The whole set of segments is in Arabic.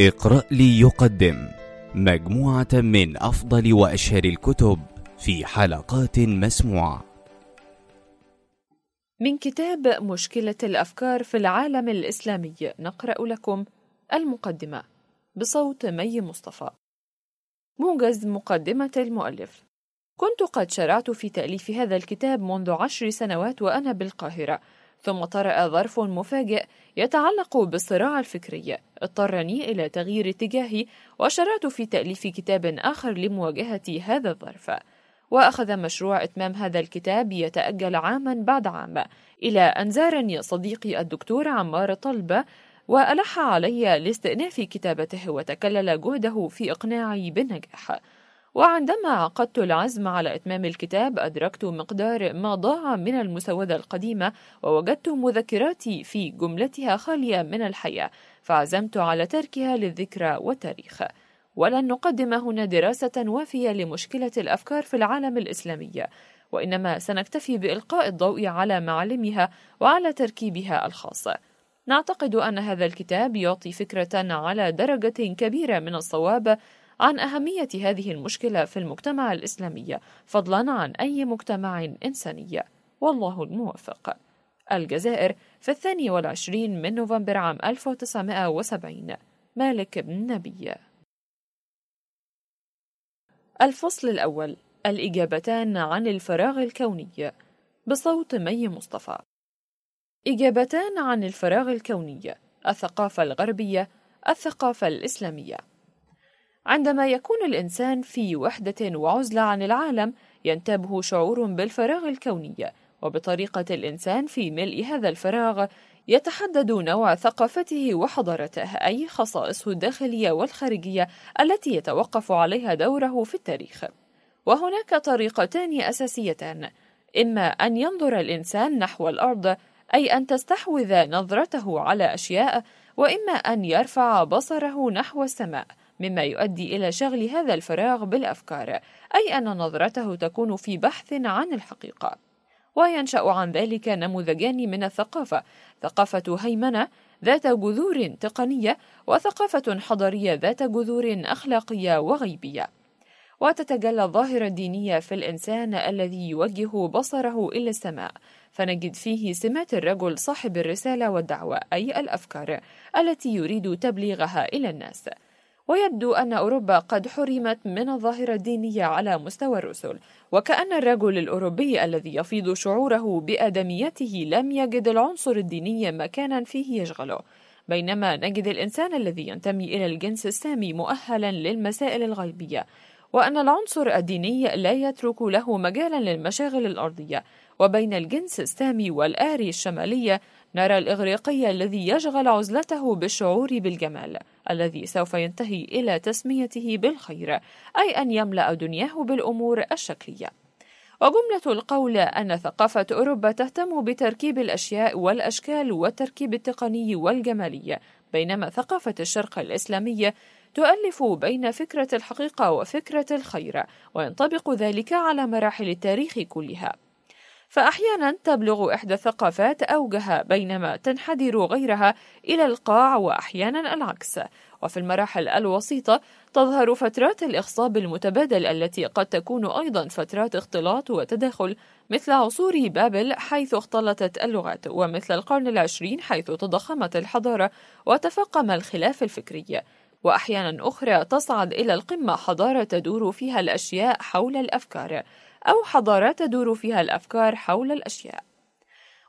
اقرأ لي يقدم مجموعة من أفضل وأشهر الكتب في حلقات مسموعة. من كتاب مشكلة الأفكار في العالم الإسلامي نقرأ لكم المقدمة بصوت مي مصطفى. موجز مقدمة المؤلف. كنت قد شرعت في تأليف هذا الكتاب منذ عشر سنوات وأنا بالقاهرة ثم طرأ ظرف مفاجئ يتعلق بالصراع الفكري. اضطرني إلى تغيير اتجاهي وشرعت في تأليف كتاب آخر لمواجهة هذا الظرف. وأخذ مشروع إتمام هذا الكتاب يتأجل عاما بعد عام إلى أن زارني صديقي الدكتور عمار طلبة وألح علي لاستئناف كتابته وتكلل جهده في إقناعي بالنجاح. وعندما عقدت العزم على إتمام الكتاب أدركت مقدار ما ضاع من المسودة القديمة ووجدت مذكراتي في جملتها خالية من الحياة فعزمت على تركها للذكرى والتاريخ. ولن نقدم هنا دراسة وافية لمشكلة الأفكار في العالم الإسلامي وإنما سنكتفي بإلقاء الضوء على معالمها وعلى تركيبها الخاص. نعتقد أن هذا الكتاب يعطي فكرة على درجة كبيرة من الصواب عن أهمية هذه المشكلة في المجتمع الإسلامي فضلا عن أي مجتمع إنساني. والله الموفق الجزائر في الثاني والعشرين من نوفمبر عام 1970 مالك بن نبي. الفصل الأول. الإجابتان عن الفراغ الكوني. بصوت مي مصطفى. إجابتان عن الفراغ الكوني. الثقافة الغربية الثقافة الإسلامية. عندما يكون الإنسان في وحدة وعزلة عن العالم ينتابه شعور بالفراغ الكوني وبطريقة الإنسان في ملء هذا الفراغ يتحدد نوع ثقافته وحضارته أي خصائصه الداخلية والخارجية التي يتوقف عليها دوره في التاريخ. وهناك طريقتان أساسيتان إما أن ينظر الإنسان نحو الأرض أي أن تستحوذ نظرته على أشياء وإما أن يرفع بصره نحو السماء. مما يؤدي إلى شغل هذا الفراغ بالأفكار أي أن نظرته تكون في بحث عن الحقيقة. وينشأ عن ذلك نموذجان من الثقافة ثقافة هيمنة ذات جذور تقنية وثقافة حضارية ذات جذور أخلاقية وغيبية. وتتجلى الظاهرة الدينية في الإنسان الذي يوجه بصره إلى السماء. فنجد فيه سمات الرجل صاحب الرسالة والدعوة أي الأفكار التي يريد تبليغها إلى الناس. ويبدو أن أوروبا قد حرمت من الظاهرة الدينية على مستوى الرسل وكأن الرجل الأوروبي الذي يفيض شعوره بآدميته لم يجد العنصر الديني مكانا فيه يشغله. بينما نجد الإنسان الذي ينتمي إلى الجنس السامي مؤهلا للمسائل الغيبية وأن العنصر الديني لا يترك له مجالا للمشاغل الأرضية وبين الجنس السامي والآري الشمالية نرى الإغريقي الذي يشغل عزلته بالشعور بالجمال الذي سوف ينتهي إلى تسميته بالخير أي أن يملأ دنياه بالأمور الشكلية. وجملة القول أن ثقافة أوروبا تهتم بتركيب الأشياء والأشكال والتركيب التقني والجمالي بينما ثقافة الشرق الإسلامية تؤلف بين فكرة الحقيقة وفكرة الخير وينطبق ذلك على مراحل التاريخ كلها. فأحيانا تبلغ إحدى الثقافات أوجها بينما تنحدر غيرها إلى القاع وأحيانا العكس. وفي المراحل الوسيطة تظهر فترات الإخصاب المتبادل التي قد تكون أيضا فترات اختلاط وتداخل مثل عصور بابل حيث اختلطت اللغات ومثل القرن العشرين حيث تضخمت الحضارة وتفاقم الخلاف الفكري. وأحيانا أخرى تصعد إلى القمة حضارة تدور فيها الأشياء حول الأفكار. أو حضارات تدور فيها الأفكار حول الأشياء.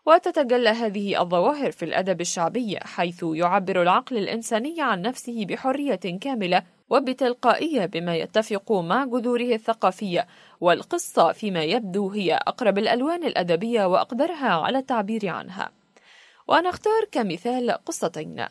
وتتجلى هذه الظواهر في الأدب الشعبي حيث يعبر العقل الإنساني عن نفسه بحرية كاملة وبتلقائية بما يتفق مع جذوره الثقافية والقصة فيما يبدو هي أقرب الألوان الأدبية وأقدرها على التعبير عنها. ونختار كمثال قصتين.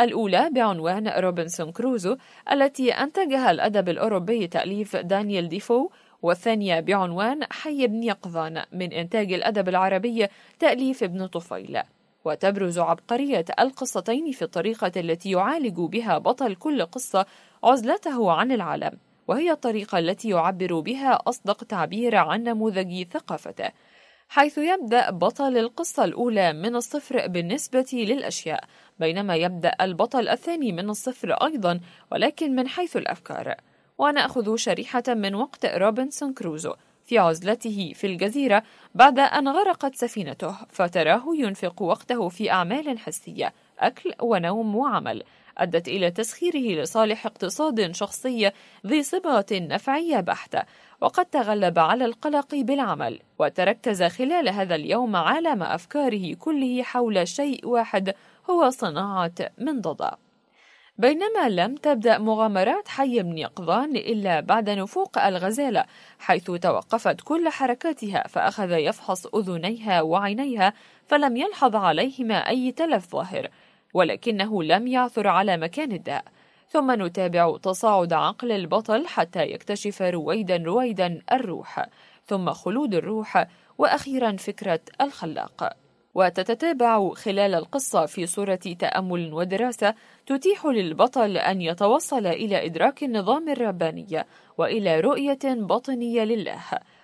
الأولى بعنوان روبنسون كروزو التي أنتجها الأدب الأوروبي تأليف دانيال ديفو والثانية بعنوان حي ابن يقظان من إنتاج الأدب العربي تأليف ابن طفيل. وتبرز عبقرية القصتين في الطريقة التي يعالج بها بطل كل قصة عزلته عن العالم وهي الطريقة التي يعبر بها أصدق تعبير عن نموذج ثقافته حيث يبدأ بطل القصة الأولى من الصفر بالنسبة للأشياء بينما يبدأ البطل الثاني من الصفر أيضا ولكن من حيث الأفكار. ونأخذ شريحة من وقت روبنسون كروزو في عزلته في الجزيرة بعد أن غرقت سفينته فتراه ينفق وقته في أعمال حسية أكل ونوم وعمل. أدت إلى تسخيره لصالح اقتصاد شخصي ذي صبغة نفعية بحتة وقد تغلب على القلق بالعمل وتركز خلال هذا اليوم عالم أفكاره كله حول شيء واحد هو صناعة منضدة بينما لم تبدأ مغامرات حي بن يقظان إلا بعد نفوق الغزالة حيث توقفت كل حركاتها فأخذ يفحص أذنيها وعينيها فلم يلحظ عليهما أي تلف ظاهر ولكنه لم يعثر على مكان الداء. ثم نتابع تصاعد عقل البطل حتى يكتشف رويدا رويدا الروح ثم خلود الروح وأخيرا فكرة الخلاق. وتتتابع خلال القصة في صورة تأمل ودراسة تتيح للبطل أن يتوصل إلى إدراك النظام الرباني وإلى رؤية باطنية لله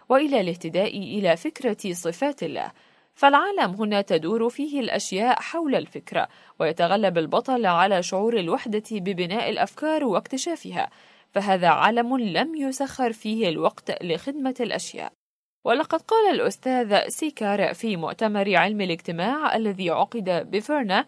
وإلى الاهتداء إلى فكرة صفات الله. فالعالم هنا تدور فيه الأشياء حول الفكرة ويتغلب البطل على شعور الوحدة ببناء الأفكار واكتشافها فهذا عالم لم يسخر فيه الوقت لخدمة الأشياء. ولقد قال الأستاذ سيكار في مؤتمر علم الاجتماع الذي عقد بفرنا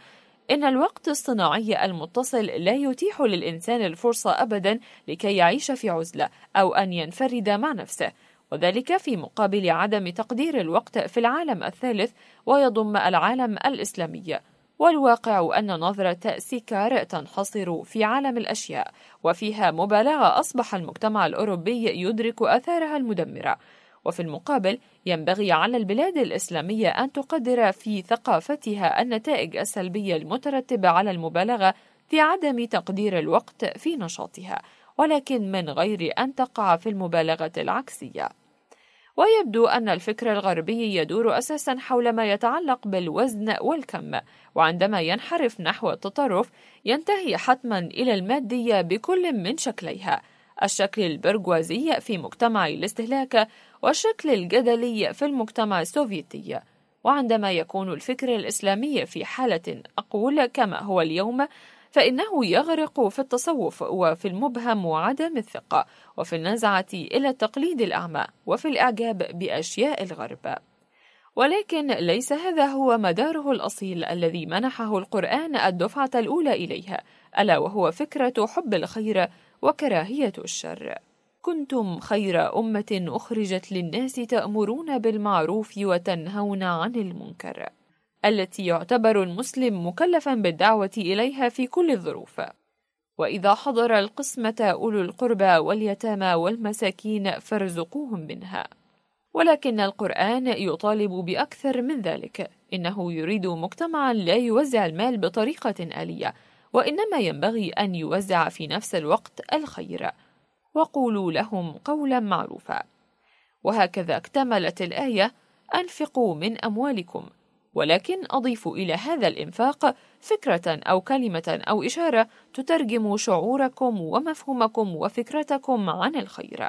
إن الوقت الصناعي المتصل لا يتيح للإنسان الفرصة أبدا لكي يعيش في عزلة أو أن ينفرد مع نفسه وذلك في مقابل عدم تقدير الوقت في العالم الثالث ويضم العالم الإسلامي. والواقع أن نظرة سيكار تنحصر في عالم الأشياء وفيها مبالغة أصبح المجتمع الأوروبي يدرك أثارها المدمرة. وفي المقابل ينبغي على البلاد الإسلامية أن تقدر في ثقافتها النتائج السلبية المترتبة على المبالغة في عدم تقدير الوقت في نشاطها ولكن من غير أن تقع في المبالغة العكسية. ويبدو أن الفكر الغربي يدور أساسا حول ما يتعلق بالوزن والكم وعندما ينحرف نحو التطرف ينتهي حتما إلى المادية بكل من شكليها. الشكل البرجوازي في مجتمع الاستهلاك والشكل الجدلي في المجتمع السوفيتي وعندما يكون الفكر الإسلامي في حالة أقول كما هو اليوم فإنه يغرق في التصوف وفي المبهم وعدم الثقة وفي النزعة إلى التقليد الأعمى وفي الإعجاب بأشياء الغرب. ولكن ليس هذا هو مداره الأصيل الذي منحه القرآن الدفعة الأولى إليها ألا وهو فكرة حب الخير وكراهية الشر. كنتم خير أمة أخرجت للناس تأمرون بالمعروف وتنهون عن المنكر التي يعتبر المسلم مكلفا بالدعوة إليها في كل الظروف. وإذا حضر القسمة أولو القربى واليتامى والمساكين فارزقوهم منها. ولكن القرآن يطالب بأكثر من ذلك إنه يريد مجتمعا لا يوزع المال بطريقة آلية وإنما ينبغي أن يوزع في نفس الوقت الخير. وقولوا لهم قولا معروفا وهكذا اكتملت الآية أنفقوا من أموالكم ولكن أضيف إلى هذا الإنفاق فكرة أو كلمة أو إشارة تترجم شعوركم ومفهومكم وفكرتكم عن الخير.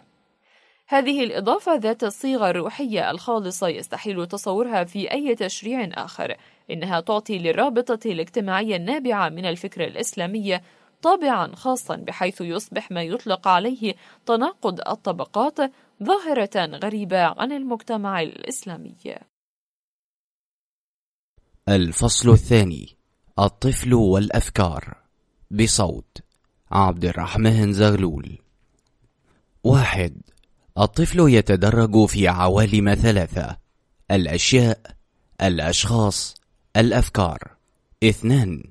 هذه الإضافة ذات الصيغة الروحية الخالصة يستحيل تصورها في أي تشريع آخر، إنها تعطي للرابطة الاجتماعية النابعة من الفكر الإسلامي طابعا خاصا بحيث يصبح ما يطلق عليه تناقض الطبقات ظاهرة غريبة عن المجتمع الإسلامي. الفصل الثاني الطفل والأفكار بصوت عبد الرحمن زغلول واحد الطفل يتدرج في عوالم ثلاثة الأشياء الأشخاص الأفكار اثنان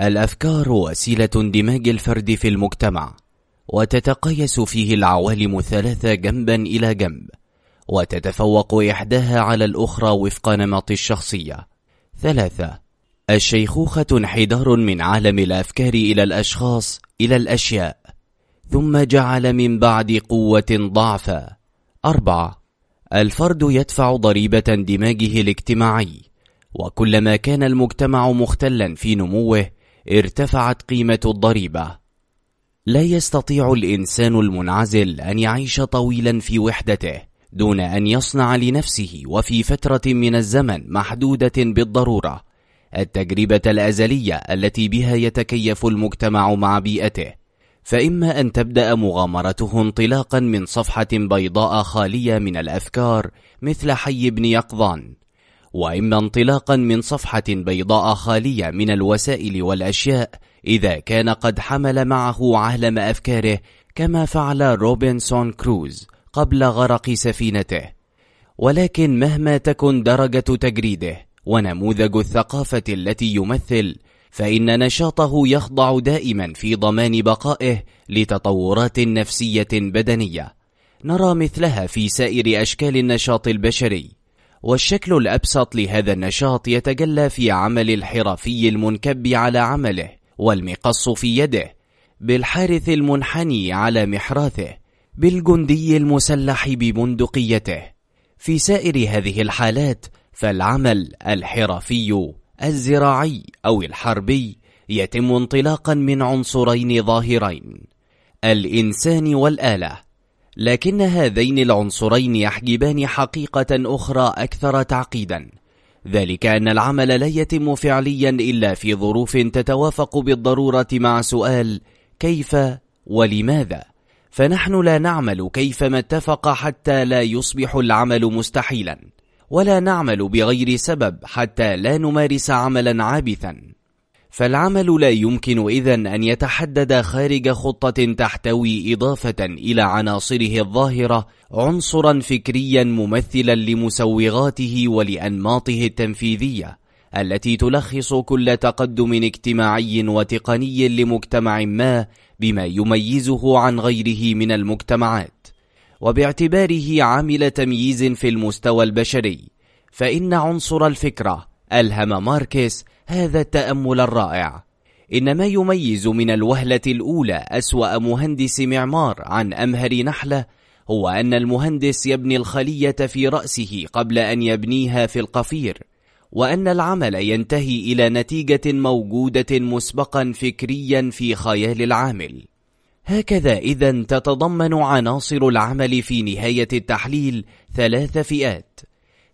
الأفكار وسيلة اندماج الفرد في المجتمع وتتقيس فيه العوالم الثلاثة جنبا إلى جنب وتتفوق إحداها على الأخرى وفق نمط الشخصية. ثلاثة الشيخوخة انحدار من عالم الأفكار إلى الأشخاص إلى الأشياء ثم جعل من بعد قوة ضعفا. أربعة الفرد يدفع ضريبة اندماجه الاجتماعي وكلما كان المجتمع مختلا في نموه ارتفعت قيمة الضريبة. لا يستطيع الإنسان المنعزل أن يعيش طويلا في وحدته دون أن يصنع لنفسه وفي فترة من الزمن محدودة بالضرورة. التجربة الأزلية التي بها يتكيف المجتمع مع بيئته. فإما أن تبدأ مغامرته انطلاقا من صفحة بيضاء خالية من الأفكار مثل حي بن يقظان. وإما انطلاقا من صفحة بيضاء خالية من الوسائل والأشياء إذا كان قد حمل معه عالم أفكاره كما فعل روبنسون كروز قبل غرق سفينته. ولكن مهما تكن درجة تجريده ونموذج الثقافة التي يمثل فإن نشاطه يخضع دائما في ضمان بقائه لتطورات نفسية بدنية. نرى مثلها في سائر أشكال النشاط البشري. والشكل الأبسط لهذا النشاط يتجلى في عمل الحرفي المنكب على عمله والمقص في يده بالحارث المنحني على محراثه بالجندي المسلح ببندقيته. في سائر هذه الحالات فالعمل الحرفي الزراعي أو الحربي يتم انطلاقا من عنصرين ظاهرين الإنسان والآلة. لكن هذين العنصرين يحجبان حقيقة أخرى أكثر تعقيدا. ذلك أن العمل لا يتم فعليا إلا في ظروف تتوافق بالضرورة مع سؤال كيف ولماذا؟ فنحن لا نعمل كيفما اتفق حتى لا يصبح العمل مستحيلا ولا نعمل بغير سبب حتى لا نمارس عملا عابثا. فالعمل لا يمكن إذن أن يتحدد خارج خطة تحتوي إضافة إلى عناصره الظاهرة عنصرا فكريا ممثلا لمسوغاته ولأنماطه التنفيذية التي تلخص كل تقدم اجتماعي وتقني لمجتمع ما بما يميزه عن غيره من المجتمعات. وباعتباره عامل تمييز في المستوى البشري فإن عنصر الفكرة ألهم ماركس هذا التأمل الرائع. إن ما يميز من الوهلة الأولى أسوأ مهندس معمار عن أمهر نحلة هو أن المهندس يبني الخلية في رأسه قبل أن يبنيها في القفير وأن العمل ينتهي إلى نتيجة موجودة مسبقا فكريا في خيال العامل. هكذا إذا تتضمن عناصر العمل في نهاية التحليل ثلاث فئات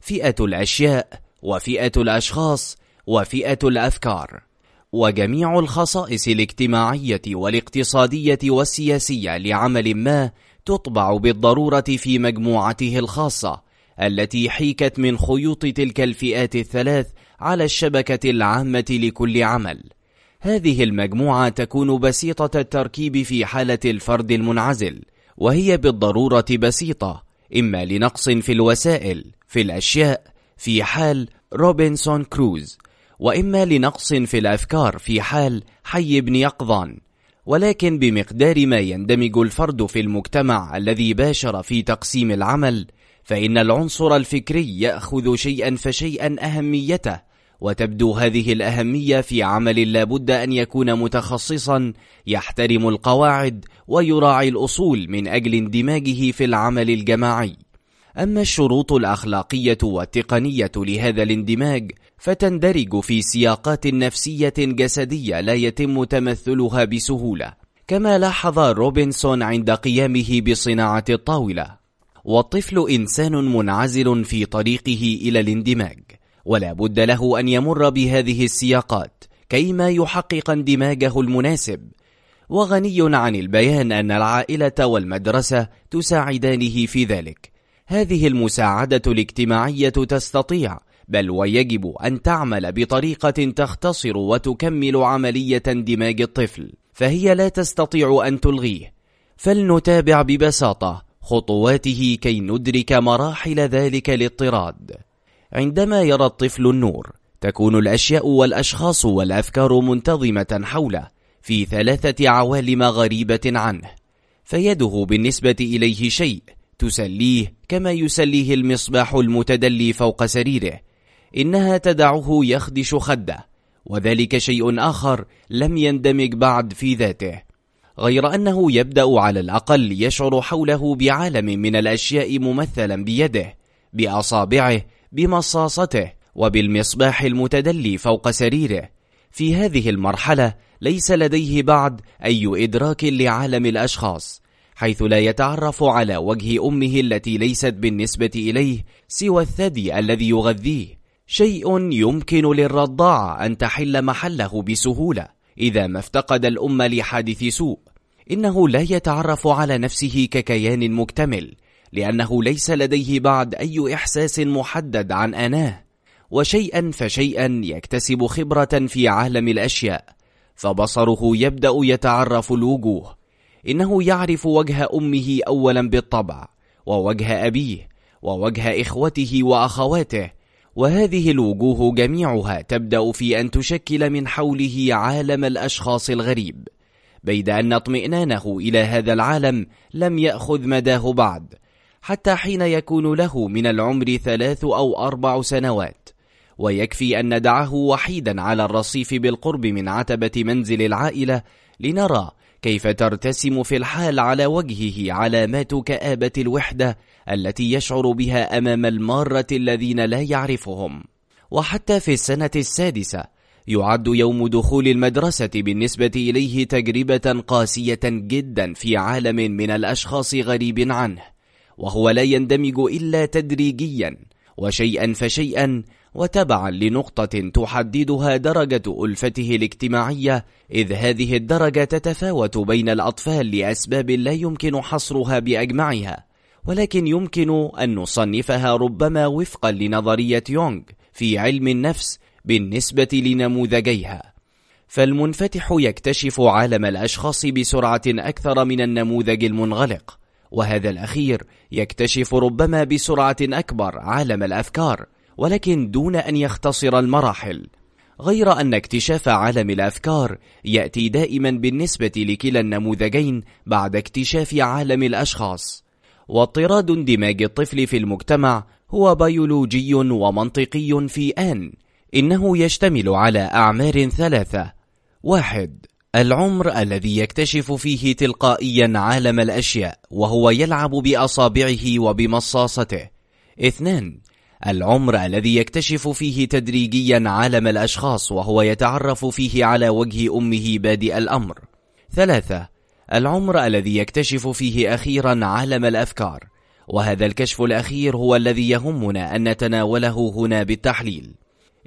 فئة الأشياء وفئة الأشخاص وفئة الأفكار وجميع الخصائص الاجتماعية والاقتصادية والسياسية لعمل ما تطبع بالضرورة في مجموعته الخاصة التي حيكت من خيوط تلك الفئات الثلاث على الشبكة العامة لكل عمل. هذه المجموعة تكون بسيطة التركيب في حالة الفرد المنعزل وهي بالضرورة بسيطة إما لنقص في الوسائل في الأشياء في حال روبنسون كروز وإما لنقص في الأفكار في حال حي بن يقظان ولكن بمقدار ما يندمج الفرد في المجتمع الذي باشر في تقسيم العمل فإن العنصر الفكري يأخذ شيئا فشيئا أهميته وتبدو هذه الأهمية في عمل لابد أن يكون متخصصا يحترم القواعد ويراعي الأصول من أجل اندماجه في العمل الجماعي. أما الشروط الأخلاقية والتقنية لهذا الاندماج فتندرج في سياقات نفسية جسدية لا يتم تمثلها بسهولة كما لاحظ روبنسون عند قيامه بصناعة الطاولة. والطفل إنسان منعزل في طريقه إلى الاندماج ولا بد له أن يمر بهذه السياقات كيما يحقق اندماجه المناسب. وغني عن البيان أن العائلة والمدرسة تساعدانه في ذلك. هذه المساعدة الاجتماعية تستطيع بل ويجب أن تعمل بطريقة تختصر وتكمل عملية اندماج الطفل فهي لا تستطيع أن تلغيه. فلنتابع ببساطة خطواته كي ندرك مراحل ذلك الاضطراد. عندما يرى الطفل النور تكون الأشياء والأشخاص والأفكار منتظمة حوله في ثلاثة عوالم غريبة عنه فيده بالنسبة إليه شيء. تسليه كما يسليه المصباح المتدلي فوق سريره إنها تدعه يخدش خده وذلك شيء آخر لم يندمج بعد في ذاته غير أنه يبدأ على الأقل يشعر حوله بعالم من الأشياء ممثلا بيده بأصابعه بمصاصته وبالمصباح المتدلي فوق سريره. في هذه المرحلة ليس لديه بعد أي إدراك لعالم الأشخاص حيث لا يتعرف على وجه أمه التي ليست بالنسبة إليه سوى الثدي الذي يغذيه. شيء يمكن للرضاعة أن تحل محله بسهولة إذا ما افتقد الأم لحادث سوء. إنه لا يتعرف على نفسه ككيان مكتمل لأنه ليس لديه بعد أي إحساس محدد عن أناه. وشيئا فشيئا يكتسب خبرة في عالم الأشياء فبصره يبدأ يتعرف الوجوه إنه يعرف وجه أمه أولا بالطبع ووجه أبيه ووجه إخوته وأخواته وهذه الوجوه جميعها تبدأ في أن تشكل من حوله عالم الأشخاص الغريب بيد أن اطمئنانه إلى هذا العالم لم يأخذ مداه بعد حتى حين يكون له من العمر ثلاث أو أربع سنوات ويكفي أن ندعه وحيدا على الرصيف بالقرب من عتبة منزل العائلة لنرى كيف ترتسم في الحال على وجهه علامات كآبة الوحدة التي يشعر بها أمام المارة الذين لا يعرفهم. وحتى في السنة السادسة يعد يوم دخول المدرسة بالنسبة إليه تجربة قاسية جدا في عالم من الأشخاص غريب عنه وهو لا يندمج إلا تدريجيا وشيئا فشيئا وتبعا لنقطة تحددها درجة ألفته الاجتماعية إذ هذه الدرجة تتفاوت بين الأطفال لأسباب لا يمكن حصرها بأجمعها ولكن يمكن أن نصنفها ربما وفقا لنظرية يونغ في علم النفس بالنسبة لنموذجيها. فالمنفتح يكتشف عالم الأشخاص بسرعة أكثر من النموذج المنغلق وهذا الأخير يكتشف ربما بسرعة أكبر عالم الأفكار ولكن دون أن يختصر المراحل. غير أن اكتشاف عالم الأفكار يأتي دائما بالنسبة لكلا النموذجين بعد اكتشاف عالم الأشخاص. واضطراد اندماج الطفل في المجتمع هو بيولوجي ومنطقي في آن إنه يشتمل على أعمار ثلاثة. واحد العمر الذي يكتشف فيه تلقائيا عالم الأشياء وهو يلعب بأصابعه وبمصاصته. اثنان العمر الذي يكتشف فيه تدريجيا عالم الأشخاص وهو يتعرف فيه على وجه أمه بادئ الأمر. ثلاثة العمر الذي يكتشف فيه أخيرا عالم الأفكار وهذا الكشف الأخير هو الذي يهمنا أن نتناوله هنا بالتحليل.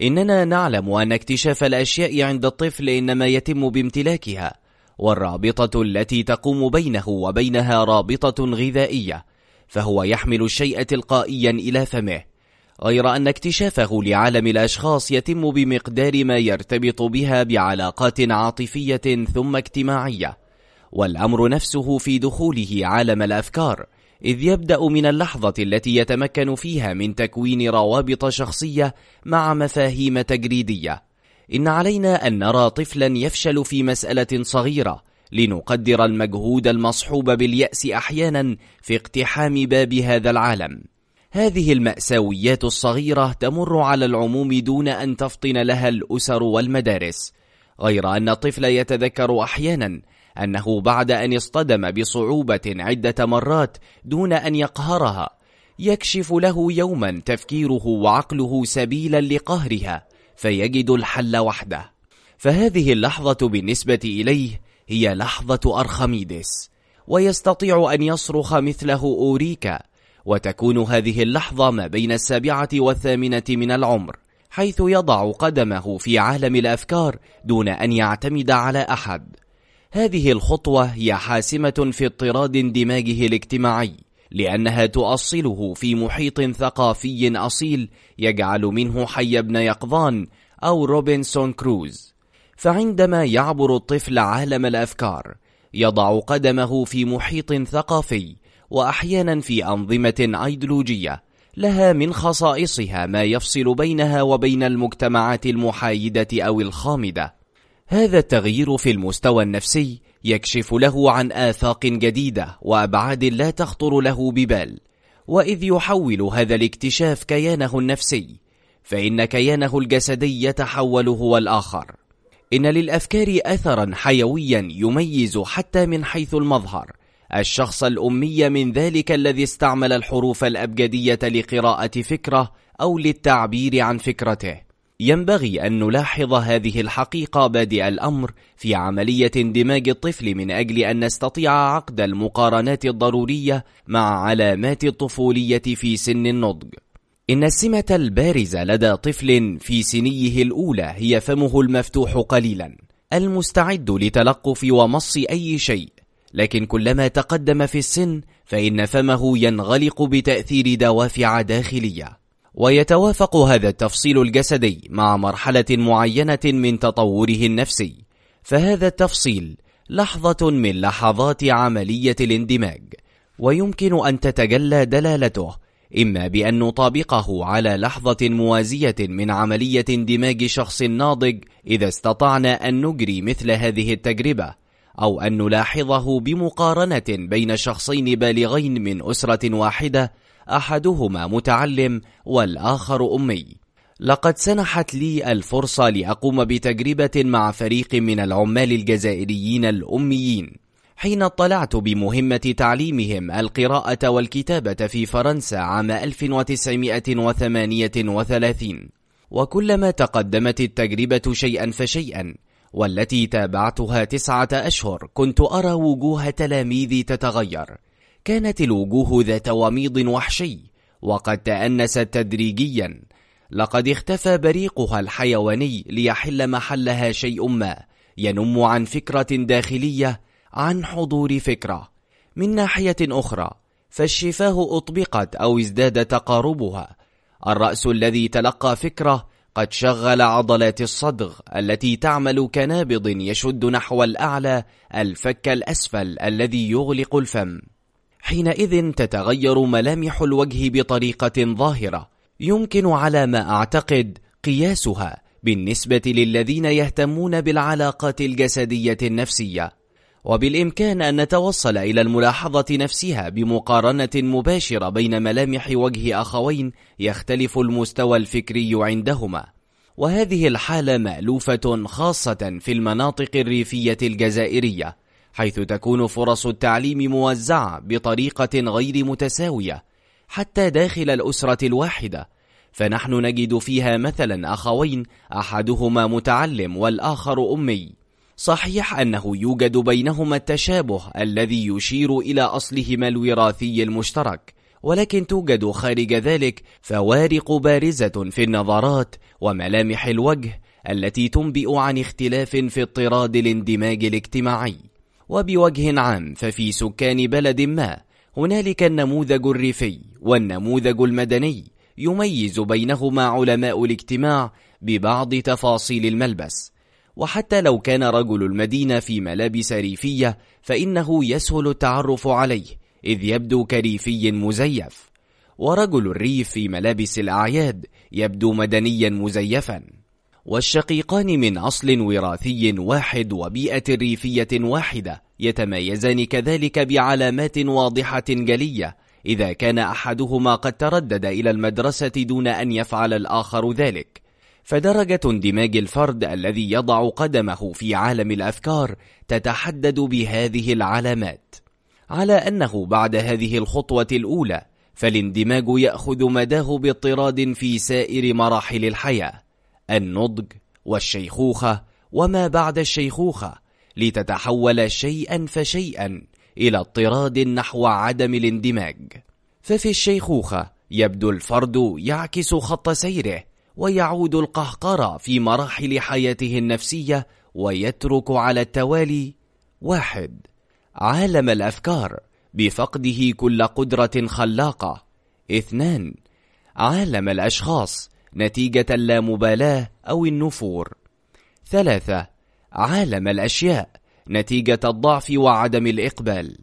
إننا نعلم أن اكتشاف الأشياء عند الطفل إنما يتم بامتلاكها والرابطة التي تقوم بينه وبينها رابطة غذائية فهو يحمل الشيء تلقائيا إلى فمه. غير أن اكتشافه لعالم الأشخاص يتم بمقدار ما يرتبط بها بعلاقات عاطفية ثم اجتماعية. والأمر نفسه في دخوله عالم الأفكار إذ يبدأ من اللحظة التي يتمكن فيها من تكوين روابط شخصية مع مفاهيم تجريدية. إن علينا أن نرى طفلا يفشل في مسألة صغيرة لنقدر المجهود المصحوب باليأس أحيانا في اقتحام باب هذا العالم. هذه المأساويات الصغيرة تمر على العموم دون أن تفطن لها الأسر والمدارس غير أن الطفل يتذكر أحيانا أنه بعد أن اصطدم بصعوبة عدة مرات دون أن يقهرها يكشف له يوما تفكيره وعقله سبيلا لقهرها فيجد الحل وحده. فهذه اللحظة بالنسبة إليه هي لحظة أرخميدس ويستطيع أن يصرخ مثله أوريكا وتكون هذه اللحظة ما بين السابعة والثامنة من العمر حيث يضع قدمه في عالم الأفكار دون أن يعتمد على أحد. هذه الخطوة هي حاسمة في اضطراد اندماجه الاجتماعي لأنها تؤصله في محيط ثقافي أصيل يجعل منه حي ابن يقظان أو روبنسون كروز. فعندما يعبر الطفل عالم الأفكار يضع قدمه في محيط ثقافي وأحيانا في أنظمة أيديولوجية لها من خصائصها ما يفصل بينها وبين المجتمعات المحايدة أو الخامدة. هذا التغيير في المستوى النفسي يكشف له عن آفاق جديدة وأبعاد لا تخطر له ببال. وإذ يحول هذا الاكتشاف كيانه النفسي فإن كيانه الجسدي يتحول هو الآخر. إن للأفكار أثرا حيويا يميز حتى من حيث المظهر. الشخص الأمي من ذلك الذي استعمل الحروف الأبجدية لقراءة فكرة أو للتعبير عن فكرته. ينبغي أن نلاحظ هذه الحقيقة بادئ الأمر في عملية اندماج الطفل من أجل أن نستطيع عقد المقارنات الضرورية مع علامات الطفولية في سن النضج. إن السمة البارزة لدى طفل في سنيه الأولى هي فمه المفتوح قليلا المستعد لتلقف ومص أي شيء. لكن كلما تقدم في السن فإن فمه ينغلق بتأثير دوافع داخلية. ويتوافق هذا التفصيل الجسدي مع مرحلة معينة من تطوره النفسي. فهذا التفصيل لحظة من لحظات عملية الاندماج. ويمكن أن تتجلى دلالته إما بأن نطابقه على لحظة موازية من عملية اندماج شخص ناضج إذا استطعنا أن نجري مثل هذه التجربة. أو أن نلاحظه بمقارنة بين شخصين بالغين من أسرة واحدة أحدهما متعلم والآخر أمي. لقد سنحت لي الفرصة لأقوم بتجربة مع فريق من العمال الجزائريين الأميين حين اطلعت بمهمة تعليمهم القراءة والكتابة في فرنسا عام 1938 وكلما تقدمت التجربة شيئا فشيئا والتي تابعتها تسعة أشهر. كنت أرى وجوه تلاميذي تتغير. كانت الوجوه ذات وميض وحشي وقد تأنست تدريجيا. لقد اختفى بريقها الحيواني ليحل محلها شيء ما. ينم عن فكرة داخلية عن حضور فكرة. من ناحية أخرى فالشفاه أطبقت أو ازداد تقاربها. الرأس الذي تلقى فكرة قد شغل عضلات الصدغ التي تعمل كنابض يشد نحو الأعلى الفك الأسفل الذي يغلق الفم. حينئذ تتغير ملامح الوجه بطريقة ظاهرة. يمكن على ما أعتقد قياسها بالنسبة للذين يهتمون بالعلاقات الجسدية النفسية. وبالإمكان أن نتوصل إلى الملاحظة نفسها بمقارنة مباشرة بين ملامح وجه أخوين يختلف المستوى الفكري عندهما. وهذه الحالة مألوفة خاصة في المناطق الريفية الجزائرية حيث تكون فرص التعليم موزعة بطريقة غير متساوية حتى داخل الأسرة الواحدة. فنحن نجد فيها مثلا أخوين أحدهما متعلم والآخر أمي. صحيح أنه يوجد بينهما التشابه الذي يشير إلى أصلهما الوراثي المشترك ولكن توجد خارج ذلك فوارق بارزة في النظرات وملامح الوجه التي تنبئ عن اختلاف في اضطراد الاندماج الاجتماعي. وبوجه عام ففي سكان بلد ما هنالك النموذج الريفي والنموذج المدني يميز بينهما علماء الاجتماع ببعض تفاصيل الملبس وحتى لو كان رجل المدينة في ملابس ريفية فإنه يسهل التعرف عليه إذ يبدو كريفي مزيف. ورجل الريف في ملابس الأعياد يبدو مدنيا مزيفا. والشقيقان من أصل وراثي واحد وبيئة ريفية واحدة يتميزان كذلك بعلامات واضحة جلية. إذا كان أحدهما قد تردد إلى المدرسة دون أن يفعل الآخر ذلك. فدرجة اندماج الفرد الذي يضع قدمه في عالم الأفكار تتحدد بهذه العلامات. على أنه بعد هذه الخطوة الأولى فالاندماج يأخذ مداه باضطراد في سائر مراحل الحياة النضج والشيخوخة وما بعد الشيخوخة لتتحول شيئا فشيئا إلى اضطراد نحو عدم الاندماج. ففي الشيخوخة يبدو الفرد يعكس خط سيره ويعود القهقرة في مراحل حياته النفسية ويترك على التوالي واحد عالم الأفكار بفقده كل قدرة خلاقة. اثنان عالم الأشخاص نتيجة اللامبالاة أو النفور. ثلاثة عالم الأشياء نتيجة الضعف وعدم الإقبال.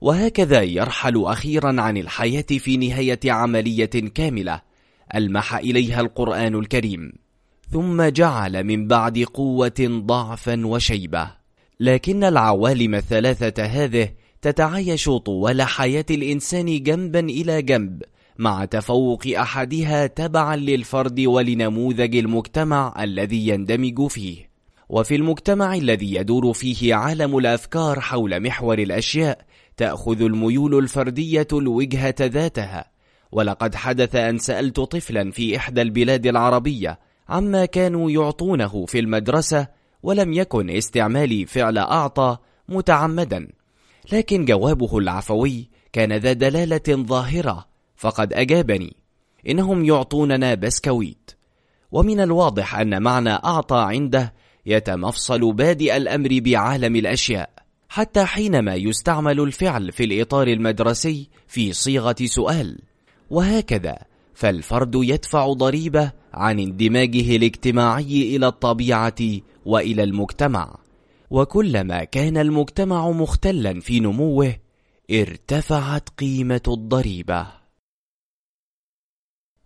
وهكذا يرحل أخيرا عن الحياة في نهاية عملية كاملة. ألمح إليها القرآن الكريم ثم جعل من بعد قوة ضعفا وشيبة. لكن العوالم الثلاثة هذه تتعايش طوال حياة الإنسان جنبا إلى جنب مع تفوق أحدها تبعا للفرد ولنموذج المجتمع الذي يندمج فيه. وفي المجتمع الذي يدور فيه عالم الأفكار حول محور الأشياء تأخذ الميول الفردية الوجهة ذاتها ولقد حدث أن سألت طفلا في إحدى البلاد العربية عما كانوا يعطونه في المدرسة ولم يكن استعمالي فعل أعطى متعمدا لكن جوابه العفوي كان ذا دلالة ظاهرة فقد أجابني إنهم يعطوننا بسكويت. ومن الواضح أن معنى أعطى عنده يتمفصل بادئ الأمر بعالم الأشياء حتى حينما يستعمل الفعل في الإطار المدرسي في صيغة سؤال. وهكذا. فالفرد يدفع ضريبة عن اندماجه الاجتماعي إلى الطبيعة وإلى المجتمع. وكلما كان المجتمع مختلا في نموه ارتفعت قيمة الضريبة.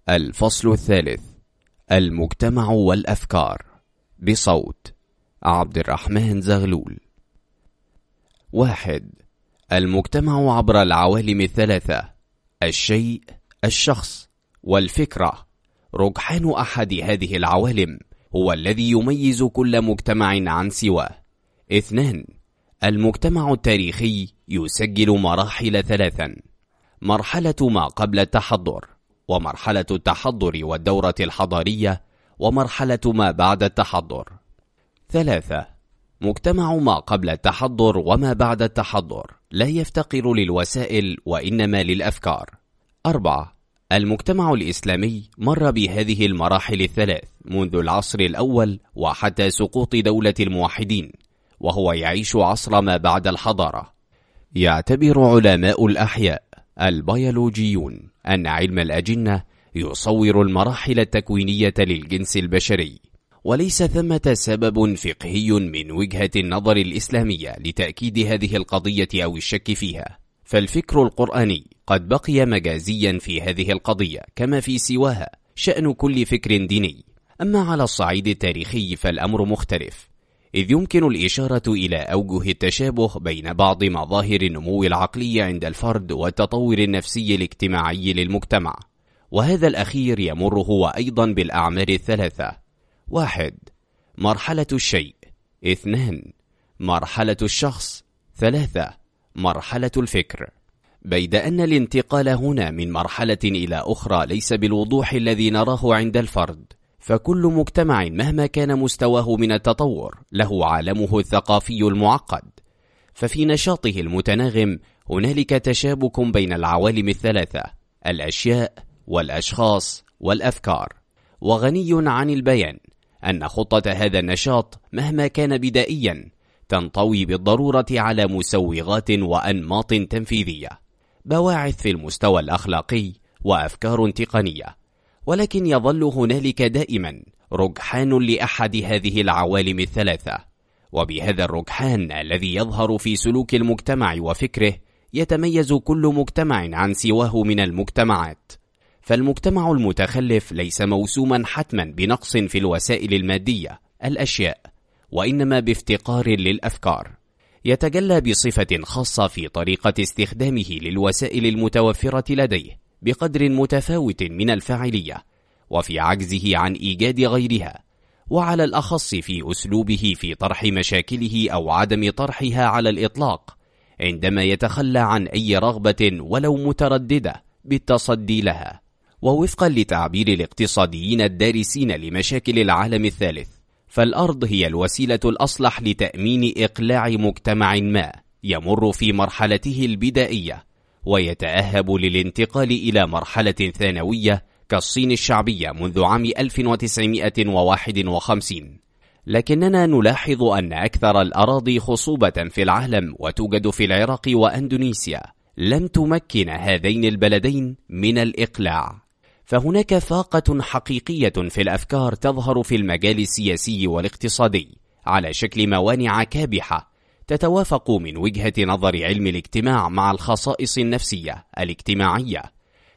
الفصل الثالث المجتمع والأفكار. بصوت عبد الرحمن زغلول. واحد المجتمع عبر العوالم الثلاثة الشيء الشخص والفكرة. رجحان أحد هذه العوالم هو الذي يميز كل مجتمع عن سواه. اثنان المجتمع التاريخي يسجل مراحل ثلاثا. مرحلة ما قبل التحضر ومرحلة التحضر والدورة الحضارية ومرحلة ما بعد التحضر. ثلاثة مجتمع ما قبل التحضر وما بعد التحضر لا يفتقر للوسائل وإنما للأفكار. أربعة المجتمع الإسلامي مر بهذه المراحل الثلاث منذ العصر الأول وحتى سقوط دولة الموحدين وهو يعيش عصر ما بعد الحضارة. يعتبر علماء الأحياء البيولوجيون أن علم الأجنة يصور المراحل التكوينية للجنس البشري وليس ثمة سبب فقهي من وجهة النظر الإسلامية لتأكيد هذه القضية أو الشك فيها. فالفكر القرآني قد بقي مجازيا في هذه القضية كما في سواها شأن كل فكر ديني. أما على الصعيد التاريخي فالأمر مختلف إذ يمكن الإشارة إلى أوجه التشابه بين بعض مظاهر النمو العقلي عند الفرد والتطور النفسي الاجتماعي للمجتمع. وهذا الأخير يمر هو أيضا بالأعمار الثلاثة. واحد مرحلة الشيء. اثنان مرحلة الشخص. ثلاثة مرحلة الفكر. بيد أن الانتقال هنا من مرحلة إلى أخرى ليس بالوضوح الذي نراه عند الفرد. فكل مجتمع مهما كان مستواه من التطور له عالمه الثقافي المعقد. ففي نشاطه المتناغم هنالك تشابك بين العوالم الثلاثة الأشياء والأشخاص والأفكار. وغني عن البيان أن خطة هذا النشاط مهما كان بدائيا تنطوي بالضرورة على مسوغات وأنماط تنفيذية. بواعث في المستوى الأخلاقي وأفكار تقنية. ولكن يظل هنالك دائما رجحان لأحد هذه العوالم الثلاثة. وبهذا الرجحان الذي يظهر في سلوك المجتمع وفكره يتميز كل مجتمع عن سواه من المجتمعات. فالمجتمع المتخلف ليس موسوما حتما بنقص في الوسائل المادية الأشياء. وإنما بافتقار للأفكار. يتجلى بصفة خاصة في طريقة استخدامه للوسائل المتوفرة لديه بقدر متفاوت من الفاعلية وفي عجزه عن إيجاد غيرها وعلى الأخص في أسلوبه في طرح مشاكله أو عدم طرحها على الإطلاق عندما يتخلى عن أي رغبة ولو مترددة بالتصدي لها. ووفقا لتعبير الاقتصاديين الدارسين لمشاكل العالم الثالث فالأرض هي الوسيلة الأصلح لتأمين إقلاع مجتمع ما يمر في مرحلته البدائية ويتأهب للانتقال إلى مرحلة ثانوية كالصين الشعبية منذ عام 1951 لكننا نلاحظ أن أكثر الأراضي خصوبة في العالم وتوجد في العراق وأندونيسيا لم تمكن هذين البلدين من الإقلاع. فهناك فاقة حقيقية في الأفكار تظهر في المجال السياسي والاقتصادي. على شكل موانع كابحة تتوافق من وجهة نظر علم الاجتماع مع الخصائص النفسية الاجتماعية.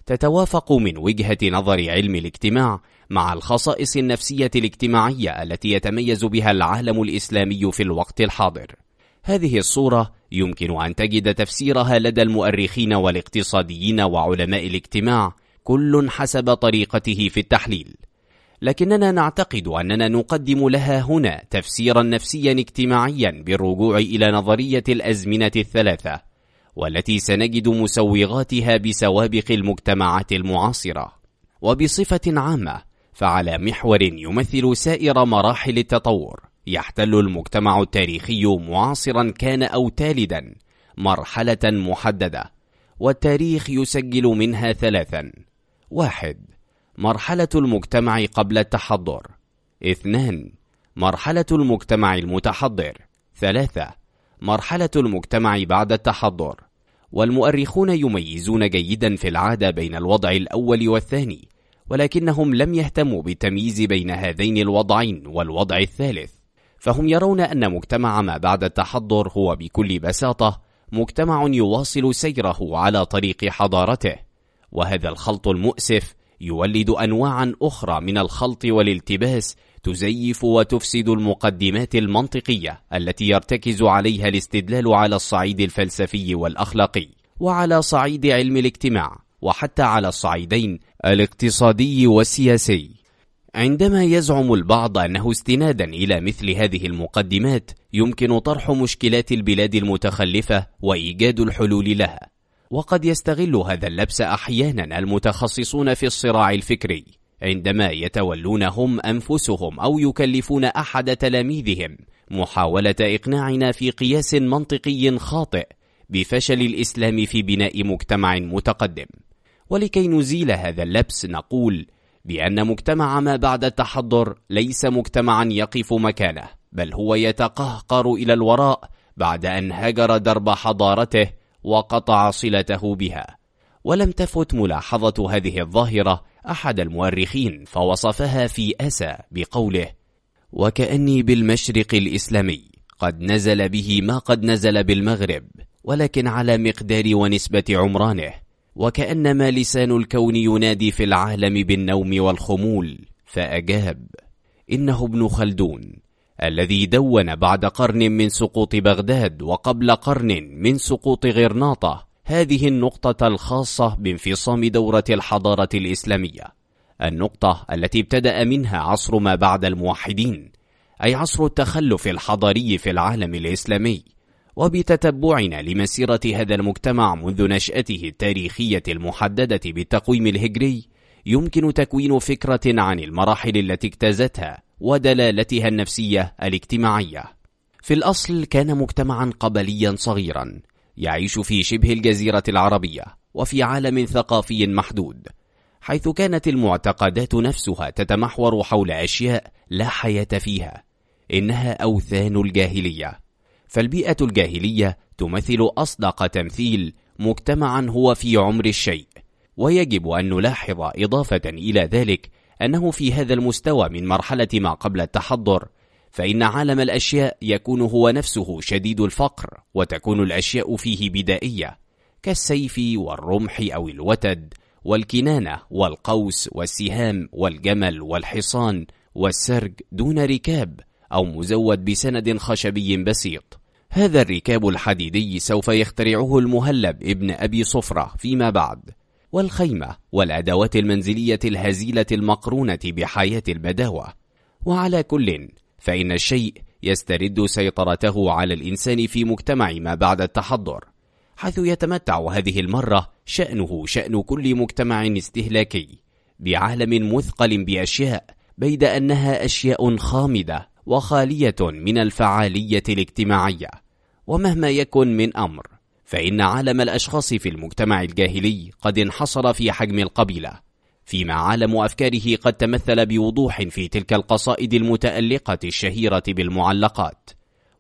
تتوافق من وجهة نظر علم الاجتماع مع الخصائص النفسية الاجتماعية التي يتميز بها العالم الإسلامي في الوقت الحاضر. هذه الصورة يمكن أن تجد تفسيرها لدى المؤرخين والاقتصاديين وعلماء الاجتماع كل حسب طريقته في التحليل. لكننا نعتقد أننا نقدم لها هنا تفسيرا نفسيا اجتماعيا بالرجوع إلى نظرية الأزمنة الثلاثة والتي سنجد مسوغاتها بسوابق المجتمعات المعاصرة. وبصفة عامة فعلى محور يمثل سائر مراحل التطور يحتل المجتمع التاريخي معاصرا كان أو تالدا مرحلة محددة والتاريخ يسجل منها ثلاثا. واحد مرحلة المجتمع قبل التحضر. اثنان مرحلة المجتمع المتحضر. ثلاثة مرحلة المجتمع بعد التحضر. والمؤرخون يميزون جيدا في العادة بين الوضع الأول والثاني ولكنهم لم يهتموا بالتمييز بين هذين الوضعين والوضع الثالث. فهم يرون أن مجتمع ما بعد التحضر هو بكل بساطة مجتمع يواصل سيره على طريق حضارته. وهذا الخلط المؤسف يولد أنواعا أخرى من الخلط والالتباس تزيف وتفسد المقدمات المنطقية التي يرتكز عليها الاستدلال على الصعيد الفلسفي والأخلاقي وعلى صعيد علم الاجتماع وحتى على الصعيدين الاقتصادي والسياسي. عندما يزعم البعض أنه استنادا إلى مثل هذه المقدمات يمكن طرح مشكلات البلاد المتخلفة وإيجاد الحلول لها. وقد يستغل هذا اللبس أحيانا المتخصصون في الصراع الفكري عندما يتولون هم أنفسهم أو يكلفون أحد تلاميذهم محاولة إقناعنا في قياس منطقي خاطئ بفشل الإسلام في بناء مجتمع متقدم. ولكي نزيل هذا اللبس نقول بأن مجتمع ما بعد التحضر ليس مجتمعا يقف مكانه بل هو يتقهقر إلى الوراء بعد أن هجر درب حضارته وقطع صلته بها. ولم تفت ملاحظة هذه الظاهرة أحد المؤرخين فوصفها في أسى بقوله وكأني بالمشرق الإسلامي قد نزل به ما قد نزل بالمغرب ولكن على مقدار ونسبة عمرانه وكأنما لسان الكون ينادي في العالم بالنوم والخمول فأجاب إنه ابن خلدون الذي دون بعد قرن من سقوط بغداد وقبل قرن من سقوط غرناطة. هذه النقطة الخاصة بانفصام دورة الحضارة الإسلامية. النقطة التي ابتدأ منها عصر ما بعد الموحدين أي عصر التخلف الحضاري في العالم الإسلامي. وبتتبعنا لمسيرة هذا المجتمع منذ نشأته التاريخية المحددة بالتقويم الهجري يمكن تكوين فكرة عن المراحل التي اجتازتها ودلالتها النفسية الاجتماعية. في الأصل كان مجتمعا قبليا صغيرا يعيش في شبه الجزيرة العربية وفي عالم ثقافي محدود حيث كانت المعتقدات نفسها تتمحور حول أشياء لا حياة فيها إنها أوثان الجاهلية. فالبيئة الجاهلية تمثل أصدق تمثيل مجتمعا هو في عمر الشيء ويجب أن نلاحظ إضافة إلى ذلك أنه في هذا المستوى من مرحلة ما قبل التحضر فإن عالم الأشياء يكون هو نفسه شديد الفقر وتكون الأشياء فيه بدائية كالسيف والرمح أو الوتد والكنانة والقوس والسهام والجمل والحصان والسرج دون ركاب أو مزود بسند خشبي بسيط. هذا الركاب الحديدي سوف يخترعه المهلب ابن أبي صفرة فيما بعد. والخيمة والأدوات المنزلية الهزيلة المقرونة بحياة البداوة. وعلى كل فإن الشيء يسترد سيطرته على الإنسان في مجتمع ما بعد التحضر حيث يتمتع هذه المرة شأنه شأن كل مجتمع استهلاكي بعالم مثقل بأشياء بيد أنها أشياء خامدة وخالية من الفعالية الاجتماعية ومهما يكن من أمر. فإن عالم الأشخاص في المجتمع الجاهلي قد انحصر في حجم القبيلة فيما عالم أفكاره قد تمثل بوضوح في تلك القصائد المتألقة الشهيرة بالمعلقات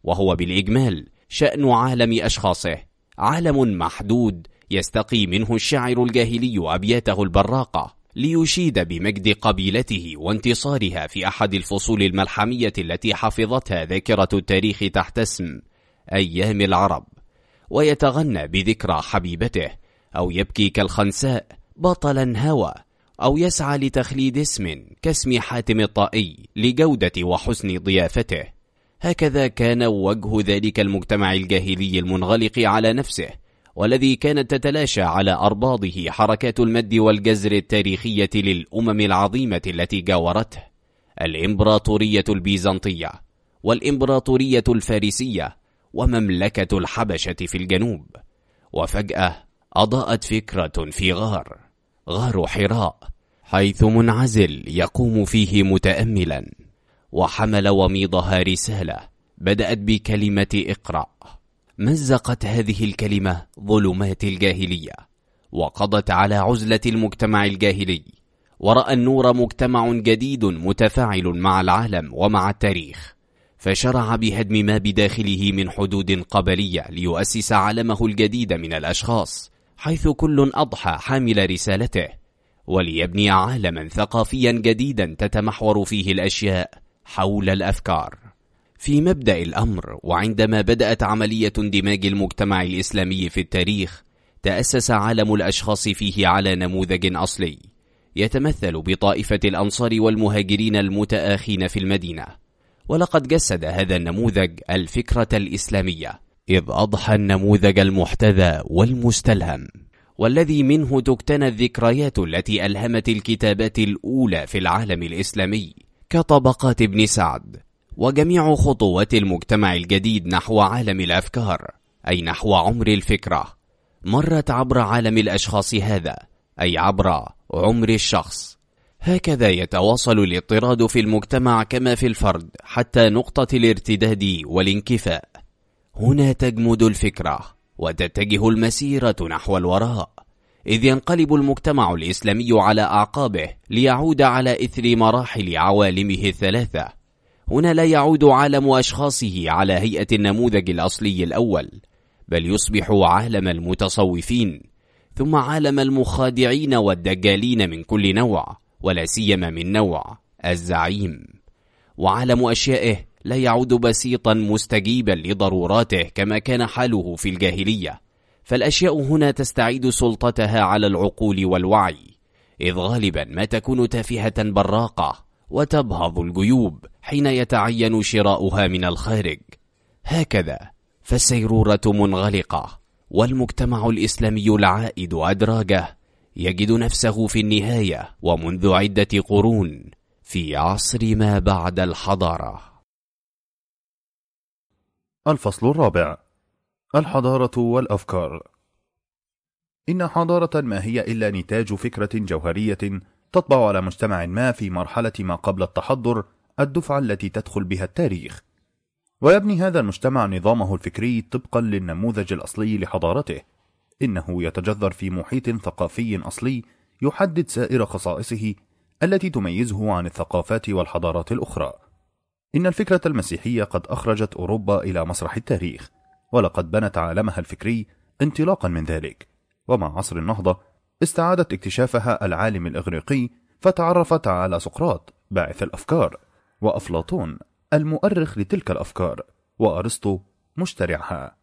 وهو بالإجمال شأن عالم أشخاصه عالم محدود يستقي منه الشاعر الجاهلي أبياته البراقة ليشيد بمجد قبيلته وانتصارها في أحد الفصول الملحمية التي حفظتها ذاكرة التاريخ تحت اسم أيام العرب. ويتغنى بذكرى حبيبته أو يبكي كالخنساء بطلا هوى أو يسعى لتخليد اسم كاسم حاتم الطائي لجودة وحسن ضيافته. هكذا كان وجه ذلك المجتمع الجاهلي المنغلق على نفسه والذي كانت تتلاشى على أرباضه حركات المد والجزر التاريخية للأمم العظيمة التي جاورته الإمبراطورية البيزنطية والإمبراطورية الفارسية ومملكة الحبشة في الجنوب وفجأة أضاءت فكرة في غار غار حراء حيث منعزل يقوم فيه متأملا وحمل وميضها رسالة بدأت بكلمة اقرأ مزقت هذه الكلمة ظلمات الجاهلية وقضت على عزلة المجتمع الجاهلي ورأى النور مجتمع جديد متفاعل مع العالم ومع التاريخ. فشرع بهدم ما بداخله من حدود قبلية ليؤسس عالمه الجديد من الأشخاص حيث كل أضحى حامل رسالته وليبني عالما ثقافيا جديدا تتمحور فيه الأشياء حول الأفكار. في مبدأ الأمر وعندما بدأت عملية اندماج المجتمع الإسلامي في التاريخ تأسس عالم الأشخاص فيه على نموذج أصلي يتمثل بطائفة الأنصار والمهاجرين المتآخين في المدينة. ولقد جسد هذا النموذج الفكرة الإسلامية إذ أضحى النموذج المحتذى والمستلهم. والذي منه تكتنى الذكريات التي ألهمت الكتابات الأولى في العالم الإسلامي كطبقات ابن سعد وجميع خطوات المجتمع الجديد نحو عالم الأفكار أي نحو عمر الفكرة مرت عبر عالم الأشخاص هذا أي عبر عمر الشخص. هكذا يتواصل الاضطراد في المجتمع كما في الفرد حتى نقطة الارتداد والانكفاء. هنا تجمد الفكرة وتتجه المسيرة نحو الوراء. إذ ينقلب المجتمع الإسلامي على أعقابه ليعود على إثر مراحل عوالمه الثلاثة. هنا لا يعود عالم أشخاصه على هيئة النموذج الأصلي الأول بل يصبح عالم المتصوفين ثم عالم المخادعين والدجالين من كل نوع. ولا سيما من نوع الزعيم. وعالم أشيائه لا يعود بسيطا مستجيبا لضروراته كما كان حاله في الجاهلية. فالأشياء هنا تستعيد سلطتها على العقول والوعي إذ غالبا ما تكون تافهة براقة وتبهض الجيوب حين يتعين شراؤها من الخارج. هكذا فالسيرورة منغلقة والمجتمع الإسلامي العائد أدراجه يجد نفسه في النهاية ومنذ عدة قرون في عصر ما بعد الحضارة. الفصل الرابع. الحضارة والأفكار. إن حضارة ما هي إلا نتاج فكرة جوهرية تطبع على مجتمع ما في مرحلة ما قبل التحضر الدفعة التي تدخل بها التاريخ. ويبني هذا المجتمع نظامه الفكري طبقا للنموذج الأصلي لحضارته. إنه يتجذر في محيط ثقافي أصلي يحدد سائر خصائصه التي تميزه عن الثقافات والحضارات الأخرى. إن الفكرة المسيحية قد أخرجت أوروبا إلى مسرح التاريخ ولقد بنت عالمها الفكري انطلاقا من ذلك. ومع عصر النهضة استعادت اكتشافها العالم الإغريقي فتعرفت على سقراط باعث الأفكار وأفلاطون المؤرخ لتلك الأفكار وأرسطو مشترعها.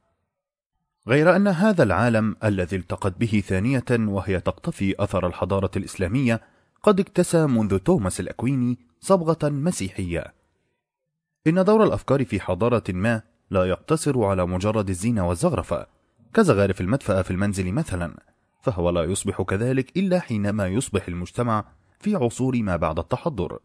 غير أن هذا العالم الذي التقت به ثانية وهي تقتفي أثر الحضارة الإسلامية قد اكتسى منذ توماس الأكويني صبغة مسيحية. إن دور الأفكار في حضارة ما لا يقتصر على مجرد الزينة والزغرفة كزغارف المدفأة في المنزل مثلا فهو لا يصبح كذلك إلا حينما يصبح المجتمع في عصور ما بعد التحضر.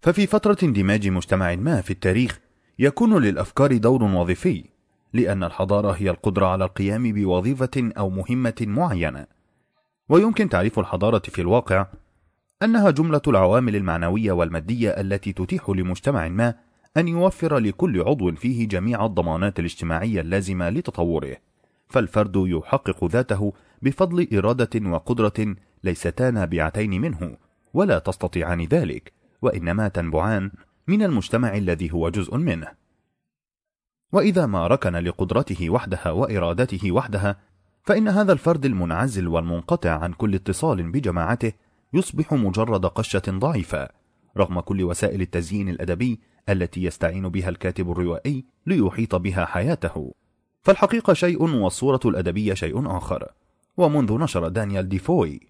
ففي فترة اندماج مجتمع ما في التاريخ يكون للأفكار دور وظيفي لأن الحضارة هي القدرة على القيام بوظيفة أو مهمة معينة. ويمكن تعريف الحضارة في الواقع أنها جملة العوامل المعنوية والمادية التي تتيح لمجتمع ما أن يوفر لكل عضو فيه جميع الضمانات الاجتماعية اللازمة لتطوره. فالفرد يحقق ذاته بفضل إرادة وقدرة ليستا نابعتين منه ولا تستطيعان ذلك وإنما تنبعان من المجتمع الذي هو جزء منه. وإذا ما ركن لقدرته وحدها وإرادته وحدها فإن هذا الفرد المنعزل والمنقطع عن كل اتصال بجماعته يصبح مجرد قشة ضعيفة رغم كل وسائل التزيين الأدبي التي يستعين بها الكاتب الروائي ليحيط بها حياته. فالحقيقة شيء والصورة الأدبية شيء آخر. ومنذ نشر دانيال ديفوي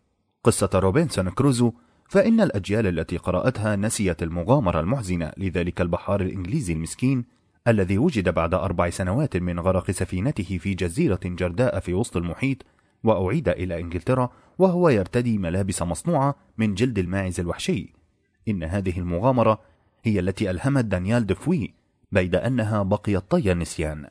قصة روبنسون كروزو فإن الأجيال التي قرأتها نسيت المغامرة المحزنة لذلك البحار الإنجليزي المسكين الذي وجد بعد أربع سنوات من غرق سفينته في جزيرة جرداء في وسط المحيط وأعيد إلى إنجلترا وهو يرتدي ملابس مصنوعة من جلد الماعز الوحشي. إن هذه المغامرة هي التي ألهمت دانيال دفوي بيد أنها بقيت طي النسيان.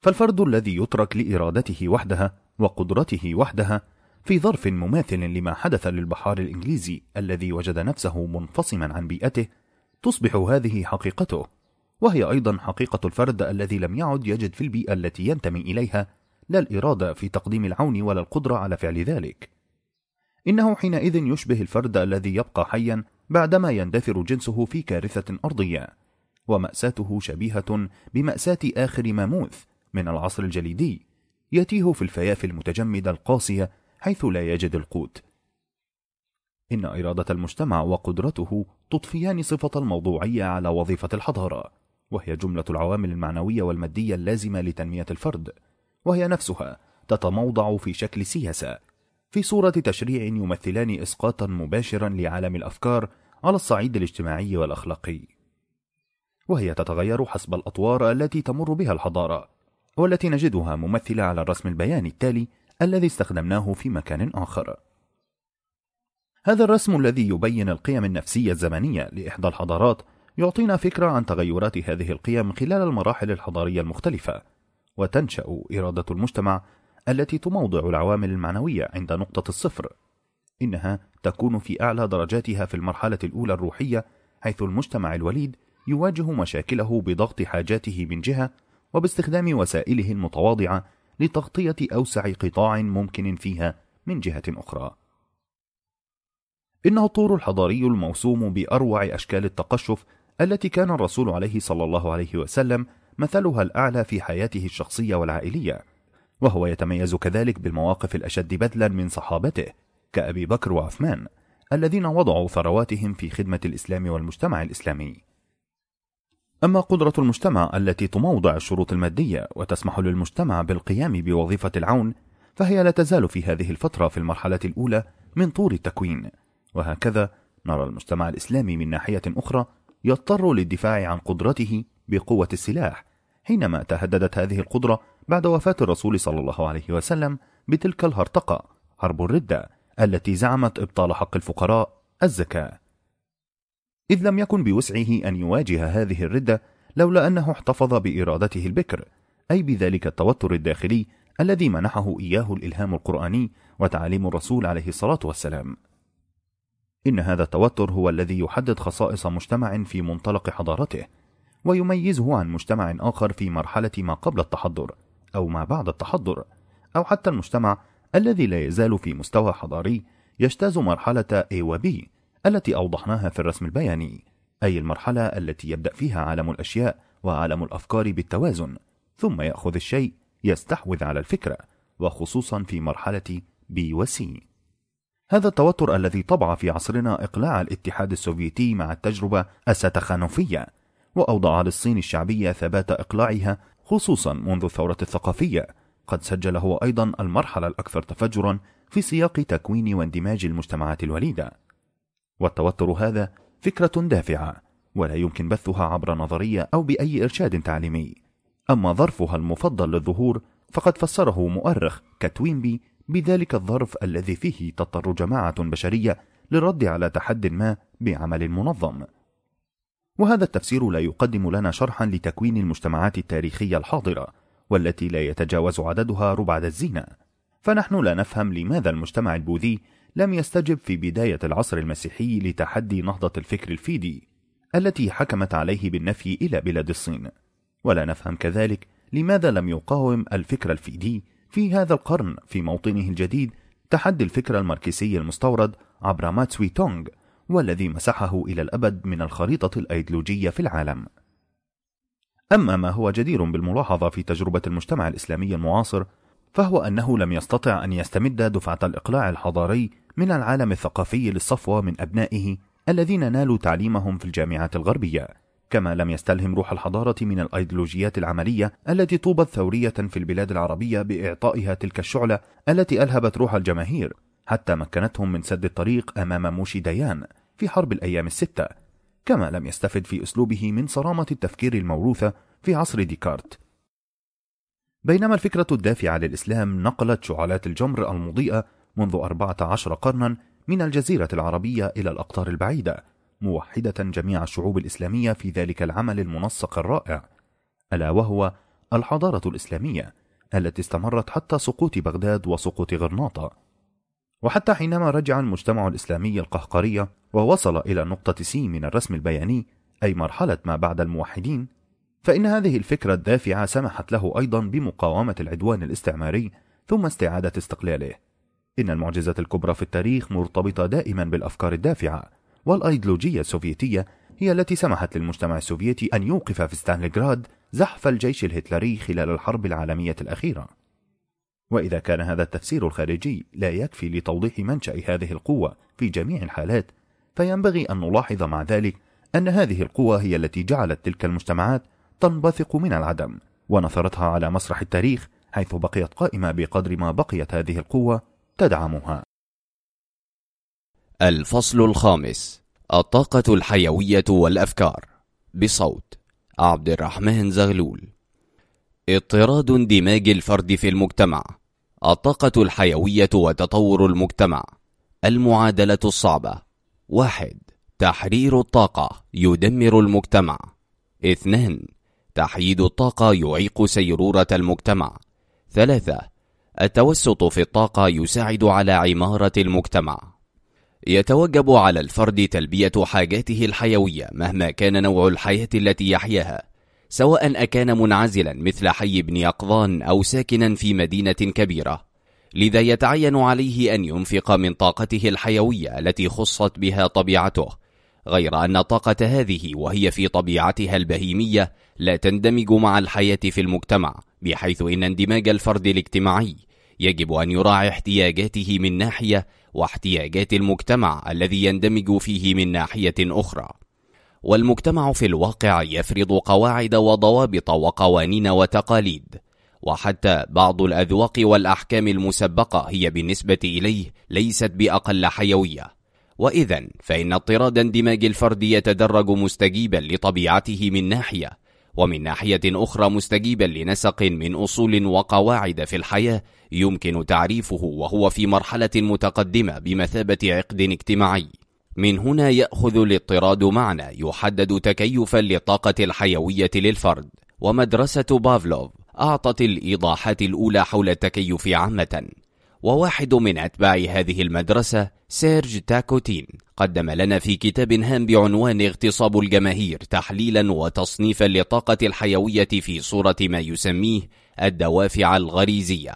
فالفرد الذي يترك لإرادته وحدها وقدرته وحدها في ظرف مماثل لما حدث للبحار الإنجليزي الذي وجد نفسه منفصما عن بيئته تصبح هذه حقيقته. وهي أيضا حقيقة الفرد الذي لم يعد يجد في البيئة التي ينتمي إليها لا الإرادة في تقديم العون ولا القدرة على فعل ذلك. إنه حينئذ يشبه الفرد الذي يبقى حيا بعدما يندثر جنسه في كارثة أرضية ومأساته شبيهة بمأساة آخر ماموث من العصر الجليدي يتيه في الفيافي المتجمدة القاسية حيث لا يجد القوت. إن إرادة المجتمع وقدرته تضفيان صفة الموضوعية على وظيفة الحضارة. وهي جملة العوامل المعنوية والمادية اللازمة لتنمية الفرد وهي نفسها تتموضع في شكل سياسة في صورة تشريع يمثلان إسقاطا مباشرا لعالم الأفكار على الصعيد الاجتماعي والأخلاقي. وهي تتغير حسب الأطوار التي تمر بها الحضارة والتي نجدها ممثلة على الرسم البياني التالي الذي استخدمناه في مكان آخر. هذا الرسم الذي يبين القيم النفسية الزمنية لإحدى الحضارات يعطينا فكرة عن تغيرات هذه القيم خلال المراحل الحضارية المختلفة وتنشأ إرادة المجتمع التي تموضع العوامل المعنوية عند نقطة الصفر. إنها تكون في أعلى درجاتها في المرحلة الأولى الروحية حيث المجتمع الوليد يواجه مشاكله بضغط حاجاته من جهة وباستخدام وسائله المتواضعة لتغطية أوسع قطاع ممكن فيها من جهة أخرى. إنه الطور الحضاري الموسوم بأروع أشكال التقشف التي كان الرسول عليه صلى الله عليه وسلم مثلها الأعلى في حياته الشخصية والعائلية. وهو يتميز كذلك بالمواقف الأشد بذلا من صحابته كأبي بكر وعثمان الذين وضعوا ثرواتهم في خدمة الإسلام والمجتمع الإسلامي. أما قدرة المجتمع التي تموضع الشروط المادية وتسمح للمجتمع بالقيام بوظيفة العون فهي لا تزال في هذه الفترة في المرحلة الأولى من طور التكوين. وهكذا نرى المجتمع الإسلامي من ناحية أخرى يضطر للدفاع عن قدرته بقوة السلاح حينما تهددت هذه القدرة بعد وفاة الرسول صلى الله عليه وسلم بتلك الهرطقة حرب الردة التي زعمت إبطال حق الفقراء الزكاة. إذ لم يكن بوسعه أن يواجه هذه الردة لولا أنه احتفظ بإرادته البكر أي بذلك التوتر الداخلي الذي منحه إياه الإلهام القرآني وتعليم الرسول عليه الصلاة والسلام. إن هذا التوتر هو الذي يحدد خصائص مجتمع في منطلق حضارته ويميزه عن مجتمع آخر في مرحلة ما قبل التحضر أو ما بعد التحضر أو حتى المجتمع الذي لا يزال في مستوى حضاري يجتاز مرحلة A و B التي أوضحناها في الرسم البياني أي المرحلة التي يبدأ فيها عالم الأشياء وعالم الأفكار بالتوازن ثم يأخذ الشيء يستحوذ على الفكرة وخصوصا في مرحلة B و C. هذا التوتر الذي طبع في عصرنا إقلاع الاتحاد السوفيتي مع التجربة الستخانوفية وأوضع للصين الشعبية ثبات إقلاعها خصوصا منذ الثورة الثقافية. قد سجل هو أيضا المرحلة الأكثر تفجرا في سياق تكوين واندماج المجتمعات الوليدة. والتوتر هذا فكرة دافعة ولا يمكن بثها عبر نظرية أو بأي إرشاد تعليمي. أما ظرفها المفضل للظهور فقد فسره مؤرخ كتوينبي بذلك الظرف الذي فيه تضطر جماعة بشرية للرد على تحد ما بعمل منظم. وهذا التفسير لا يقدم لنا شرحا لتكوين المجتمعات التاريخية الحاضرة والتي لا يتجاوز عددها ربع الزينة. فنحن لا نفهم لماذا المجتمع البوذي لم يستجب في بداية العصر المسيحي لتحدي نهضة الفكر الفيدي التي حكمت عليه بالنفي إلى بلاد الصين. ولا نفهم كذلك لماذا لم يقاوم الفكر الفيدي في هذا القرن في موطنه الجديد تحدي الفكر الماركسي المستورد عبر ماتسوي تونغ والذي مسحه إلى الأبد من الخريطة الأيديولوجية في العالم. أما ما هو جدير بالملاحظة في تجربة المجتمع الإسلامي المعاصر فهو أنه لم يستطع أن يستمد دفعة الإقلاع الحضاري من العالم الثقافي للصفوة من أبنائه الذين نالوا تعليمهم في الجامعات الغربية. كما لم يستلهم روح الحضارة من الأيديولوجيات العملية التي طوبت ثورية في البلاد العربية بإعطائها تلك الشعلة التي ألهبت روح الجماهير حتى مكنتهم من سد الطريق أمام موشي ديان في حرب الأيام الستة كما لم يستفد في أسلوبه من صرامة التفكير الموروثة في عصر ديكارت. بينما الفكرة الدافعة للإسلام نقلت شعلات الجمر المضيئة منذ أربعة عشر قرنا من الجزيرة العربية إلى الأقطار البعيدة. موحدة جميع الشعوب الإسلامية في ذلك العمل المنسق الرائع ألا وهو الحضارة الإسلامية التي استمرت حتى سقوط بغداد وسقوط غرناطة. وحتى حينما رجع المجتمع الإسلامي القهقرية ووصل إلى نقطة سي من الرسم البياني أي مرحلة ما بعد الموحدين فإن هذه الفكرة الدافعة سمحت له أيضا بمقاومة العدوان الاستعماري ثم استعادة استقلاله. إن المعجزة الكبرى في التاريخ مرتبطة دائما بالأفكار الدافعة والأيديولوجية السوفيتية هي التي سمحت للمجتمع السوفيتي أن يوقف في ستالينغراد زحف الجيش الهتلري خلال الحرب العالمية الأخيرة. وإذا كان هذا التفسير الخارجي لا يكفي لتوضيح منشأ هذه القوة في جميع الحالات فينبغي أن نلاحظ مع ذلك أن هذه القوة هي التي جعلت تلك المجتمعات تنبثق من العدم ونثرتها على مسرح التاريخ حيث بقيت قائمة بقدر ما بقيت هذه القوة تدعمها. الفصل الخامس الطاقة الحيوية والأفكار بصوت عبد الرحمن زغلول. اضطراد اندماج الفرد في المجتمع الطاقة الحيوية وتطور المجتمع المعادلة الصعبة. واحد تحرير الطاقة يدمر المجتمع. اثنان تحييد الطاقة يعيق سيرورة المجتمع. ثلاثة التوسط في الطاقة يساعد على عمارة المجتمع. يتوجب على الفرد تلبية حاجاته الحيوية مهما كان نوع الحياة التي يحياها سواء أكان منعزلا مثل حي ابن يقظان أو ساكنا في مدينة كبيرة لذا يتعين عليه أن ينفق من طاقته الحيوية التي خصت بها طبيعته غير أن طاقة هذه وهي في طبيعتها البهيمية لا تندمج مع الحياة في المجتمع بحيث إن اندماج الفرد الاجتماعي يجب أن يراعي احتياجاته من ناحية واحتياجات المجتمع الذي يندمج فيه من ناحية أخرى. والمجتمع في الواقع يفرض قواعد وضوابط وقوانين وتقاليد وحتى بعض الأذواق والأحكام المسبقة هي بالنسبة إليه ليست بأقل حيوية. وإذا فإن اضطراد اندماج الفرد يتدرج مستجيبا لطبيعته من ناحية ومن ناحية أخرى مستجيبا لنسق من أصول وقواعد في الحياة يمكن تعريفه وهو في مرحلة متقدمة بمثابة عقد اجتماعي. من هنا يأخذ الاضطراد معنى يحدد تكيفا للطاقة الحيوية للفرد. ومدرسة بافلوف أعطت الإيضاحات الأولى حول التكيف عامة. وواحد من أتباع هذه المدرسة سيرج تاكوتين قدم لنا في كتاب هام بعنوان اغتصاب الجماهير تحليلا وتصنيفا للطاقة الحيوية في صورة ما يسميه الدوافع الغريزية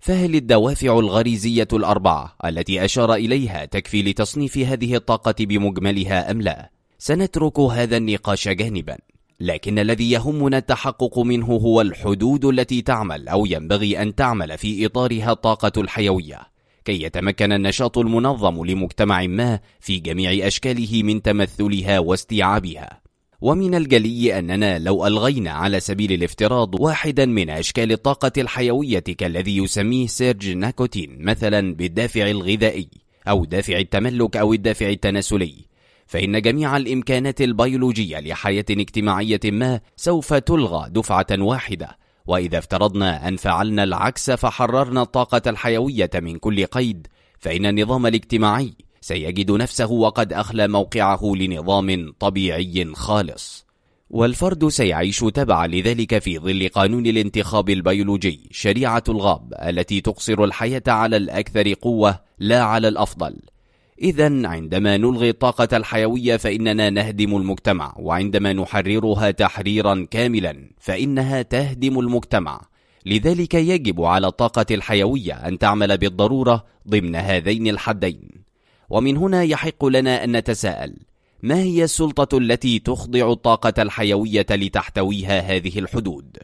فهل الدوافع الغريزية الأربعة التي أشار إليها تكفي لتصنيف هذه الطاقة بمجملها أم لا؟ سنترك هذا النقاش جانبا لكن الذي يهمنا التحقق منه هو الحدود التي تعمل أو ينبغي أن تعمل في إطارها الطاقة الحيوية كي يتمكن النشاط المنظم لمجتمع ما في جميع أشكاله من تمثلها واستيعابها. ومن الجلي أننا لو ألغينا على سبيل الافتراض واحدا من أشكال الطاقة الحيوية كالذي يسميه سيرج ناكوتين مثلا بالدافع الغذائي أو دافع التملك أو الدافع التناسلي فإن جميع الإمكانات البيولوجية لحياة اجتماعية ما سوف تلغى دفعة واحدة. وإذا افترضنا أن فعلنا العكس فحررنا الطاقة الحيوية من كل قيد فإن النظام الاجتماعي سيجد نفسه وقد أخلى موقعه لنظام طبيعي خالص. والفرد سيعيش تبعا لذلك في ظل قانون الانتخاب البيولوجي شريعة الغاب التي تقصر الحياة على الأكثر قوة لا على الأفضل. إذا عندما نلغي الطاقة الحيوية فإننا نهدم المجتمع وعندما نحررها تحريرا كاملا فإنها تهدم المجتمع لذلك يجب على الطاقة الحيوية أن تعمل بالضرورة ضمن هذين الحدين ومن هنا يحق لنا أن نتساءل ما هي السلطة التي تخضع الطاقة الحيوية لتحتويها هذه الحدود؟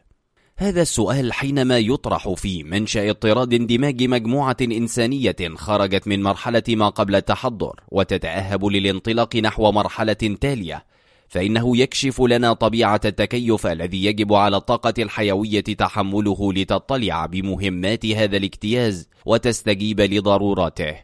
هذا السؤال حينما يطرح في منشأ اضطراد اندماج مجموعة إنسانية خرجت من مرحلة ما قبل التحضر وتتأهب للانطلاق نحو مرحلة تالية فإنه يكشف لنا طبيعة التكيف الذي يجب على الطاقة الحيوية تحمله لتطلع بمهمات هذا الاجتياز وتستجيب لضروراته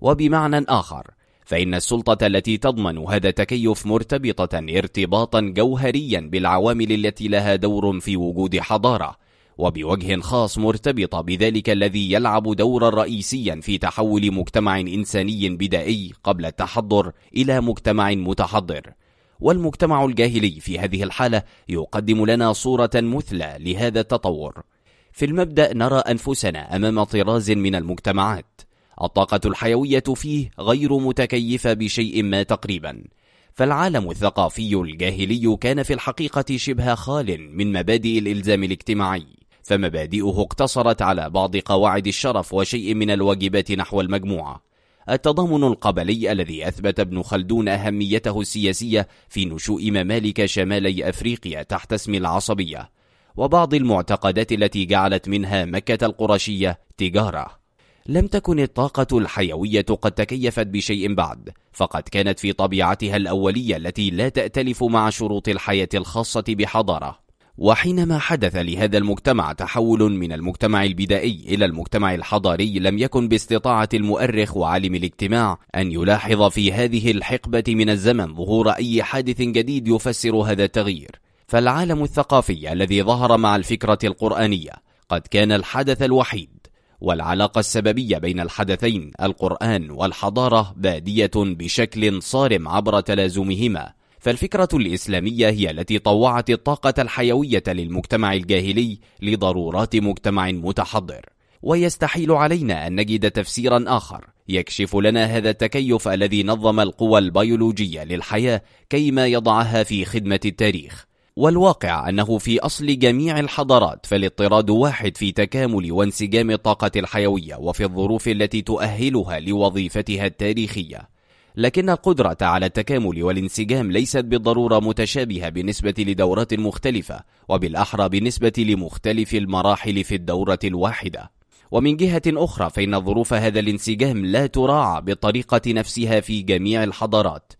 وبمعنى آخر فإن السلطة التي تضمن هذا التكيف مرتبطة ارتباطا جوهريا بالعوامل التي لها دور في وجود حضارة وبوجه خاص مرتبطة بذلك الذي يلعب دورا رئيسيا في تحول مجتمع إنساني بدائي قبل التحضر إلى مجتمع متحضر. والمجتمع الجاهلي في هذه الحالة يقدم لنا صورة مثلى لهذا التطور. في المبدأ نرى أنفسنا أمام طراز من المجتمعات. الطاقة الحيوية فيه غير متكيفة بشيء ما تقريبا. فالعالم الثقافي الجاهلي كان في الحقيقة شبه خال من مبادئ الإلزام الاجتماعي فمبادئه اقتصرت على بعض قواعد الشرف وشيء من الواجبات نحو المجموعة. التضامن القبلي الذي أثبت ابن خلدون أهميته السياسية في نشوء ممالك شمالي أفريقيا تحت اسم العصبية وبعض المعتقدات التي جعلت منها مكة القرشية تجارة. لم تكن الطاقة الحيوية قد تكيفت بشيء بعد فقد كانت في طبيعتها الأولية التي لا تأتلف مع شروط الحياة الخاصة بحضارة. وحينما حدث لهذا المجتمع تحول من المجتمع البدائي إلى المجتمع الحضاري لم يكن باستطاعة المؤرخ وعالم الاجتماع أن يلاحظ في هذه الحقبة من الزمن ظهور أي حادث جديد يفسر هذا التغيير. فالعالم الثقافي الذي ظهر مع الفكرة القرآنية قد كان الحدث الوحيد والعلاقة السببية بين الحدثين القرآن والحضارة بادية بشكل صارم عبر تلازمهما. فالفكرة الإسلامية هي التي طوعت الطاقة الحيوية للمجتمع الجاهلي لضرورات مجتمع متحضر. ويستحيل علينا أن نجد تفسيرا آخر يكشف لنا هذا التكيف الذي نظم القوى البيولوجية للحياة كيما يضعها في خدمة التاريخ. والواقع أنه في أصل جميع الحضارات فالاضطراد واحد في تكامل وانسجام الطاقة الحيوية وفي الظروف التي تؤهلها لوظيفتها التاريخية. لكن القدرة على التكامل والانسجام ليست بالضرورة متشابهة بالنسبة لدورات مختلفة وبالأحرى بالنسبة لمختلف المراحل في الدورة الواحدة. ومن جهة أخرى فإن ظروف هذا الانسجام لا تراعى بالطريقة نفسها في جميع الحضارات.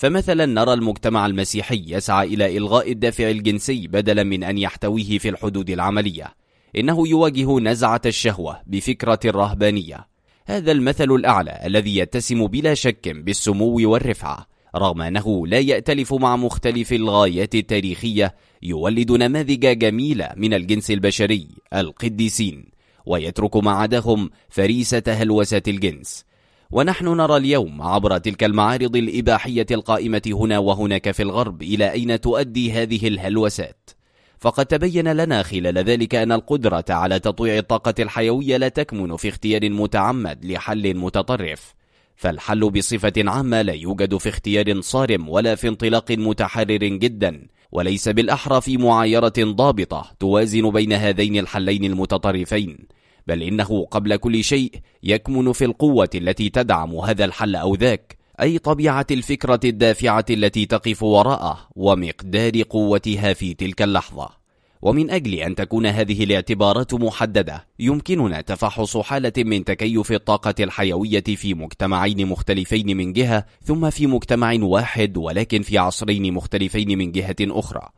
فمثلا نرى المجتمع المسيحي يسعى إلى إلغاء الدافع الجنسي بدلا من أن يحتويه في الحدود العملية. إنه يواجه نزعة الشهوة بفكرة الرهبانية. هذا المثل الأعلى الذي يتسم بلا شك بالسمو والرفعة رغم أنه لا يأتلف مع مختلف الغايات التاريخية يولد نماذج جميلة من الجنس البشري القديسين ويترك ما عداهم فريسة هلوسة الجنس. ونحن نرى اليوم عبر تلك المعارض الإباحية القائمة هنا وهناك في الغرب إلى أين تؤدي هذه الهلوسات. فقد تبين لنا خلال ذلك أن القدرة على تطويع الطاقة الحيوية لا تكمن في اختيار متعمد لحل متطرف. فالحل بصفة عامة لا يوجد في اختيار صارم ولا في انطلاق متحرر جدا وليس بالأحرى في معايرة ضابطة توازن بين هذين الحلين المتطرفين. بل إنه قبل كل شيء يكمن في القوة التي تدعم هذا الحل أو ذاك أي طبيعة الفكرة الدافعة التي تقف وراءه ومقدار قوتها في تلك اللحظة. ومن أجل أن تكون هذه الاعتبارات محددة يمكننا تفحص حالة من تكيف الطاقة الحيوية في مجتمعين مختلفين من جهة ثم في مجتمع واحد ولكن في عصرين مختلفين من جهة أخرى.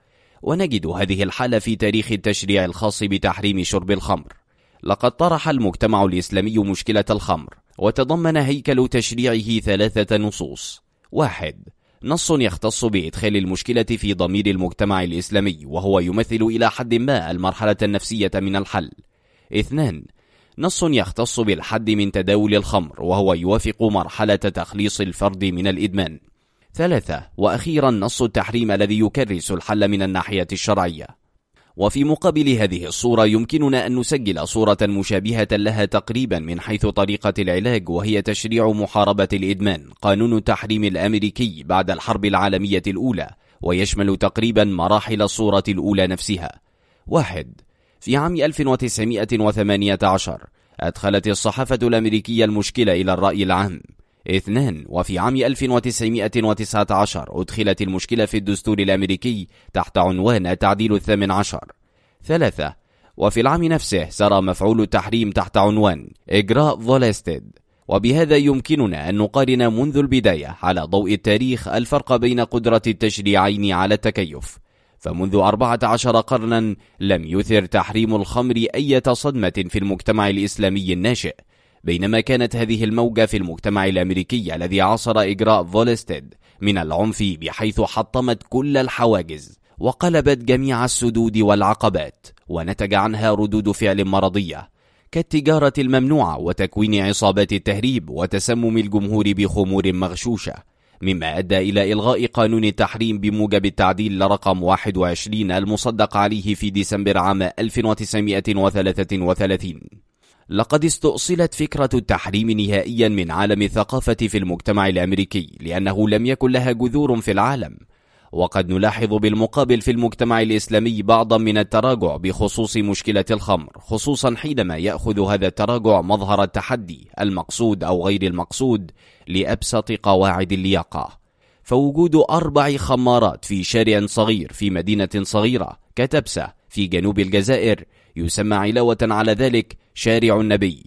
ونجد هذه الحالة في تاريخ التشريع الخاص بتحريم شرب الخمر. لقد طرح المجتمع الإسلامي مشكلة الخمر وتضمن هيكل تشريعه ثلاثة نصوص. واحد نص يختص بإدخال المشكلة في ضمير المجتمع الإسلامي وهو يمثل إلى حد ما المرحلة النفسية من الحل. اثنان نص يختص بالحد من تداول الخمر وهو يوافق مرحلة تخليص الفرد من الإدمان. ثلاثة وأخيرا نص التحريم الذي يكرس الحل من الناحية الشرعية. وفي مقابل هذه الصورة يمكننا أن نسجل صورة مشابهة لها تقريبا من حيث طريقة العلاج وهي تشريع محاربة الإدمان قانون التحريم الأمريكي بعد الحرب العالمية الأولى ويشمل تقريبا مراحل الصورة الأولى نفسها. واحد في عام 1918 أدخلت الصحافة الأمريكية المشكلة إلى الرأي العام. اثنان وفي عام 1919 أدخلت المشكلة في الدستور الأمريكي تحت عنوان تعديل الثامن عشر. ثلاثة وفي العام نفسه سرى مفعول التحريم تحت عنوان إجراء فولستيد وبهذا يمكننا أن نقارن منذ البداية على ضوء التاريخ الفرق بين قدرة التشريعين على التكيف. فمنذ أربعة عشر قرنا لم يثر تحريم الخمر أي صدمة في المجتمع الإسلامي الناشئ. بينما كانت هذه الموجة في المجتمع الأمريكي الذي عاصر إجراء فولستيد من العنف بحيث حطمت كل الحواجز وقلبت جميع السدود والعقبات ونتج عنها ردود فعل مرضية كالتجارة الممنوعة وتكوين عصابات التهريب وتسمم الجمهور بخمور مغشوشة مما أدى إلى إلغاء قانون التحريم بموجب التعديل رقم 21 المصدق عليه في ديسمبر عام 1933 لقد استؤصلت فكرة التحريم نهائيا من عالم الثقافة في المجتمع الأمريكي لأنه لم يكن لها جذور في العالم. وقد نلاحظ بالمقابل في المجتمع الإسلامي بعضا من التراجع بخصوص مشكلة الخمر خصوصا حينما يأخذ هذا التراجع مظهر التحدي المقصود أو غير المقصود لأبسط قواعد اللياقة فوجود أربع خمارات في شارع صغير في مدينة صغيرة كتبسة في جنوب الجزائر يسمى علاوة على ذلك شارع النبي.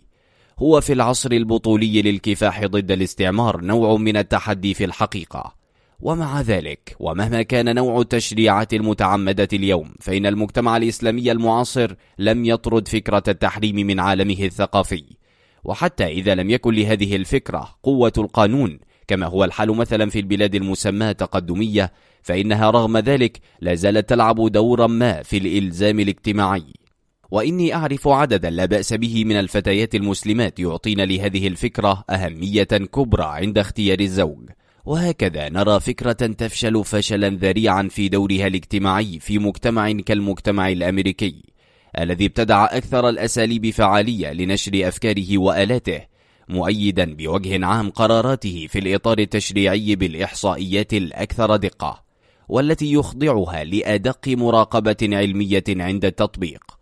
هو في العصر البطولي للكفاح ضد الاستعمار نوع من التحدي في الحقيقة. ومع ذلك ومهما كان نوع التشريعات المتعمدة اليوم فإن المجتمع الإسلامي المعاصر لم يطرد فكرة التحريم من عالمه الثقافي. وحتى إذا لم يكن لهذه الفكرة قوة القانون كما هو الحال مثلا في البلاد المسماة تقدمية فإنها رغم ذلك لا زالت تلعب دورا ما في الإلزام الاجتماعي. وإني أعرف عددا لا بأس به من الفتيات المسلمات يعطين لهذه الفكرة أهمية كبرى عند اختيار الزوج. وهكذا نرى فكرة تفشل فشلا ذريعا في دورها الاجتماعي في مجتمع كالمجتمع الأمريكي الذي ابتدع أكثر الأساليب فعالية لنشر أفكاره وآلاته مؤيدا بوجه عام قراراته في الإطار التشريعي بالإحصائيات الأكثر دقة والتي يخضعها لأدق مراقبة علمية عند التطبيق.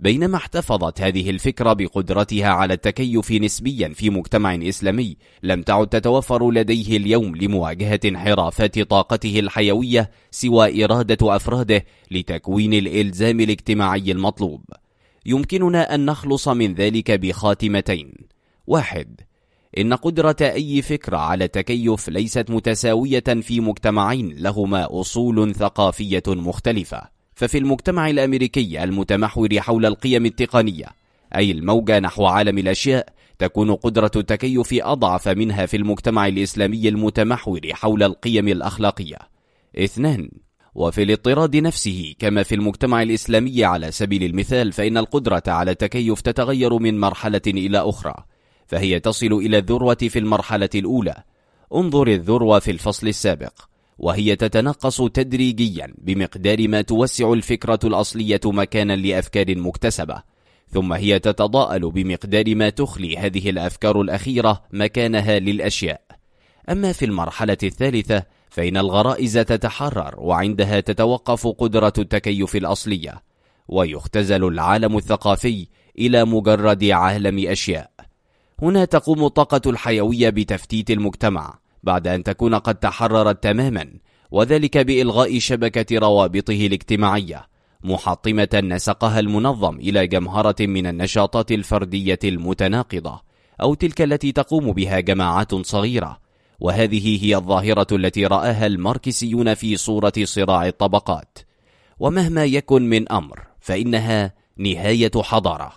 بينما احتفظت هذه الفكرة بقدرتها على التكيف نسبيا في مجتمع إسلامي. لم تعد تتوفر لديه اليوم لمواجهة انحرافات طاقته الحيوية سوى إرادة أفراده لتكوين الإلزام الاجتماعي المطلوب. يمكننا أن نخلص من ذلك بخاتمتين. واحد إن قدرة أي فكرة على التكيف ليست متساوية في مجتمعين لهما أصول ثقافية مختلفة. ففي المجتمع الأمريكي المتمحور حول القيم التقنية أي الموجة نحو عالم الأشياء تكون قدرة التكيف أضعف منها في المجتمع الإسلامي المتمحور حول القيم الأخلاقية. اثنان وفي الاضطراد نفسه كما في المجتمع الإسلامي على سبيل المثال فإن القدرة على التكيف تتغير من مرحلة إلى أخرى فهي تصل إلى الذروة في المرحلة الأولى. انظر الذروة في الفصل السابق. وهي تتنقص تدريجيا بمقدار ما توسع الفكرة الأصلية مكانا لأفكار مكتسبة ثم هي تتضاءل بمقدار ما تخلي هذه الأفكار الأخيرة مكانها للأشياء. أما في المرحلة الثالثة فإن الغرائز تتحرر وعندها تتوقف قدرة التكيف الأصلية ويختزل العالم الثقافي إلى مجرد عالم أشياء. هنا تقوم الطاقة الحيوية بتفتيت المجتمع بعد أن تكون قد تحررت تماما وذلك بإلغاء شبكة روابطه الاجتماعية محطمة نسقها المنظم إلى جمهرة من النشاطات الفردية المتناقضة أو تلك التي تقوم بها جماعات صغيرة. وهذه هي الظاهرة التي رآها الماركسيون في صورة صراع الطبقات. ومهما يكن من أمر فإنها نهاية حضارة.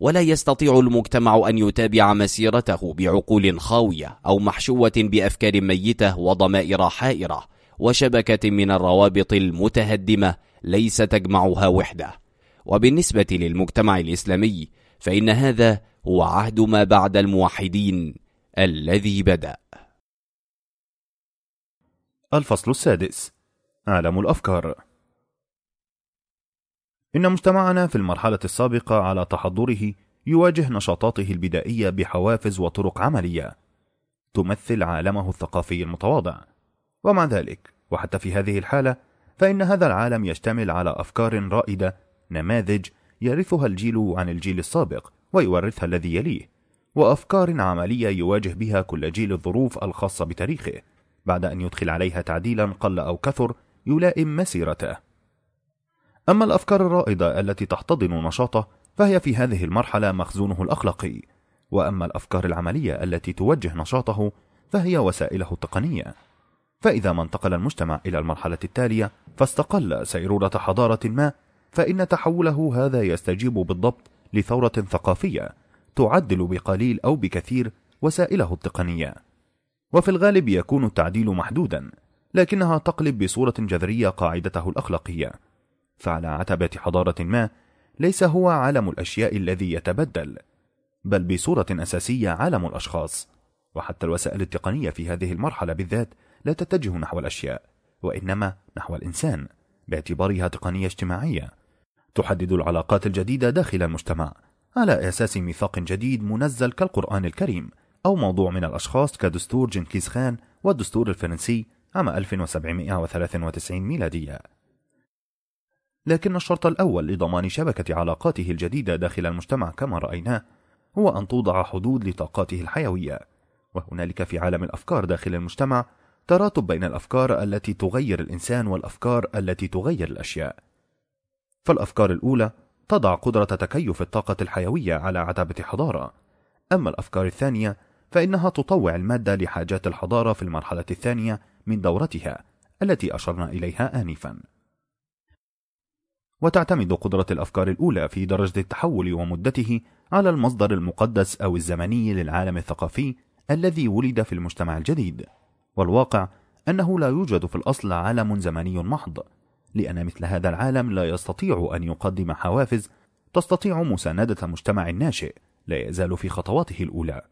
ولا يستطيع المجتمع أن يتابع مسيرته بعقول خاوية أو محشوة بأفكار ميتة وضمائر حائرة وشبكة من الروابط المتهدمة ليس تجمعها وحدة. وبالنسبة للمجتمع الإسلامي فإن هذا هو عهد ما بعد الموحدين الذي بدأ. الفصل السادس. عالم الأفكار. إن مجتمعنا في المرحلة السابقة على تحضره يواجه نشاطاته البدائية بحوافز وطرق عملية تمثل عالمه الثقافي المتواضع. ومع ذلك وحتى في هذه الحالة فإن هذا العالم يشتمل على أفكار رائدة نماذج يرثها الجيل عن الجيل السابق ويورثها الذي يليه وأفكار عملية يواجه بها كل جيل الظروف الخاصة بتاريخه. بعد أن يدخل عليها تعديلا قل أو كثر يلائم مسيرته. أما الأفكار الرائدة التي تحتضن نشاطه فهي في هذه المرحلة مخزونه الأخلاقي. وأما الأفكار العملية التي توجه نشاطه فهي وسائله التقنية. فإذا ما انتقل المجتمع إلى المرحلة التالية فاستقل سيرورة حضارة ما فإن تحوله هذا يستجيب بالضبط لثورة ثقافية تعدل بقليل أو بكثير وسائله التقنية. وفي الغالب يكون التعديل محدودا لكنها تقلب بصورة جذرية قاعدته الأخلاقية. فعلى عتبة حضارة ما ليس هو عالم الأشياء الذي يتبدل بل بصورة أساسية عالم الأشخاص. وحتى الوسائل التقنية في هذه المرحلة بالذات لا تتجه نحو الأشياء وإنما نحو الإنسان باعتبارها تقنية اجتماعية. تحدد العلاقات الجديدة داخل المجتمع على أساس ميثاق جديد منزل كالقرآن الكريم أو موضوع من الأشخاص كدستور جنكيز خان والدستور الفرنسي عام 1793 ميلادية. لكن الشرط الأول لضمان شبكة علاقاته الجديدة داخل المجتمع كما رأيناه هو أن توضع حدود لطاقاته الحيوية. وهنالك في عالم الأفكار داخل المجتمع تراتب بين الأفكار التي تغير الإنسان والأفكار التي تغير الأشياء. فالأفكار الأولى تضع قدرة تكيف الطاقة الحيوية على عتبة حضارة أما الأفكار الثانية فإنها تطوع المادة لحاجات الحضارة في المرحلة الثانية من دورتها التي أشرنا إليها آنفا. وتعتمد قدرة الأفكار الأولى في درجة التحول ومدته على المصدر المقدس أو الزمني للعالم الثقافي الذي ولد في المجتمع الجديد. والواقع أنه لا يوجد في الأصل عالم زمني محض لأن مثل هذا العالم لا يستطيع أن يقدم حوافز تستطيع مساندة مجتمع ناشئ لا يزال في خطواته الأولى.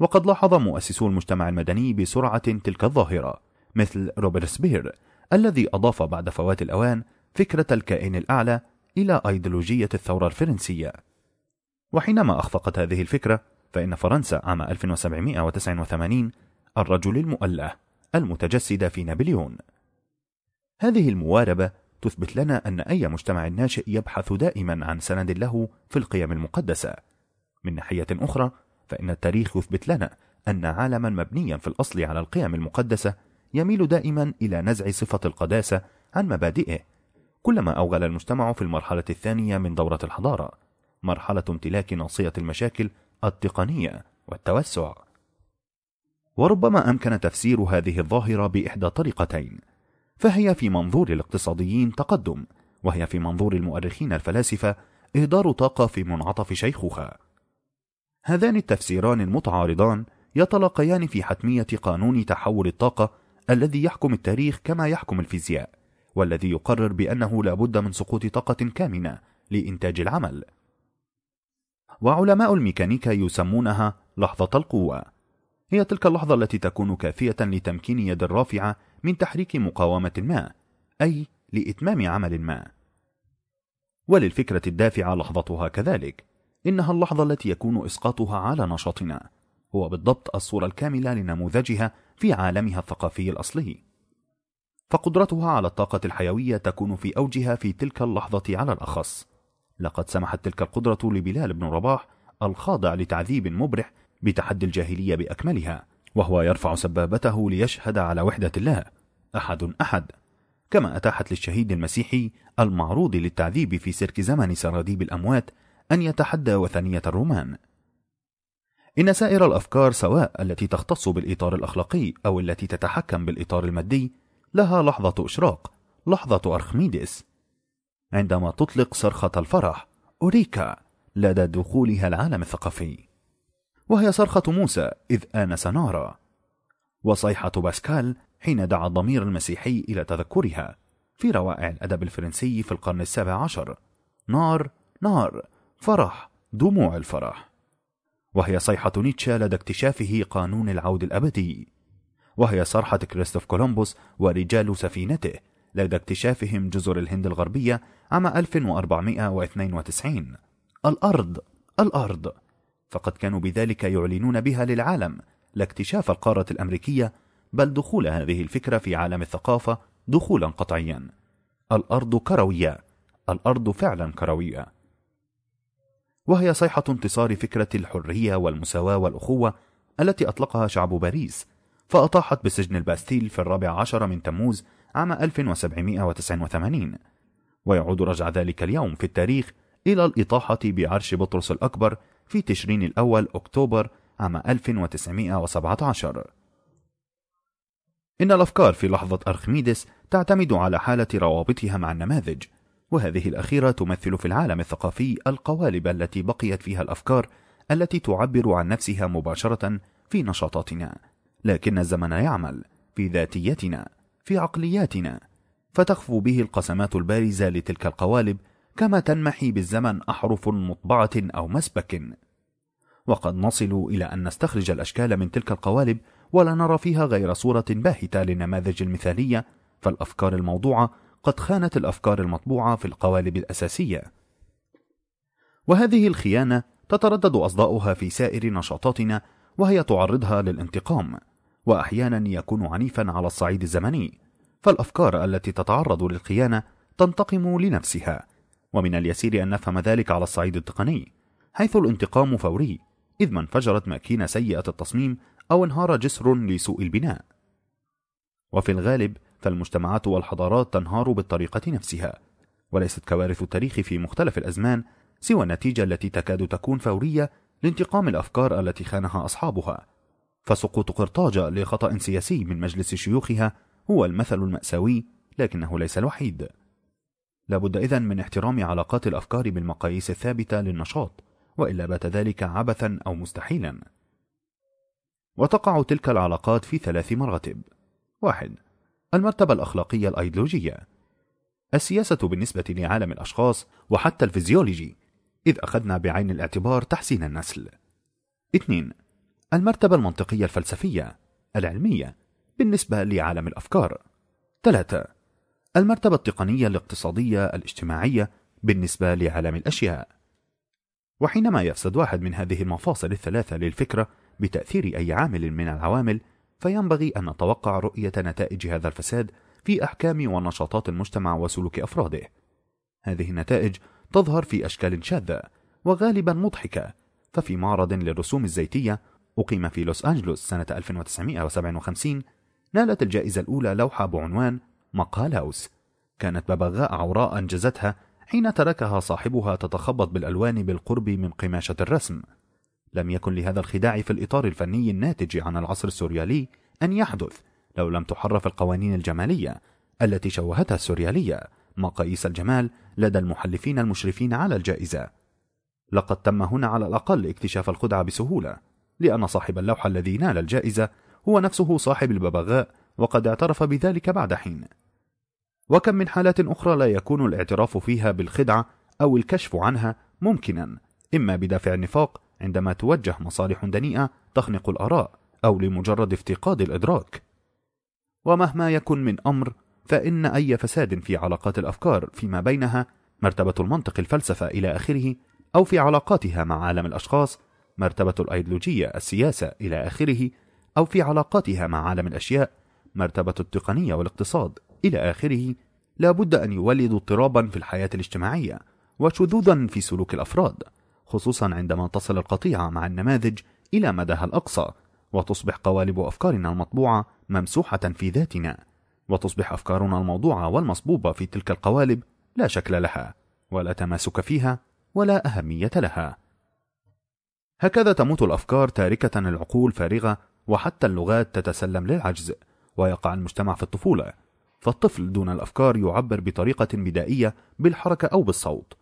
وقد لاحظ مؤسسو المجتمع المدني بسرعة تلك الظاهرة مثل روبرتسبير الذي أضاف بعد فوات الأوان فكرة الكائن الأعلى إلى أيديولوجية الثورة الفرنسية. وحينما أخفقت هذه الفكرة فإن فرنسا عام 1789 الرجل المؤلة المتجسد في نابليون. هذه المواربة تثبت لنا أن أي مجتمع ناشئ يبحث دائما عن سند له في القيم المقدسة. من ناحية أخرى فإن التاريخ يثبت لنا أن عالما مبنيا في الأصل على القيم المقدسة يميل دائما إلى نزع صفة القداسة عن مبادئه كلما أوغل المجتمع في المرحلة الثانية من دورة الحضارة مرحلة امتلاك ناصية المشاكل التقنية والتوسع. وربما أمكن تفسير هذه الظاهرة بإحدى طريقتين فهي في منظور الاقتصاديين تقدم وهي في منظور المؤرخين الفلاسفة إهدار طاقة في منعطف شيخوخة. هذان التفسيران المتعارضان يتلاقيان في حتمية قانون تحول الطاقة الذي يحكم التاريخ كما يحكم الفيزياء. والذي يقرر بأنه لا بد من سقوط طاقة كامنة لإنتاج العمل. وعلماء الميكانيكا يسمونها لحظة القوة. هي تلك اللحظة التي تكون كافية لتمكين يد الرافعة من تحريك مقاومة ما أي لإتمام عمل ما. وللفكرة الدافعة لحظتها كذلك. إنها اللحظة التي يكون إسقاطها على نشاطنا هو بالضبط الصورة الكاملة لنموذجها في عالمها الثقافي الأصلي. فقدرتها على الطاقة الحيوية تكون في أوجها في تلك اللحظة على الأخص. لقد سمحت تلك القدرة لبلال بن رباح الخاضع لتعذيب مبرح بتحدي الجاهلية بأكملها وهو يرفع سبابته ليشهد على وحدة الله. أحد أحد. كما أتاحت للشهيد المسيحي المعروض للتعذيب في سيرك زمن سراديب الأموات أن يتحدى وثنية الرومان. إن سائر الأفكار سواء التي تختص بالإطار الأخلاقي أو التي تتحكم بالإطار المادي لها لحظة إشراق لحظة أرخميدس. عندما تطلق صرخة الفرح أوريكا لدى دخولها العالم الثقافي. وهي صرخة موسى إذ آنس نارا وصيحة باسكال حين دعا الضمير المسيحي إلى تذكرها في روائع الأدب الفرنسي في القرن السابع عشر. نار نار فرح دموع الفرح. وهي صيحة نيتشه لدى اكتشافه قانون العود الأبدي. وهي صرحة كريستوف كولومبوس ورجال سفينته لدى اكتشافهم جزر الهند الغربية عام 1492 الأرض الأرض. فقد كانوا بذلك يعلنون بها للعالم لا اكتشاف القارة الأمريكية بل دخول هذه الفكرة في عالم الثقافة دخولا قطعيا. الأرض كروية الأرض فعلا كروية. وهي صيحة انتصار فكرة الحرية والمساواة والأخوة التي أطلقها شعب باريس فأطاحت بسجن الباستيل في الرابع عشر من تموز عام 1789 ويعود رجع ذلك اليوم في التاريخ إلى الإطاحة بعرش بطرس الأكبر في تشرين الأول أكتوبر عام 1917 إن الأفكار في لحظة أرخميدس تعتمد على حالة روابطها مع النماذج وهذه الأخيرة تمثل في العالم الثقافي القوالب التي بقيت فيها الأفكار التي تعبر عن نفسها مباشرة في نشاطاتنا. لكن الزمن يعمل في ذاتيتنا في عقلياتنا. فتخفو به القسمات البارزة لتلك القوالب كما تنمحي بالزمن أحرف مطبعة أو مسبك. وقد نصل إلى أن نستخرج الأشكال من تلك القوالب ولا نرى فيها غير صورة باهتة للنماذج المثالية فالأفكار الموضوعة قد خانت الأفكار المطبوعة في القوالب الأساسية. وهذه الخيانة تتردد أصداؤها في سائر نشاطاتنا وهي تعرضها للانتقام. وأحيانا يكون عنيفا على الصعيد الزمني فالأفكار التي تتعرض للخيانة تنتقم لنفسها ومن اليسير أن نفهم ذلك على الصعيد التقني حيث الانتقام فوري إذ ما انفجرت ماكينة سيئة التصميم أو انهار جسر لسوء البناء. وفي الغالب فالمجتمعات والحضارات تنهار بالطريقة نفسها وليست كوارث التاريخ في مختلف الأزمان سوى النتيجة التي تكاد تكون فورية لانتقام الأفكار التي خانها أصحابها. فسقوط قرطاجة لخطأ سياسي من مجلس شيوخها هو المثل المأساوي لكنه ليس الوحيد. لابد إذن من احترام علاقات الأفكار بالمقاييس الثابتة للنشاط وإلا بات ذلك عبثا أو مستحيلا. وتقع تلك العلاقات في ثلاث مراتب. واحد المرتبة الأخلاقية الأيديولوجية. السياسة بالنسبة لعالم الأشخاص وحتى الفيزيولوجي إذ أخذنا بعين الاعتبار تحسين النسل. اثنين المرتبة المنطقية الفلسفية العلمية بالنسبة لعالم الأفكار. ثلاثة المرتبة التقنية الاقتصادية الاجتماعية بالنسبة لعالم الأشياء. وحينما يفسد واحد من هذه المفاصل الثلاثة للفكرة بتأثير أي عامل من العوامل فينبغي أن نتوقع رؤية نتائج هذا الفساد في أحكام ونشاطات المجتمع وسلوك أفراده. هذه النتائج تظهر في أشكال شاذة وغالبا مضحكة ففي معرض للرسوم الزيتية أقيم في لوس أنجلوس سنة 1957 نالت الجائزة الأولى لوحة بعنوان مقالاوس كانت ببغاء عوراء أنجزتها حين تركها صاحبها تتخبط بالألوان بالقرب من قماشة الرسم. لم يكن لهذا الخداع في الإطار الفني الناتج عن العصر السوريالي أن يحدث لو لم تحرف القوانين الجمالية التي شوهتها السوريالية مقاييس الجمال لدى المحلفين المشرفين على الجائزة. لقد تم هنا على الأقل اكتشاف الخدعة بسهولة. لأن صاحب اللوحة الذي نال الجائزة هو نفسه صاحب الببغاء وقد اعترف بذلك بعد حين. وكم من حالات أخرى لا يكون الاعتراف فيها بالخدعة أو الكشف عنها ممكنا إما بدافع النفاق عندما توجه مصالح دنيئة تخنق الآراء أو لمجرد افتقاد الإدراك. ومهما يكن من أمر فإن أي فساد في علاقات الأفكار فيما بينها مرتبة المنطق الفلسفة إلى آخره أو في علاقاتها مع عالم الأشخاص مرتبة الأيديولوجية السياسة إلى آخره أو في علاقاتها مع عالم الأشياء مرتبة التقنية والاقتصاد إلى آخره لا بد أن يولد اضطرابا في الحياة الاجتماعية وشذوذا في سلوك الأفراد خصوصا عندما تصل القطيعة مع النماذج إلى مداها الأقصى وتصبح قوالب أفكارنا المطبوعة ممسوحة في ذاتنا وتصبح أفكارنا الموضوعة والمصبوبة في تلك القوالب لا شكل لها ولا تماسك فيها ولا أهمية لها. هكذا تموت الأفكار تاركة العقول فارغة وحتى اللغات تتسلم للعجز ويقع المجتمع في الطفولة. فالطفل دون الأفكار يعبر بطريقة بدائية بالحركة أو بالصوت.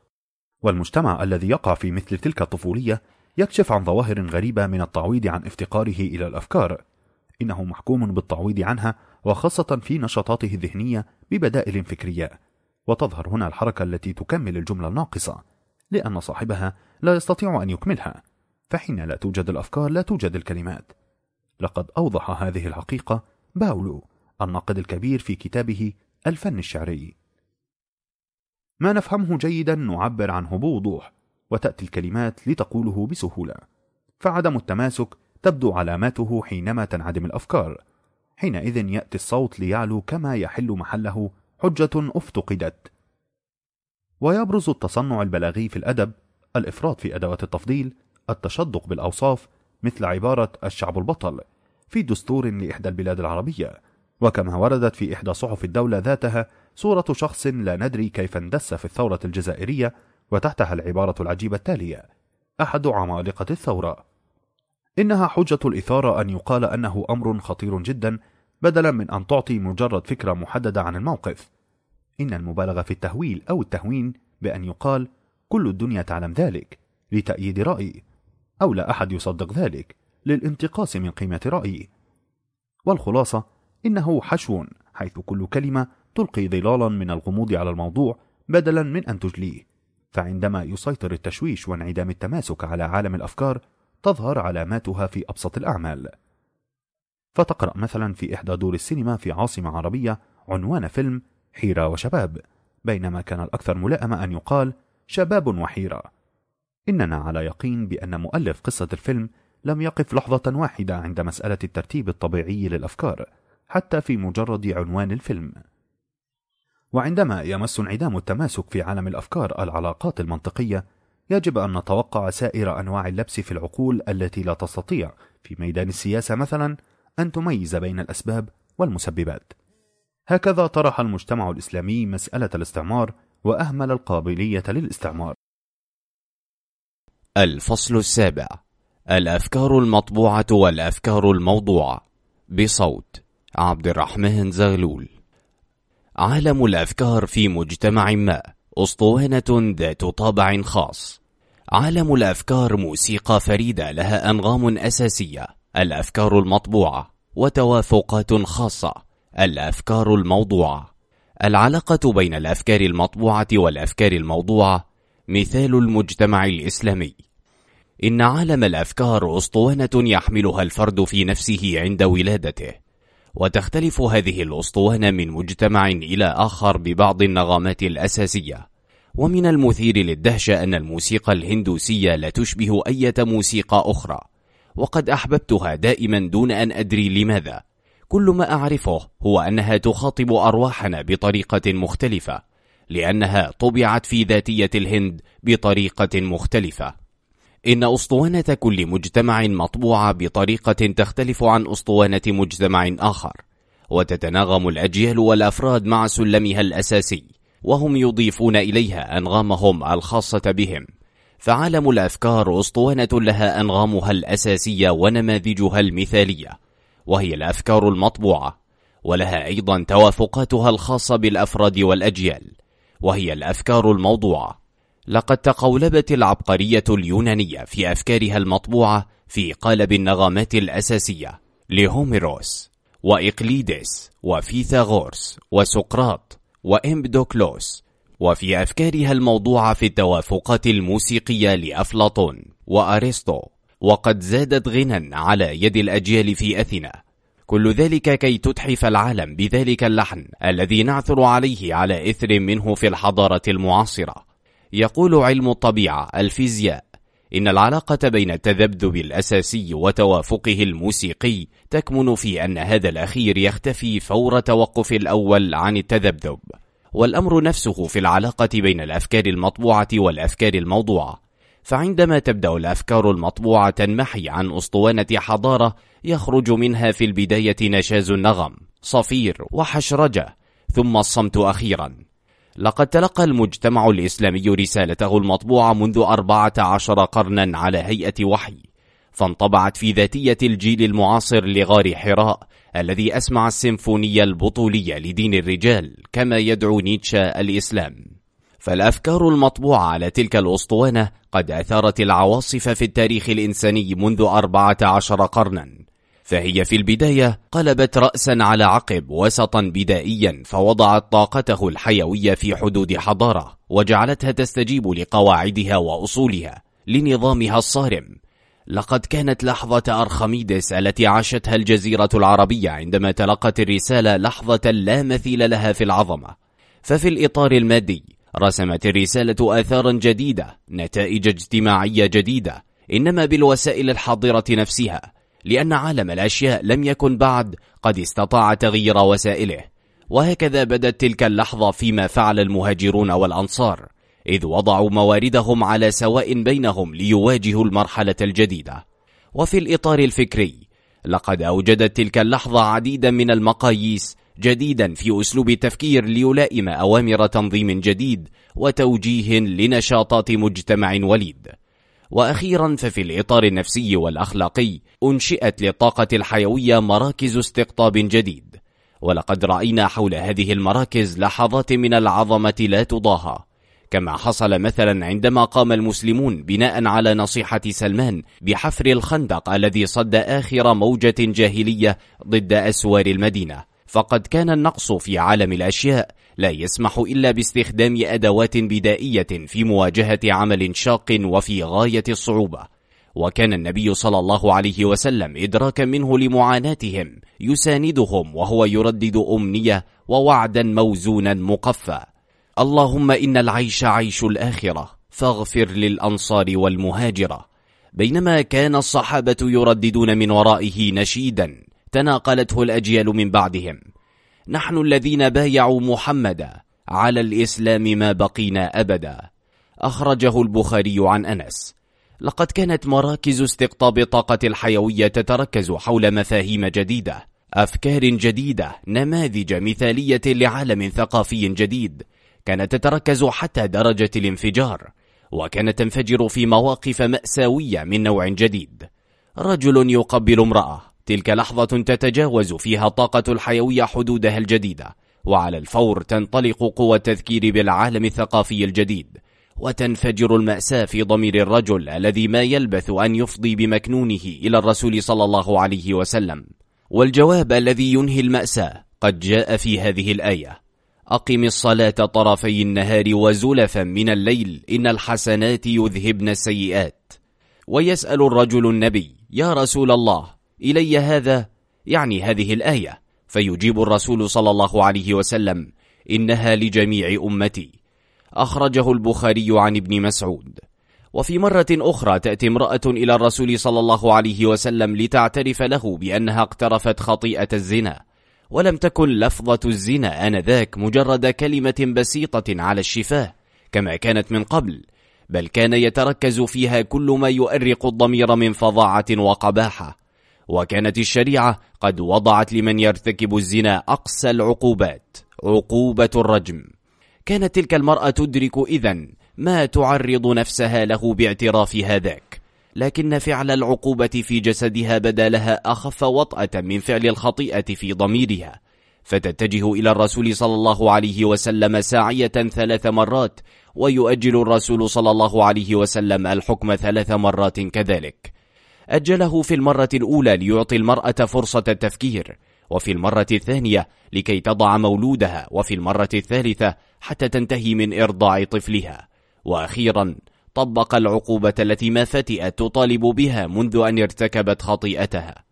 والمجتمع الذي يقع في مثل تلك الطفولية يكشف عن ظواهر غريبة من التعويض عن افتقاره إلى الأفكار. إنه محكوم بالتعويض عنها وخاصة في نشاطاته الذهنية ببدائل فكرية. وتظهر هنا الحركة التي تكمل الجملة الناقصة لأن صاحبها لا يستطيع أن يكملها. فحين لا توجد الأفكار لا توجد الكلمات. لقد أوضح هذه الحقيقة باولو الناقد الكبير في كتابه الفن الشعري. ما نفهمه جيدا نعبر عنه بوضوح وتأتي الكلمات لتقوله بسهولة. فعدم التماسك تبدو علاماته حينما تنعدم الأفكار. حينئذ يأتي الصوت ليعلو كما يحل محله حجة افتقدت. ويبرز التصنع البلاغي في الأدب الإفراط في أدوات التفضيل التشدق بالأوصاف مثل عبارة الشعب البطل في دستور لإحدى البلاد العربية وكما وردت في إحدى صحف الدولة ذاتها صورة شخص لا ندري كيف اندس في الثورة الجزائرية وتحتها العبارة العجيبة التالية أحد عمالقة الثورة. إنها حجة الإثارة أن يقال أنه أمر خطير جدا بدلا من أن تعطي مجرد فكرة محددة عن الموقف. إن المبالغة في التهويل أو التهوين بأن يقال كل الدنيا تعلم ذلك لتأييد رأيي أو لا أحد يصدق ذلك للانتقاص من قيمة رأيي. والخلاصة إنه حشو حيث كل كلمة تلقي ظلالا من الغموض على الموضوع بدلا من أن تجليه. فعندما يسيطر التشويش وانعدام التماسك على عالم الأفكار تظهر علاماتها في أبسط الأعمال. فتقرأ مثلا في إحدى دور السينما في عاصمة عربية عنوان فيلم حيرة وشباب بينما كان الأكثر ملائمة أن يقال شباب وحيرة. إننا على يقين بأن مؤلف قصة الفيلم لم يقف لحظة واحدة عند مسألة الترتيب الطبيعي للأفكار حتى في مجرد عنوان الفيلم. وعندما يمس انعدام التماسك في عالم الأفكار العلاقات المنطقية يجب أن نتوقع سائر أنواع اللبس في العقول التي لا تستطيع في ميدان السياسة مثلا أن تميز بين الأسباب والمسببات. هكذا طرح المجتمع الإسلامي مسألة الاستعمار وأهمل القابلية للاستعمار. الفصل السابع. الأفكار المطبوعة والأفكار الموضوعة. بصوت عبد الرحمن زغلول. عالم الأفكار في مجتمع ما. أسطوانة ذات طابع خاص. عالم الأفكار موسيقى فريدة لها أنغام أساسية. الأفكار المطبوعة وتوافقات خاصة. الأفكار الموضوعة. العلاقة بين الأفكار المطبوعة والأفكار الموضوعة مثال المجتمع الإسلامي. إن عالم الأفكار أسطوانة يحملها الفرد في نفسه عند ولادته وتختلف هذه الأسطوانة من مجتمع إلى آخر ببعض النغمات الأساسية. ومن المثير للدهشة أن الموسيقى الهندوسية لا تشبه أي موسيقى أخرى وقد أحببتها دائما دون أن أدري لماذا. كل ما أعرفه هو أنها تخاطب أرواحنا بطريقة مختلفة لأنها طبعت في ذاتية الهند بطريقة مختلفة. إن أسطوانة كل مجتمع مطبوعة بطريقة تختلف عن أسطوانة مجتمع آخر وتتناغم الأجيال والأفراد مع سلمها الأساسي وهم يضيفون إليها أنغامهم الخاصة بهم. فعالم الأفكار أسطوانة لها أنغامها الأساسية ونماذجها المثالية وهي الأفكار المطبوعة ولها أيضا توافقاتها الخاصة بالأفراد والأجيال. وهي الأفكار الموضوعة. لقد تقولبت العبقرية اليونانية في أفكارها المطبوعة في قالب النغمات الأساسية لهوميروس وإقليدس وفيثاغورس وسقراط وإمبدوكلوس وفي أفكارها الموضوعة في التوافقات الموسيقية لأفلاطون وأرسطو وقد زادت غنى على يد الأجيال في أثينا. كل ذلك كي تتحف العالم بذلك اللحن الذي نعثر عليه على إثر منه في الحضارة المعاصرة. يقول علم الطبيعة الفيزياء إن العلاقة بين التذبذب الأساسي وتوافقه الموسيقي تكمن في أن هذا الأخير يختفي فور توقف الأول عن التذبذب. والأمر نفسه في العلاقة بين الأفكار المطبوعة والأفكار الموضوعة. فعندما تبدأ الأفكار المطبوعة تنمحي عن أسطوانة حضارة يخرج منها في البداية نشاز النغم صفير وحشرجة ثم الصمت أخيرا. لقد تلقى المجتمع الإسلامي رسالته المطبوعة منذ أربعة عشر قرنا على هيئة وحي فانطبعت في ذاتية الجيل المعاصر لغار حراء الذي أسمع السيمفونية البطولية لدين الرجال كما يدعو نيتشا الإسلام. فالأفكار المطبوعة على تلك الأسطوانة قد أثارت العواصف في التاريخ الإنساني منذ أربعة عشر قرنا. فهي في البداية قلبت رأسا على عقب وسطا بدائيا فوضعت طاقته الحيوية في حدود حضارة وجعلتها تستجيب لقواعدها وأصولها لنظامها الصارم. لقد كانت لحظة أرخميدس التي عاشتها الجزيرة العربية عندما تلقت الرسالة لحظة لا مثيل لها في العظمة. ففي الإطار المادي رسمت الرسالة آثارا جديدة نتائج اجتماعية جديدة إنما بالوسائل الحاضرة نفسها لأن عالم الأشياء لم يكن بعد قد استطاع تغيير وسائله. وهكذا بدت تلك اللحظة فيما فعل المهاجرون والأنصار إذ وضعوا مواردهم على سواء بينهم ليواجهوا المرحلة الجديدة. وفي الإطار الفكري لقد أوجدت تلك اللحظة عديدا من المقاييس جديدا في أسلوب التفكير ليلائم أوامر تنظيم جديد وتوجيه لنشاطات مجتمع وليد. وأخيرا ففي الإطار النفسي والأخلاقي أنشئت للطاقة الحيوية مراكز استقطاب جديد. ولقد رأينا حول هذه المراكز لحظات من العظمة لا تضاهى. كما حصل مثلا عندما قام المسلمون بناء على نصيحة سلمان بحفر الخندق الذي صد آخر موجة جاهلية ضد أسوار المدينة. فقد كان النقص في عالم الأشياء لا يسمح إلا باستخدام أدوات بدائية في مواجهة عمل شاق وفي غاية الصعوبة. وكان النبي صلى الله عليه وسلم إدراكا منه لمعاناتهم يساندهم وهو يردد أمنية ووعدا موزونا مقفى. اللهم إن العيش عيش الآخرة فاغفر للأنصار والمهاجرة. بينما كان الصحابة يرددون من ورائه نشيدا تناقلته الأجيال من بعدهم. نحن الذين بايعوا محمدا على الإسلام ما بقينا أبدا. أخرجه البخاري عن أنس. لقد كانت مراكز استقطاب الطاقة الحيوية تتركز حول مفاهيم جديدة أفكار جديدة نماذج مثالية لعالم ثقافي جديد. كانت تتركز حتى درجة الانفجار وكانت تنفجر في مواقف مأساوية من نوع جديد. رجل يقبل امرأة تلك لحظة تتجاوز فيها الطاقة الحيوية حدودها الجديدة وعلى الفور تنطلق قوى التذكير بالعالم الثقافي الجديد وتنفجر المأساة في ضمير الرجل الذي ما يلبث أن يفضي بمكنونه إلى الرسول صلى الله عليه وسلم. والجواب الذي ينهي المأساة قد جاء في هذه الآية أقم الصلاة طرفي النهار وزلفا من الليل إن الحسنات يذهبن السيئات. ويسأل الرجل النبي يا رسول الله إلي هذا يعني هذه الآية. فيجيب الرسول صلى الله عليه وسلم إنها لجميع أمتي. أخرجه البخاري عن ابن مسعود. وفي مرة أخرى تأتي امرأة إلى الرسول صلى الله عليه وسلم لتعترف له بأنها اقترفت خطيئة الزنا. ولم تكن لفظة الزنا آنذاك مجرد كلمة بسيطة على الشفاه كما كانت من قبل. بل كان يتركز فيها كل ما يؤرق الضمير من فظاعة وقباحة. وكانت الشريعة قد وضعت لمن يرتكب الزنا أقسى العقوبات عقوبة الرجم. كانت تلك المرأة تدرك إذن ما تعرض نفسها له باعتراف هذاك لكن فعل العقوبة في جسدها بدا لها أخف وطأة من فعل الخطيئة في ضميرها. فتتجه إلى الرسول صلى الله عليه وسلم ساعية ثلاث مرات ويؤجل الرسول صلى الله عليه وسلم الحكم ثلاث مرات كذلك. أجله في المرة الأولى ليعطي المرأة فرصة التفكير وفي المرة الثانية لكي تضع مولودها وفي المرة الثالثة حتى تنتهي من إرضاع طفلها. وأخيرا طبق العقوبة التي ما فتئت تطالب بها منذ أن ارتكبت خطيئتها.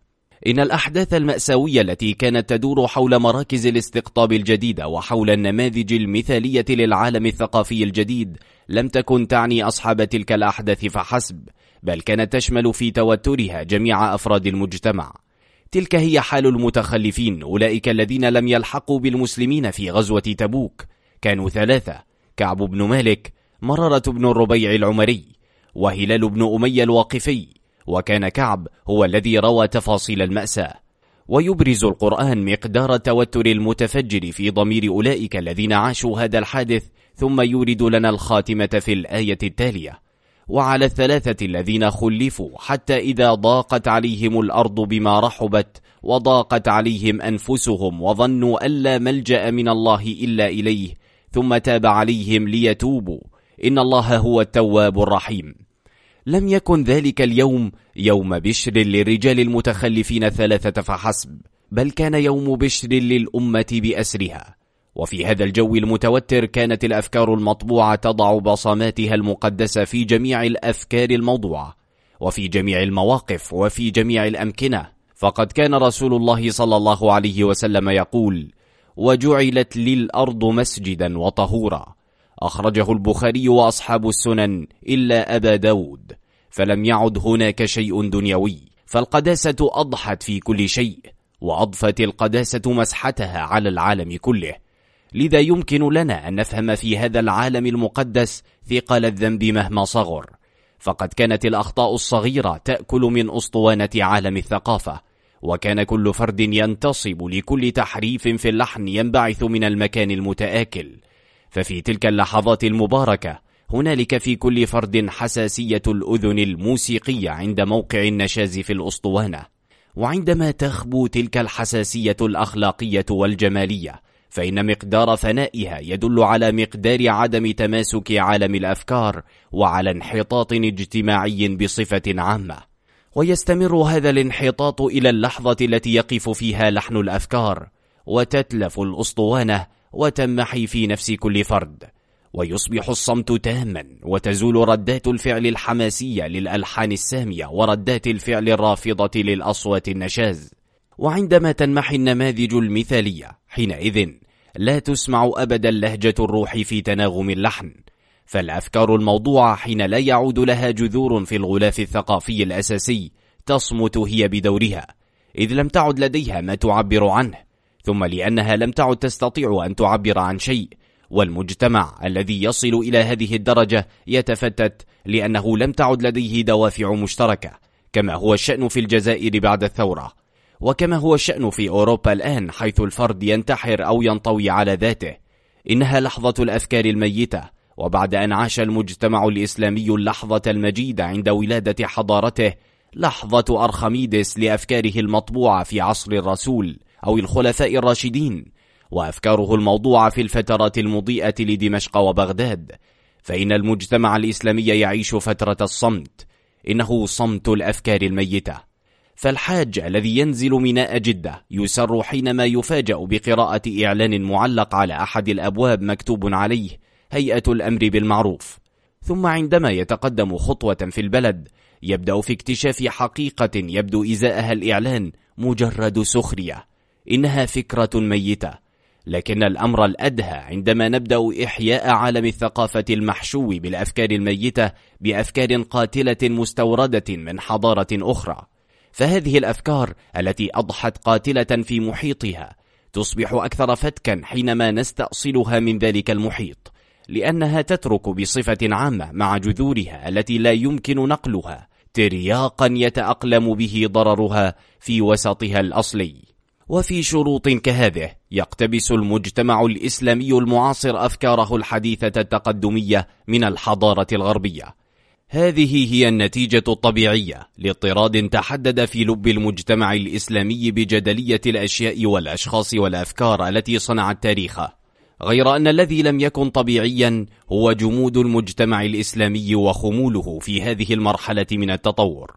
إن الأحداث المأساوية التي كانت تدور حول مراكز الاستقطاب الجديدة وحول النماذج المثالية للعالم الثقافي الجديد لم تكن تعني أصحاب تلك الأحداث فحسب. بل كانت تشمل في توترها جميع أفراد المجتمع. تلك هي حال المتخلفين أولئك الذين لم يلحقوا بالمسلمين في غزوة تبوك. كانوا ثلاثة كعب بن مالك مرارة بن الربيع العمري وهلال بن أمية الواقفي. وكان كعب هو الذي روى تفاصيل المأساة. ويبرز القرآن مقدار التوتر المتفجر في ضمير أولئك الذين عاشوا هذا الحادث ثم يورد لنا الخاتمة في الآية التالية. وعلى الثلاثة الذين خلفوا حتى إذا ضاقت عليهم الأرض بما رحبت وضاقت عليهم أنفسهم وظنوا ألا ملجأ من الله إلا إليه ثم تاب عليهم ليتوبوا. إن الله هو التواب الرحيم. لم يكن ذلك اليوم يوم بشر للرجال المتخلفين ثلاثة فحسب بل كان يوم بشر للأمة بأسرها. وفي هذا الجو المتوتر كانت الأفكار المطبوعة تضع بصماتها المقدسة في جميع الأفكار الموضوعة وفي جميع المواقف وفي جميع الأمكنة. فقد كان رسول الله صلى الله عليه وسلم يقول وجعلت للأرض مسجدا وطهورا أخرجه البخاري وأصحاب السنن إلا أبا داود. فلم يعد هناك شيء دنيوي. فالقداسة أضحت في كل شيء وأضفت القداسة مسحتها على العالم كله. لذا يمكن لنا أن نفهم في هذا العالم المقدس ثقل الذنب مهما صغر. فقد كانت الأخطاء الصغيرة تأكل من أسطوانة عالم الثقافة وكان كل فرد ينتصب لكل تحريف في اللحن ينبعث من المكان المتآكل. ففي تلك اللحظات المباركة هنالك في كل فرد حساسية الأذن الموسيقية عند موقع النشاز في الأسطوانة. وعندما تخبو تلك الحساسية الأخلاقية والجمالية فإن مقدار فنائها يدل على مقدار عدم تماسك عالم الأفكار وعلى انحطاط اجتماعي بصفة عامة. ويستمر هذا الانحطاط إلى اللحظة التي يقف فيها لحن الأفكار وتتلف الأسطوانة وتمحي في نفس كل فرد. ويصبح الصمت تاما وتزول ردات الفعل الحماسية للألحان السامية وردات الفعل الرافضة للأصوات النشاز. وعندما تنمحي النماذج المثالية حينئذ لا تسمع أبدا لهجة الروح في تناغم اللحن فالأفكار الموضوعة حين لا يعود لها جذور في الغلاف الثقافي الأساسي تصمت هي بدورها إذ لم تعد لديها ما تعبر عنه ثم لأنها لم تعد تستطيع أن تعبر عن شيء والمجتمع الذي يصل إلى هذه الدرجة يتفتت لأنه لم تعد لديه دوافع مشتركة كما هو الشأن في الجزائر بعد الثورة. وكما هو الشأن في أوروبا الآن حيث الفرد ينتحر أو ينطوي على ذاته. إنها لحظة الأفكار الميتة. وبعد أن عاش المجتمع الإسلامي اللحظة المجيدة عند ولادة حضارته لحظة أرخميدس لأفكاره المطبوعة في عصر الرسول أو الخلفاء الراشدين وأفكاره الموضوعة في الفترات المضيئة لدمشق وبغداد. فإن المجتمع الإسلامي يعيش فترة الصمت. إنه صمت الأفكار الميتة. فالحاج الذي ينزل ميناء جدة يسر حينما يفاجأ بقراءة إعلان معلق على أحد الأبواب مكتوب عليه هيئة الأمر بالمعروف. ثم عندما يتقدم خطوة في البلد يبدأ في اكتشاف حقيقة يبدو إزاءها الإعلان مجرد سخرية. إنها فكرة ميتة. لكن الأمر الأدهى عندما نبدأ إحياء عالم الثقافة المحشو بالأفكار الميتة بأفكار قاتلة مستوردة من حضارة أخرى. فهذه الأفكار التي أضحت قاتلة في محيطها تصبح أكثر فتكا حينما نستأصلها من ذلك المحيط لأنها تترك بصفة عامة مع جذورها التي لا يمكن نقلها ترياقا يتأقلم به ضررها في وسطها الأصلي. وفي شروط كهذه يقتبس المجتمع الإسلامي المعاصر أفكاره الحديثة التقدمية من الحضارة الغربية. هذه هي النتيجة الطبيعية لاضطراد تحدد في لب المجتمع الإسلامي بجدلية الأشياء والأشخاص والأفكار التي صنعت تاريخه. غير أن الذي لم يكن طبيعيا هو جمود المجتمع الإسلامي وخموله في هذه المرحلة من التطور.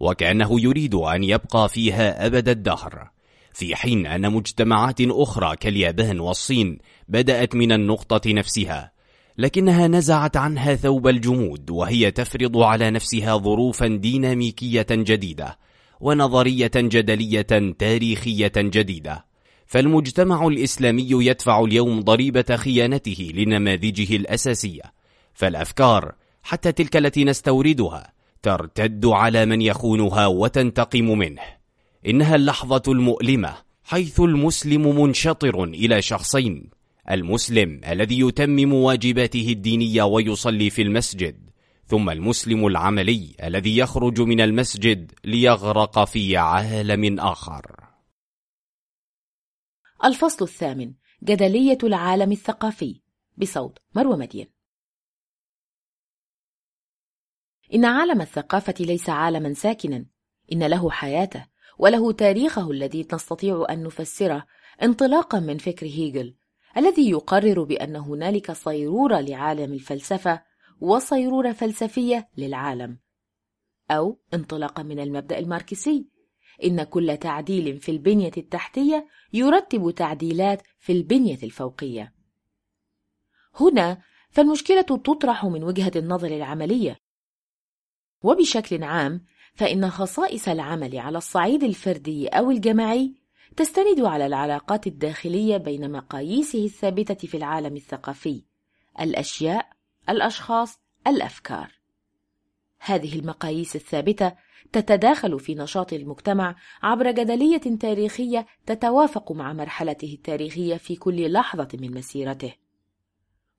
وكأنه يريد أن يبقى فيها أبد الدهر. في حين أن مجتمعات أخرى كاليابان والصين بدأت من النقطة نفسها لكنها نزعت عنها ثوب الجمود وهي تفرض على نفسها ظروفا ديناميكية جديدة ونظرية جدلية تاريخية جديدة. فالمجتمع الإسلامي يدفع اليوم ضريبة خيانته لنماذجه الأساسية. فالأفكار حتى تلك التي نستوردها ترتد على من يخونها وتنتقم منه. إنها اللحظة المؤلمة حيث المسلم منشطر إلى شخصين. المسلم الذي يتمم واجباته الدينية ويصلي في المسجد ثم المسلم العملي الذي يخرج من المسجد ليغرق في عالم آخر. الفصل الثامن جدلية العالم الثقافي بصوت مروى مدين. إن عالم الثقافة ليس عالما ساكنا إن له حياته وله تاريخه الذي نستطيع أن نفسره انطلاقا من فكر هيجل الذي يقرر بأن هنالك صيرورة لعالم الفلسفة وصيرورة فلسفية للعالم. أو انطلاقا من المبدأ الماركسي. إن كل تعديل في البنية التحتية يرتب تعديلات في البنية الفوقية. هنا فالمشكلة تطرح من وجهة النظر العملية. وبشكل عام فإن خصائص العمل على الصعيد الفردي أو الجماعي تستند على العلاقات الداخلية بين مقاييسه الثابتة في العالم الثقافي الأشياء، الأشخاص، الأفكار. هذه المقاييس الثابتة تتداخل في نشاط المجتمع عبر جدلية تاريخية تتوافق مع مرحلته التاريخية في كل لحظة من مسيرته.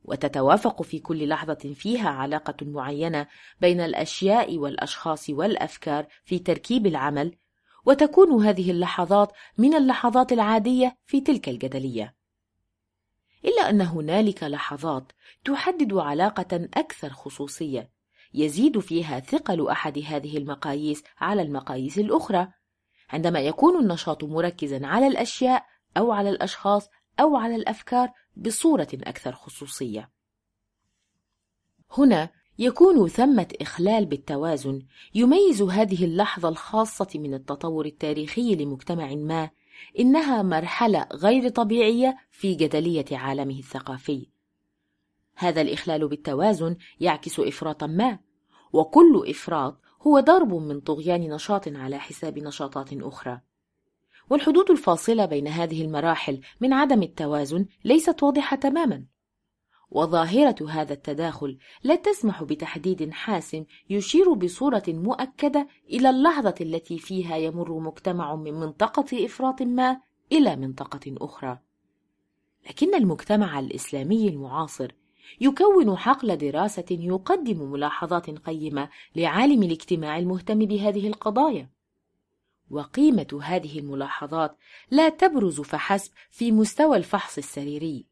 وتتوافق في كل لحظة فيها علاقة معينة بين الأشياء والأشخاص والأفكار في تركيب العمل، وتكون هذه اللحظات من اللحظات العادية في تلك الجدلية. إلا أن هنالك لحظات تحدد علاقة أكثر خصوصية، يزيد فيها ثقل أحد هذه المقاييس على المقاييس الأخرى، عندما يكون النشاط مركزا على الأشياء أو على الأشخاص أو على الأفكار بصورة أكثر خصوصية. هنا يكون ثمة إخلال بالتوازن يميز هذه اللحظة الخاصة من التطور التاريخي لمجتمع ما إنها مرحلة غير طبيعية في جدلية عالمه الثقافي. هذا الإخلال بالتوازن يعكس إفراطا ما، وكل إفراط هو ضرب من طغيان نشاط على حساب نشاطات أخرى. والحدود الفاصلة بين هذه المراحل من عدم التوازن ليست واضحة تماما وظاهرة هذا التداخل لا تسمح بتحديد حاسم يشير بصورة مؤكدة إلى اللحظة التي فيها يمر مجتمع من منطقة إفراط ما إلى منطقة أخرى. لكن المجتمع الإسلامي المعاصر يكون حقل دراسة يقدم ملاحظات قيمة لعالم الاجتماع المهتم بهذه القضايا. وقيمة هذه الملاحظات لا تبرز فحسب في مستوى الفحص السريري.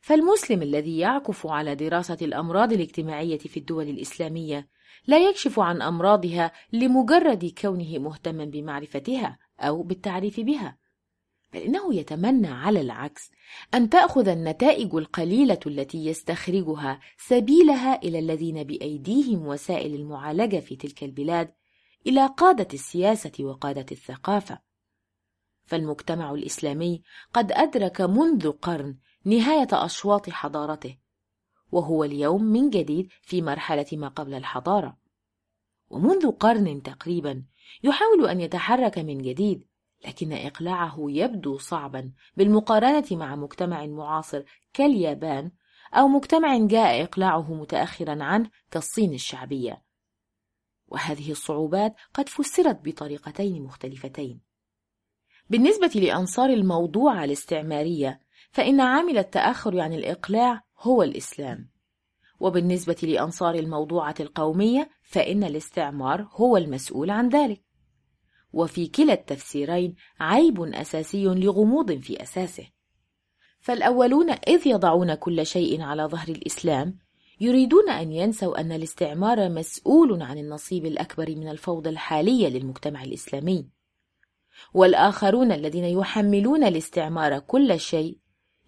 فالمسلم الذي يعكف على دراسة الأمراض الاجتماعية في الدول الإسلامية لا يكشف عن أمراضها لمجرد كونه مهتما بمعرفتها أو بالتعريف بها بل إنه يتمنى على العكس أن تأخذ النتائج القليلة التي يستخرجها سبيلها إلى الذين بأيديهم وسائل المعالجة في تلك البلاد إلى قادة السياسة وقادة الثقافة. فالمجتمع الإسلامي قد أدرك منذ قرن نهاية أشواط حضارته وهو اليوم من جديد في مرحلة ما قبل الحضارة. ومنذ قرن تقريبا يحاول أن يتحرك من جديد لكن إقلاعه يبدو صعبا بالمقارنة مع مجتمع معاصر كاليابان أو مجتمع جاء إقلاعه متأخرا عنه كالصين الشعبية. وهذه الصعوبات قد فسرت بطريقتين مختلفتين. بالنسبة لأنصار الموضوع الاستعمارية فإن عامل التأخر عن الإقلاع هو الإسلام. وبالنسبة لأنصار الموضوعة القومية فإن الاستعمار هو المسؤول عن ذلك. وفي كلا التفسيرين عيب أساسي لغموض في أساسه. فالأولون إذ يضعون كل شيء على ظهر الإسلام يريدون أن ينسوا أن الاستعمار مسؤول عن النصيب الأكبر من الفوضى الحالية للمجتمع الإسلامي. والآخرون الذين يحملون الاستعمار كل شيء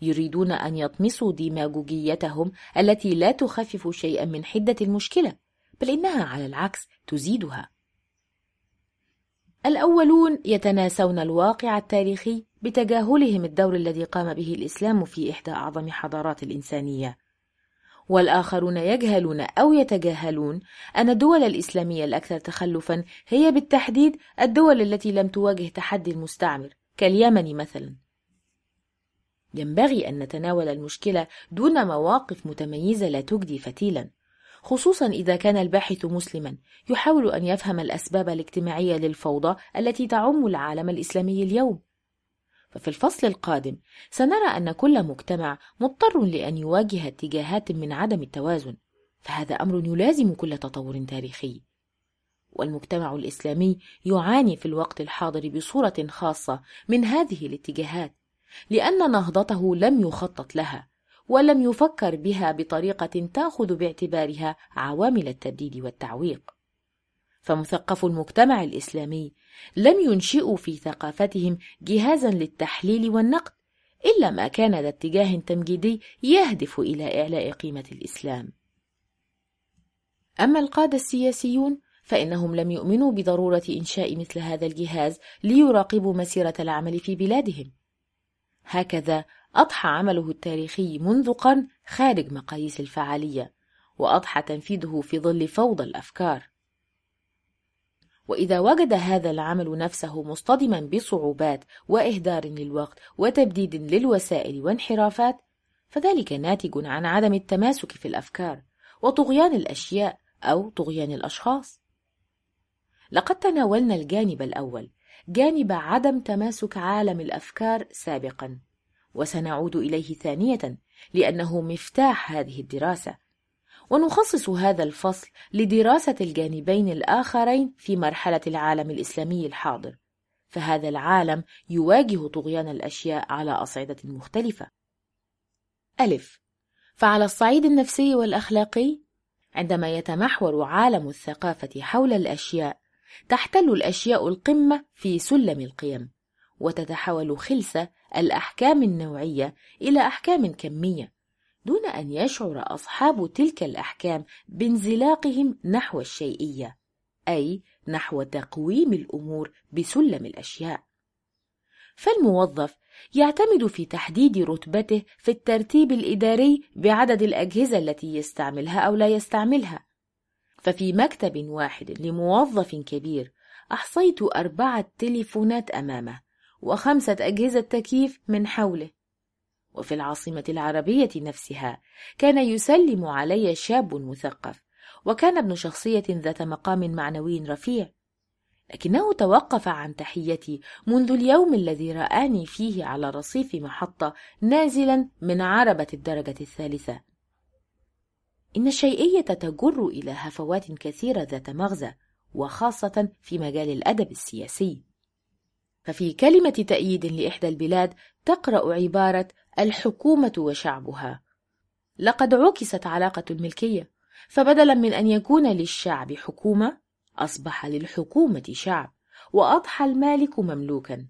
يريدون أن يطمسوا ديماغوجيتهم التي لا تخفف شيئا من حدة المشكلة بل إنها على العكس تزيدها. الأولون يتناسون الواقع التاريخي بتجاهلهم الدور الذي قام به الإسلام في إحدى أعظم حضارات الإنسانية. والآخرون يجهلون أو يتجاهلون أن الدول الإسلامية الأكثر تخلفا هي بالتحديد الدول التي لم تواجه تحدي المستعمر كاليمن مثلا. ينبغي أن نتناول المشكلة دون مواقف متميزة لا تجدي فتيلا. خصوصا إذا كان الباحث مسلما يحاول أن يفهم الأسباب الاجتماعية للفوضى التي تعم العالم الإسلامي اليوم. ففي الفصل القادم سنرى أن كل مجتمع مضطر لأن يواجه اتجاهات من عدم التوازن فهذا أمر يلازم كل تطور تاريخي. والمجتمع الإسلامي يعاني في الوقت الحاضر بصورة خاصة من هذه الاتجاهات. لأن نهضته لم يخطط لها ولم يفكر بها بطريقة تأخذ باعتبارها عوامل التبديد والتعويق. فمثقف المجتمع الإسلامي لم ينشئوا في ثقافتهم جهازا للتحليل والنقد إلا ما كان ذا اتجاه تمجيدي يهدف إلى إعلاء قيمة الإسلام. أما القادة السياسيون فإنهم لم يؤمنوا بضرورة إنشاء مثل هذا الجهاز ليراقبوا مسيرة العمل في بلادهم. هكذا أضحى عمله التاريخي منذ قرن خارج مقاييس الفعالية وأضحى تنفيذه في ظل فوضى الأفكار. وإذا وجد هذا العمل نفسه مصطدما بصعوبات وإهدار للوقت وتبديد للوسائل وانحرافات فذلك ناتج عن عدم التماسك في الأفكار وطغيان الأشياء أو طغيان الأشخاص. لقد تناولنا الجانب الأول جانب عدم تماسك عالم الأفكار سابقا. وسنعود إليه ثانية لأنه مفتاح هذه الدراسة. ونخصص هذا الفصل لدراسة الجانبين الآخرين في مرحلة العالم الإسلامي الحاضر. فهذا العالم يواجه طغيان الأشياء على أصعدة مختلفة. ألف. فعلى الصعيد النفسي والأخلاقي عندما يتمحور عالم الثقافة حول الأشياء تحتل الأشياء القمة في سلم القيم وتتحول خلسة الأحكام النوعية إلى أحكام كمية دون أن يشعر أصحاب تلك الأحكام بانزلاقهم نحو الشيئية أي نحو تقويم الأمور بسلم الأشياء. فالموظف يعتمد في تحديد رتبته في الترتيب الإداري بعدد الأجهزة التي يستعملها أو لا يستعملها. ففي مكتب واحد لموظف كبير أحصيت أربعة تليفونات أمامه وخمسة أجهزة تكييف من حوله. وفي العاصمة العربية نفسها كان يسلم علي شاب مثقف وكان ابن شخصية ذات مقام معنوي رفيع. لكنه توقف عن تحيتي منذ اليوم الذي رآني فيه على رصيف محطة نازلا من عربة الدرجة الثالثة. إن الشيئية تجر إلى هفوات كثيرة ذات مغزى وخاصة في مجال الأدب السياسي. ففي كلمة تأييد لإحدى البلاد تقرأ عبارة الحكومة وشعبها لقد عكست علاقة الملكية فبدلا من أن يكون للشعب حكومة أصبح للحكومة شعب وأضحى المالك مملوكا.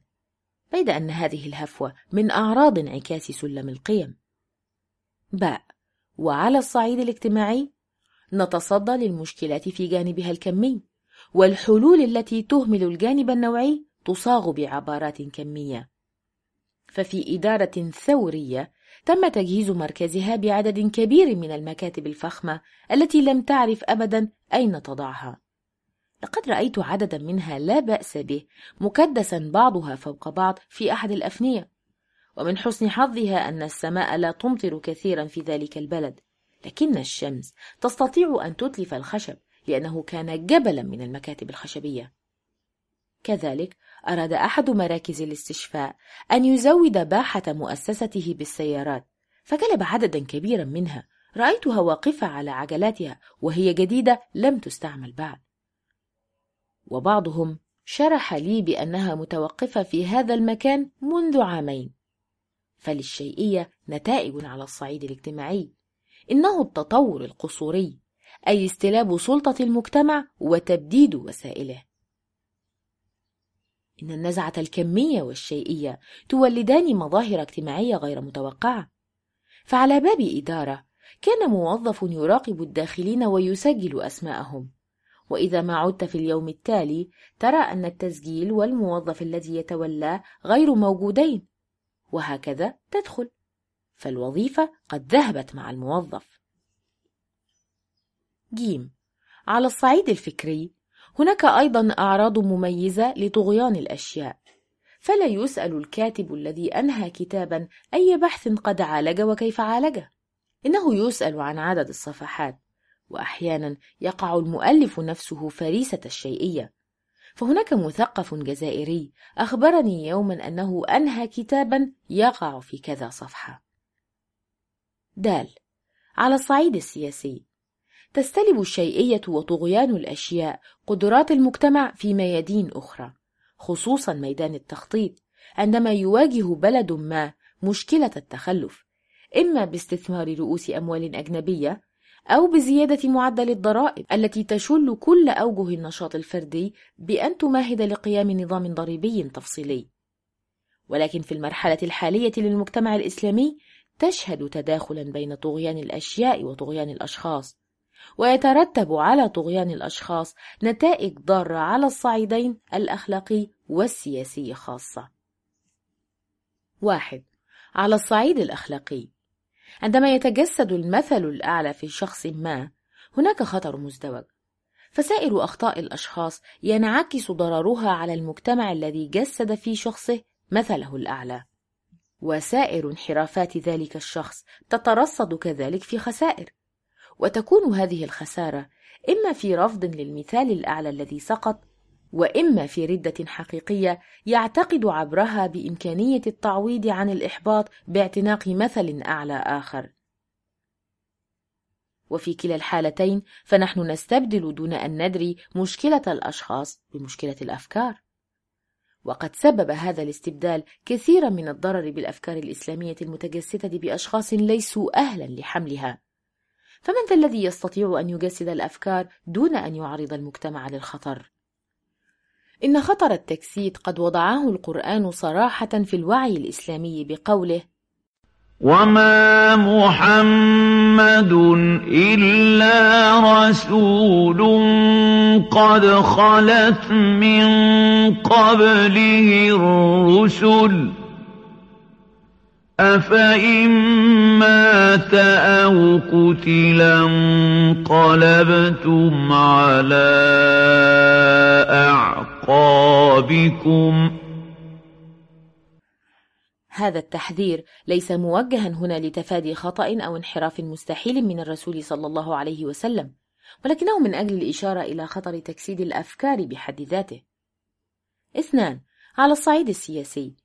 بيد أن هذه الهفوة من أعراض انعكاس سلم القيم. باء. وعلى الصعيد الاجتماعي نتصدى للمشكلات في جانبها الكمي والحلول التي تهمل الجانب النوعي تصاغ بعبارات كمية. ففي إدارة ثورية تم تجهيز مركزها بعدد كبير من المكاتب الفخمة التي لم تعرف أبدا أين تضعها. لقد رأيت عددا منها لا بأس به مكدسا بعضها فوق بعض في أحد الأفنية. ومن حسن حظها أن السماء لا تمطر كثيرا في ذلك البلد لكن الشمس تستطيع أن تتلف الخشب لأنه كان جبلا من المكاتب الخشبية. كذلك أراد أحد مراكز الاستشفاء أن يزود باحة مؤسسته بالسيارات فجلب عددا كبيرا منها. رأيتها واقفة على عجلاتها وهي جديدة لم تستعمل بعد. وبعضهم شرح لي بأنها متوقفة في هذا المكان منذ عامين. فللشيئية نتائج على الصعيد الاجتماعي. إنه التطور القصوري أي استلاب سلطة المجتمع وتبديد وسائله. إن النزعة الكمية والشيئية تولدان مظاهر اجتماعية غير متوقعة. فعلى باب إدارة كان موظف يراقب الداخلين ويسجل أسماءهم. وإذا ما عدت في اليوم التالي ترى أن التسجيل والموظف الذي يتولاه غير موجودين. وهكذا تدخل. فالوظيفة قد ذهبت مع الموظف. جيم. على الصعيد الفكري هناك أيضا أعراض مميزة لطغيان الأشياء. فلا يسأل الكاتب الذي أنهى كتابا أي بحث قد عالج وكيف عالجه. إنه يسأل عن عدد الصفحات وأحيانا يقع المؤلف نفسه فريسة الشيئية. فهناك مثقف جزائري أخبرني يوما أنه أنهى كتابا يقع في كذا صفحة. دال على الصعيد السياسي. تستلب الشيئية وطغيان الأشياء قدرات المجتمع في ميادين أخرى خصوصا ميدان التخطيط عندما يواجه بلد ما مشكلة التخلف إما باستثمار رؤوس أموال أجنبية أو بزيادة معدل الضرائب التي تشل كل أوجه النشاط الفردي بأن تمهد لقيام نظام ضريبي تفصيلي. ولكن في المرحلة الحالية للمجتمع الإسلامي تشهد تداخلا بين طغيان الأشياء وطغيان الأشخاص ويترتب على طغيان الأشخاص نتائج ضارة على الصعيدين الأخلاقي والسياسي خاصة. واحد على الصعيد الأخلاقي. عندما يتجسد المثل الأعلى في شخص ما هناك خطر مزدوج. فسائر أخطاء الأشخاص ينعكس ضررها على المجتمع الذي جسد في شخصه مثله الأعلى. وسائر انحرافات ذلك الشخص تترصد كذلك في خسائر. وتكون هذه الخسارة إما في رفض للمثال الأعلى الذي سقط وإما في ردة حقيقية يعتقد عبرها بإمكانية التعويض عن الإحباط باعتناق مثل أعلى آخر. وفي كلا الحالتين فنحن نستبدل دون أن ندري مشكلة الأشخاص بمشكلة الأفكار. وقد سبب هذا الاستبدال كثيرا من الضرر بالأفكار الإسلامية المتجسدة بأشخاص ليسوا أهلا لحملها. فمن ذا الذي يستطيع أن يجسد الأفكار دون أن يعرض المجتمع للخطر؟ إن خطر التجسيد قد وضعه القرآن صراحة في الوعي الإسلامي بقوله وما محمد إلا رسول قد خلت من قبله الرسل أفإن مات أو قتلا انقلبتم على أعقابكم هذا التحذير ليس موجها هنا لتفادي خطأ أو انحراف مستحيل من الرسول صلى الله عليه وسلم ولكنه من أجل الإشارة إلى خطر تجسيد الأفكار بحد ذاته. اثنان على الصعيد السياسي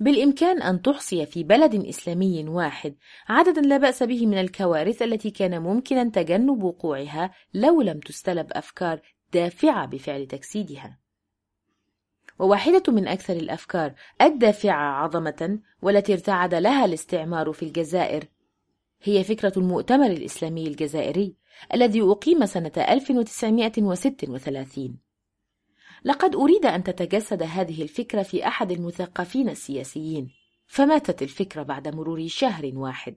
بالإمكان أن تحصي في بلد إسلامي واحد عددا لا بأس به من الكوارث التي كان ممكنا تجنب وقوعها لو لم تستلب أفكار دافعة بفعل تجسيدها وواحدة من أكثر الأفكار الدافعة عظمة والتي ارتعد لها الاستعمار في الجزائر هي فكرة المؤتمر الإسلامي الجزائري الذي أقيم سنة 1936 لقد أريد أن تتجسد هذه الفكرة في أحد المثقفين السياسيين فماتت الفكرة بعد مرور شهر واحد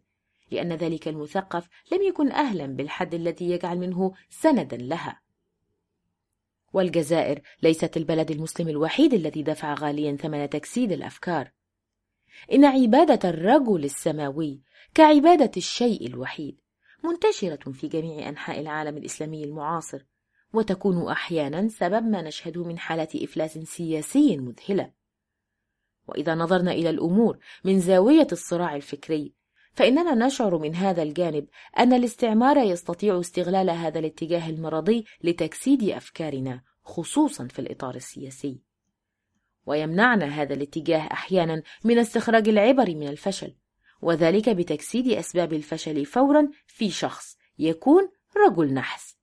لأن ذلك المثقف لم يكن أهلا بالحد الذي يجعل منه سندا لها. والجزائر ليست البلد المسلم الوحيد الذي دفع غاليا ثمن تجسيد الأفكار. إن عبادة الرجل السماوي كعبادة الشيء الوحيد منتشرة في جميع أنحاء العالم الإسلامي المعاصر وتكون أحيانا سبب ما نشهده من حالة إفلاس سياسي مذهلة. وإذا نظرنا إلى الأمور من زاوية الصراع الفكري فإننا نشعر من هذا الجانب أن الاستعمار يستطيع استغلال هذا الاتجاه المرضي لتجسيد أفكارنا خصوصا في الإطار السياسي. ويمنعنا هذا الاتجاه أحيانا من استخراج العبر من الفشل وذلك بتجسيد أسباب الفشل فورا في شخص يكون رجل نحس.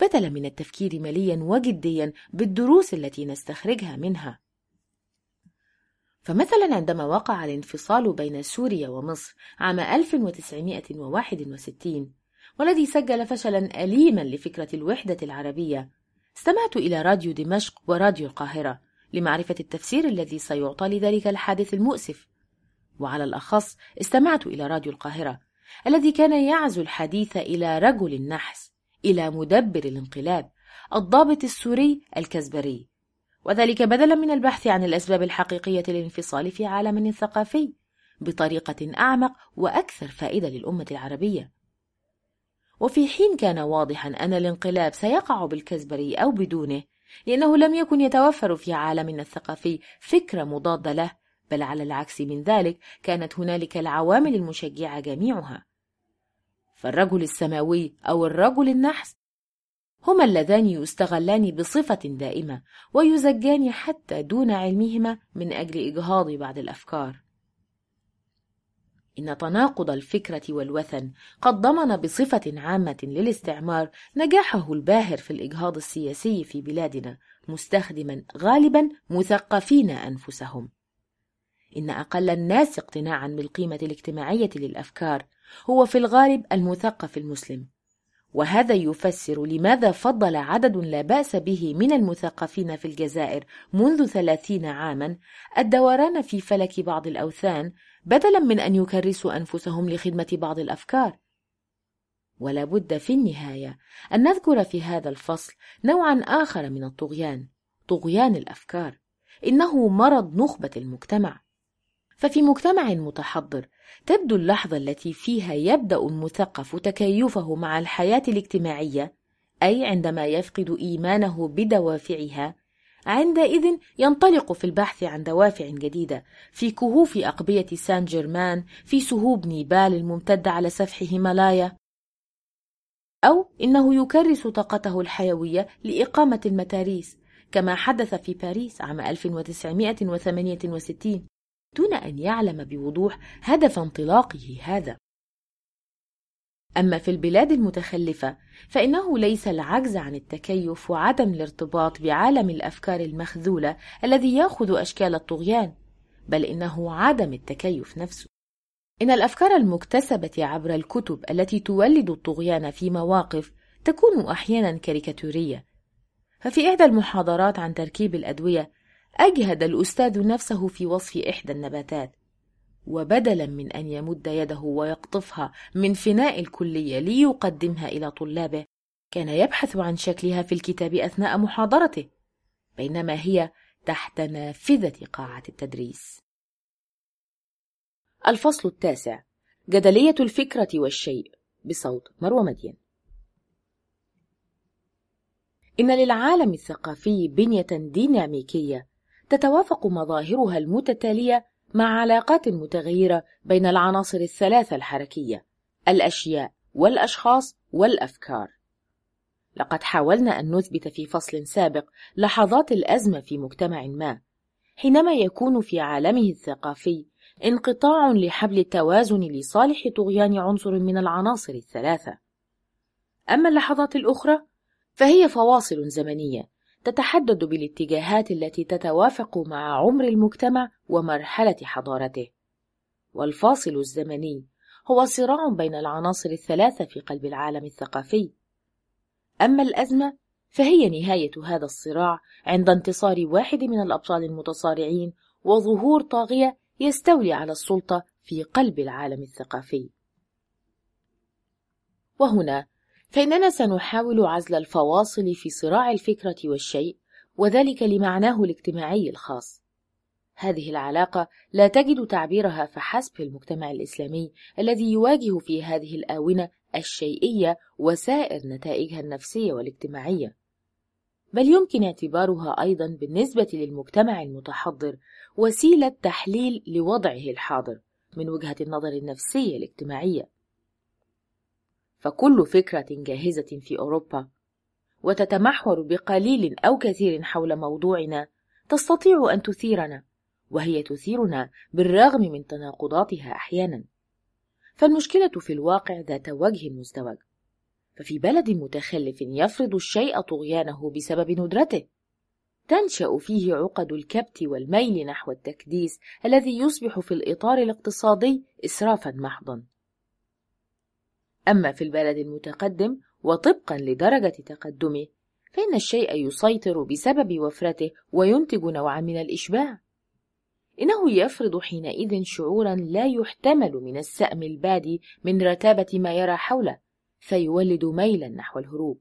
بدلا من التفكير مليا وجديا بالدروس التي نستخرجها منها. فمثلا عندما وقع الانفصال بين سوريا ومصر عام 1961 والذي سجل فشلا أليما لفكرة الوحدة العربية استمعت إلى راديو دمشق وراديو القاهرة لمعرفة التفسير الذي سيعطى لذلك الحادث المؤسف. وعلى الأخص استمعت إلى راديو القاهرة الذي كان يعزو الحديث إلى رجل النحس إلى مدبر الانقلاب الضابط السوري الكزبري. وذلك بدلا من البحث عن الأسباب الحقيقية للانفصال في عالمنا ثقافي بطريقة أعمق وأكثر فائدة للأمة العربية. وفي حين كان واضحا أن الانقلاب سيقع بالكزبري أو بدونه لأنه لم يكن يتوفر في عالمنا الثقافي فكرة مضادة له بل على العكس من ذلك كانت هنالك العوامل المشجعة جميعها. فالرجل السماوي أو الرجل النحس هما اللذان يستغلان بصفة دائمة ويزجان حتى دون علمهما من أجل إجهاض بعض الأفكار. إن تناقض الفكرة والوثن قد ضمن بصفة عامة للاستعمار نجاحه الباهر في الإجهاض السياسي في بلادنا مستخدما غالبا مثقفين أنفسهم. إن أقل الناس اقتناعا بالقيمة الاجتماعية للأفكار هو في الغالب المثقف المسلم. وهذا يفسر لماذا فضل عدد لا بأس به من المثقفين في الجزائر منذ ثلاثين عاما. الدوران في فلك بعض الأوثان بدلا من أن يكرسوا أنفسهم لخدمة بعض الأفكار. ولا بد في النهاية أن نذكر في هذا الفصل نوعا آخر من الطغيان طغيان الأفكار. إنه مرض نخبة المجتمع. ففي مجتمع متحضر تبدو اللحظة التي فيها يبدأ المثقف تكيفه مع الحياة الاجتماعية أي عندما يفقد إيمانه بدوافعها عندئذ ينطلق في البحث عن دوافع جديدة في كهوف أقبية سان جيرمان في سهوب نيبال الممتدة على سفح هيمالايا. أو إنه يكرس طاقته الحيوية لإقامة المتاريس كما حدث في باريس عام 1968 دون أن يعلم بوضوح هدف انطلاقه هذا. أما في البلاد المتخلفة فإنه ليس العجز عن التكيف وعدم الارتباط بعالم الأفكار المخذولة الذي يأخذ أشكال الطغيان بل إنه عدم التكيف نفسه. إن الأفكار المكتسبة عبر الكتب التي تولد الطغيان في مواقف تكون أحيانا كاريكاتورية. ففي إحدى المحاضرات عن تركيب الأدوية أجهد الأستاذ نفسه في وصف إحدى النباتات وبدلا من أن يمد يده ويقطفها من فناء الكلية ليقدمها إلى طلابه كان يبحث عن شكلها في الكتاب أثناء محاضرته بينما هي تحت نافذة قاعة التدريس. الفصل التاسع جدلية الفكرة والشيء بصوت مروى مدين. إن للعالم الثقافي بنية ديناميكية تتوافق مظاهرها المتتالية مع علاقات متغيرة بين العناصر الثلاثة الحركية الأشياء والأشخاص والأفكار. لقد حاولنا أن نثبت في فصل سابق لحظات الأزمة في مجتمع ما حينما يكون في عالمه الثقافي انقطاع لحبل التوازن لصالح طغيان عنصر من العناصر الثلاثة. أما اللحظات الأخرى فهي فواصل زمنية تتحدد بالاتجاهات التي تتوافق مع عمر المجتمع ومرحلة حضارته والفاصل الزمني هو صراع بين العناصر الثلاثة في قلب العالم الثقافي أما الأزمة فهي نهاية هذا الصراع عند انتصار واحد من الأبطال المتصارعين وظهور طاغية يستولي على السلطة في قلب العالم الثقافي. وهنا فإننا سنحاول عزل الفواصل في صراع الفكرة والشيء وذلك لمعناه الاجتماعي الخاص. هذه العلاقة لا تجد تعبيرها فحسب في المجتمع الإسلامي الذي يواجه في هذه الآونة الشيئية وسائر نتائجها النفسية والاجتماعية. بل يمكن اعتبارها أيضا بالنسبة للمجتمع المتحضر وسيلة تحليل لوضعه الحاضر من وجهة النظر النفسية الاجتماعية فكل فكرة جاهزة في أوروبا. وتتمحور بقليل أو كثير حول موضوعنا تستطيع أن تثيرنا وهي تثيرنا بالرغم من تناقضاتها أحيانا. فالمشكلة في الواقع ذات وجه مزدوج. ففي بلد متخلف يفرض الشيء طغيانه بسبب ندرته. تنشأ فيه عقد الكبت والميل نحو التكديس الذي يصبح في الإطار الاقتصادي اسرافا محضا. أما في البلد المتقدم وطبقا لدرجة تقدمه فإن الشيء يسيطر بسبب وفرته وينتج نوعا من الإشباع. إنه يفرض حينئذ شعورا لا يحتمل من السأم البادي من رتابة ما يرى حوله فيولد ميلا نحو الهروب.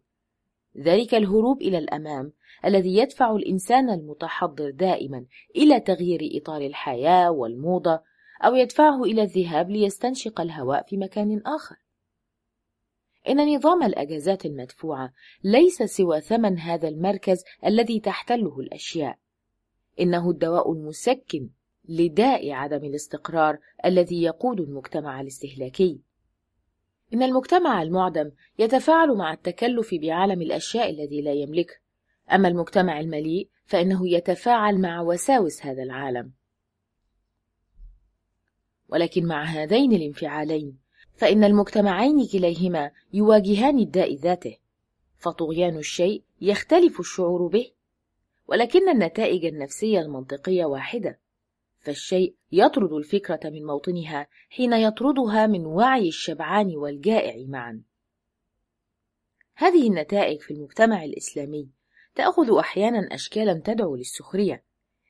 ذلك الهروب إلى الأمام الذي يدفع الإنسان المتحضر دائما إلى تغيير إطار الحياة والموضة أو يدفعه إلى الذهاب ليستنشق الهواء في مكان آخر. إن نظام الأجازات المدفوعة ليس سوى ثمن هذا المركز الذي تحتله الأشياء. إنه الدواء المسكن لداء عدم الاستقرار الذي يقود المجتمع الاستهلاكي. إن المجتمع المعدم يتفاعل مع التكلف بعالم الأشياء الذي لا يملكه أما المجتمع المليء فإنه يتفاعل مع وساوس هذا العالم. ولكن مع هذين الانفعالين فإن المجتمعين كليهما يواجهان الداء ذاته فطغيان الشيء يختلف الشعور به ولكن النتائج النفسية المنطقية واحدة فالشيء يطرد الفكرة من موطنها حين يطردها من وعي الشبعان والجائع معا. هذه النتائج في المجتمع الإسلامي تأخذ أحيانا أشكالا تدعو للسخرية،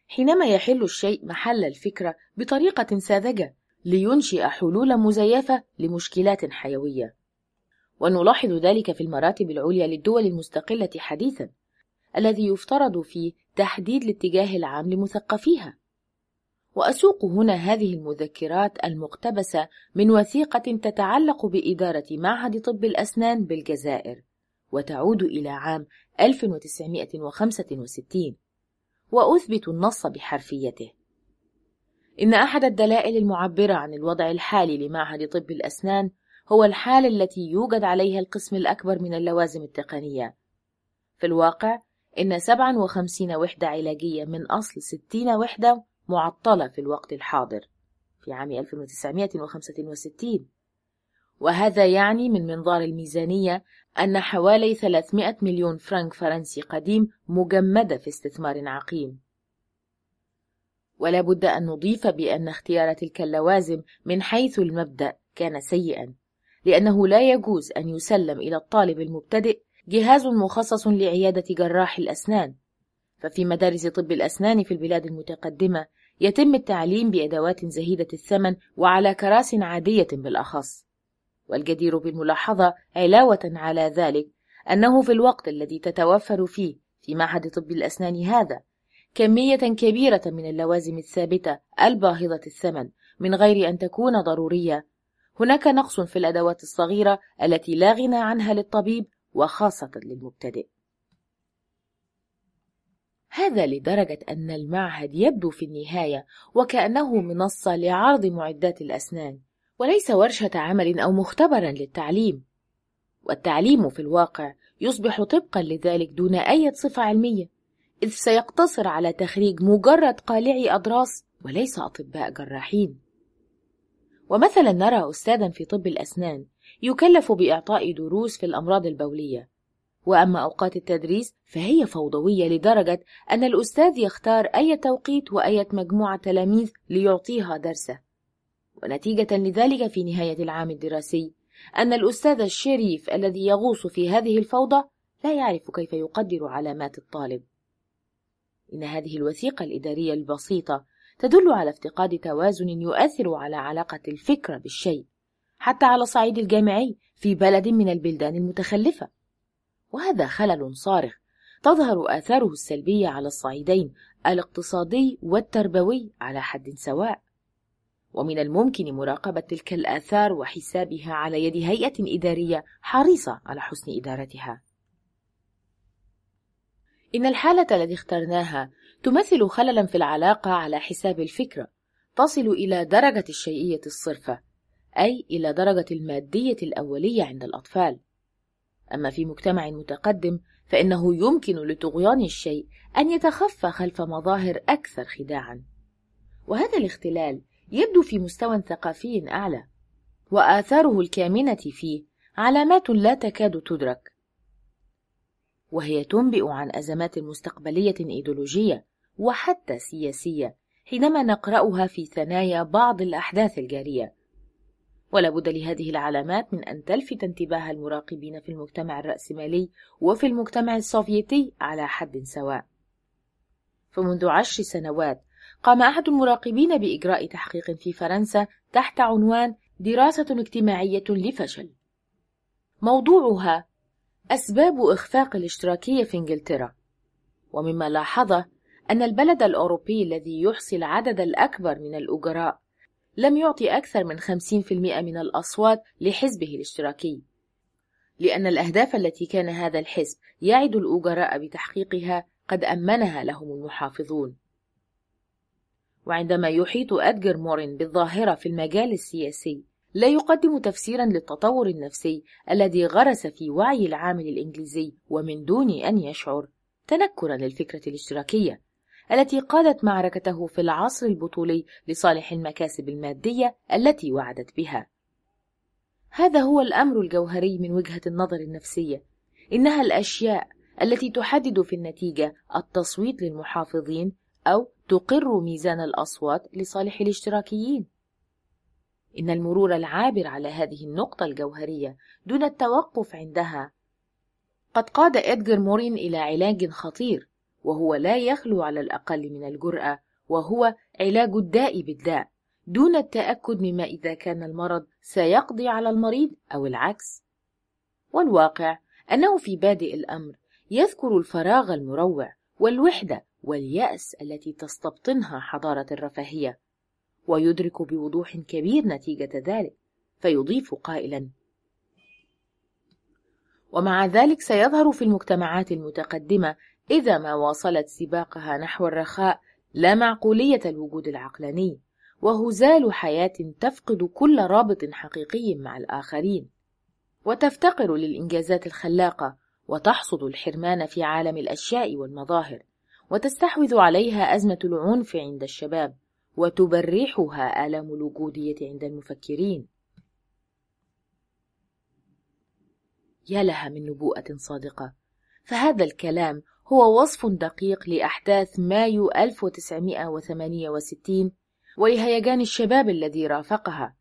حينما يحل الشيء محل الفكرة بطريقة ساذجة لينشئ حلول مزيفة لمشكلات حيوية. ونلاحظ ذلك في المراتب العليا للدول المستقلة حديثا، الذي يفترض فيه تحديد الاتجاه العام لمثقفيها وأسوق هنا هذه المذكرات المقتبسة من وثيقة تتعلق بإدارة معهد طب الأسنان بالجزائر وتعود إلى عام 1965 وأثبت النص بحرفيته إن أحد الدلائل المعبرة عن الوضع الحالي لمعهد طب الأسنان هو الحالة التي يوجد عليها القسم الأكبر من اللوازم التقنية. في الواقع إن 57 وحدة علاجية من أصل 60 وحدة معطلة في الوقت الحاضر في عام 1965 وهذا يعني من منظار الميزانية أن حوالي 300 مليون فرنك فرنسي قديم مجمدة في استثمار عقيم. ولا بد أن نضيف بأن اختيار تلك اللوازم من حيث المبدأ كان سيئا لأنه لا يجوز أن يسلم إلى الطالب المبتدئ جهاز مخصص لعيادة جراح الأسنان. ففي مدارس طب الأسنان في البلاد المتقدمة يتم التعليم بأدوات زهيدة الثمن وعلى كراس عادية بالأخص. والجدير بالملاحظة علاوة على ذلك أنه في الوقت الذي تتوفر فيه في معهد طب الأسنان هذا كمية كبيرة من اللوازم الثابتة الباهظة الثمن من غير أن تكون ضرورية. هناك نقص في الأدوات الصغيرة التي لا غنى عنها للطبيب وخاصة للمبتدئ. هذا لدرجة أن المعهد يبدو في النهاية وكأنه منصة لعرض معدات الأسنان وليس ورشة عمل أو مختبرا للتعليم. والتعليم في الواقع يصبح طبقا لذلك دون أي صفة علمية. إذ سيقتصر على تخريج مجرد قالعي أضراس وليس أطباء جراحين. ومثلا نرى أستاذا في طب الأسنان يكلف بإعطاء دروس في الأمراض البولية. وأما أوقات التدريس فهي فوضوية لدرجة أن الأستاذ يختار أي توقيت وأية مجموعة تلاميذ ليعطيها درسه. ونتيجة لذلك في نهاية العام الدراسي أن الأستاذ الشريف الذي يغوص في هذه الفوضى لا يعرف كيف يقدر علامات الطالب. إن هذه الوثيقة الإدارية البسيطة تدل على افتقاد توازن يؤثر على علاقة الفكرة بالشيء حتى على الصعيد الجامعي في بلد من البلدان المتخلفة. وهذا خلل صارخ تظهر آثاره السلبية على الصعيدين الاقتصادي والتربوي على حد سواء. ومن الممكن مراقبة تلك الآثار وحسابها على يد هيئة إدارية حريصة على حسن إدارتها. إن الحالة التي اخترناها تمثل خللا في العلاقة على حساب الفكرة تصل إلى درجة الشيئية الصرفة أي إلى درجة المادية الأولية عند الأطفال. أما في مجتمع متقدم فإنه يمكن لطغيان الشيء أن يتخفى خلف مظاهر أكثر خداعا. وهذا الاختلال يبدو في مستوى ثقافي أعلى وآثاره الكامنة فيه علامات لا تكاد تدرك. وهي تنبئ عن أزمات مستقبلية إيديولوجية وحتى سياسية حينما نقرأها في ثنايا بعض الأحداث الجارية. ولا بد لهذه العلامات من أن تلفت انتباه المراقبين في المجتمع الرأسمالي وفي المجتمع السوفيتي على حد سواء. فمنذ عشر سنوات قام أحد المراقبين بإجراء تحقيق في فرنسا تحت عنوان دراسة اجتماعية لفشل. موضوعها أسباب إخفاق الاشتراكية في إنجلترا. ومما لاحظه أن البلد الأوروبي الذي يحصي العدد الأكبر من الأجراء لم يعطي أكثر من 50% من الأصوات لحزبه الاشتراكي. لأن الأهداف التي كان هذا الحزب يعد الأجراء بتحقيقها قد أمنها لهم المحافظون. وعندما يحيط أدجر مورين بالظاهرة في المجال السياسي لا يقدم تفسيرا للتطور النفسي الذي غرس في وعي العامل الإنجليزي ومن دون أن يشعر تنكرا للفكرة الاشتراكية التي قادت معركته في العصر البطولي لصالح المكاسب المادية التي وعدت بها. هذا هو الأمر الجوهري من وجهة النظر النفسية، إنها الأشياء التي تحدد في النتيجة التصويت للمحافظين أو تقر ميزان الأصوات لصالح الاشتراكيين. إن المرور العابر على هذه النقطة الجوهرية دون التوقف عندها. قد قاد إدغار مورين إلى علاج خطير وهو لا يخلو على الأقل من الجرأة وهو علاج الداء بالداء دون التأكد مما إذا كان المرض سيقضي على المريض أو العكس. والواقع أنه في بادئ الأمر يذكر الفراغ المروع والوحدة واليأس التي تستبطنها حضارة الرفاهية. ويدرك بوضوح كبير نتيجة ذلك فيضيف قائلا. ومع ذلك سيظهر في المجتمعات المتقدمة إذا ما واصلت سباقها نحو الرخاء لا معقولية الوجود العقلاني وهزال حياة تفقد كل رابط حقيقي مع الآخرين. وتفتقر للإنجازات الخلاقة وتحصد الحرمان في عالم الأشياء والمظاهر وتستحوذ عليها أزمة العنف عند الشباب. وتبرحها آلام الوجودية عند المفكرين. يا لها من نبوءة صادقة. فهذا الكلام هو وصف دقيق لأحداث مايو 1968 ولهيجان الشباب الذي رافقها.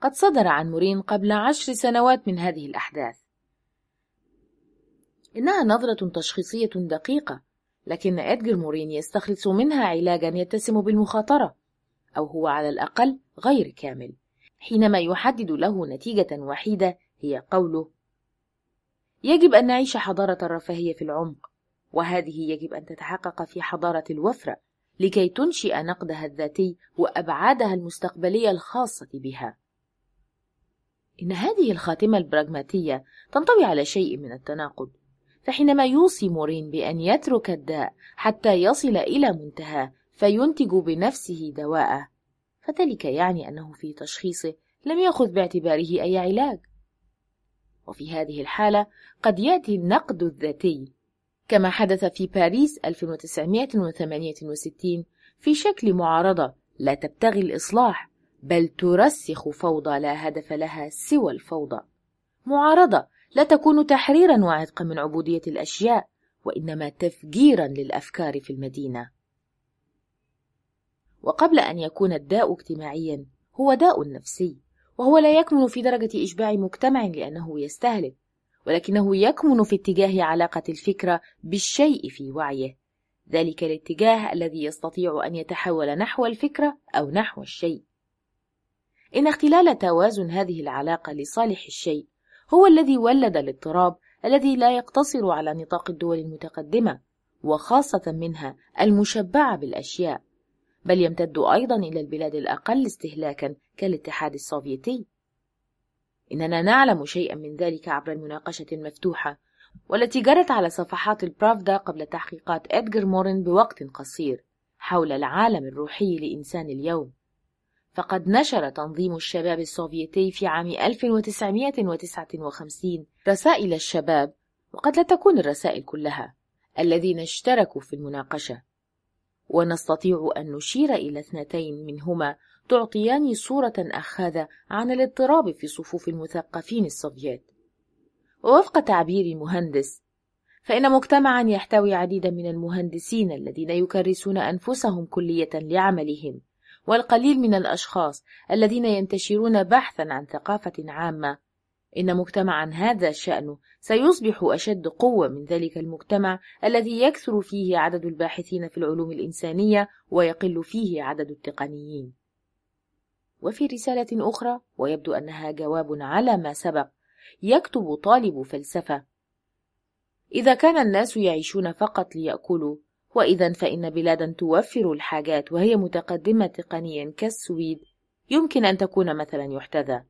قد صدر عن مورين قبل عشر سنوات من هذه الأحداث. إنها نظرة تشخيصية دقيقة لكن إدغار مورين يستخلص منها علاجا يتسم بالمخاطرة أو هو على الأقل غير كامل حينما يحدد له نتيجة وحيدة هي قوله يجب أن نعيش حضارة الرفاهية في العمق وهذه يجب أن تتحقق في حضارة الوفرة لكي تنشئ نقدها الذاتي وأبعادها المستقبلية الخاصة بها. إن هذه الخاتمة البراغماتية تنطوي على شيء من التناقض فحينما يوصي مورين بأن يترك الداء حتى يصل إلى منتهى فينتج بنفسه دواءه. فذلك يعني أنه في تشخيصه لم يأخذ باعتباره أي علاج. وفي هذه الحالة قد يأتي النقد الذاتي. كما حدث في باريس 1968 في شكل معارضة لا تبتغي الإصلاح بل ترسخ فوضى لا هدف لها سوى الفوضى. معارضة لا تكون تحريرا وعتقا من عبودية الأشياء وإنما تفجيرا للأفكار في المدينة. وقبل أن يكون الداء اجتماعيا هو داء نفسي وهو لا يكمن في درجة إشباع مجتمع لأنه يستهلك ولكنه يكمن في اتجاه علاقة الفكرة بالشيء في وعيه. ذلك الاتجاه الذي يستطيع أن يتحول نحو الفكرة أو نحو الشيء. إن اختلال توازن هذه العلاقة لصالح الشيء هو الذي ولد الاضطراب الذي لا يقتصر على نطاق الدول المتقدمة وخاصة منها المشبعة بالأشياء بل يمتد أيضا إلى البلاد الأقل استهلاكا كالاتحاد السوفيتي. إننا نعلم شيئا من ذلك عبر المناقشة المفتوحة والتي جرت على صفحات البرافدا قبل تحقيقات إدغار مورين بوقت قصير حول العالم الروحي لإنسان اليوم. فقد نشر تنظيم الشباب السوفيتي في عام 1959 رسائل الشباب وقد لا تكون الرسائل كلها الذين اشتركوا في المناقشة. ونستطيع أن نشير إلى اثنتين منهما تعطيان صورة أخاذة عن الاضطراب في صفوف المثقفين السوفييت. ووفق تعبير المهندس فإن مجتمعا يحتوي عديدا من المهندسين الذين يكرسون أنفسهم كلية لعملهم. والقليل من الأشخاص الذين ينتشرون بحثا عن ثقافة عامة. إن مجتمعا هذا الشأن سيصبح أشد قوة من ذلك المجتمع الذي يكثر فيه عدد الباحثين في العلوم الإنسانية ويقل فيه عدد التقنيين. وفي رسالة أخرى ويبدو أنها جواب على ما سبق يكتب طالب فلسفة إذا كان الناس يعيشون فقط ليأكلوا وإذا فإن بلادا توفر الحاجات وهي متقدمة تقنيا كالسويد يمكن أن تكون مثلا يحتذى.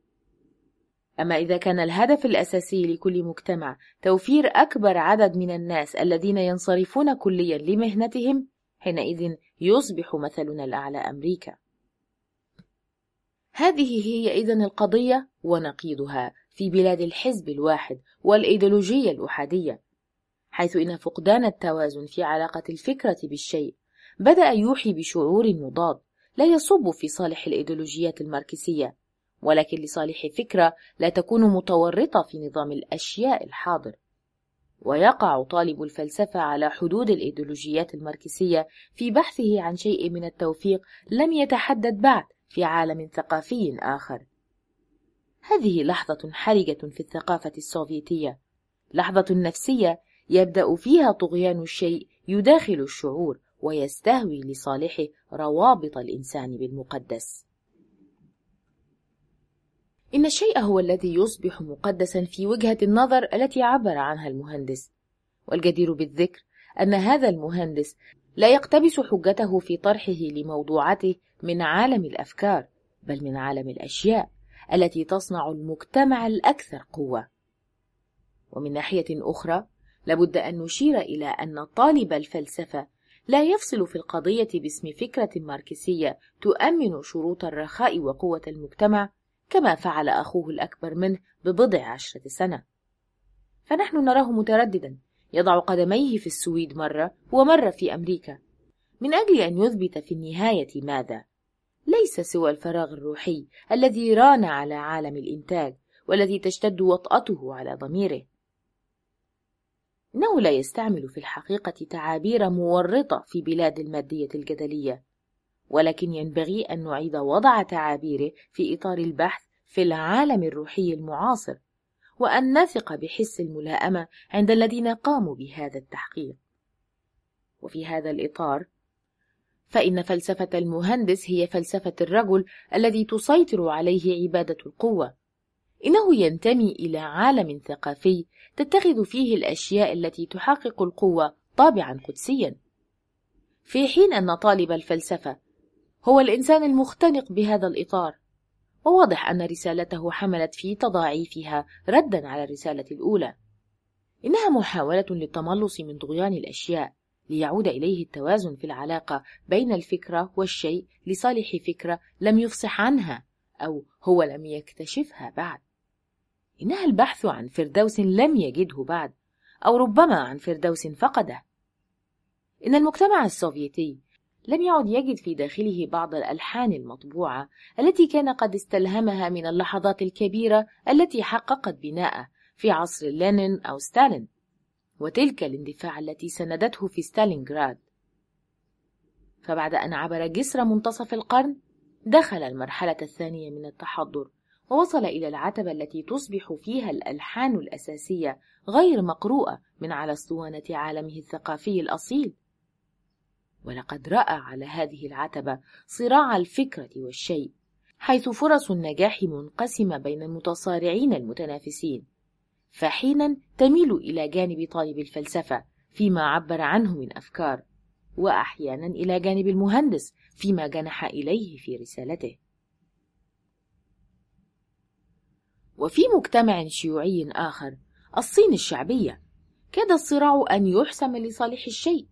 أما إذا كان الهدف الأساسي لكل مجتمع توفير أكبر عدد من الناس الذين ينصرفون كليا لمهنتهم حينئذ يصبح مثلنا الأعلى أمريكا. هذه هي إذن القضية ونقيضها في بلاد الحزب الواحد والإيديولوجية الأحادية. حيث إن فقدان التوازن في علاقة الفكرة بالشيء بدأ يوحي بشعور مضاد لا يصب في صالح الإيديولوجيات الماركسية ولكن لصالح فكرة لا تكون متورطة في نظام الأشياء الحاضر. ويقع طالب الفلسفة على حدود الإيديولوجيات الماركسية في بحثه عن شيء من التوفيق لم يتحدد بعد في عالم ثقافي آخر. هذه لحظة حرجة في الثقافة السوفيتية لحظة نفسية يبدأ فيها طغيان الشيء يداخل الشعور ويستهوي لصالحه روابط الإنسان بالمقدس. إن الشيء هو الذي يصبح مقدسا في وجهة النظر التي عبر عنها المهندس. والجدير بالذكر أن هذا المهندس لا يقتبس حجته في طرحه لموضوعته من عالم الأفكار بل من عالم الأشياء التي تصنع المجتمع الأكثر قوة. ومن ناحية أخرى لابد أن نشير إلى أن طالب الفلسفة لا يفصل في القضية باسم فكرة ماركسية تؤمن شروط الرخاء وقوة المجتمع كما فعل أخوه الأكبر منه ببضع عشرة سنة. فنحن نراه مترددا يضع قدميه في السويد مرة ومرة في أمريكا. من أجل أن يثبت في النهاية ماذا؟ ليس سوى الفراغ الروحي الذي ران على عالم الإنتاج والذي تشتد وطأته على ضميره. إنه لا يستعمل في الحقيقة تعابير مورطة في بلاد المادية الجدلية ولكن ينبغي أن نعيد وضع تعابيره في إطار البحث في العالم الروحي المعاصر وأن نثق بحس الملائمة عند الذين قاموا بهذا التحقيق. وفي هذا الإطار فإن فلسفة المهندس هي فلسفة الرجل الذي تسيطر عليه عبادة القوة. إنه ينتمي إلى عالم ثقافي تتخذ فيه الأشياء التي تحقق القوة طابعا قدسيا. في حين أن طالب الفلسفة هو الإنسان المختنق بهذا الإطار وواضح أن رسالته حملت في تضاعيفها ردا على الرسالة الأولى. إنها محاولة للتملص من طغيان الأشياء ليعود إليه التوازن في العلاقة بين الفكرة والشيء لصالح فكرة لم يفصح عنها أو هو لم يكتشفها بعد. إنها البحث عن فردوس لم يجده بعد أو ربما عن فردوس فقده. إن المجتمع السوفيتي لم يعد يجد في داخله بعض الألحان المطبوعة التي كان قد استلهمها من اللحظات الكبيرة التي حققت بناءه في عصر لينين أو ستالين وتلك الاندفاع التي سندته في ستالينغراد. فبعد أن عبر جسر منتصف القرن دخل المرحلة الثانية من التحضر ووصل إلى العتبة التي تصبح فيها الألحان الأساسية غير مقروءة من على أسطوانة عالمه الثقافي الأصيل. ولقد رأى على هذه العتبة صراع الفكرة والشيء حيث فرص النجاح منقسمة بين المتصارعين المتنافسين. فحينا تميل إلى جانب طالب الفلسفة فيما عبر عنه من أفكار وأحيانا إلى جانب المهندس فيما جنح إليه في رسالته. وفي مجتمع شيوعي آخر الصين الشعبية. كاد الصراع أن يحسم لصالح الشيء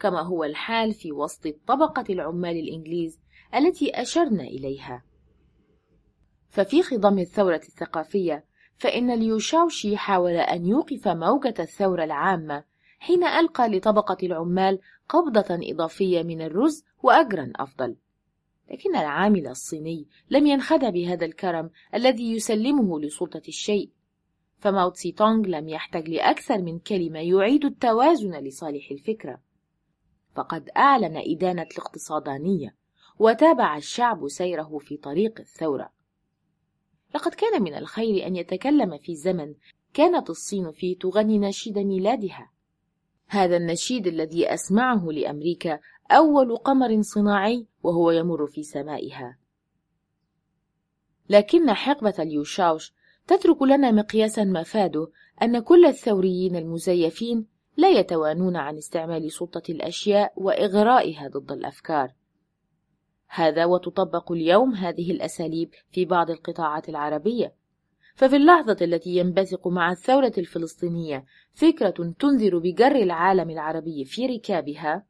كما هو الحال في وسط طبقة العمال الإنجليز التي أشرنا إليها. ففي خضم الثورة الثقافية فإن ليوشاوشي حاول أن يوقف موجة الثورة العامة حين ألقى لطبقة العمال قبضة إضافية من الرز وأجرا أفضل. لكن العامل الصيني لم ينخدع بهذا الكرم الذي يسلمه لسلطة الشيء. فماو تسي تونغ لم يحتج لأكثر من كلمة يعيد التوازن لصالح الفكرة. فقد أعلن إدانة الاقتصادانية وتابع الشعب سيره في طريق الثورة. لقد كان من الخير أن يتكلم في زمن كانت الصين فيه تغني نشيد ميلادها. هذا النشيد الذي أسمعه لأمريكا أول قمر صناعي وهو يمر في سمائها. لكن حقبة اليوشاوش تترك لنا مقياسا مفاده أن كل الثوريين المزيفين لا يتوانون عن استعمال سلطة الأشياء وإغرائها ضد الأفكار. هذا وتطبق اليوم هذه الأساليب في بعض القطاعات العربية. ففي اللحظة التي ينبثق مع الثورة الفلسطينية فكرة تنذر بجر العالم العربي في ركابها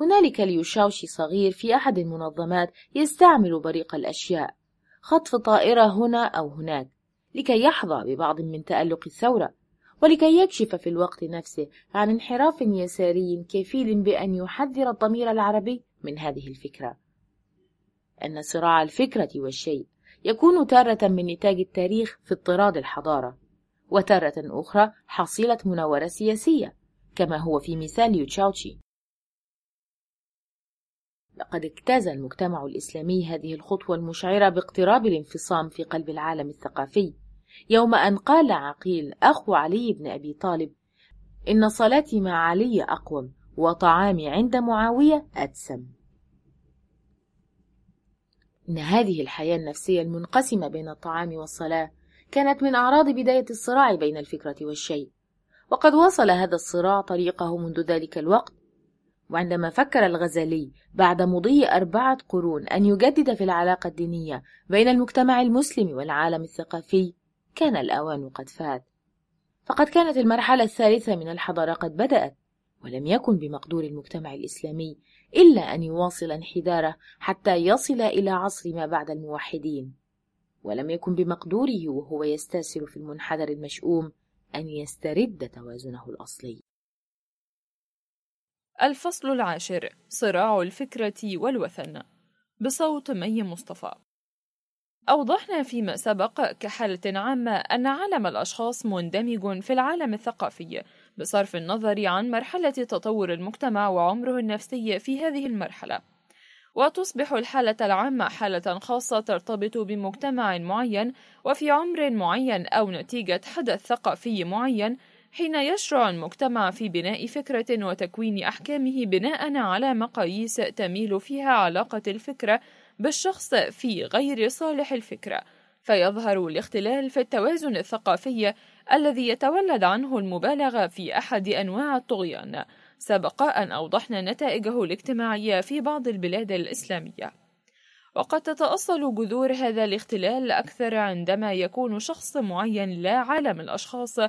هنالك ليشاوشي صغير في أحد المنظمات يستعمل بريق الأشياء. خطف طائرة هنا أو هناك لكي يحظى ببعض من تألق الثورة ولكي يكشف في الوقت نفسه عن انحراف يساري كفيل بأن يحذر الضمير العربي من هذه الفكرة. أن صراع الفكرة والشيء يكون تارة من نتاج التاريخ في اضطراد الحضارة وتارة أخرى حصيلة مناورة سياسية كما هو في مثال يوتشاوتشي لقد اجتاز المجتمع الإسلامي هذه الخطوة المشعرة باقتراب الانفصام في قلب العالم الثقافي يوم أن قال عقيل أخو علي بن أبي طالب إن صلاتي مع علي أقوم وطعامي عند معاوية أدسم إن هذه الحياة النفسية المنقسمة بين الطعام والصلاة كانت من أعراض بداية الصراع بين الفكرة والشيء وقد وصل هذا الصراع طريقه منذ ذلك الوقت وعندما فكر الغزالي بعد مضي أربعة قرون أن يجدد في العلاقة الدينية بين المجتمع المسلم والعالم الثقافي كان الأوان قد فات. فقد كانت المرحلة الثالثة من الحضارة قد بدأت ولم يكن بمقدور المجتمع الإسلامي إلا أن يواصل انحداره حتى يصل إلى عصر ما بعد الموحدين. ولم يكن بمقدوره وهو يستأسر في المنحدر المشؤوم أن يسترد توازنه الأصلي. الفصل العاشر صراع الفكرة والوثن بصوت مي مصطفى. أوضحنا فيما سبق كحالة عامة أن عالم الأشخاص مندمج في العالم الثقافي بصرف النظر عن مرحلة تطور المجتمع وعمره النفسي في هذه المرحلة. وتصبح الحالة العامة حالة خاصة ترتبط بمجتمع معين وفي عمر معين أو نتيجة حدث ثقافي معين حين يشرع المجتمع في بناء فكرة وتكوين أحكامه بناء على مقاييس تميل فيها علاقة الفكرة بالشخص في غير صالح الفكرة فيظهر الاختلال في التوازن الثقافي الذي يتولد عنه المبالغة في أحد أنواع الطغيان سبق أن أوضحنا نتائجه الاجتماعية في بعض البلاد الإسلامية. وقد تتأصل جذور هذا الاختلال أكثر عندما يكون شخص معين لا عالم الأشخاص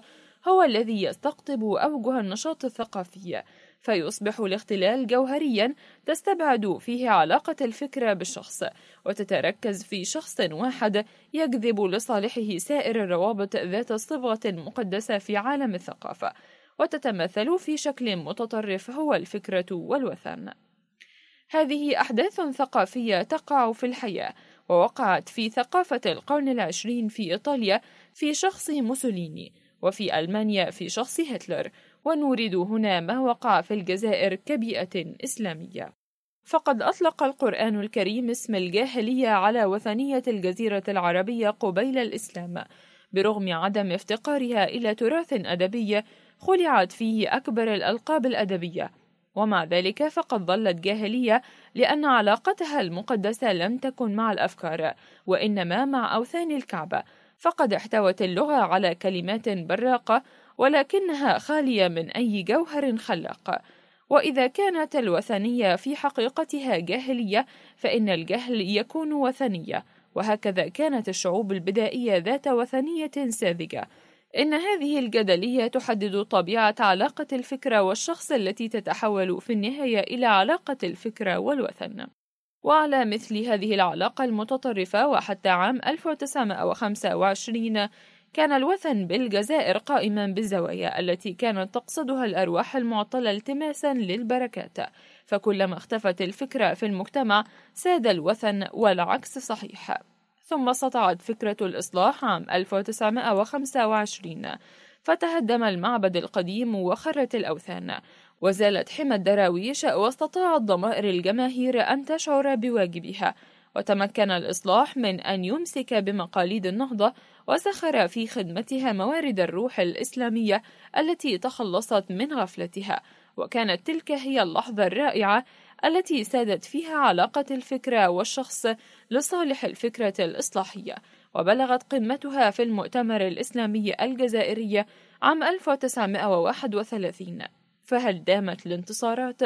هو الذي يستقطب أوجه النشاط الثقافي فيصبح الاختلال جوهريا تستبعد فيه علاقة الفكرة بالشخص وتتركز في شخص واحد يجذب لصالحه سائر الروابط ذات الصبغة المقدسة في عالم الثقافة وتتمثل في شكل متطرف هو الفكرة والوثن. هذه أحداث ثقافية تقع في الحياة ووقعت في ثقافة القرن العشرين في إيطاليا في شخص موسوليني وفي ألمانيا في شخص هتلر ونورد هنا ما وقع في الجزائر كبيئة إسلامية. فقد أطلق القرآن الكريم اسم الجاهلية على وثنية الجزيرة العربية قبيل الإسلام برغم عدم افتقارها إلى تراث أدبي خلعت فيه أكبر الألقاب الأدبية. ومع ذلك فقد ظلت جاهلية لأن علاقتها المقدسة لم تكن مع الأفكار وإنما مع أوثان الكعبة. فقد احتوت اللغة على كلمات براقة ولكنها خالية من أي جوهر خلاق. وإذا كانت الوثنية في حقيقتها جاهلية فإن الجهل يكون وثنية. وهكذا كانت الشعوب البدائية ذات وثنية ساذجة. إن هذه الجدلية تحدد طبيعة علاقة الفكرة والشخص التي تتحول في النهاية إلى علاقة الفكرة والوثن. وعلى مثل هذه العلاقة المتطرفة وحتى عام 1925 كان الوثن بالجزائر قائما بالزوايا التي كانت تقصدها الأرواح المعطلة التماسا للبركات. فكلما اختفت الفكرة في المجتمع ساد الوثن والعكس صحيح. ثم سطعت فكرة الإصلاح عام 1925 فتهدم المعبد القديم وخرت الأوثان. وزالت حمى الدراويش واستطاعت ضمائر الجماهير أن تشعر بواجبها وتمكن الإصلاح من أن يمسك بمقاليد النهضة وسخر في خدمتها موارد الروح الإسلامية التي تخلصت من غفلتها وكانت تلك هي اللحظة الرائعة التي سادت فيها علاقة الفكرة والشخص لصالح الفكرة الإصلاحية وبلغت قمتها في المؤتمر الإسلامي الجزائري عام 1931 فهل دامت الانتصارات؟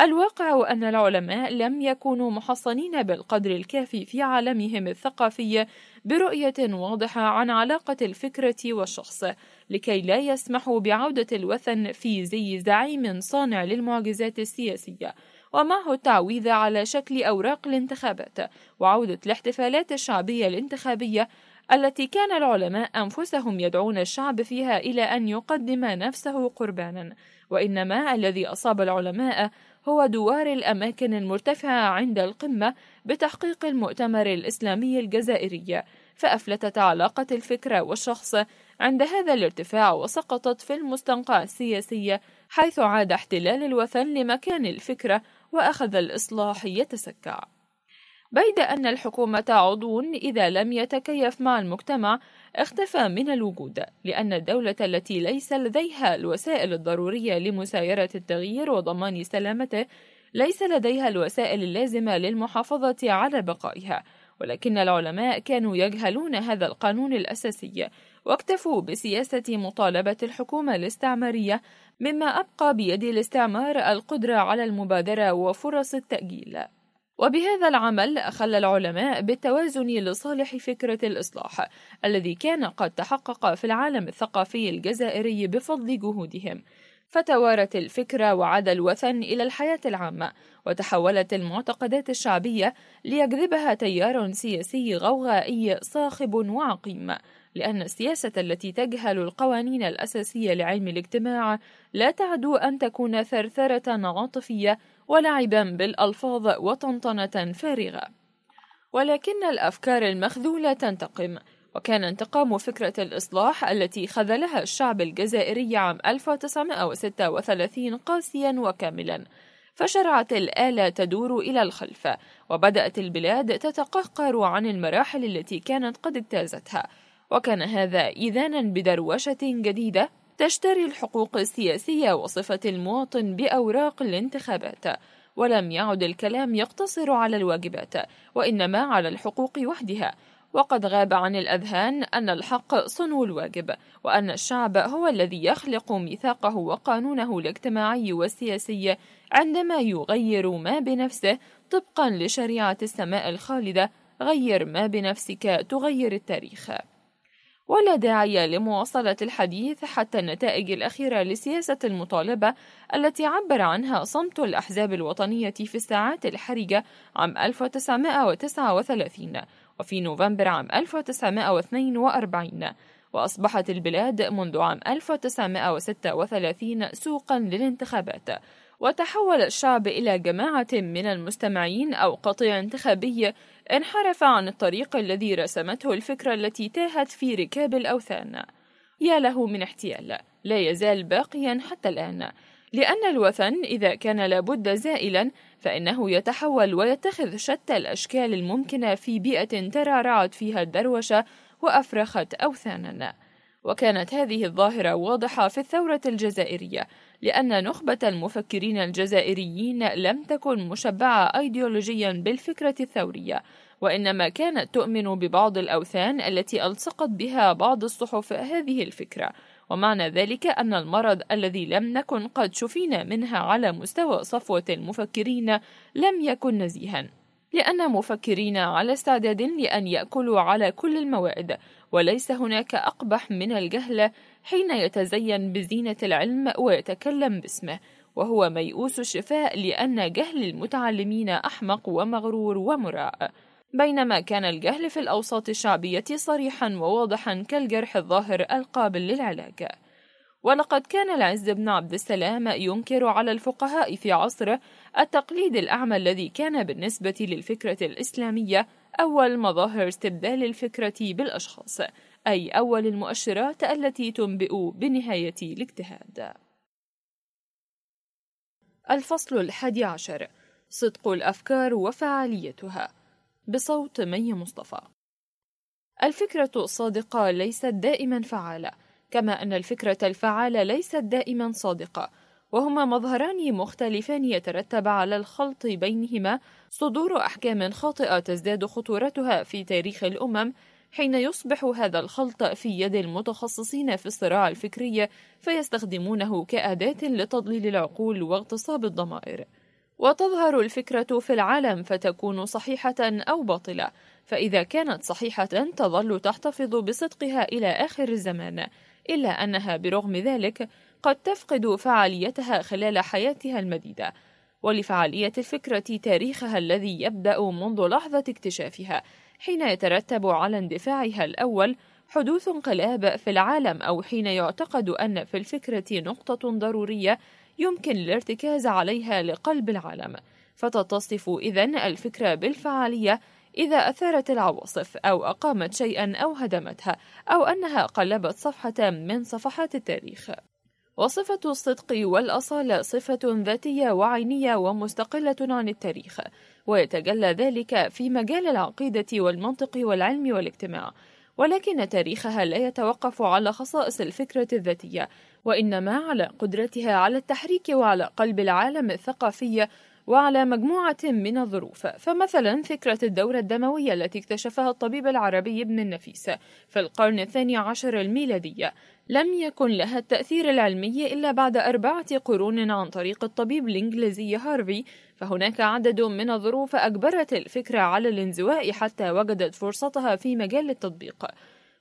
الواقع أن العلماء لم يكونوا محصنين بالقدر الكافي في عالمهم الثقافي برؤية واضحة عن علاقة الفكرة والشخص لكي لا يسمحوا بعودة الوثن في زي زعيم صانع للمعجزات السياسية ومعه التعويذ على شكل أوراق الانتخابات وعودة الاحتفالات الشعبية الانتخابية التي كان العلماء أنفسهم يدعون الشعب فيها إلى أن يقدم نفسه قربانا. وإنما الذي أصاب العلماء هو دوار الأماكن المرتفعة عند القمة بتحقيق المؤتمر الإسلامي الجزائري. فأفلتت علاقة الفكرة والشخص عند هذا الارتفاع وسقطت في المستنقع السياسي حيث عاد احتلال الوثن لمكان الفكرة وأخذ الإصلاح يتسكع. بيد أن الحكومة عضو إذا لم يتكيف مع المجتمع اختفى من الوجود لأن الدولة التي ليس لديها الوسائل الضرورية لمسايرة التغيير وضمان سلامته ليس لديها الوسائل اللازمة للمحافظة على بقائها. ولكن العلماء كانوا يجهلون هذا القانون الأساسي واكتفوا بسياسة مطالبة الحكومة الاستعمارية مما أبقى بيد الاستعمار القدرة على المبادرة وفرص التأجيل. وبهذا العمل أخل العلماء بالتوازن لصالح فكرة الإصلاح الذي كان قد تحقق في العالم الثقافي الجزائري بفضل جهودهم. فتوارت الفكرة وعاد الوثن إلى الحياة العامة وتحولت المعتقدات الشعبية ليجذبها تيار سياسي غوغائي صاخب وعقيم لأن السياسة التي تجهل القوانين الأساسية لعلم الاجتماع لا تعدو أن تكون ثرثرة عاطفية ولعبا بالألفاظ وطنطنة فارغة. ولكن الأفكار المخذولة تنتقم وكان انتقام فكرة الإصلاح التي خذلها الشعب الجزائري عام 1936 قاسيا وكاملا. فشرعت الآلة تدور إلى الخلف وبدأت البلاد تتقهقر عن المراحل التي كانت قد اجتازتها. وكان هذا إذانا بدروشة جديدة. تشتري الحقوق السياسية وصفة المواطن بأوراق الانتخابات ولم يعد الكلام يقتصر على الواجبات وإنما على الحقوق وحدها. وقد غاب عن الأذهان أن الحق صنو الواجب وأن الشعب هو الذي يخلق ميثاقه وقانونه الاجتماعي والسياسي عندما يغير ما بنفسه طبقا لشريعة السماء الخالدة غير ما بنفسك تغير التاريخ. ولا داعي لمواصلة الحديث حتى النتائج الأخيرة لسياسة المطالبة التي عبر عنها صمت الأحزاب الوطنية في الساعات الحرجة عام 1939 وفي نوفمبر عام 1942 وأصبحت البلاد منذ عام 1936 سوقا للانتخابات وتحول الشعب إلى جماعة من المستمعين أو قطيع انتخابي انحرف عن الطريق الذي رسمته الفكرة التي تاهت في ركاب الأوثان. يا له من احتيال. لا يزال باقيا حتى الآن. لأن الوثن إذا كان لابد زائلا فإنه يتحول ويتخذ شتى الأشكال الممكنة في بيئة ترعرعت فيها الدروشة وأفرخت أوثانا. وكانت هذه الظاهرة واضحة في الثورة الجزائرية. لأن نخبة المفكرين الجزائريين لم تكن مشبعة أيديولوجيا بالفكرة الثورية وإنما كانت تؤمن ببعض الأوثان التي ألصقت بها بعض الصحف هذه الفكرة. ومعنى ذلك أن المرض الذي لم نكن قد شفينا منها على مستوى صفوة المفكرين لم يكن نزيها. لأن مفكرين على استعداد لأن يأكلوا على كل الموائد وليس هناك أقبح من الجهل حين يتزين بزينة العلم ويتكلم باسمه وهو ميؤوس الشفاء لأن جهل المتعلمين أحمق ومغرور ومراء. بينما كان الجهل في الأوساط الشعبية صريحا وواضحا كالجرح الظاهر القابل للعلاج. ولقد كان العز بن عبد السلام ينكر على الفقهاء في عصره التقليد الأعمى الذي كان بالنسبة للفكرة الإسلامية أول مظاهر استبدال الفكرة بالأشخاص. أي أول المؤشرات التي تنبئ بنهاية الاجتهاد. الفصل الحادي عشر. صدق الأفكار وفعاليتها. بصوت مي مصطفى. الفكرة الصادقة ليست دائما فعالة كما أن الفكرة الفعالة ليست دائما صادقة وهما مظهران مختلفان يترتب على الخلط بينهما. صدور أحكام خاطئة تزداد خطورتها في تاريخ الأمم حين يصبح هذا الخلط في يد المتخصصين في الصراع الفكري فيستخدمونه كأداة لتضليل العقول واغتصاب الضمائر. وتظهر الفكرة في العالم فتكون صحيحة أو باطلة فإذا كانت صحيحة تظل تحتفظ بصدقها إلى آخر الزمان إلا أنها برغم ذلك قد تفقد فعاليتها خلال حياتها المديدة. ولفعالية الفكرة تاريخها الذي يبدأ منذ لحظة اكتشافها. حين يترتب على اندفاعها الأول حدوث انقلاب في العالم أو حين يعتقد أن في الفكرة نقطة ضرورية يمكن الارتكاز عليها لقلب العالم. فتتصف إذن الفكرة بالفعالية إذا أثارت العواصف أو أقامت شيئا أو هدمتها أو أنها قلبت صفحة من صفحات التاريخ. وصفة الصدق والأصالة صفة ذاتية وعينية ومستقلة عن التاريخ. ويتجلى ذلك في مجال العقيدة والمنطق والعلم والاجتماع. ولكن تاريخها لا يتوقف على خصائص الفكرة الذاتية وإنما على قدرتها على التحريك وعلى قلب العالم الثقافي وعلى مجموعة من الظروف. فمثلا فكرة الدورة الدموية التي اكتشفها الطبيب العربي ابن النفيس في القرن الثاني عشر الميلادي. لم يكن لها التأثير العلمي إلا بعد أربعة قرون عن طريق الطبيب الإنجليزي هارفي فهناك عدد من الظروف أجبرت الفكرة على الانزواء حتى وجدت فرصتها في مجال التطبيق.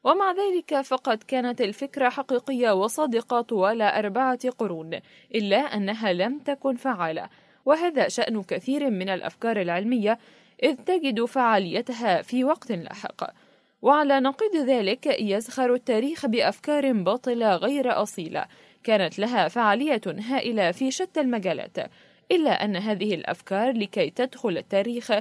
ومع ذلك فقد كانت الفكرة حقيقية وصادقة طوال أربعة قرون إلا أنها لم تكن فعالة. وهذا شأن كثير من الأفكار العلمية إذ تجد فعاليتها في وقت لاحق. وعلى نقيض ذلك يزخر التاريخ بأفكار باطلة غير أصيلة كانت لها فعالية هائلة في شتى المجالات. إلا أن هذه الأفكار لكي تدخل التاريخ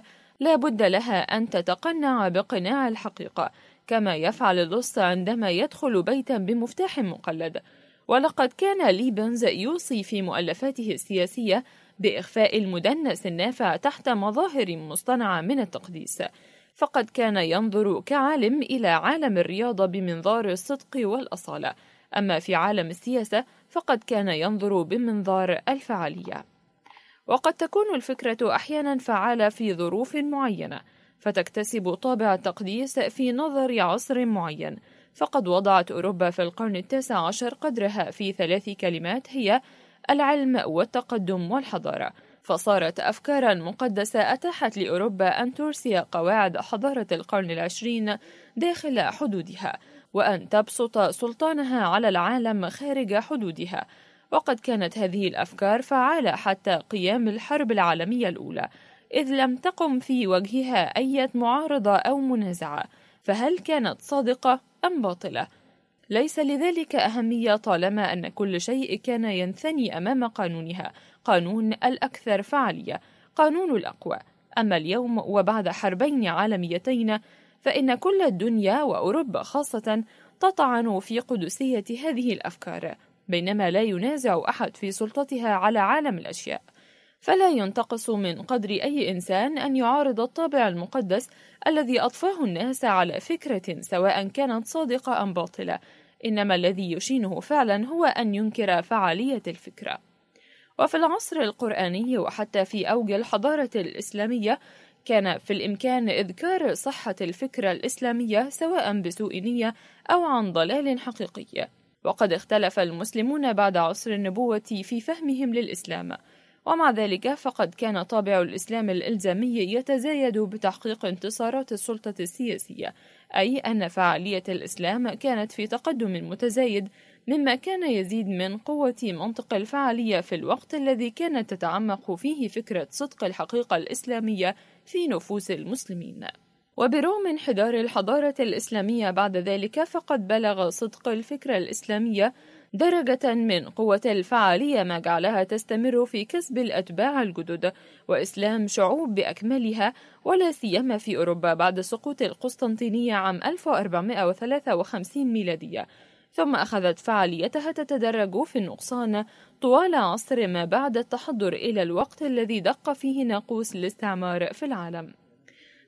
لا بد لها أن تتقنع بقناع الحقيقة كما يفعل اللص عندما يدخل بيتا بمفتاح مقلد. ولقد كان ليبنز يوصي في مؤلفاته السياسية بإخفاء المدنس النافع تحت مظاهر مصطنعة من التقديس. فقد كان ينظر كعالم إلى عالم الرياضة بمنظار الصدق والأصالة. أما في عالم السياسة فقد كان ينظر بمنظار الفعالية. وقد تكون الفكرة أحيانا فعالة في ظروف معينة فتكتسب طابع التقديس في نظر عصر معين. فقد وضعت أوروبا في القرن التاسع عشر قدرها في ثلاث كلمات هي العلم والتقدم والحضارة. فصارت أفكارا مقدسة أتاحت لأوروبا أن ترسي قواعد حضارة القرن العشرين داخل حدودها وأن تبسط سلطانها على العالم خارج حدودها. وقد كانت هذه الأفكار فعالة حتى قيام الحرب العالمية الأولى إذ لم تقم في وجهها أي معارضة أو منازعة فهل كانت صادقة أم باطلة؟ ليس لذلك أهمية طالما أن كل شيء كان ينثني أمام قانونها قانون الأكثر فعالية قانون الأقوى أما اليوم وبعد حربين عالميتين فإن كل الدنيا وأوروبا خاصة تطعن في قدسية هذه الأفكار بينما لا ينازع أحد في سلطتها على عالم الأشياء. فلا ينتقص من قدر أي إنسان أن يعارض الطابع المقدس الذي أضفاه الناس على فكرة سواء كانت صادقة أم باطلة. إنما الذي يشينه فعلا هو أن ينكر فعالية الفكرة. وفي العصر القرآني وحتى في أوج الحضارة الإسلامية كان في الإمكان إذكار صحة الفكرة الإسلامية سواء بسوء نية أو عن ضلال حقيقي. وقد اختلف المسلمون بعد عصر النبوة في فهمهم للإسلام ومع ذلك فقد كان طابع الإسلام الإلزامي يتزايد بتحقيق انتصارات السلطة السياسية أي أن فعالية الإسلام كانت في تقدم متزايد مما كان يزيد من قوة منطق الفعالية في الوقت الذي كانت تتعمق فيه فكرة صدق الحقيقة الإسلامية في نفوس المسلمين. وبرغم انحدار الحضارة الإسلامية بعد ذلك فقد بلغ صدق الفكرة الإسلامية درجة من قوة الفعالية ما جعلها تستمر في كسب الأتباع الجدد وإسلام شعوب بأكملها ولا سيما في أوروبا بعد سقوط القسطنطينية عام 1453 ميلادية. ثم أخذت فعاليتها تتدرج في النقصان طوال عصر ما بعد التحضر إلى الوقت الذي دق فيه ناقوس الاستعمار في العالم.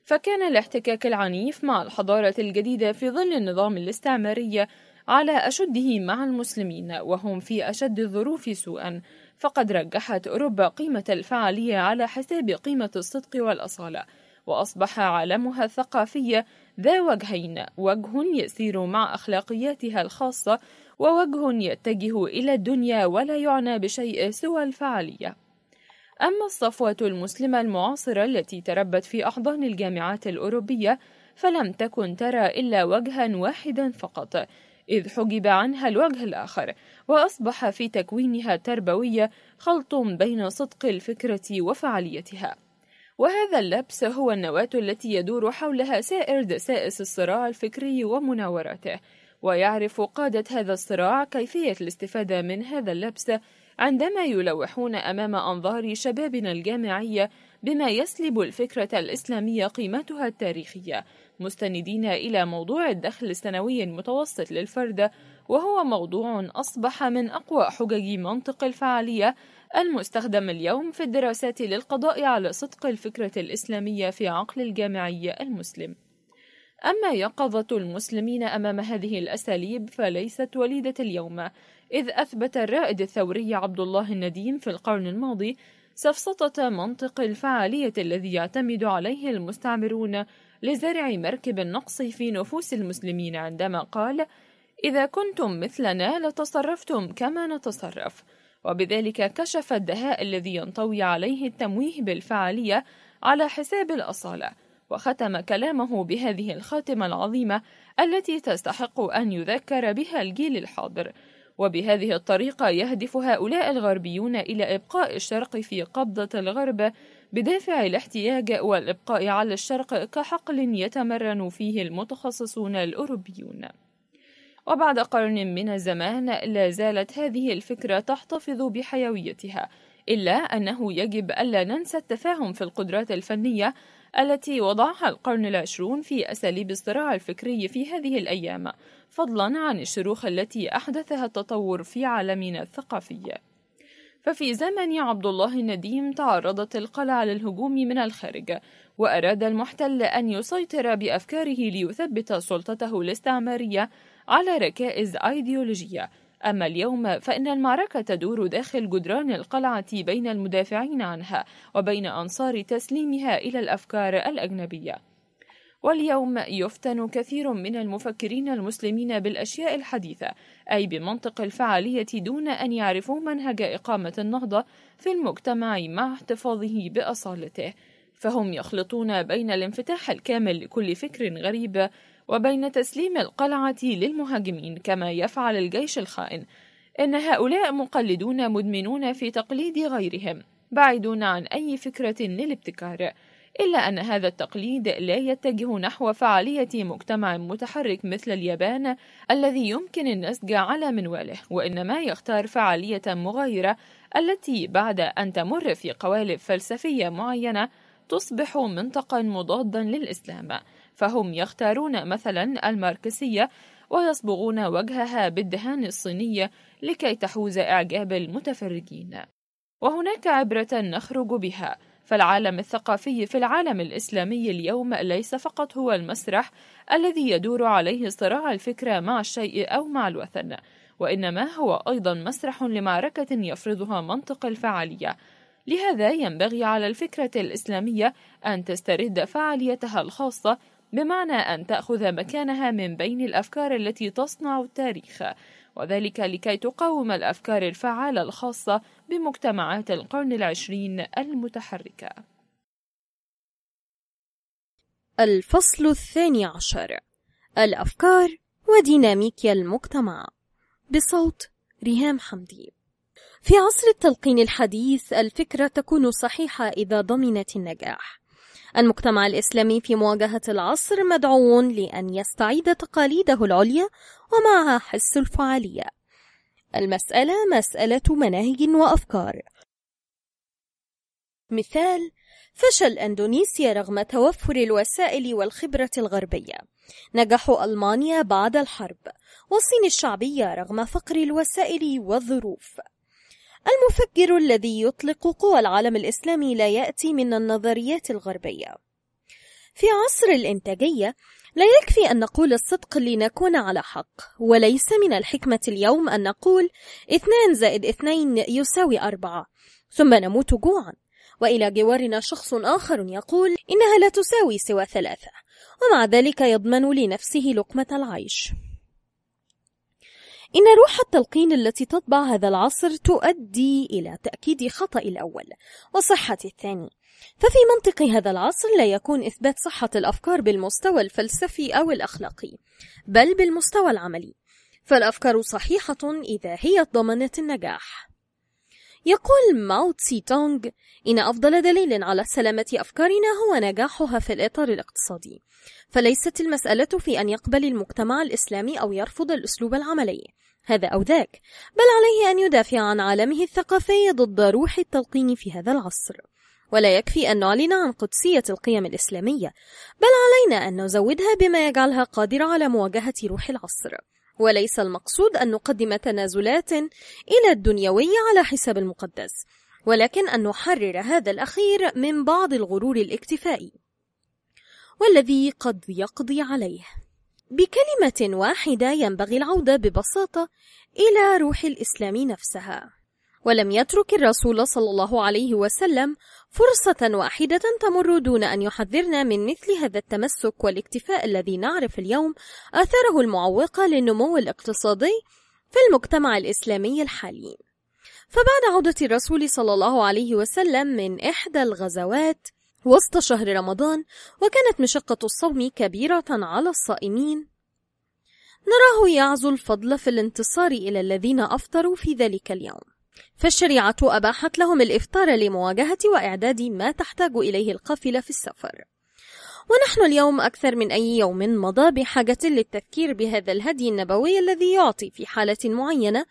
فكان الاحتكاك العنيف مع الحضارة الجديدة في ظل النظام الاستعماري على أشده مع المسلمين وهم في أشد الظروف سوءا. فقد رجحت أوروبا قيمة الفعالية على حساب قيمة الصدق والأصالة وأصبح عالمها الثقافي ذا وجهين وجه يسير مع أخلاقياتها الخاصة ووجه يتجه إلى الدنيا ولا يعنى بشيء سوى الفعالية. أما الصفوة المسلمة المعاصرة التي تربت في أحضان الجامعات الأوروبية فلم تكن ترى إلا وجها واحدا فقط إذ حجب عنها الوجه الآخر وأصبح في تكوينها التربوي خلط بين صدق الفكرة وفعاليتها. وهذا اللبس هو النواة التي يدور حولها سائر دسائس الصراع الفكري ومناوراته ويعرف قادة هذا الصراع كيفية الاستفادة من هذا اللبس عندما يلوحون أمام أنظار شبابنا الجامعية بما يسلب الفكرة الإسلامية قيمتها التاريخية مستندين إلى موضوع الدخل السنوي المتوسط للفرد وهو موضوع أصبح من أقوى حجج منطق الفعالية المستخدم اليوم في الدراسات للقضاء على صدق الفكرة الإسلامية في عقل الجامعي المسلم. أما يقظة المسلمين أمام هذه الأساليب فليست وليدة اليوم، إذ أثبت الرائد الثوري عبد الله النديم في القرن الماضي سفسطة منطق الفعالية الذي يعتمد عليه المستعمرون لزرع مركب النقص في نفوس المسلمين عندما قال: إذا كنتم مثلنا لتصرفتم كما نتصرف. وبذلك كشف الدهاء الذي ينطوي عليه التمويه بالفعالية على حساب الأصالة وختم كلامه بهذه الخاتمة العظيمة التي تستحق أن يذكر بها الجيل الحاضر وبهذه الطريقة يهدف هؤلاء الغربيون إلى إبقاء الشرق في قبضة الغرب بدافع الاحتياج والإبقاء على الشرق كحقل يتمرن فيه المتخصصون الأوروبيون. وبعد قرن من الزمان لا زالت هذه الفكرة تحتفظ بحيويتها إلا أنه يجب ألا ننسى التفاهم في القدرات الفنية التي وضعها القرن العشرون في أساليب الصراع الفكري في هذه الأيام. فضلا عن الشروخ التي أحدثها التطور في عالمنا الثقافي. ففي زمن عبد الله النديم تعرضت القلعة للهجوم من الخارج وأراد المحتل أن يسيطر بأفكاره ليثبت سلطته الاستعمارية على ركائز أيديولوجية. أما اليوم فإن المعركة تدور داخل جدران القلعة بين المدافعين عنها وبين أنصار تسليمها إلى الأفكار الأجنبية. واليوم يفتن كثير من المفكرين المسلمين بالأشياء الحديثة أي بمنطق الفعالية دون أن يعرفوا منهج إقامة النهضة في المجتمع مع احتفاظه بأصالته. فهم يخلطون بين الانفتاح الكامل لكل فكر غريب وبين تسليم القلعة للمهاجمين كما يفعل الجيش الخائن. إن هؤلاء مقلدون مدمنون في تقليد غيرهم بعيدون عن أي فكرة للابتكار. إلا أن هذا التقليد لا يتجه نحو فعالية مجتمع متحرك مثل اليابان الذي يمكن النسج على منواله وإنما يختار فعالية مغايرة التي بعد أن تمر في قوالب فلسفية معينة تصبح منطقا مضادا للإسلام. فهم يختارون مثلا الماركسية ويصبغون وجهها بالدهان الصينية لكي تحوز إعجاب المتفرجين. وهناك عبرة نخرج بها. فالعالم الثقافي في العالم الإسلامي اليوم ليس فقط هو المسرح الذي يدور عليه صراع الفكرة مع الشيء أو مع الوثن وإنما هو أيضا مسرح لمعركة يفرضها منطق الفعالية. لهذا ينبغي على الفكرة الإسلامية أن تسترد فعاليتها الخاصة بمعنى أن تأخذ مكانها من بين الأفكار التي تصنع التاريخ. وذلك لكي تقاوم الأفكار الفعالة الخاصة بمجتمعات القرن العشرين المتحركة. الفصل الثاني عشر. الأفكار وديناميكيا المجتمع. بصوت ريهام حمدي. في عصر التلقين الحديث الفكرة تكون صحيحة إذا ضمنت النجاح. المجتمع الإسلامي في مواجهة العصر مدعو لأن يستعيد تقاليده العليا ومعها حس الفعالية. المسألة مسألة مناهج وأفكار. مثال فشل أندونيسيا رغم توفر الوسائل والخبرة الغربية. نجح ألمانيا بعد الحرب والصين الشعبية رغم فقر الوسائل والظروف. المفكر الذي يطلق قوى العالم الإسلامي لا يأتي من النظريات الغربية. في عصر الإنتاجية لا يكفي أن نقول الصدق لنكون على حق وليس من الحكمة اليوم أن نقول اثنان زائد اثنين يساوي أربعة ثم نموت جوعا. وإلى جوارنا شخص آخر يقول إنها لا تساوي سوى ثلاثة ومع ذلك يضمن لنفسه لقمة العيش. إن روح التلقين التي تطبع هذا العصر تؤدي إلى تأكيد خطأ الأول وصحة الثاني. ففي منطق هذا العصر لا يكون إثبات صحة الأفكار بالمستوى الفلسفي أو الأخلاقي بل بالمستوى العملي. فالأفكار صحيحة إذا هي ضمنت النجاح. يقول ماو تسي تونغ إن أفضل دليل على سلامة أفكارنا هو نجاحها في الإطار الاقتصادي. فليست المسألة في أن يقبل المجتمع الإسلامي أو يرفض الأسلوب العملي. هذا أو ذاك بل عليه أن يدافع عن عالمه الثقافي ضد روح التلقين في هذا العصر. ولا يكفي أن نعلن عن قدسية القيم الإسلامية بل علينا أن نزودها بما يجعلها قادرة على مواجهة روح العصر. وليس المقصود أن نقدم تنازلات إلى الدنيوي على حساب المقدس ولكن أن نحرر هذا الأخير من بعض الغرور الاكتفائي. والذي قد يقضي عليه. بكلمة واحدة ينبغي العودة ببساطة إلى روح الإسلام نفسها ولم يترك الرسول صلى الله عليه وسلم فرصة واحدة تمر دون أن يحذرنا من مثل هذا التمسك والاكتفاء الذي نعرف اليوم آثاره المعوقة للنمو الاقتصادي في المجتمع الإسلامي الحالي. فبعد عودة الرسول صلى الله عليه وسلم من إحدى الغزوات وسط شهر رمضان وكانت مشقة الصوم كبيرة على الصائمين. نراه يعزو الفضل في الانتصار إلى الذين أفطروا في ذلك اليوم. فالشريعة أباحت لهم الإفطار لمواجهة وإعداد ما تحتاج إليه القافلة في السفر. ونحن اليوم أكثر من أي يوم مضى بحاجة للتذكير بهذا الهدي النبوي الذي يعطي في حالة معينة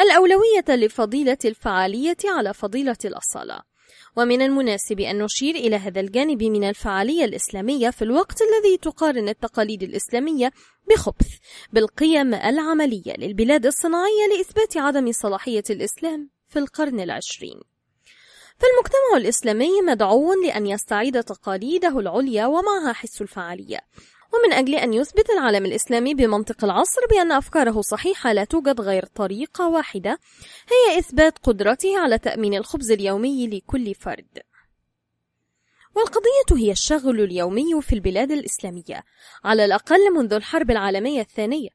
الأولوية لفضيلة الفعالية على فضيلة الأصالة. ومن المناسب أن نشير إلى هذا الجانب من الفعالية الإسلامية في الوقت الذي تقارن التقاليد الإسلامية بخبث بالقيم العملية للبلاد الصناعية لإثبات عدم صلاحية الإسلام في القرن العشرين. فالمجتمع الإسلامي مدعو لأن يستعيد تقاليده العليا ومعها حس الفعالية ومن أجل أن يثبت العالم الإسلامي بمنطق العصر بأن أفكاره صحيحة لا توجد غير طريقة واحدة هي إثبات قدرته على تأمين الخبز اليومي لكل فرد. والقضية هي الشغل اليومي في البلاد الإسلامية على الأقل منذ الحرب العالمية الثانية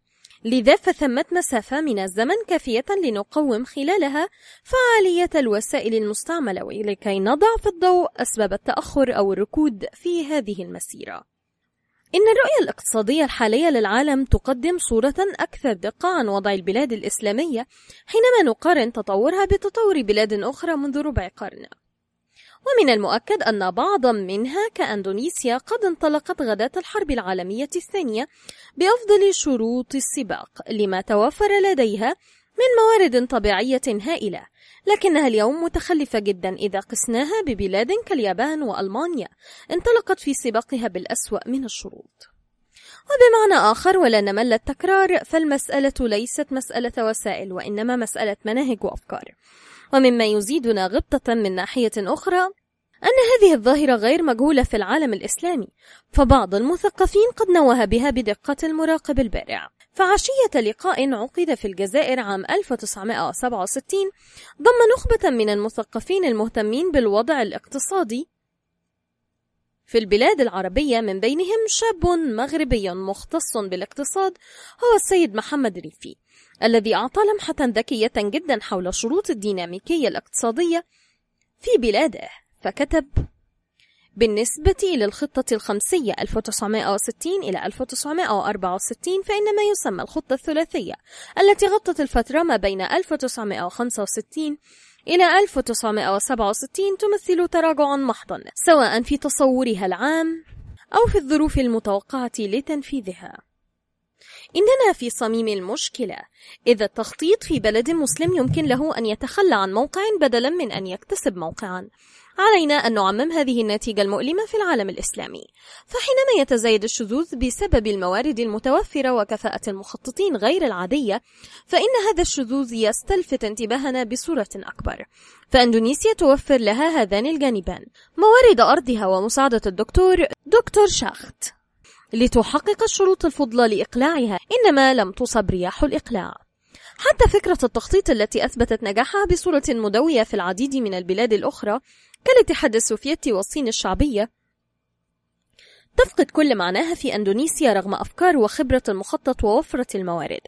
لذا فثمة مسافة من الزمن كافية لنقوم خلالها فعالية الوسائل المستعملة ولكي نضع في الضوء أسباب التأخر أو الركود في هذه المسيرة. إن الرؤية الاقتصادية الحالية للعالم تقدم صورة أكثر دقة عن وضع البلاد الإسلامية حينما نقارن تطورها بتطور بلاد أخرى منذ ربع قرن. ومن المؤكد أن بعضا منها كأندونيسيا قد انطلقت غداة الحرب العالمية الثانية بأفضل شروط السباق لما توفر لديها من موارد طبيعية هائلة لكنها اليوم متخلفة جدا إذا قسناها ببلاد كاليابان وألمانيا انطلقت في سباقها بالأسوأ من الشروط. وبمعنى آخر ولا نمل التكرار فالمسألة ليست مسألة وسائل وإنما مسألة مناهج وأفكار. ومما يزيدنا غبطة من ناحية أخرى أن هذه الظاهرة غير مجهولة في العالم الإسلامي فبعض المثقفين قد نوه بها بدقة المراقب البارع. فعشية لقاء عقد في الجزائر عام 1967 ضم نخبة من المثقفين المهتمين بالوضع الاقتصادي في البلاد العربية من بينهم شاب مغربي مختص بالاقتصاد هو السيد محمد ريفي الذي أعطى لمحة ذكية جدا حول شروط الديناميكية الاقتصادية في بلاده فكتب بالنسبة للخطة الخمسية 1960 إلى 1964 فإن ما يسمى الخطة الثلاثية التي غطت الفترة ما بين 1965 إلى 1967 تمثل تراجعا محضا سواء في تصورها العام أو في الظروف المتوقعة لتنفيذها. إننا في صميم المشكلة. إذا التخطيط في بلد مسلم يمكن له أن يتخلى عن موقع بدلا من أن يكتسب موقعا. علينا أن نعمم هذه النتيجة المؤلمة في العالم الإسلامي. فحينما يتزايد الشذوذ بسبب الموارد المتوفرة وكفاءة المخططين غير العادية فإن هذا الشذوذ يستلفت انتباهنا بصورة أكبر. فأندونيسيا توفر لها هذان الجانبان. موارد أرضها ومساعدة الدكتور دكتور شاخت. لتحقق الشروط الفضلى لإقلاعها إنما لم تصب رياح الإقلاع. حتى فكرة التخطيط التي أثبتت نجاحها بصورة مدوية في العديد من البلاد الأخرى كالاتحاد السوفيتي والصين الشعبية تفقد كل معناها في أندونيسيا رغم أفكار وخبرة المخطط ووفرة الموارد.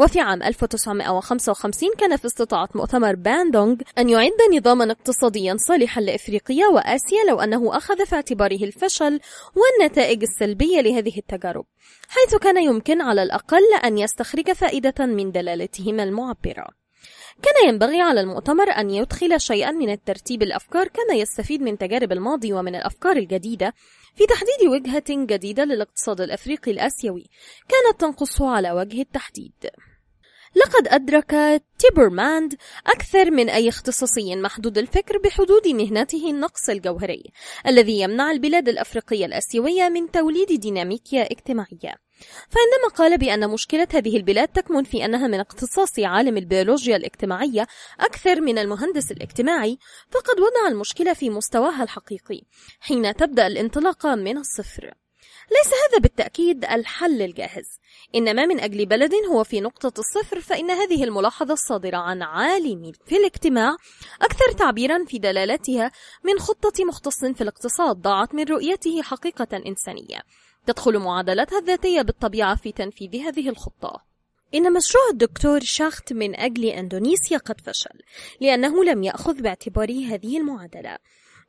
وفي عام 1955 كان في استطاعة مؤتمر باندونغ أن يعد نظاما اقتصاديا صالحا لإفريقيا وآسيا لو أنه أخذ في اعتباره الفشل والنتائج السلبية لهذه التجارب حيث كان يمكن على الأقل أن يستخرج فائدة من دلالتهما المعبرة. كان ينبغي على المؤتمر أن يدخل شيئا من الترتيب الأفكار كما يستفيد من تجارب الماضي ومن الأفكار الجديدة في تحديد وجهة جديدة للاقتصاد الأفريقي الآسيوي كانت تنقصه على وجه التحديد. لقد أدرك تيبرماند أكثر من أي اختصاصي محدود الفكر بحدود مهنته النقص الجوهري الذي يمنع البلاد الأفريقية الآسيوية من توليد ديناميكية اجتماعية. فعندما قال بأن مشكلة هذه البلاد تكمن في أنها من اختصاص عالم البيولوجيا الاجتماعية أكثر من المهندس الاجتماعي فقد وضع المشكلة في مستواها الحقيقي حين تبدأ الانطلاقة من الصفر. ليس هذا بالتأكيد الحل الجاهز. إنما من أجل بلد هو في نقطة الصفر فإن هذه الملاحظة الصادرة عن عالم في الاجتماع أكثر تعبيرا في دلالتها من خطة مختص في الاقتصاد ضاعت من رؤيته حقيقة إنسانية. تدخل معادلتها الذاتية بالطبيعة في تنفيذ هذه الخطة. إن مشروع الدكتور شاخت من أجل أندونيسيا قد فشل لأنه لم يأخذ باعتباره هذه المعادلة.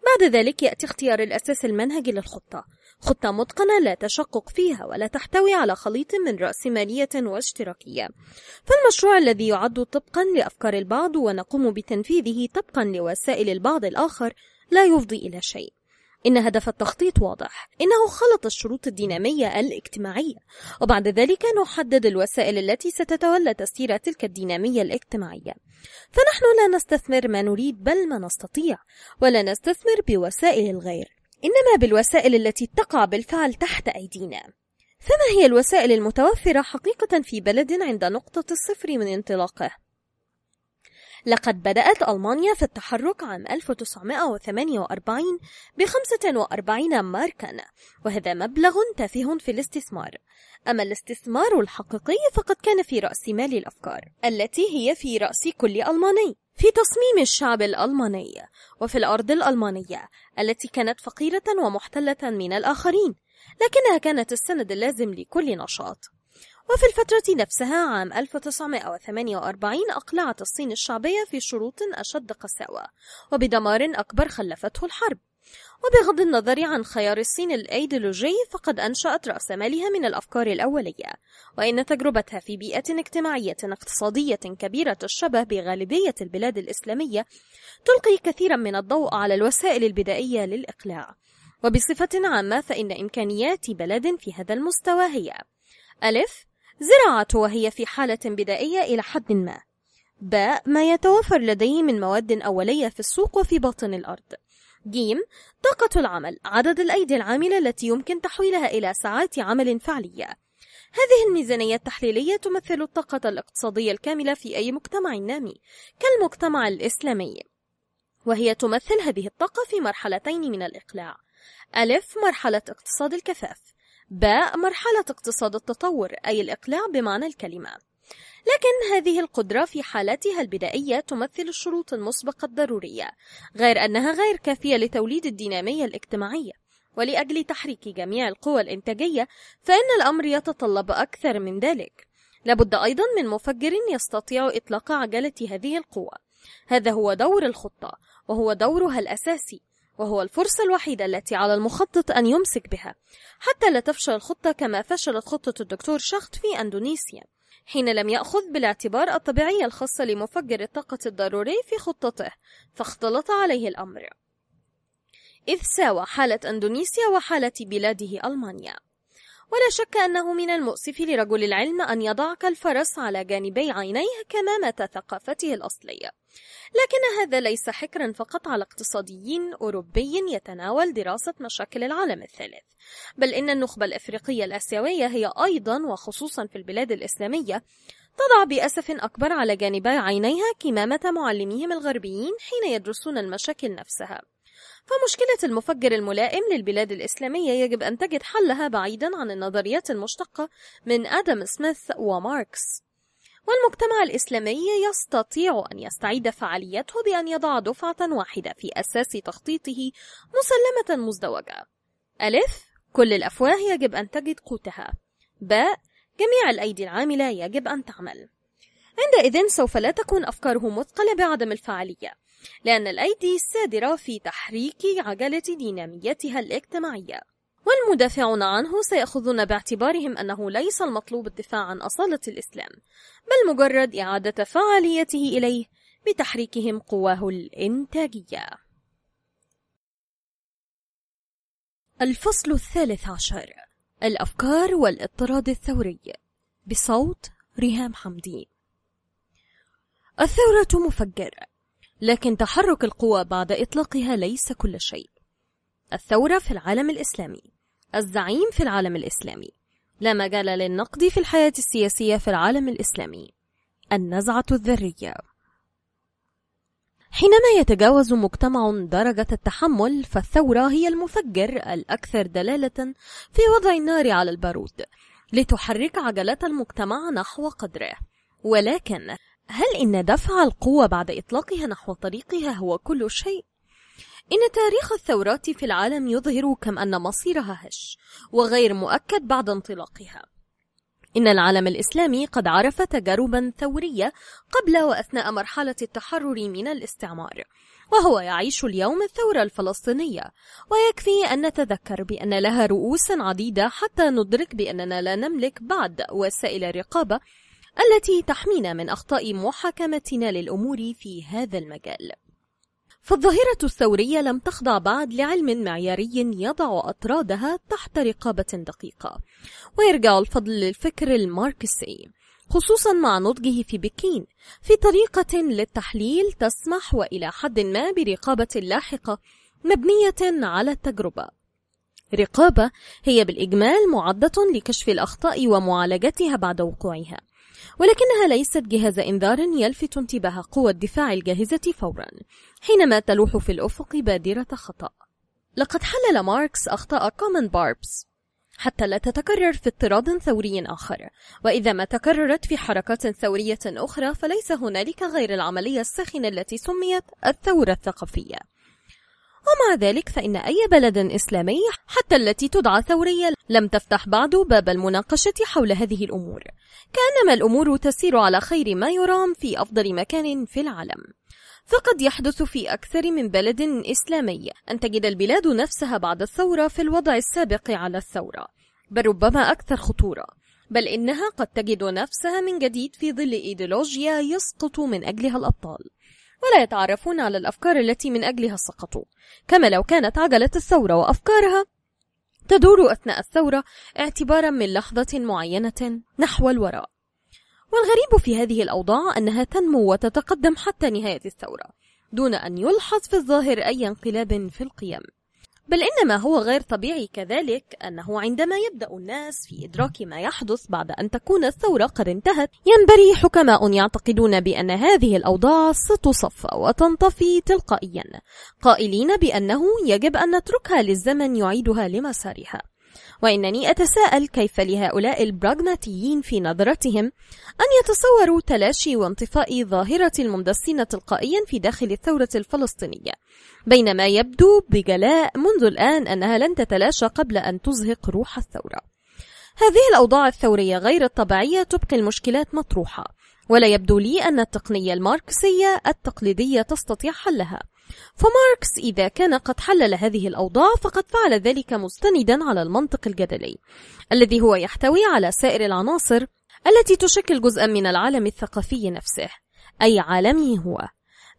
بعد ذلك يأتي اختيار الأساس المنهجي للخطة. خطة متقنة لا تشقق فيها ولا تحتوي على خليط من رأسمالية واشتراكية. فالمشروع الذي يعد طبقا لأفكار البعض ونقوم بتنفيذه طبقا لوسائل البعض الآخر لا يفضي إلى شيء. إن هدف التخطيط واضح. إنه خلط الشروط الدينامية الاجتماعية. وبعد ذلك نحدد الوسائل التي ستتولى تسيير تلك الدينامية الاجتماعية. فنحن لا نستثمر ما نريد بل ما نستطيع. ولا نستثمر بوسائل الغير. إنما بالوسائل التي تقع بالفعل تحت أيدينا. فما هي الوسائل المتوفرة حقيقة في بلد عند نقطة الصفر من انطلاقه؟ لقد بدأت ألمانيا في التحرك عام 1948 ب 45 ماركا وهذا مبلغ تافه في الاستثمار. أما الاستثمار الحقيقي فقد كان في رأس مال الأفكار التي هي في رأس كل ألماني. في تصميم الشعب الألماني وفي الأرض الألمانية التي كانت فقيرة ومحتلة من الآخرين لكنها كانت السند اللازم لكل نشاط. وفي الفترة نفسها عام 1948 أقلعت الصين الشعبية في شروط أشد قساوة وبدمار أكبر خلفته الحرب. وبغض النظر عن خيار الصين الأيديولوجي فقد أنشأت رأس مالها من الأفكار الأولية وإن تجربتها في بيئة اجتماعية اقتصادية كبيرة الشبه بغالبية البلاد الإسلامية تلقي كثيرا من الضوء على الوسائل البدائية للإقلاع. وبصفة عامة فإن إمكانيات بلد في هذا المستوى هي ألف زراعة وهي في حالة بدائية إلى حد ما. باء ما يتوفر لديه من مواد أولية في السوق وفي باطن الأرض. جيم طاقة العمل عدد الأيدي العاملة التي يمكن تحويلها إلى ساعات عمل فعلية. هذه الميزانية التحليلية تمثل الطاقة الاقتصادية الكاملة في أي مجتمع نامي كالمجتمع الإسلامي. وهي تمثل هذه الطاقة في مرحلتين من الإقلاع. ألف مرحلة اقتصاد الكفاف. باء مرحلة اقتصاد التطور أي الإقلاع بمعنى الكلمة. لكن هذه القدرة في حالتها البدائية تمثل الشروط المسبقة الضرورية غير أنها غير كافية لتوليد الدينامية الاجتماعية. ولأجل تحريك جميع القوى الإنتاجية فإن الأمر يتطلب أكثر من ذلك. لابد أيضا من مفجر يستطيع إطلاق عجلة هذه القوة هذا هو دور الخطة وهو دورها الأساسي. وهو الفرصة الوحيدة التي على المخطط أن يمسك بها. حتى لا تفشل الخطة كما فشلت خطة الدكتور شخت في أندونيسيا حين لم يأخذ بالاعتبار الطبيعية الخاصة لمفجر الطاقة الضروري في خطته فاختلط عليه الأمر. إذ ساوى حالة أندونيسيا وحالة بلاده ألمانيا. ولا شك أنه من المؤسف لرجل العلم أن يضع كالفرس على جانبي عينيه كمامة ثقافته الأصلية. لكن هذا ليس حكرا فقط على اقتصاديين أوروبي يتناول دراسة مشاكل العالم الثالث بل إن النخبة الإفريقية الآسيوية هي أيضا وخصوصا في البلاد الإسلامية تضع بأسف أكبر على جانبي عينيها كمامة معلميهم الغربيين حين يدرسون المشاكل نفسها. فمشكلة المفجر الملائم للبلاد الإسلامية يجب أن تجد حلها بعيدا عن النظريات المشتقة من آدم سميث وماركس. والمجتمع الإسلامي يستطيع أن يستعيد فعاليته بأن يضع دفعة واحدة في أساس تخطيطه مسلمة مزدوجة. ألف كل الأفواه يجب أن تجد قوتها. باء جميع الأيدي العاملة يجب أن تعمل. عندئذ سوف لا تكون أفكاره مثقلة بعدم الفعالية. لأن الأيدي السادرة في تحريك عجلة ديناميتها الاجتماعية. والمدافعون عنه سيأخذون باعتبارهم أنه ليس المطلوب الدفاع عن أصالة الإسلام بل مجرد إعادة فعاليته إليه بتحريكهم قواه الإنتاجية. الفصل الثالث عشر. الأفكار والاضطراد الثوري. بصوت ريهام حمدي. الثورة مفجر لكن تحرك القوى بعد إطلاقها ليس كل شيء. الثورة في العالم الإسلامي. الزعيم في العالم الإسلامي. لا مجال للنقد في الحياة السياسية في العالم الإسلامي. النزعة الذرية. حينما يتجاوز مجتمع درجة التحمل فالثورة هي المفجر الأكثر دلالة في وضع النار على البارود لتحرك عجلة المجتمع نحو قدره. ولكن هل إن دفع القوة بعد إطلاقها نحو طريقها هو كل شيء؟ إن تاريخ الثورات في العالم يظهر كم أن مصيرها هش وغير مؤكد بعد انطلاقها إن العالم الإسلامي قد عرف تجاربا ثورية قبل وأثناء مرحلة التحرر من الاستعمار وهو يعيش اليوم الثورة الفلسطينية ويكفي أن نتذكر بأن لها رؤوس عديدة حتى ندرك بأننا لا نملك بعد وسائل رقابة التي تحمينا من أخطاء محاكمتنا للأمور في هذا المجال. فالظاهرة الثورية لم تخضع بعد لعلم معياري يضع أطرادها تحت رقابة دقيقة. ويرجع الفضل للفكر الماركسي خصوصا مع نضجه في بكين في طريقة للتحليل تسمح وإلى حد ما برقابة لاحقة مبنية على التجربة. رقابة هي بالإجمال معدة لكشف الأخطاء ومعالجتها بعد وقوعها. ولكنها ليست جهاز إنذار يلفت انتباه قوى الدفاع الجاهزة فورا حينما تلوح في الأفق بادرة خطأ. لقد حلل ماركس أخطاء كومون باريس. حتى لا تتكرر في اضطراد ثوري آخر. وإذا ما تكررت في حركات ثورية أخرى فليس هنالك غير العملية الساخنة التي سميت الثورة الثقافية. ومع ذلك فإن أي بلد إسلامي حتى التي تدعى ثورية لم تفتح بعد باب المناقشة حول هذه الأمور كأنما الأمور تسير على خير ما يرام في أفضل مكان في العالم. فقد يحدث في أكثر من بلد إسلامي أن تجد البلاد نفسها بعد الثورة في الوضع السابق على الثورة بل ربما أكثر خطورة بل إنها قد تجد نفسها من جديد في ظل إيديولوجيا يسقط من أجلها الأبطال. ولا يتعرفون على الأفكار التي من أجلها سقطوا. كما لو كانت عجلة الثورة وأفكارها تدور أثناء الثورة اعتبارا من لحظة معينة نحو الوراء. والغريب في هذه الأوضاع أنها تنمو وتتقدم حتى نهاية الثورة دون أن يلحظ في الظاهر أي انقلاب في القيم. بل إن ما هو غير طبيعي كذلك أنه عندما يبدأ الناس في إدراك ما يحدث بعد أن تكون الثورة قد انتهت ينبري حكماء يعتقدون بأن هذه الأوضاع ستصفى وتنطفي تلقائيا قائلين بأنه يجب أن نتركها للزمن يعيدها لمسارها. وإنني أتساءل كيف لهؤلاء البراغماتيين في نظرتهم أن يتصوروا تلاشي وانطفاء ظاهرة المندسين تلقائيا في داخل الثورة الفلسطينية بينما يبدو بجلاء منذ الآن أنها لن تتلاشى قبل أن تزهق روح الثورة. هذه الأوضاع الثورية غير الطبيعية تبقي المشكلات مطروحة ولا يبدو لي أن التقنية الماركسية التقليدية تستطيع حلها. فماركس إذا كان قد حلل هذه الأوضاع فقد فعل ذلك مستندا على المنطق الجدلي الذي هو يحتوي على سائر العناصر التي تشكل جزءا من العالم الثقافي نفسه أي عالمه هو.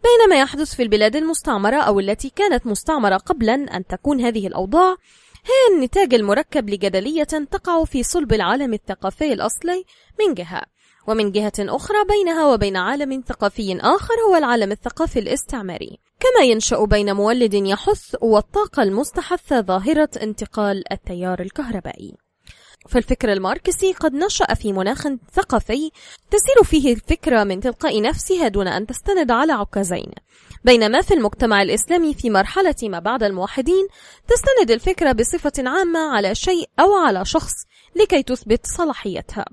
بينما يحدث في البلاد المستعمرة أو التي كانت مستعمرة قبلا أن تكون هذه الأوضاع هي النتاج المركب لجدلية تقع في صلب العالم الثقافي الأصلي من جهة. ومن جهة أخرى بينها وبين عالم ثقافي آخر هو العالم الثقافي الاستعماري. كما ينشأ بين مولد يحث والطاقة المستحثة ظاهرة انتقال التيار الكهربائي. فالفكر الماركسي قد نشأ في مناخ ثقافي تسير فيه الفكرة من تلقاء نفسها دون أن تستند على عكازين. بينما في المجتمع الإسلامي في مرحلة ما بعد الموحدين تستند الفكرة بصفة عامة على شيء أو على شخص لكي تثبت صلاحيتها.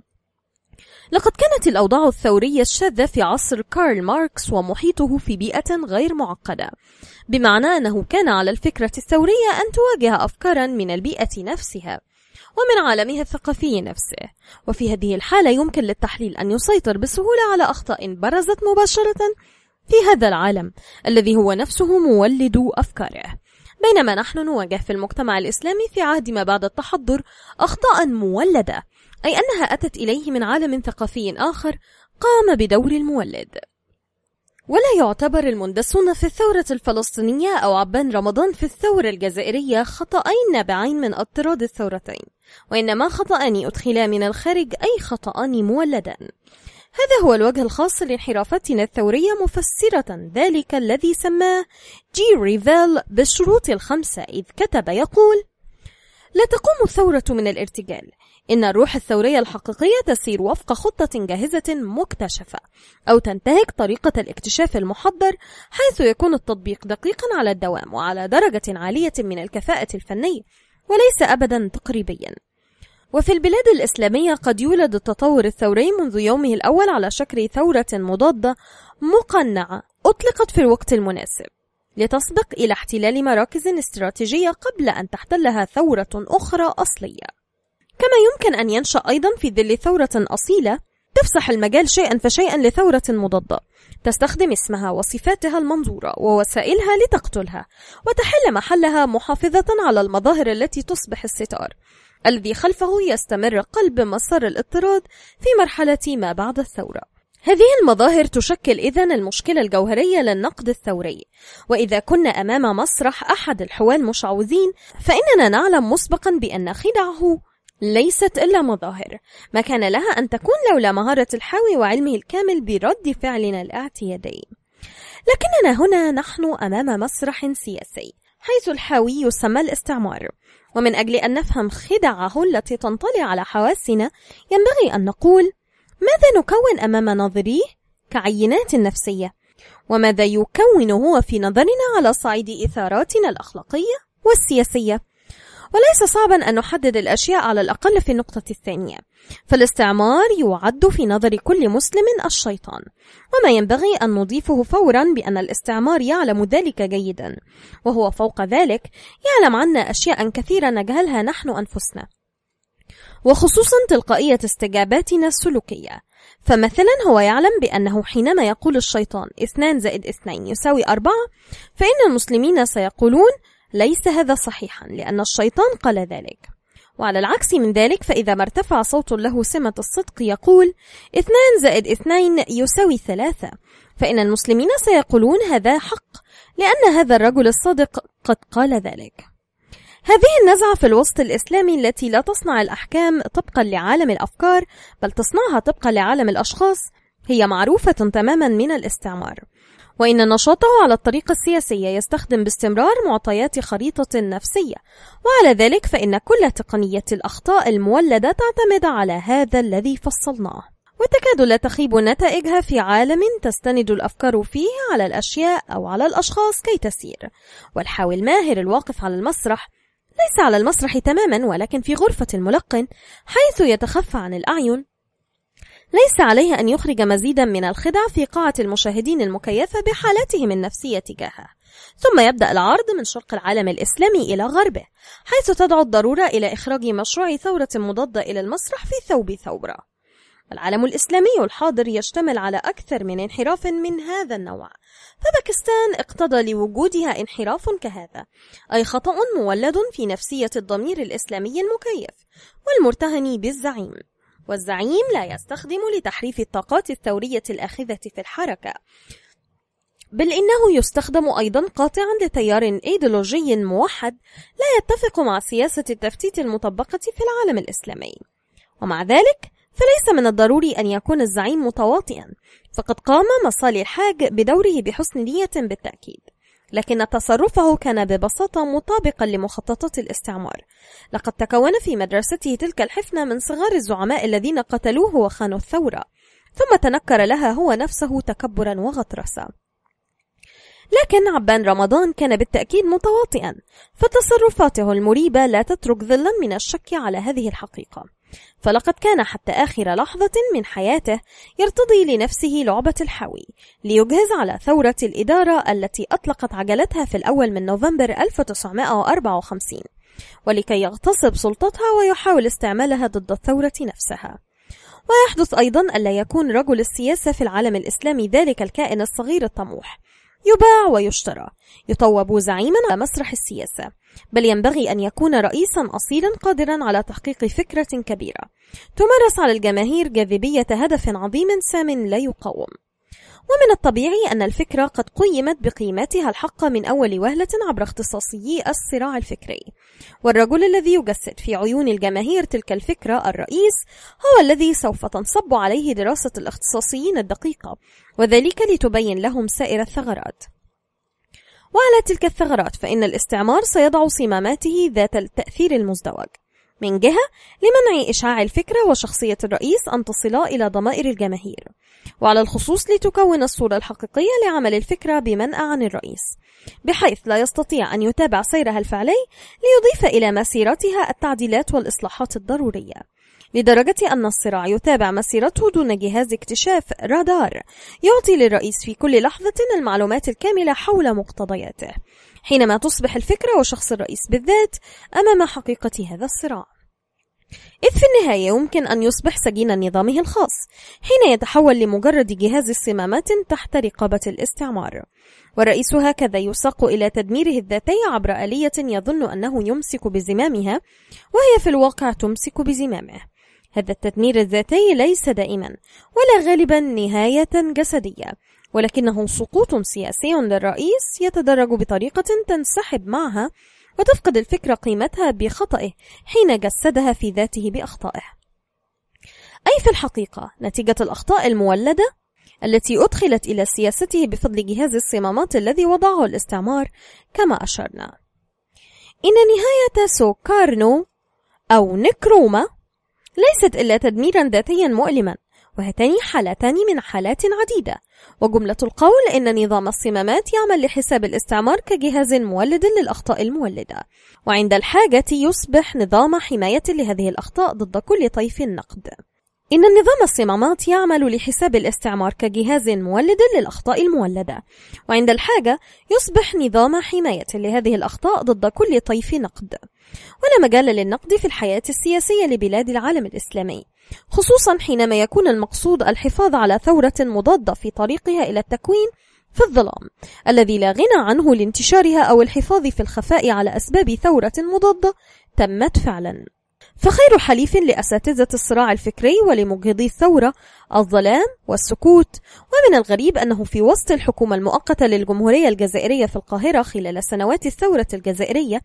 لقد كانت الأوضاع الثورية الشاذة في عصر كارل ماركس ومحيطه في بيئة غير معقدة بمعنى أنه كان على الفكرة الثورية أن تواجه أفكارا من البيئة نفسها ومن عالمها الثقافي نفسه وفي هذه الحالة يمكن للتحليل أن يسيطر بسهولة على أخطاء برزت مباشرة في هذا العالم الذي هو نفسه مولد أفكاره. بينما نحن نواجه في المجتمع الإسلامي في عهد ما بعد التحضر أخطاء مولدة أي أنها أتت إليه من عالم ثقافي آخر قام بدور المولد. ولا يعتبر المندسون في الثورة الفلسطينية أو عبان رمضان في الثورة الجزائرية خطأين نابعين من اضطراد الثورتين وإنما خطأان أدخلا من الخارج أي خطأان مولدان هذا هو الوجه الخاص لانحرافتنا الثورية مفسرة ذلك الذي سماه جي ريفيل بالشروط الخمسة إذ كتب يقول لا تقوم الثورة من الارتجال إن الروح الثورية الحقيقية تسير وفق خطة جاهزة مكتشفة أو تنتهك طريقة الاكتشاف المحضر حيث يكون التطبيق دقيقا على الدوام وعلى درجة عالية من الكفاءة الفنية وليس أبدا تقريبيا وفي البلاد الإسلامية قد يولد التطور الثوري منذ يومه الأول على شكل ثورة مضادة مقنعة أطلقت في الوقت المناسب لتسبق إلى احتلال مراكز استراتيجية قبل أن تحتلها ثورة أخرى أصلية. كما يمكن أن ينشأ أيضا في ظل ثورة أصيلة تفسح المجال شيئا فشيئا لثورة مضادة. تستخدم اسمها وصفاتها المنظورة ووسائلها لتقتلها وتحل محلها محافظة على المظاهر التي تصبح الستار. الذي خلفه يستمر قلب مسار الاضطراد في مرحلة ما بعد الثورة. هذه المظاهر تشكل إذن المشكلة الجوهرية للنقد الثوري. وإذا كنا أمام مسرح أحد الحوال المشعوذين فإننا نعلم مسبقا بأن خدعه ليست إلا مظاهر. ما كان لها أن تكون لولا مهارة الحاوي وعلمه الكامل برد فعلنا الاعتيادي لكننا هنا نحن أمام مسرح سياسي حيث الحاوي يسمى الاستعمار. ومن أجل أن نفهم خدعه التي تنطلي على حواسنا ينبغي أن نقول ماذا نكون أمام ناظريه كعينات نفسية؟ وماذا يكون هو في نظرنا على صعيد إثاراتنا الأخلاقية والسياسية؟ وليس صعبا أن نحدد الأشياء على الأقل في النقطة الثانية. فالاستعمار يعد في نظر كل مسلم الشيطان. وما ينبغي أن نضيفه فورا بأن الاستعمار يعلم ذلك جيدا. وهو فوق ذلك يعلم عنا أشياء كثيرة نجهلها نحن أنفسنا. وخصوصا تلقائية استجاباتنا السلوكية. فمثلا هو يعلم بأنه حينما يقول الشيطان اثنان زائد اثنين يساوي أربعة فإن المسلمين سيقولون ليس هذا صحيحا لأن الشيطان قال ذلك. وعلى العكس من ذلك فإذا ما ارتفع صوت له سمة الصدق يقول اثنان زائد اثنين يساوي ثلاثة. فإن المسلمين سيقولون هذا حق لأن هذا الرجل الصادق قد قال ذلك. هذه النزعة في الوسط الإسلامي التي لا تصنع الأحكام طبقا لعالم الأفكار بل تصنعها طبقا لعالم الأشخاص هي معروفة تماما من الاستعمار. وإن نشاطه على الطريقة السياسية يستخدم باستمرار معطيات خريطة نفسية. وعلى ذلك فإن كل تقنية الأخطاء المولدة تعتمد على هذا الذي فصلناه. وتكاد لا تخيب نتائجها في عالم تستند الأفكار فيه على الأشياء أو على الأشخاص كي تسير. والحاوي الماهر الواقف على المسرح ليس على المسرح تماما ولكن في غرفة الملقن حيث يتخفى عن الأعين ليس عليه أن يخرج مزيدا من الخدع في قاعة المشاهدين المكيفة بحالتهم النفسية تجاهه. ثم يبدأ العرض من شرق العالم الإسلامي إلى غربه حيث تدعو الضرورة إلى إخراج مشروع ثورة مضادة إلى المسرح في ثوب ثورة. العالم الإسلامي الحاضر يشتمل على أكثر من انحراف من هذا النوع. فباكستان اقتضى لوجودها انحراف كهذا أي خطأ مولد في نفسية الضمير الإسلامي المكيف والمرتهن بالزعيم. والزعيم لا يستخدم لتحريف الطاقات الثورية الآخذة في الحركة. بل إنه يستخدم أيضا قاطعا لتيار إيديولوجي موحد لا يتفق مع سياسة التفتيت المطبقة في العالم الإسلامي. ومع ذلك فليس من الضروري أن يكون الزعيم متواطئا. فقد قام مصالي الحاج بدوره بحسن نية بالتأكيد. لكن تصرفه كان ببساطة مطابقا لمخططات الاستعمار. لقد تكون في مدرسته تلك الحفنة من صغار الزعماء الذين قتلوه وخانوا الثورة. ثم تنكر لها هو نفسه تكبرا وغطرسا. لكن عبان رمضان كان بالتأكيد متواطئا فتصرفاته المريبة لا تترك ظلا من الشك على هذه الحقيقة. فلقد كان حتى آخر لحظة من حياته يرتضي لنفسه لعبة الحاوي ليجهز على ثورة الإدارة التي أطلقت عجلتها في الأول من نوفمبر 1954 ولكي يغتصب سلطتها ويحاول استعمالها ضد الثورة نفسها. ويحدث أيضا ألا يكون رجل السياسة في العالم الإسلامي ذلك الكائن الصغير الطموح يباع ويشترى يطوب زعيما على مسرح السياسة. بل ينبغي أن يكون رئيسا أصيلا قادرا على تحقيق فكرة كبيرة. تمارس على الجماهير جاذبية هدف عظيم سام لا يقاوم. ومن الطبيعي أن الفكرة قد قيمت بقيمتها الحقة من أول وهلة عبر اختصاصيي الصراع الفكري. والرجل الذي يجسد في عيون الجماهير تلك الفكرة الرئيس هو الذي سوف تنصب عليه دراسة الاختصاصيين الدقيقة وذلك لتبين لهم سائر الثغرات. وعلى تلك الثغرات فإن الاستعمار سيضع صماماته ذات التأثير المزدوج. من جهة لمنع إشعاع الفكرة وشخصية الرئيس أن تصلا إلى ضمائر الجماهير. وعلى الخصوص لتكون الصورة الحقيقية لعمل الفكرة بمنأى عن الرئيس. بحيث لا يستطيع أن يتابع سيرها الفعلي ليضيف إلى مسيرتها التعديلات والإصلاحات الضرورية. لدرجة أن الصراع يتابع مسيرته دون جهاز اكتشاف رادار يعطي للرئيس في كل لحظة المعلومات الكاملة حول مقتضياته. حينما تصبح الفكرة وشخص الرئيس بالذات أمام حقيقة هذا الصراع. إذ في النهاية يمكن أن يصبح سجين نظامه الخاص حين يتحول لمجرد جهاز صمامات تحت رقابة الاستعمار. والرئيس هكذا يساق إلى تدميره الذاتي عبر آلية يظن أنه يمسك بزمامها وهي في الواقع تمسك بزمامه. هذا التدمير الذاتي ليس دائما ولا غالبا نهاية جسدية ولكنه سقوط سياسي للرئيس يتدرج بطريقة تنسحب معها وتفقد الفكرة قيمتها بخطئه حين جسدها في ذاته بأخطائه. أي في الحقيقة نتيجة الأخطاء المولدة التي أدخلت إلى سياسته بفضل جهاز الصمامات الذي وضعه الاستعمار كما أشرنا. إن نهاية سوكارنو أو نكروما ليست إلا تدميرا ذاتيا مؤلما وهاتان حالتان من حالات عديدة. وجملة القول إن نظام الصمامات يعمل لحساب الاستعمار كجهاز مولد للأخطاء المولدة. وعند الحاجة يصبح نظام حماية لهذه الأخطاء ضد كل طيف نقد. إن النظام الصمامات يعمل لحساب الاستعمار كجهاز مولد للأخطاء المولدة. وعند الحاجة يصبح نظام حماية لهذه الأخطاء ضد كل طيف نقد. ولا مجال للنقد في الحياة السياسية لبلاد العالم الإسلامي خصوصا حينما يكون المقصود الحفاظ على ثورة مضادة في طريقها إلى التكوين في الظلام الذي لا غنى عنه لانتشارها أو الحفاظ في الخفاء على أسباب ثورة مضادة تمت فعلا. فخير حليف لأساتذة الصراع الفكري ولمجهضي الثورة الظلام والسكوت ومن الغريب أنه في وسط الحكومة المؤقتة للجمهورية الجزائرية في القاهرة خلال سنوات الثورة الجزائرية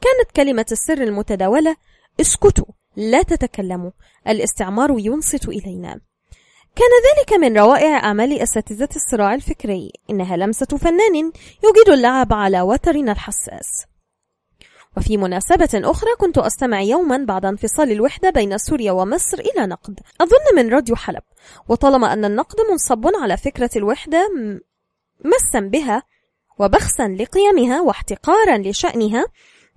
كانت كلمة السر المتداولة اسكتوا لا تتكلموا الاستعمار ينصت إلينا. كان ذلك من روائع أعمال أساتذة الصراع الفكري إنها لمسة فنان يجيد اللعب على وترنا الحساس. وفي مناسبة أخرى كنت أستمع يوما بعد انفصال الوحدة بين سوريا ومصر إلى نقد. أظن من راديو حلب. وطالما أن النقد منصب على فكرة الوحدة مسا بها وبخسا لقيمها واحتقارا لشأنها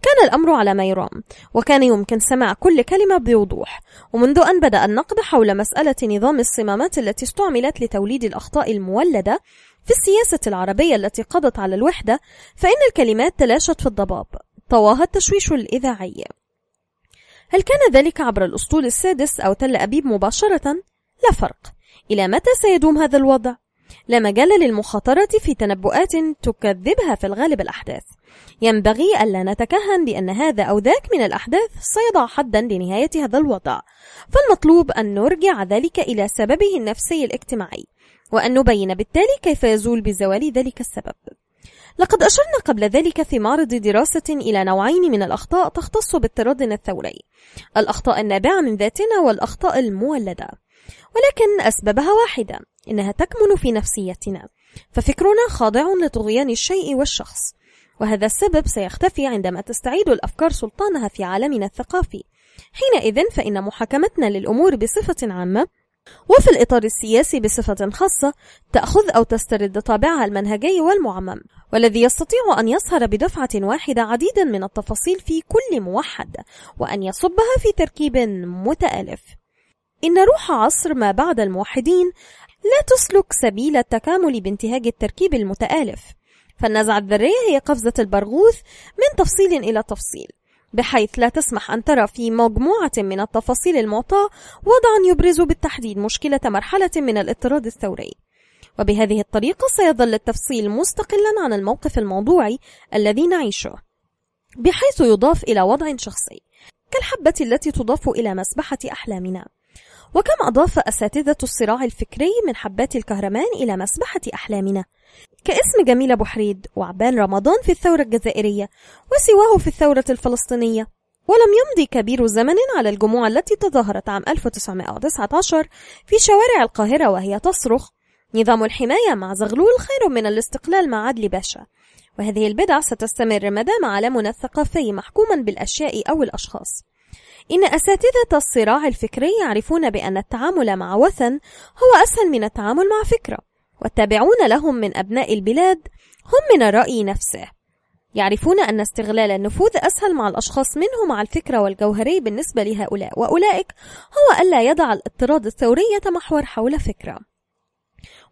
كان الأمر على ما يرام وكان يمكن سماع كل كلمة بوضوح ومنذ أن بدأ النقد حول مسألة نظام الصمامات التي استعملت لتوليد الأخطاء المولدة في السياسة العربية التي قضت على الوحدة فإن الكلمات تلاشت في الضباب طواها التشويش الإذاعي هل كان ذلك عبر الأسطول السادس أو تل أبيب مباشرة؟ لا فرق إلى متى سيدوم هذا الوضع؟ لا مجال للمخاطرة في تنبؤات تكذبها في الغالب الأحداث ينبغي ألا نتكهن بأن هذا أو ذاك من الأحداث سيضع حدا لنهاية هذا الوضع. فالمطلوب أن نرجع ذلك إلى سببه النفسي الاجتماعي وأن نبين بالتالي كيف يزول بزوال ذلك السبب. لقد أشرنا قبل ذلك في معرض دراسة إلى نوعين من الأخطاء تختص باضطرادنا الثوري الأخطاء النابعة من ذاتنا والأخطاء المولدة. ولكن أسبابها واحدة إنها تكمن في نفسيتنا. ففكرنا خاضع لطغيان الشيء والشخص. وهذا السبب سيختفي عندما تستعيد الأفكار سلطانها في عالمنا الثقافي. حينئذ فإن محاكمتنا للأمور بصفة عامة وفي الإطار السياسي بصفة خاصة تأخذ أو تسترد طابعها المنهجي والمعمم والذي يستطيع أن يصهر بدفعة واحدة عديدا من التفاصيل في كل موحد وأن يصبها في تركيب متآلف. إن روح عصر ما بعد الموحدين لا تسلك سبيل التكامل بانتهاج التركيب المتآلف. فالنزعة الذرية هي قفزة البرغوث من تفصيل إلى تفصيل بحيث لا تسمح أن ترى في مجموعة من التفاصيل المعطاة وضعا يبرز بالتحديد مشكلة مرحلة من الاضطراد الثوري. وبهذه الطريقة سيظل التفصيل مستقلا عن الموقف الموضوعي الذي نعيشه بحيث يضاف إلى وضع شخصي كالحبة التي تضاف إلى مسبحة أحلامنا. وكم أضاف أساتذة الصراع الفكري من حبات الكهرمان إلى مسبحة أحلامنا. كاسم جميل أبو حريد وعبان رمضان في الثورة الجزائرية وسواه في الثورة الفلسطينية ولم يمضي كبير زمن على الجموع التي تظاهرت عام 1919 في شوارع القاهرة وهي تصرخ نظام الحماية مع زغلول خير من الاستقلال مع عدلي باشا وهذه البدع ستستمر ما دام عالمنا الثقافي محكوما بالأشياء أو الأشخاص. إن أساتذة الصراع الفكري يعرفون بأن التعامل مع وثن هو أسهل من التعامل مع فكرة. والتابعون لهم من أبناء البلاد هم من الرأي نفسه. يعرفون أن استغلال النفوذ أسهل مع الأشخاص منه مع الفكرة والجوهري بالنسبة لهؤلاء وأولئك هو ألا يضع الاضطراد الثوري يتمحور حول فكرة.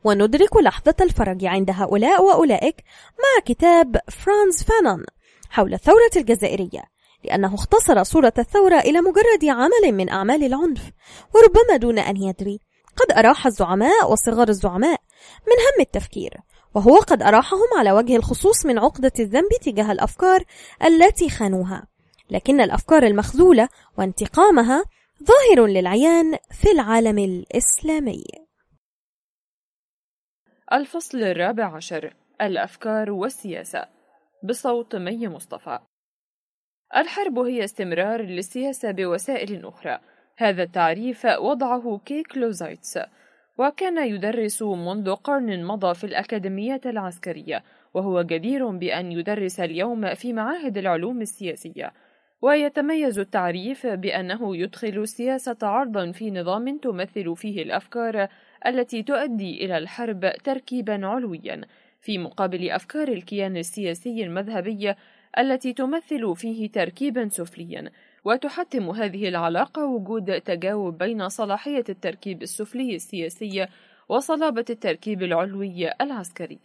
وندرك لحظة الفرج عند هؤلاء وأولئك مع كتاب فرانز فانون حول الثورة الجزائرية لأنه اختصر صورة الثورة إلى مجرد عمل من أعمال العنف وربما دون أن يدري. قد أراح الزعماء وصغار الزعماء من هم التفكير وهو قد أراحهم على وجه الخصوص من عقدة الذنب تجاه الأفكار التي خانوها. لكن الأفكار المخذولة وانتقامها ظاهر للعيان في العالم الإسلامي. الفصل الرابع عشر الأفكار والسياسة بصوت مي مصطفى. الحرب هي استمرار للسياسة بوسائل أخرى. هذا التعريف وضعه كلاوزفيتس وكان يدرس منذ قرن مضى في الأكاديمية العسكرية وهو جدير بأن يدرس اليوم في معاهد العلوم السياسية. ويتميز التعريف بأنه يدخل السياسة عرضا في نظام تمثل فيه الأفكار التي تؤدي إلى الحرب تركيبا علويا في مقابل أفكار الكيان السياسي المذهبي التي تمثل فيه تركيبا سفليا. وتحتم هذه العلاقة وجود تجاوب بين صلاحية التركيب السفلي السياسي وصلابة التركيب العلوي العسكري.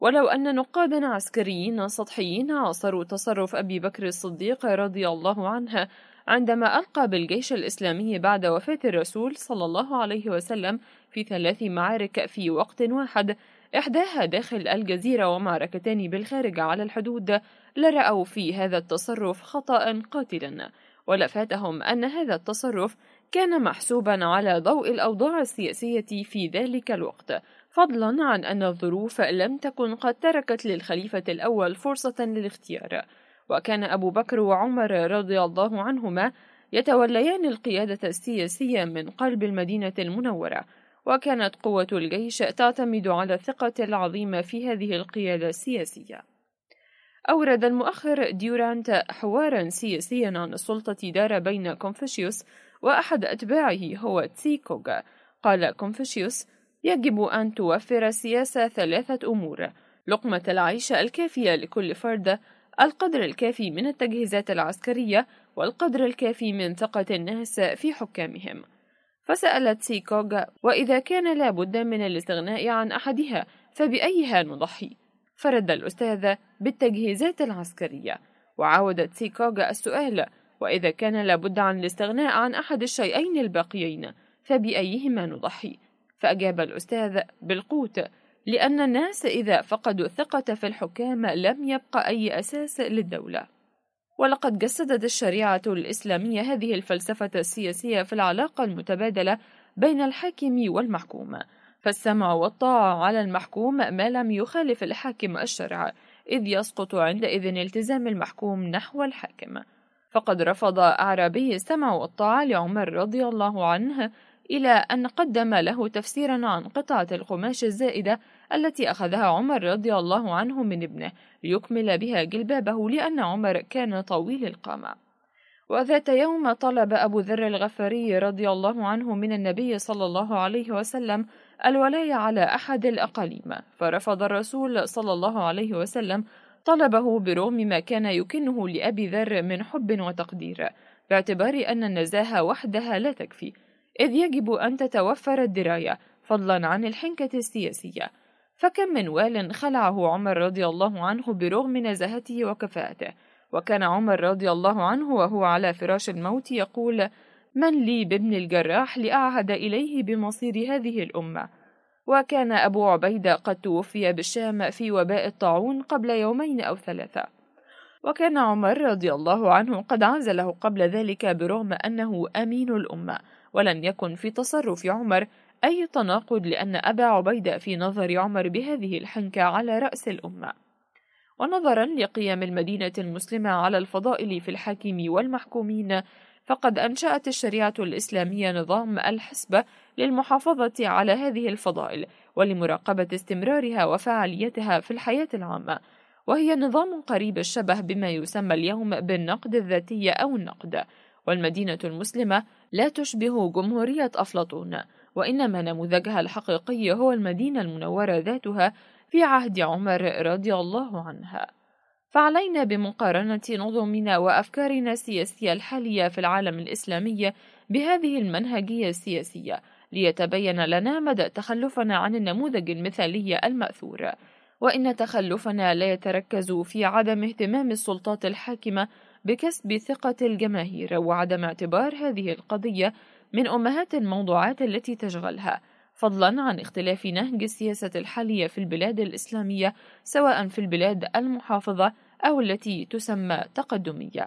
ولو أن نقادا عسكريين سطحيين عاصروا تصرف أبي بكر الصديق رضي الله عنه عندما ألقى بالجيش الإسلامي بعد وفاة الرسول صلى الله عليه وسلم في ثلاث معارك في وقت واحد إحداها داخل الجزيرة ومعركتان بالخارج على الحدود لرأوا في هذا التصرف خطأ قاتلا ولفاتهم أن هذا التصرف كان محسوبا على ضوء الأوضاع السياسية في ذلك الوقت فضلا عن أن الظروف لم تكن قد تركت للخليفة الأول فرصة للاختيار. وكان أبو بكر وعمر رضي الله عنهما يتوليان القيادة السياسية من قلب المدينة المنورة وكانت قوة الجيش تعتمد على الثقة العظيمة في هذه القيادة السياسية. أورد المؤخر ديورانت حوارا سياسيا عن السلطة دار بين كونفوشيوس وأحد أتباعه هو تسيكوغا قال كونفوشيوس يجب أن توفر السياسة ثلاثة أمور لقمة العيش الكافية لكل فرد القدر الكافي من التجهيزات العسكرية والقدر الكافي من ثقة الناس في حكامهم فسأل تسيكوغ وإذا كان لابد من الاستغناء عن أحدها فبأيها نضحي؟ فرد الأستاذ بالتجهيزات العسكرية. وعاودت سيكوغ السؤال وإذا كان لابد عن الاستغناء عن أحد الشيئين الباقيين فبأيهما نضحي؟ فأجاب الأستاذ بالقوت لأن الناس إذا فقدوا الثقة في الحكام لم يبقى أي أساس للدولة. ولقد جسدت الشريعة الإسلامية هذه الفلسفة السياسية في العلاقة المتبادلة بين الحاكم والمحكوم. فالسمع والطاعة على المحكوم ما لم يخالف الحاكم الشرع إذ يسقط عندئذ التزام المحكوم نحو الحاكم. فقد رفض أعرابي السمع والطاعة لعمر رضي الله عنه إلى أن قدم له تفسيرا عن قطعة القماش الزائدة التي أخذها عمر رضي الله عنه من ابنه ليكمل بها جلبابه لأن عمر كان طويل القامة. وذات يوم طلب أبو ذر الغفاري رضي الله عنه من النبي صلى الله عليه وسلم الولاية على أحد الأقاليم. فرفض الرسول صلى الله عليه وسلم طلبه برغم ما كان يكنه لأبي ذر من حب وتقدير باعتبار أن النزاهة وحدها لا تكفي. إذ يجب أن تتوفر الدراية فضلا عن الحنكة السياسية. فكم من وال خلعه عمر رضي الله عنه برغم نزاهته وكفاءته. وكان عمر رضي الله عنه وهو على فراش الموت يقول من لي بابن الجراح لأعهد إليه بمصير هذه الأمة. وكان أبو عبيدة قد توفي بالشام في وباء الطاعون قبل يومين أو ثلاثة. وكان عمر رضي الله عنه قد عزله قبل ذلك برغم أنه أمين الأمة ولم يكن في تصرف عمر أي تناقض لأن أبا عبيدة في نظر عمر بهذه الحنكة على رأس الأمة. ونظرا لقيام المدينة المسلمة على الفضائل في الحاكم والمحكومين فقد أنشأت الشريعة الإسلامية نظام الحسبة للمحافظة على هذه الفضائل ولمراقبة استمرارها وفعاليتها في الحياة العامة. وهي نظام قريب الشبه بما يسمى اليوم بالنقد الذاتي أو النقد. والمدينة المسلمة لا تشبه جمهورية أفلاطون وإنما نموذجها الحقيقي هو المدينة المنورة ذاتها في عهد عمر رضي الله عنها. فعلينا بمقارنة نظمنا وأفكارنا السياسية الحالية في العالم الإسلامي بهذه المنهجية السياسية ليتبين لنا مدى تخلفنا عن النموذج المثالي المأثور. وإن تخلفنا لا يتركز في عدم اهتمام السلطات الحاكمة بكسب ثقة الجماهير وعدم اعتبار هذه القضية من أمهات الموضوعات التي تشغلها. فضلا عن اختلاف نهج السياسة الحالية في البلاد الإسلامية سواء في البلاد المحافظة أو التي تسمى تقدمية.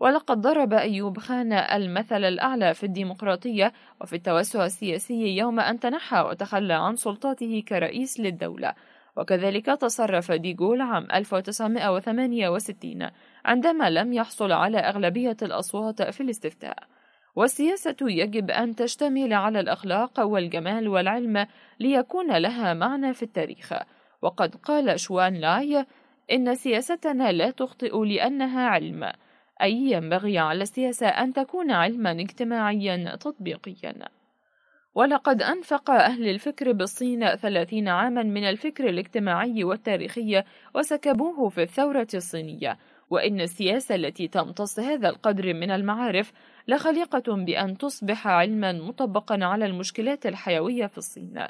ولقد ضرب أيوب خان المثل الأعلى في الديمقراطية وفي التوسع السياسي يوم أن تنحى وتخلى عن سلطاته كرئيس للدولة. وكذلك تصرف ديغول عام 1968 عندما لم يحصل على أغلبية الأصوات في الاستفتاء. والسياسة يجب أن تشتمل على الأخلاق والجمال والعلم ليكون لها معنى في التاريخ. وقد قال شوان لاي إن سياستنا لا تخطئ لأنها علم أي ينبغي على السياسة أن تكون علما اجتماعيا تطبيقيا. ولقد أنفق أهل الفكر بالصين ثلاثين عاما من الفكر الاجتماعي والتاريخي وسكبوه في الثورة الصينية وإن السياسة التي تمتص هذا القدر من المعارف لخليقة بأن تصبح علما مطبقا على المشكلات الحيوية في الصين.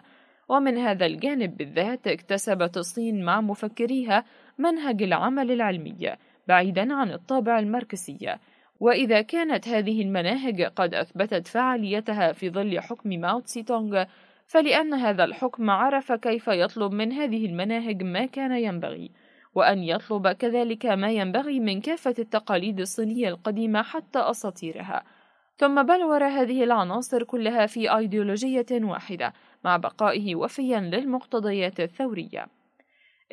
ومن هذا الجانب بالذات اكتسبت الصين مع مفكريها منهج العمل العلمي بعيدا عن الطابع الماركسي. وإذا كانت هذه المناهج قد أثبتت فعاليتها في ظل حكم ماو تسي تونغ فلأن هذا الحكم عرف كيف يطلب من هذه المناهج ما كان ينبغي. وأن يطلب كذلك ما ينبغي من كافة التقاليد الصينية القديمة حتى أساطيرها. ثم بلور هذه العناصر كلها في أيديولوجية واحدة مع بقائه وفيا للمقتضيات الثورية.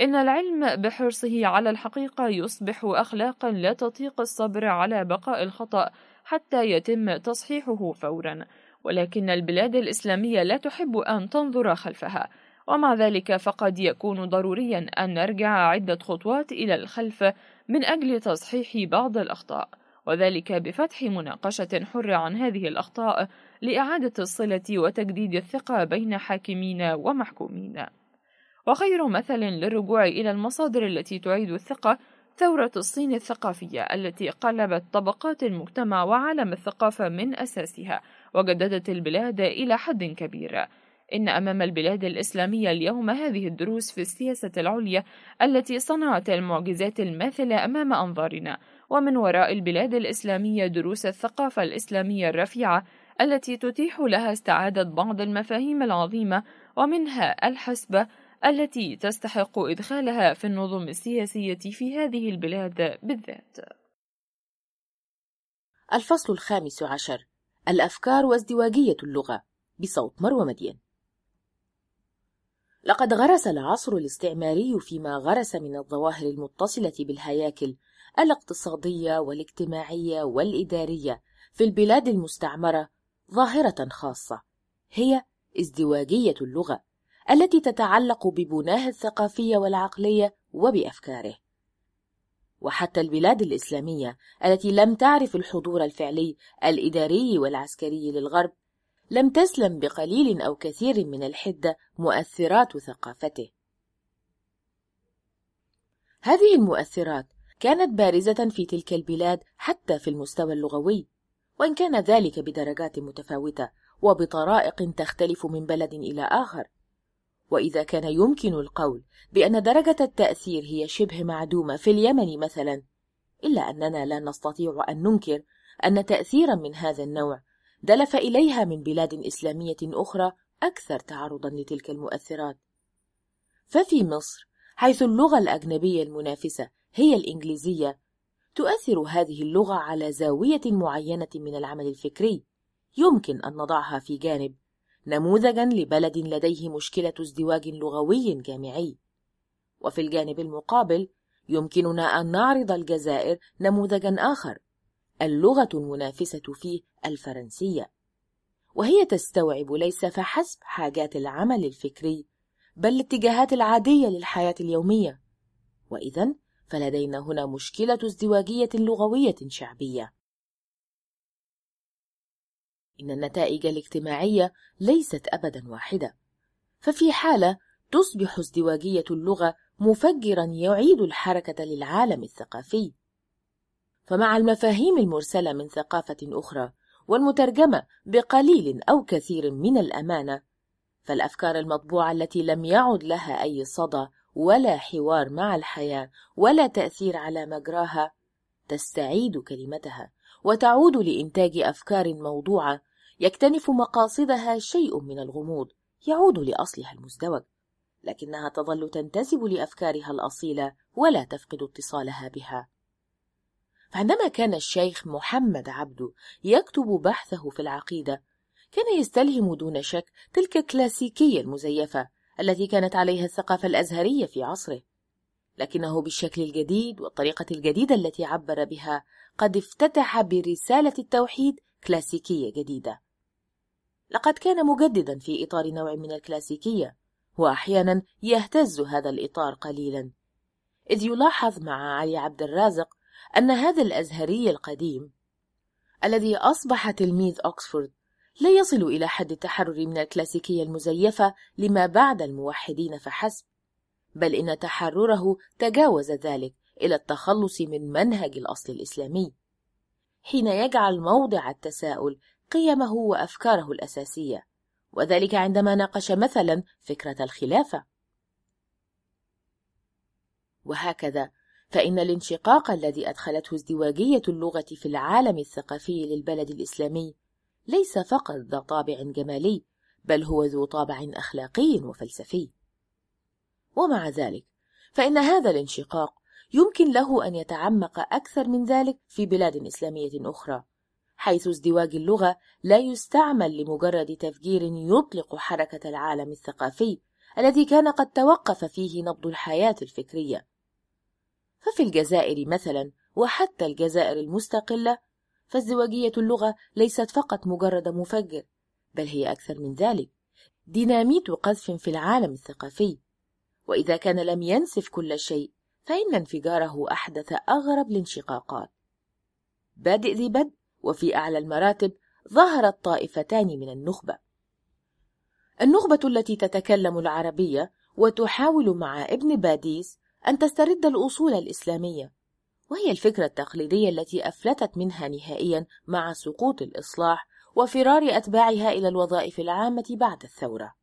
إن العلم بحرصه على الحقيقة يصبح أخلاقا لا تطيق الصبر على بقاء الخطأ حتى يتم تصحيحه فورا. ولكن البلاد الإسلامية لا تحب أن تنظر خلفها. ومع ذلك فقد يكون ضروريا أن نرجع عدة خطوات إلى الخلف من أجل تصحيح بعض الأخطاء وذلك بفتح مناقشة حرة عن هذه الأخطاء لإعادة الصلة وتجديد الثقة بين حاكمين ومحكومين. وخير مثل للرجوع إلى المصادر التي تعيد الثقة ثورة الصين الثقافية التي قلبت طبقات المجتمع وعالم الثقافة من أساسها وجددت البلاد إلى حد كبير. إن أمام البلاد الإسلامية اليوم هذه الدروس في السياسة العليا التي صنعت المعجزات الماثلة أمام أنظارنا ومن وراء البلاد الإسلامية دروس الثقافة الإسلامية الرفيعة التي تتيح لها استعادة بعض المفاهيم العظيمة ومنها الحسبة التي تستحق إدخالها في النظم السياسية في هذه البلاد بالذات. الفصل الخامس عشر الأفكار وازدواجية اللغة بصوت مروى مدين لقد غرس العصر الاستعماري فيما غرس من الظواهر المتصلة بالهياكل الاقتصادية والاجتماعية والإدارية في البلاد المستعمرة ظاهرة خاصة هي ازدواجية اللغة التي تتعلق ببناه الثقافية والعقلية وبأفكاره. وحتى البلاد الإسلامية التي لم تعرف الحضور الفعلي الإداري والعسكري للغرب لم تسلم بقليل أو كثير من الحدة مؤثرات ثقافته. هذه المؤثرات كانت بارزة في تلك البلاد حتى في المستوى اللغوي وإن كان ذلك بدرجات متفاوتة وبطرائق تختلف من بلد إلى آخر. وإذا كان يمكن القول بأن درجة التأثير هي شبه معدومة في اليمن مثلا إلا أننا لا نستطيع أن ننكر أن تأثيرا من هذا النوع دلف إليها من بلاد إسلامية أخرى أكثر تعرضا لتلك المؤثرات. ففي مصر حيث اللغة الأجنبية المنافسة هي الإنجليزية تؤثر هذه اللغة على زاوية معينة من العمل الفكري. يمكن أن نضعها في جانب نموذجا لبلد لديه مشكلة ازدواج لغوي جامعي. وفي الجانب المقابل يمكننا أن نعرض الجزائر نموذجا آخر اللغة المنافسة فيه الفرنسية وهي تستوعب ليس فحسب حاجات العمل الفكري بل الاتجاهات العادية للحياة اليومية. وإذا فلدينا هنا مشكلة ازدواجية لغوية شعبية. إن النتائج الاجتماعية ليست أبدا واحدة ففي حالة تصبح ازدواجية اللغة مفجرا يعيد الحركة للعالم الثقافي. فمع المفاهيم المرسلة من ثقافة أخرى والمترجمة بقليل أو كثير من الأمانة فالأفكار المطبوعة التي لم يعد لها أي صدى ولا حوار مع الحياة ولا تأثير على مجراها تستعيد كلمتها وتعود لإنتاج أفكار موضوعة يكتنف مقاصدها شيء من الغموض يعود لأصلها المزدوج لكنها تظل تنتسب لأفكارها الأصيلة ولا تفقد اتصالها بها. فعندما كان الشيخ محمد عبده يكتب بحثه في العقيدة كان يستلهم دون شك تلك الكلاسيكية المزيفة التي كانت عليها الثقافة الأزهرية في عصره. لكنه بالشكل الجديد والطريقة الجديدة التي عبر بها قد افتتح برسالة التوحيد كلاسيكية جديدة. لقد كان مجددا في إطار نوع من الكلاسيكية وأحيانا يهتز هذا الإطار قليلا. إذ يلاحظ مع علي عبد الرازق أن هذا الأزهري القديم الذي أصبح تلميذ أكسفورد لا يصل إلى حد التحرر من الكلاسيكية المزيفة لما بعد الموحدين فحسب بل إن تحرره تجاوز ذلك إلى التخلص من منهج الأصل الإسلامي حين يجعل موضع التساؤل قيمه وأفكاره الأساسية وذلك عندما ناقش مثلا فكرة الخلافة. وهكذا فإن الانشقاق الذي أدخلته ازدواجية اللغة في العالم الثقافي للبلد الإسلامي ليس فقط ذا طابع جمالي بل هو ذو طابع أخلاقي وفلسفي. ومع ذلك فإن هذا الانشقاق يمكن له أن يتعمق أكثر من ذلك في بلاد إسلامية أخرى حيث ازدواج اللغة لا يستعمل لمجرد تفجير يطلق حركة العالم الثقافي الذي كان قد توقف فيه نبض الحياة الفكرية. ففي الجزائر مثلا وحتى الجزائر المستقلة فازدواجية اللغة ليست فقط مجرد مفجر بل هي أكثر من ذلك ديناميت قذف في العالم الثقافي. وإذا كان لم ينسف كل شيء فإن انفجاره أحدث أغرب الانشقاقات. بادئ ذي بدء وفي أعلى المراتب ظهرت طائفتان من النخبة. النخبة التي تتكلم العربية وتحاول مع ابن باديس أن تسترد الأصول الإسلامية وهي الفكرة التقليدية التي أفلتت منها نهائيا مع سقوط الإصلاح وفرار أتباعها إلى الوظائف العامة بعد الثورة.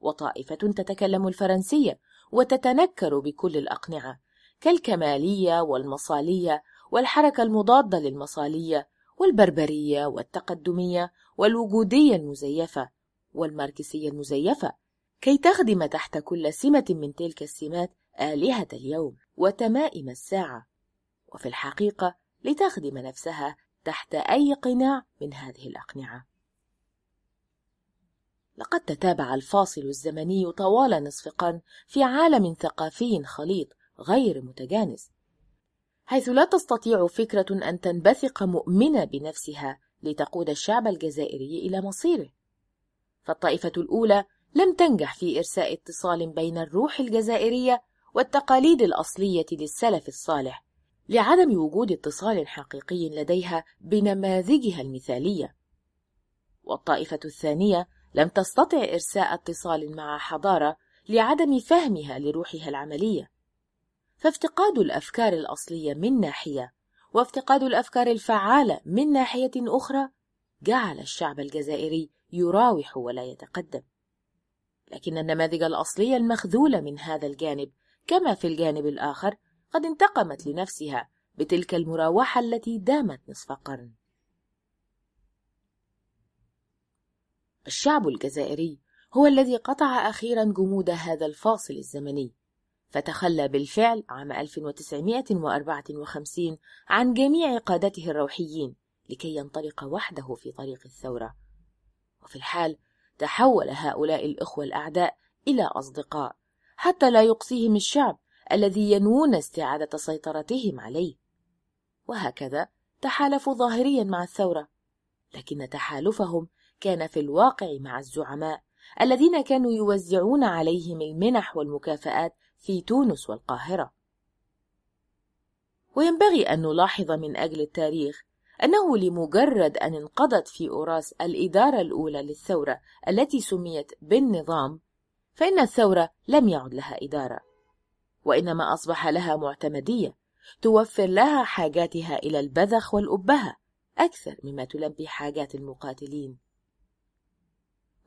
وطائفة تتكلم الفرنسية وتتنكر بكل الأقنعة كالكمالية والمصالية والحركة المضادة للمصالية والبربرية والتقدمية والوجودية المزيفة والماركسية المزيفة كي تخدم تحت كل سمة من تلك السمات آلهة اليوم وتمائم الساعة. وفي الحقيقة لتخدم نفسها تحت أي قناع من هذه الأقنعة. لقد تتابع الفاصل الزمني طوال نصف قرن في عالم ثقافي خليط غير متجانس حيث لا تستطيع فكرة أن تنبثق مؤمنة بنفسها لتقود الشعب الجزائري إلى مصيره. فالطائفة الأولى لم تنجح في إرساء اتصال بين الروح الجزائرية والتقاليد الأصلية للسلف الصالح لعدم وجود اتصال حقيقي لديها بنماذجها المثالية. والطائفة الثانية لم تستطع إرساء اتصال مع حضارة لعدم فهمها لروحها العملية. فافتقاد الأفكار الأصلية من ناحية وافتقاد الأفكار الفعالة من ناحية أخرى جعل الشعب الجزائري يراوح ولا يتقدم. لكن النماذج الأصلية المخذولة من هذا الجانب كما في الجانب الآخر قد انتقمت لنفسها بتلك المراوحة التي دامت نصف قرن. الشعب الجزائري هو الذي قطع أخيرا جمود هذا الفاصل الزمني فتخلى بالفعل عام 1954 عن جميع قادته الروحيين لكي ينطلق وحده في طريق الثورة. وفي الحال تحول هؤلاء الإخوة الأعداء إلى أصدقاء حتى لا يقصيهم الشعب الذي ينوون استعادة سيطرتهم عليه. وهكذا تحالفوا ظاهريا مع الثورة لكن تحالفهم كان في الواقع مع الزعماء الذين كانوا يوزعون عليهم المنح والمكافآت في تونس والقاهرة. وينبغي أن نلاحظ من أجل التاريخ أنه لمجرد أن انقضت في أوراس الإدارة الأولى للثورة التي سميت بالنظام فإن الثورة لم يعد لها إدارة وإنما أصبح لها معتمدية توفر لها حاجاتها إلى البذخ والأبهة أكثر مما تلبي حاجات المقاتلين.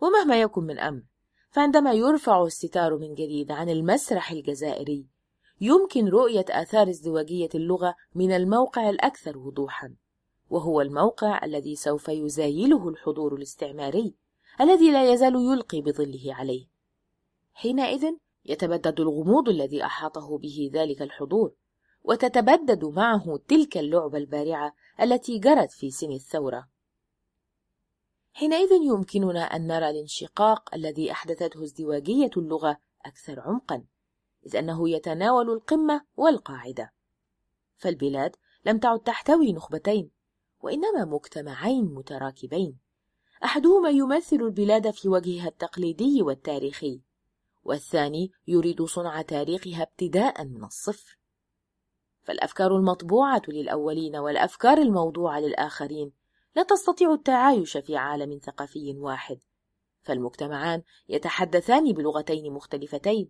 ومهما يكن من أمر فعندما يرفع الستار من جديد عن المسرح الجزائري يمكن رؤية آثار ازدواجية اللغة من الموقع الأكثر وضوحا وهو الموقع الذي سوف يزايله الحضور الاستعماري الذي لا يزال يلقي بظله عليه. حينئذ يتبدد الغموض الذي أحاطه به ذلك الحضور وتتبدد معه تلك اللعبة البارعة التي جرت في سن الثورة. حينئذ يمكننا أن نرى الانشقاق الذي أحدثته ازدواجية اللغة أكثر عمقا إذ أنه يتناول القمة والقاعدة. فالبلاد لم تعد تحتوي نخبتين وإنما مجتمعين متراكبين أحدهما يمثل البلاد في وجهها التقليدي والتاريخي. والثاني يريد صنع تاريخها ابتداء من الصفر. فالأفكار المطبوعة للأولين والأفكار الموضوعة للآخرين لا تستطيع التعايش في عالم ثقافي واحد فالمجتمعان يتحدثان بلغتين مختلفتين.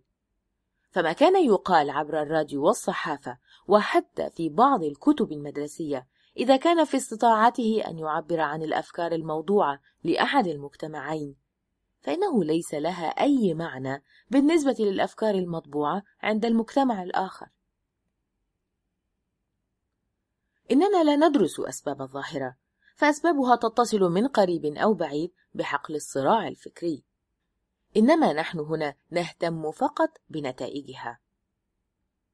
فما كان يقال عبر الراديو والصحافة وحتى في بعض الكتب المدرسية إذا كان في استطاعته أن يعبر عن الأفكار الموضوعة لأحد المجتمعين. فإنه ليس لها أي معنى بالنسبة للأفكار المطبوعة عند المجتمع الآخر. إننا لا ندرس أسباب الظاهرة فأسبابها تتصل من قريب أو بعيد بحقل الصراع الفكري. إنما نحن هنا نهتم فقط بنتائجها.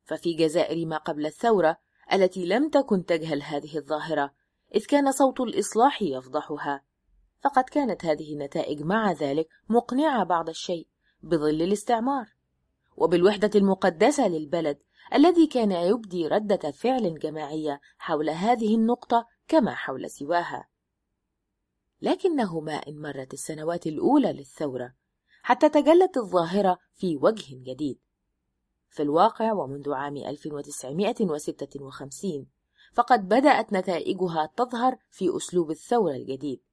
ففي جزائر ما قبل الثورة التي لم تكن تجهل هذه الظاهرة إذ كان صوت الإصلاح يفضحها. فقد كانت هذه النتائج مع ذلك مقنعة بعض الشيء بظل الاستعمار. وبالوحدة المقدسة للبلد الذي كان يبدي ردة فعل جماعية حول هذه النقطة كما حول سواها. لكنهما إن مرت السنوات الأولى للثورة حتى تجلت الظاهرة في وجه جديد. في الواقع ومنذ عام 1956 فقد بدأت نتائجها تظهر في أسلوب الثورة الجديد.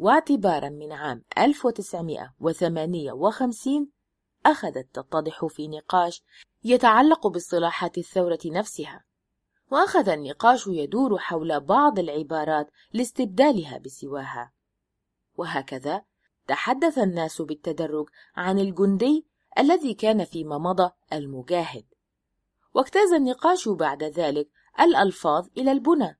واعتبارا من عام 1958 أخذت تتضح في نقاش يتعلق باصطلاحات الثورة نفسها وأخذ النقاش يدور حول بعض العبارات لاستبدالها بسواها. وهكذا تحدث الناس بالتدرج عن الجندي الذي كان فيما مضى المجاهد. واجتاز النقاش بعد ذلك الألفاظ إلى البنى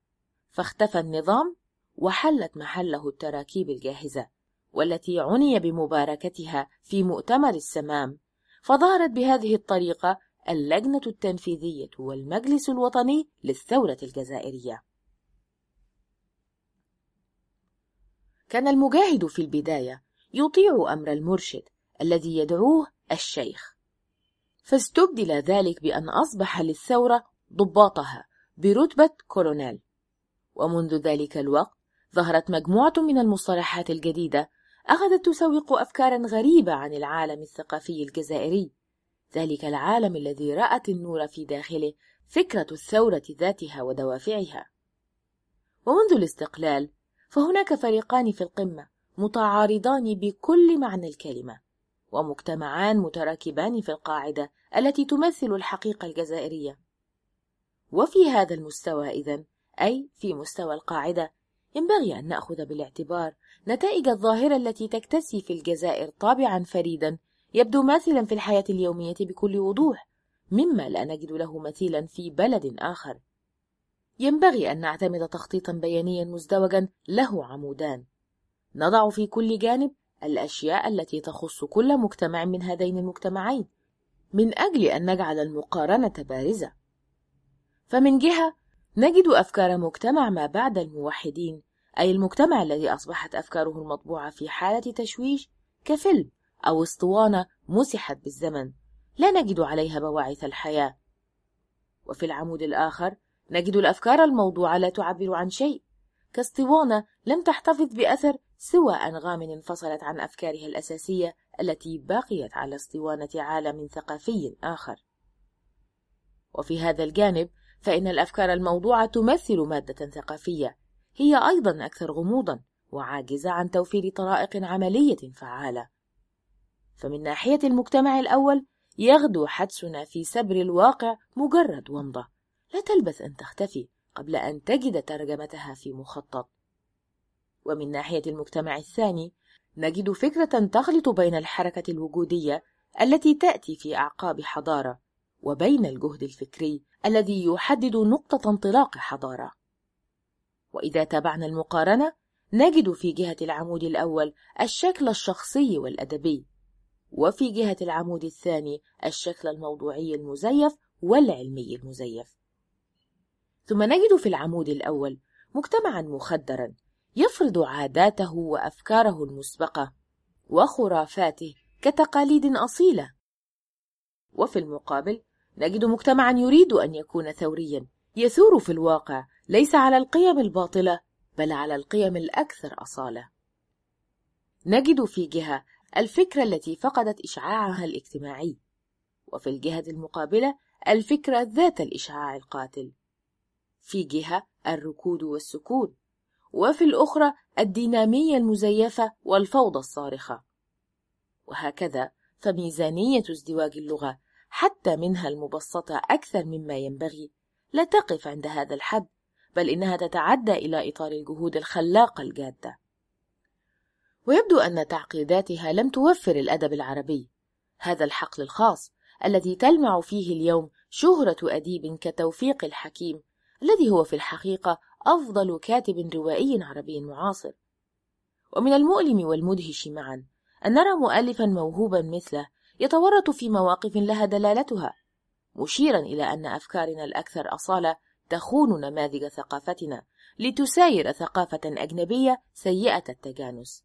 فاختفى النظام وحلت محله التراكيب الجاهزة والتي عني بمباركتها في مؤتمر السمام فظهرت بهذه الطريقة اللجنة التنفيذية والمجلس الوطني للثورة الجزائرية. كان المجاهد في البداية يطيع أمر المرشد الذي يدعوه الشيخ فاستبدل ذلك بأن أصبح للثورة ضباطها برتبة كولونيل ومنذ ذلك الوقت ظهرت مجموعة من المصطلحات الجديدة أخذت تسوق أفكارا غريبة عن العالم الثقافي الجزائري. ذلك العالم الذي رأت النور في داخله فكرة الثورة ذاتها ودوافعها. ومنذ الاستقلال فهناك فريقان في القمة متعارضان بكل معنى الكلمة ومجتمعان متراكبان في القاعدة التي تمثل الحقيقة الجزائرية. وفي هذا المستوى إذن أي في مستوى القاعدة ينبغي أن نأخذ بالاعتبار نتائج الظاهرة التي تكتسي في الجزائر طابعا فريدا يبدو ماثلا في الحياة اليومية بكل وضوح مما لا نجد له مثيلا في بلد آخر. ينبغي أن نعتمد تخطيطا بيانيا مزدوجا له عمودان. نضع في كل جانب الأشياء التي تخص كل مجتمع من هذين المجتمعين من أجل أن نجعل المقارنة بارزة. فمن جهة نجد أفكار مجتمع ما بعد الموحدين أي المجتمع الذي أصبحت أفكاره المطبوعة في حالة تشويش كفيلم أو أسطوانة مسحت بالزمن. لا نجد عليها بواعث الحياة. وفي العمود الآخر نجد الأفكار الموضوعة لا تعبر عن شيء. كاسطوانة لم تحتفظ بأثر سوى أنغام انفصلت عن أفكارها الأساسية التي بقيت على اسطوانة عالم ثقافي آخر. وفي هذا الجانب فإن الأفكار الموضوعة تمثل مادة ثقافية. هي أيضا أكثر غموضا وعاجزة عن توفير طرائق عملية فعالة. فمن ناحية المجتمع الأول يغدو حدسنا في سبر الواقع مجرد ومضة. لا تلبث أن تختفي قبل أن تجد ترجمتها في مخطط. ومن ناحية المجتمع الثاني نجد فكرة تخلط بين الحركة الوجودية التي تأتي في أعقاب حضارة. وبين الجهد الفكري الذي يحدد نقطة انطلاق حضارة. وإذا تابعنا المقارنة نجد في جهة العمود الأول الشكل الشخصي والأدبي وفي جهة العمود الثاني الشكل الموضوعي المزيف والعلمي المزيف. ثم نجد في العمود الأول مجتمعا مخدرا يفرض عاداته وأفكاره المسبقة وخرافاته كتقاليد أصيلة. وفي المقابل نجد مجتمعا يريد أن يكون ثوريا. يثور في الواقع. ليس على القيم الباطلة بل على القيم الأكثر أصالة. نجد في جهة الفكرة التي فقدت إشعاعها الاجتماعي. وفي الجهة المقابلة الفكرة ذات الإشعاع القاتل. في جهة الركود والسكون. وفي الأخرى الدينامية المزيفة والفوضى الصارخة. وهكذا فميزانية ازدواج اللغة حتى منها المبسطة أكثر مما ينبغي. لا تقف عند هذا الحد بل إنها تتعدى إلى إطار الجهود الخلاقة الجادة. ويبدو أن تعقيداتها لم توفر الأدب العربي. هذا الحقل الخاص الذي تلمع فيه اليوم شهرة أديب كتوفيق الحكيم الذي هو في الحقيقة أفضل كاتب روائي عربي معاصر. ومن المؤلم والمدهش معا أن نرى مؤلفا موهوبا مثله يتورط في مواقف لها دلالتها مشيرا إلى أن أفكارنا الأكثر أصالة تخون نماذج ثقافتنا لتساير ثقافة أجنبية سيئة التجانس.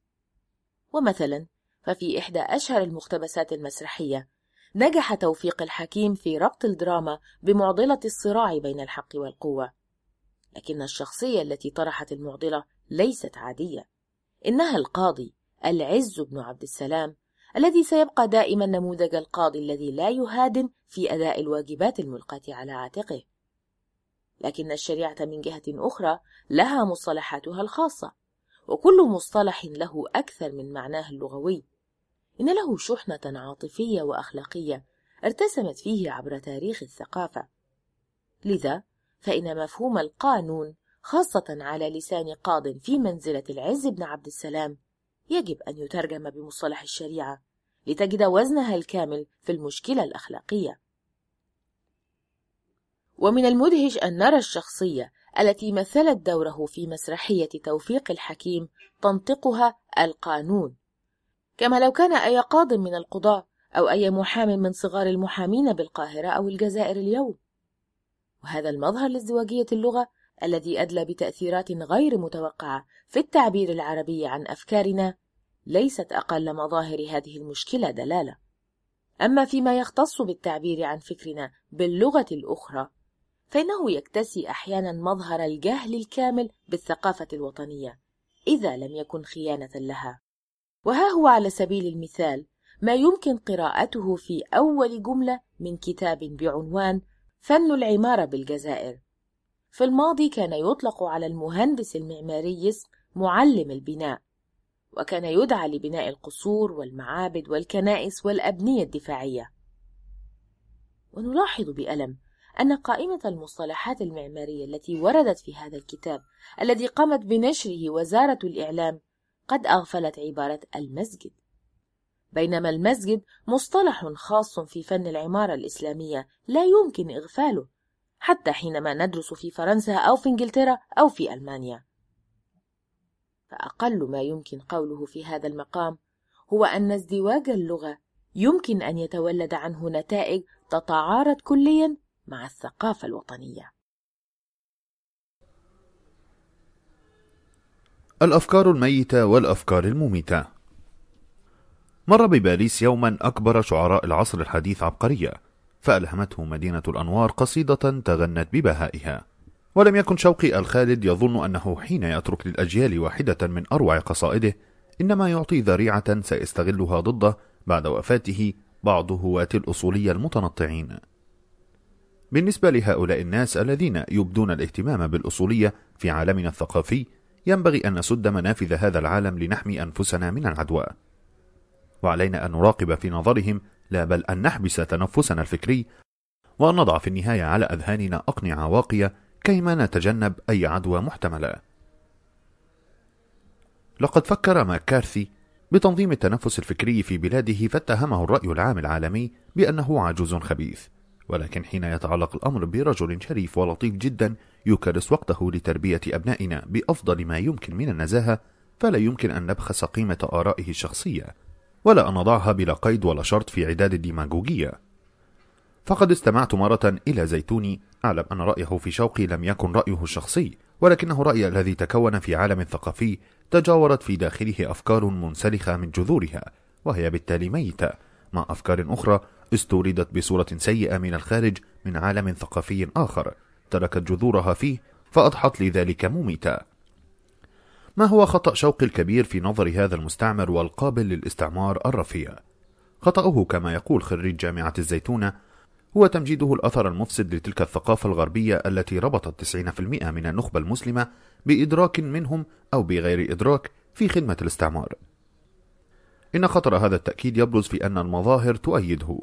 ومثلا ففي إحدى أشهر المقتبسات المسرحية نجح توفيق الحكيم في ربط الدراما بمعضلة الصراع بين الحق والقوة. لكن الشخصية التي طرحت المعضلة ليست عادية. إنها القاضي العز بن عبد السلام الذي سيبقى دائما نموذج القاضي الذي لا يهادن في أداء الواجبات الملقاة على عاتقه. لكن الشريعة من جهة أخرى لها مصطلحاتها الخاصة وكل مصطلح له أكثر من معناه اللغوي. إن له شحنة عاطفية وأخلاقية ارتسمت فيه عبر تاريخ الثقافة. لذا فإن مفهوم القانون خاصة على لسان قاض في منزلة العز بن عبد السلام يجب أن يترجم بمصطلح الشريعة لتجد وزنها الكامل في المشكلة الأخلاقية. ومن المدهش أن نرى الشخصية التي مثلت دوره في مسرحية توفيق الحكيم تنطقها القانون. كما لو كان أي قاض من القضاة أو أي محام من صغار المحامين بالقاهرة أو الجزائر اليوم. وهذا المظهر لازدواجية اللغة الذي أدلى بتأثيرات غير متوقعة في التعبير العربي عن أفكارنا ليست أقل مظاهر هذه المشكلة دلالة. أما فيما يختص بالتعبير عن فكرنا باللغة الأخرى فإنه يكتسي أحيانا مظهر الجهل الكامل بالثقافة الوطنية إذا لم يكن خيانة لها. وها هو على سبيل المثال ما يمكن قراءته في أول جملة من كتاب بعنوان فن العمارة بالجزائر. في الماضي كان يطلق على المهندس المعماري اسم معلم البناء. وكان يدعى لبناء القصور والمعابد والكنائس والأبنية الدفاعية. ونلاحظ بألم أن قائمة المصطلحات المعمارية التي وردت في هذا الكتاب الذي قامت بنشره وزارة الإعلام قد أغفلت عبارة المسجد. بينما المسجد مصطلح خاص في فن العمارة الإسلامية لا يمكن إغفاله حتى حينما ندرس في فرنسا أو في إنجلترا أو في ألمانيا. فأقل ما يمكن قوله في هذا المقام هو أن ازدواج اللغة يمكن أن يتولد عنه نتائج تتعارض كليا مع الثقافة الوطنية. الأفكار الميتة والأفكار المميتة. مر بباريس يوما أكبر شعراء العصر الحديث عبقرية فألهمته مدينة الأنوار قصيدة تغنت ببهائها. ولم يكن شوقي الخالد يظن أنه حين يترك للأجيال واحدة من أروع قصائده إنما يعطي ذريعة سيستغلها ضده بعد وفاته بعض هواة الأصولية المتنطعين. بالنسبة لهؤلاء الناس الذين يبدون الاهتمام بالأصولية في عالمنا الثقافي ينبغي أن نسد منافذ هذا العالم لنحمي أنفسنا من العدوى. وعلينا أن نراقب في نظرهم لا بل أن نحبس تنفسنا الفكري وأن نضع في النهاية على أذهاننا أقنعة واقية كيما نتجنب أي عدوى محتملة. لقد فكر ماكارثي بتنظيم التنفس الفكري في بلاده فاتهمه الرأي العام العالمي بأنه عجوز خبيث ولكن حين يتعلق الأمر برجل شريف ولطيف جدا يكرس وقته لتربية أبنائنا بأفضل ما يمكن من النزاهة فلا يمكن أن نبخس قيمة آرائه الشخصية ولا أن نضعها بلا قيد ولا شرط في عداد الديماغوجية. فقد استمعت مرة إلى زيتوني أعلم أن رأيه في شوقي لم يكن رأيه الشخصي ولكنه رأي الذي تكون في عالم ثقافي تجاورت في داخله أفكار منسلخة من جذورها وهي بالتالي ميتة. مع أفكار أخرى استوردت بصورة سيئة من الخارج من عالم ثقافي آخر تركت جذورها فيه فأضحت لذلك مميتة. ما هو خطأ شوق الكبير في نظر هذا المستعمر والقابل للاستعمار الرفيع؟ خطأه كما يقول خريج جامعة الزيتونة هو تمجيده الأثر المفسد لتلك الثقافة الغربية التي ربطت 90% من النخبة المسلمة بإدراك منهم أو بغير إدراك في خدمة الاستعمار. إن خطر هذا التأكيد يبرز في أن المظاهر تؤيده.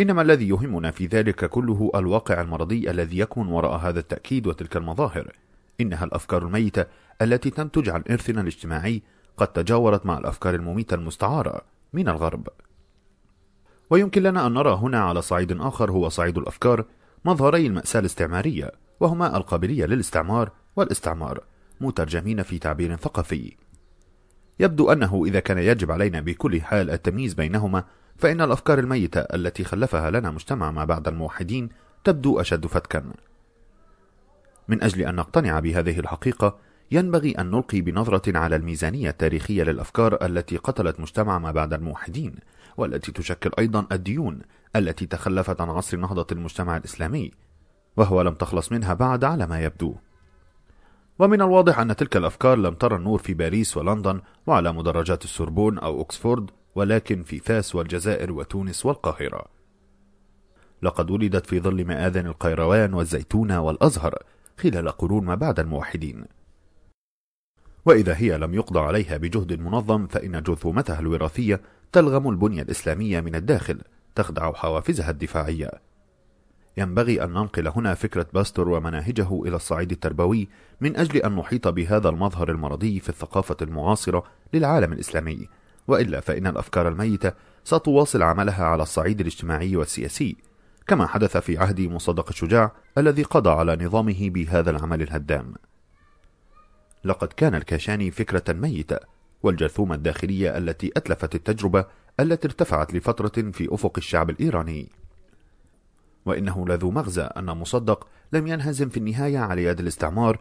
إنما الذي يهمنا في ذلك كله الواقع المرضي الذي يكمن وراء هذا التأكيد وتلك المظاهر. إنها الأفكار الميتة التي تنتج عن إرثنا الاجتماعي قد تجاورت مع الأفكار المميتة المستعارة من الغرب. ويمكن لنا أن نرى هنا على صعيد آخر هو صعيد الأفكار مظهري المأساة الاستعمارية وهما القابلية للاستعمار والاستعمار مترجمين في تعبير ثقافي. يبدو أنه إذا كان يجب علينا بكل حال التمييز بينهما فإن الأفكار الميتة التي خلفها لنا مجتمع ما بعد الموحدين تبدو أشد فتكا. من أجل أن نقتنع بهذه الحقيقة ينبغي أن نلقي بنظرة على الميزانية التاريخية للأفكار التي قتلت مجتمع ما بعد الموحدين والتي تشكل أيضا الديون التي تخلفت عن عصر نهضة المجتمع الإسلامي وهو لم يتخلص منها بعد على ما يبدو. ومن الواضح أن تلك الأفكار لم ترى النور في باريس ولندن وعلى مدرجات السوربون أو أكسفورد ولكن في فاس والجزائر وتونس والقاهرة. لقد ولدت في ظل مآذن القيروان والزيتونة والأزهر خلال قرون ما بعد الموحدين. وإذا هي لم يقضى عليها بجهد منظم فإن جرثومتها الوراثية تلغم البنية الإسلامية من الداخل تخدع حوافزها الدفاعية. ينبغي أن ننقل هنا فكرة باستور ومناهجه إلى الصعيد التربوي من أجل أن نحيط بهذا المظهر المرضي في الثقافة المعاصرة للعالم الإسلامي. وإلا فإن الأفكار الميتة ستواصل عملها على الصعيد الاجتماعي والسياسي كما حدث في عهد مصدق الشجاع الذي قضى على نظامه بهذا العمل الهدام. لقد كان الكاشاني فكرة ميتة والجرثومة الداخلية التي أتلفت التجربة التي ارتفعت لفترة في أفق الشعب الإيراني. وإنه لذو مغزى أن مصدق لم ينهزم في النهاية على يد الاستعمار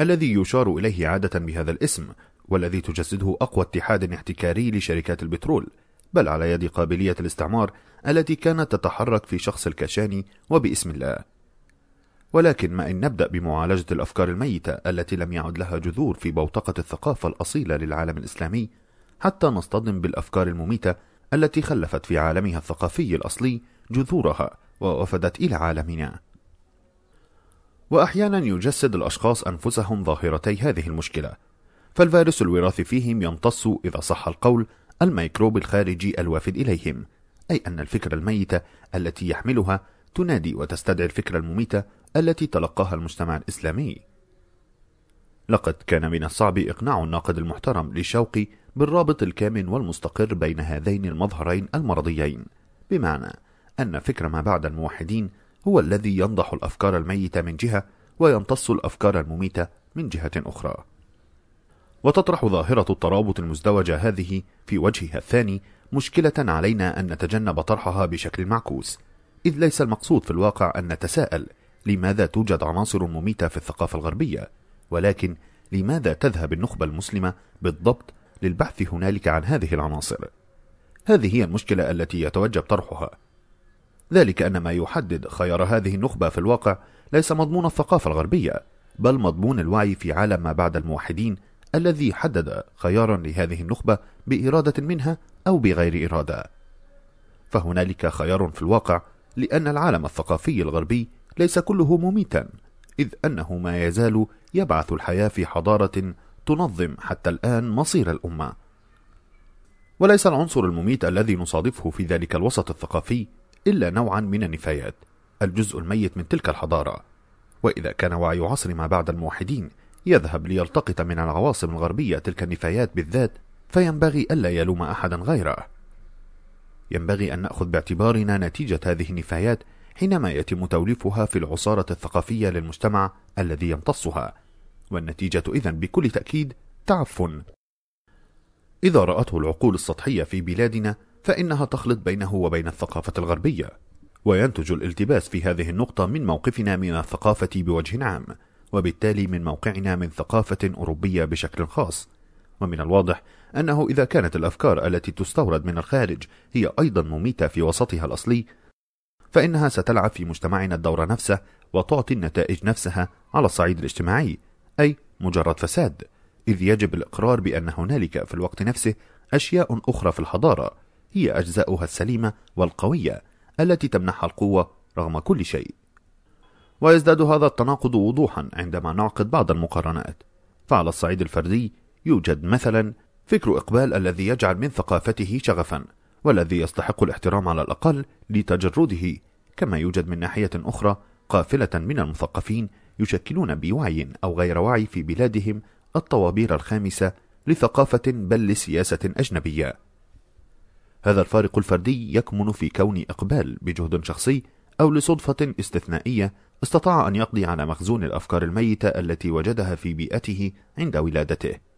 الذي يشار إليه عادة بهذا الاسم والذي تجسده أقوى اتحاد احتكاري لشركات البترول بل على يد قابلية الاستعمار التي كانت تتحرك في شخص الكاشاني وباسم الله. ولكن ما إن نبدأ بمعالجة الأفكار الميتة التي لم يعد لها جذور في بوتقة الثقافة الأصيلة للعالم الإسلامي حتى نصطدم بالأفكار المميتة التي خلفت في عالمها الثقافي الأصلي جذورها ووفدت إلى عالمنا. وأحيانا يجسد الأشخاص أنفسهم ظاهرتي هذه المشكلة فالفيروس الوراثي فيهم يمتص إذا صح القول الميكروب الخارجي الوافد إليهم أي أن الفكرة الميتة التي يحملها تنادي وتستدعي الفكرة المميتة التي تلقاها المجتمع الإسلامي. لقد كان من الصعب إقناع الناقد المحترم لشوقي بالرابط الكامن والمستقر بين هذين المظهرين المرضيين بمعنى أن فكر ما بعد الموحدين هو الذي ينضح الأفكار الميتة من جهة ويمتص الأفكار المميتة من جهة أخرى. وتطرح ظاهرة الترابط المزدوجة هذه في وجهها الثاني مشكلة علينا أن نتجنب طرحها بشكل معكوس إذ ليس المقصود في الواقع أن نتساءل لماذا توجد عناصر مميتة في الثقافة الغربية؟ ولكن لماذا تذهب النخبة المسلمة بالضبط للبحث هنالك عن هذه العناصر؟ هذه هي المشكلة التي يتوجب طرحها. ذلك أن ما يحدد خيار هذه النخبة في الواقع ليس مضمون الثقافة الغربية بل مضمون الوعي في عالم ما بعد الموحدين الذي حدد خيارا لهذه النخبة بإرادة منها أو بغير إرادة. فهنالك خيار في الواقع لأن العالم الثقافي الغربي ليس كله مميتا إذ أنه ما يزال يبعث الحياة في حضارة تنظم حتى الآن مصير الأمة. وليس العنصر المميت الذي نصادفه في ذلك الوسط الثقافي إلا نوعا من النفايات الجزء الميت من تلك الحضارة. وإذا كان وعي عصر ما بعد الموحدين يذهب ليلتقط من العواصم الغربية تلك النفايات بالذات فينبغي ألا يلوم أحدا غيره. ينبغي أن نأخذ باعتبارنا نتيجة هذه النفايات حينما يتم توليفها في العصارة الثقافية للمجتمع الذي يمتصها. والنتيجة إذن بكل تأكيد تعفن إذا رأته العقول السطحية في بلادنا فإنها تخلط بينه وبين الثقافة الغربية وينتج الالتباس في هذه النقطة من موقفنا من الثقافة بوجه عام وبالتالي من موقعنا من ثقافة أوروبية بشكل خاص. ومن الواضح أنه إذا كانت الأفكار التي تستورد من الخارج هي أيضا مميتة في وسطها الأصلي فإنها ستلعب في مجتمعنا الدور نفسه وتعطي النتائج نفسها على الصعيد الاجتماعي أي مجرد فساد إذ يجب الإقرار بأن هنالك في الوقت نفسه أشياء أخرى في الحضارة هي أجزاؤها السليمة والقوية التي تمنحها القوة رغم كل شيء. ويزداد هذا التناقض وضوحا عندما نعقد بعض المقارنات. فعلى الصعيد الفردي يوجد مثلا فكر إقبال الذي يجعل من ثقافته شغفا. والذي يستحق الاحترام على الأقل لتجرده كما يوجد من ناحية أخرى قافلة من المثقفين يشكلون بوعي أو غير وعي في بلادهم الطوابير الخامسة لثقافة بل لسياسة أجنبية. هذا الفارق الفردي يكمن في كون إقبال بجهد شخصي أو لصدفة استثنائية استطاع أن يقضي على مخزون الأفكار الميتة التي وجدها في بيئته عند ولادته.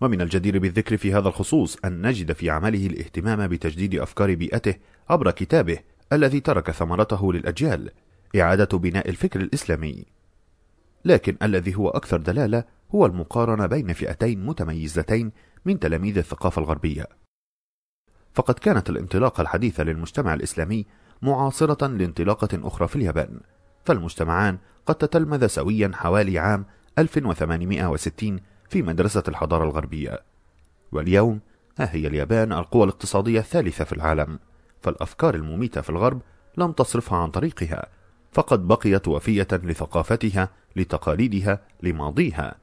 ومن الجدير بالذكر في هذا الخصوص أن نجد في عمله الاهتمام بتجديد أفكار بيئته عبر كتابه الذي ترك ثمرته للأجيال إعادة بناء الفكر الإسلامي. لكن الذي هو أكثر دلالة هو المقارنة بين فئتين متميزتين من تلاميذ الثقافة الغربية. فقد كانت الانطلاقة الحديثة للمجتمع الإسلامي معاصرة لانطلاقة أخرى في اليابان فالمجتمعان قد تتلمذ سويا حوالي عام 1860 في مدرسة الحضارة الغربية. واليوم ها هي اليابان القوى الاقتصادية الثالثة في العالم. فالأفكار المميتة في الغرب لم تصرفها عن طريقها فقد بقيت وفية لثقافتها لتقاليدها لماضيها.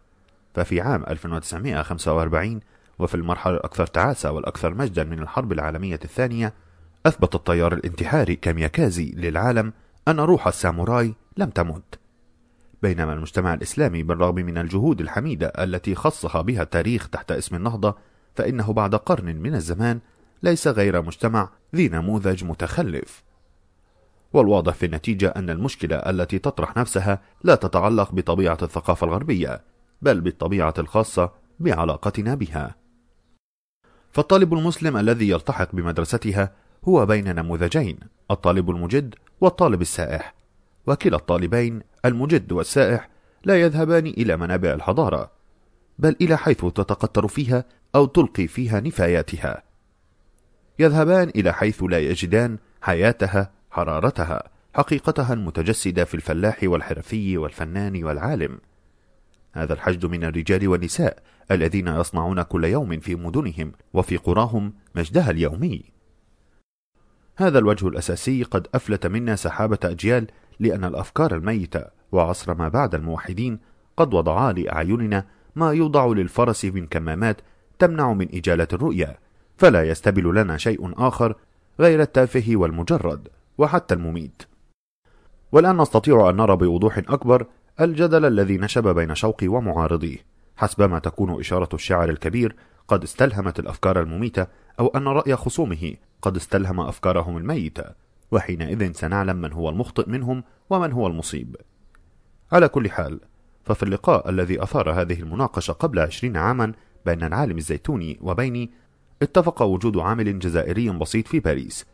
ففي عام 1945 وفي المرحلة الأكثر تعاسة والأكثر مجدا من الحرب العالمية الثانية أثبت الطيار الانتحاري كامياكازي للعالم أن روح الساموراي لم تمت. بينما المجتمع الإسلامي بالرغم من الجهود الحميدة التي خصها بها التاريخ تحت اسم النهضة فإنه بعد قرن من الزمان ليس غير مجتمع ذي نموذج متخلف. والواضح في النتيجة أن المشكلة التي تطرح نفسها لا تتعلق بطبيعة الثقافة الغربية بل بالطبيعة الخاصة بعلاقتنا بها. فالطالب المسلم الذي يلتحق بمدرستها هو بين نموذجين الطالب المجد والطالب السائح. وكلا الطالبين المجد والسائح لا يذهبان إلى منابع الحضارة بل إلى حيث تتقطر فيها أو تلقي فيها نفاياتها. يذهبان إلى حيث لا يجدان حياتها حرارتها حقيقتها المتجسدة في الفلاح والحرفي والفنان والعالم. هذا الحشد من الرجال والنساء الذين يصنعون كل يوم في مدنهم وفي قراهم مجدها اليومي. هذا الوجه الأساسي قد أفلت منا سحابة أجيال لأن الأفكار الميتة وعصر ما بعد الموحدين قد وضعا لأعيننا ما يوضع للفرس من كمامات تمنع من إجالة الرؤية فلا يستبل لنا شيء آخر غير التافه والمجرد وحتى المميت. والآن نستطيع أن نرى بوضوح أكبر الجدل الذي نشب بين شوقي ومعارضيه حسبما تكون إشارة الشاعر الكبير قد استلهمت الأفكار المميتة أو أن رأي خصومه قد استلهم أفكارهم الميتة. وحينئذ سنعلم من هو المخطئ منهم ومن هو المصيب. على كل حال ففي اللقاء الذي أثار هذه المناقشة قبل عشرين عاما بين العالم الزيتوني وبيني اتفق وجود عامل جزائري بسيط في باريس.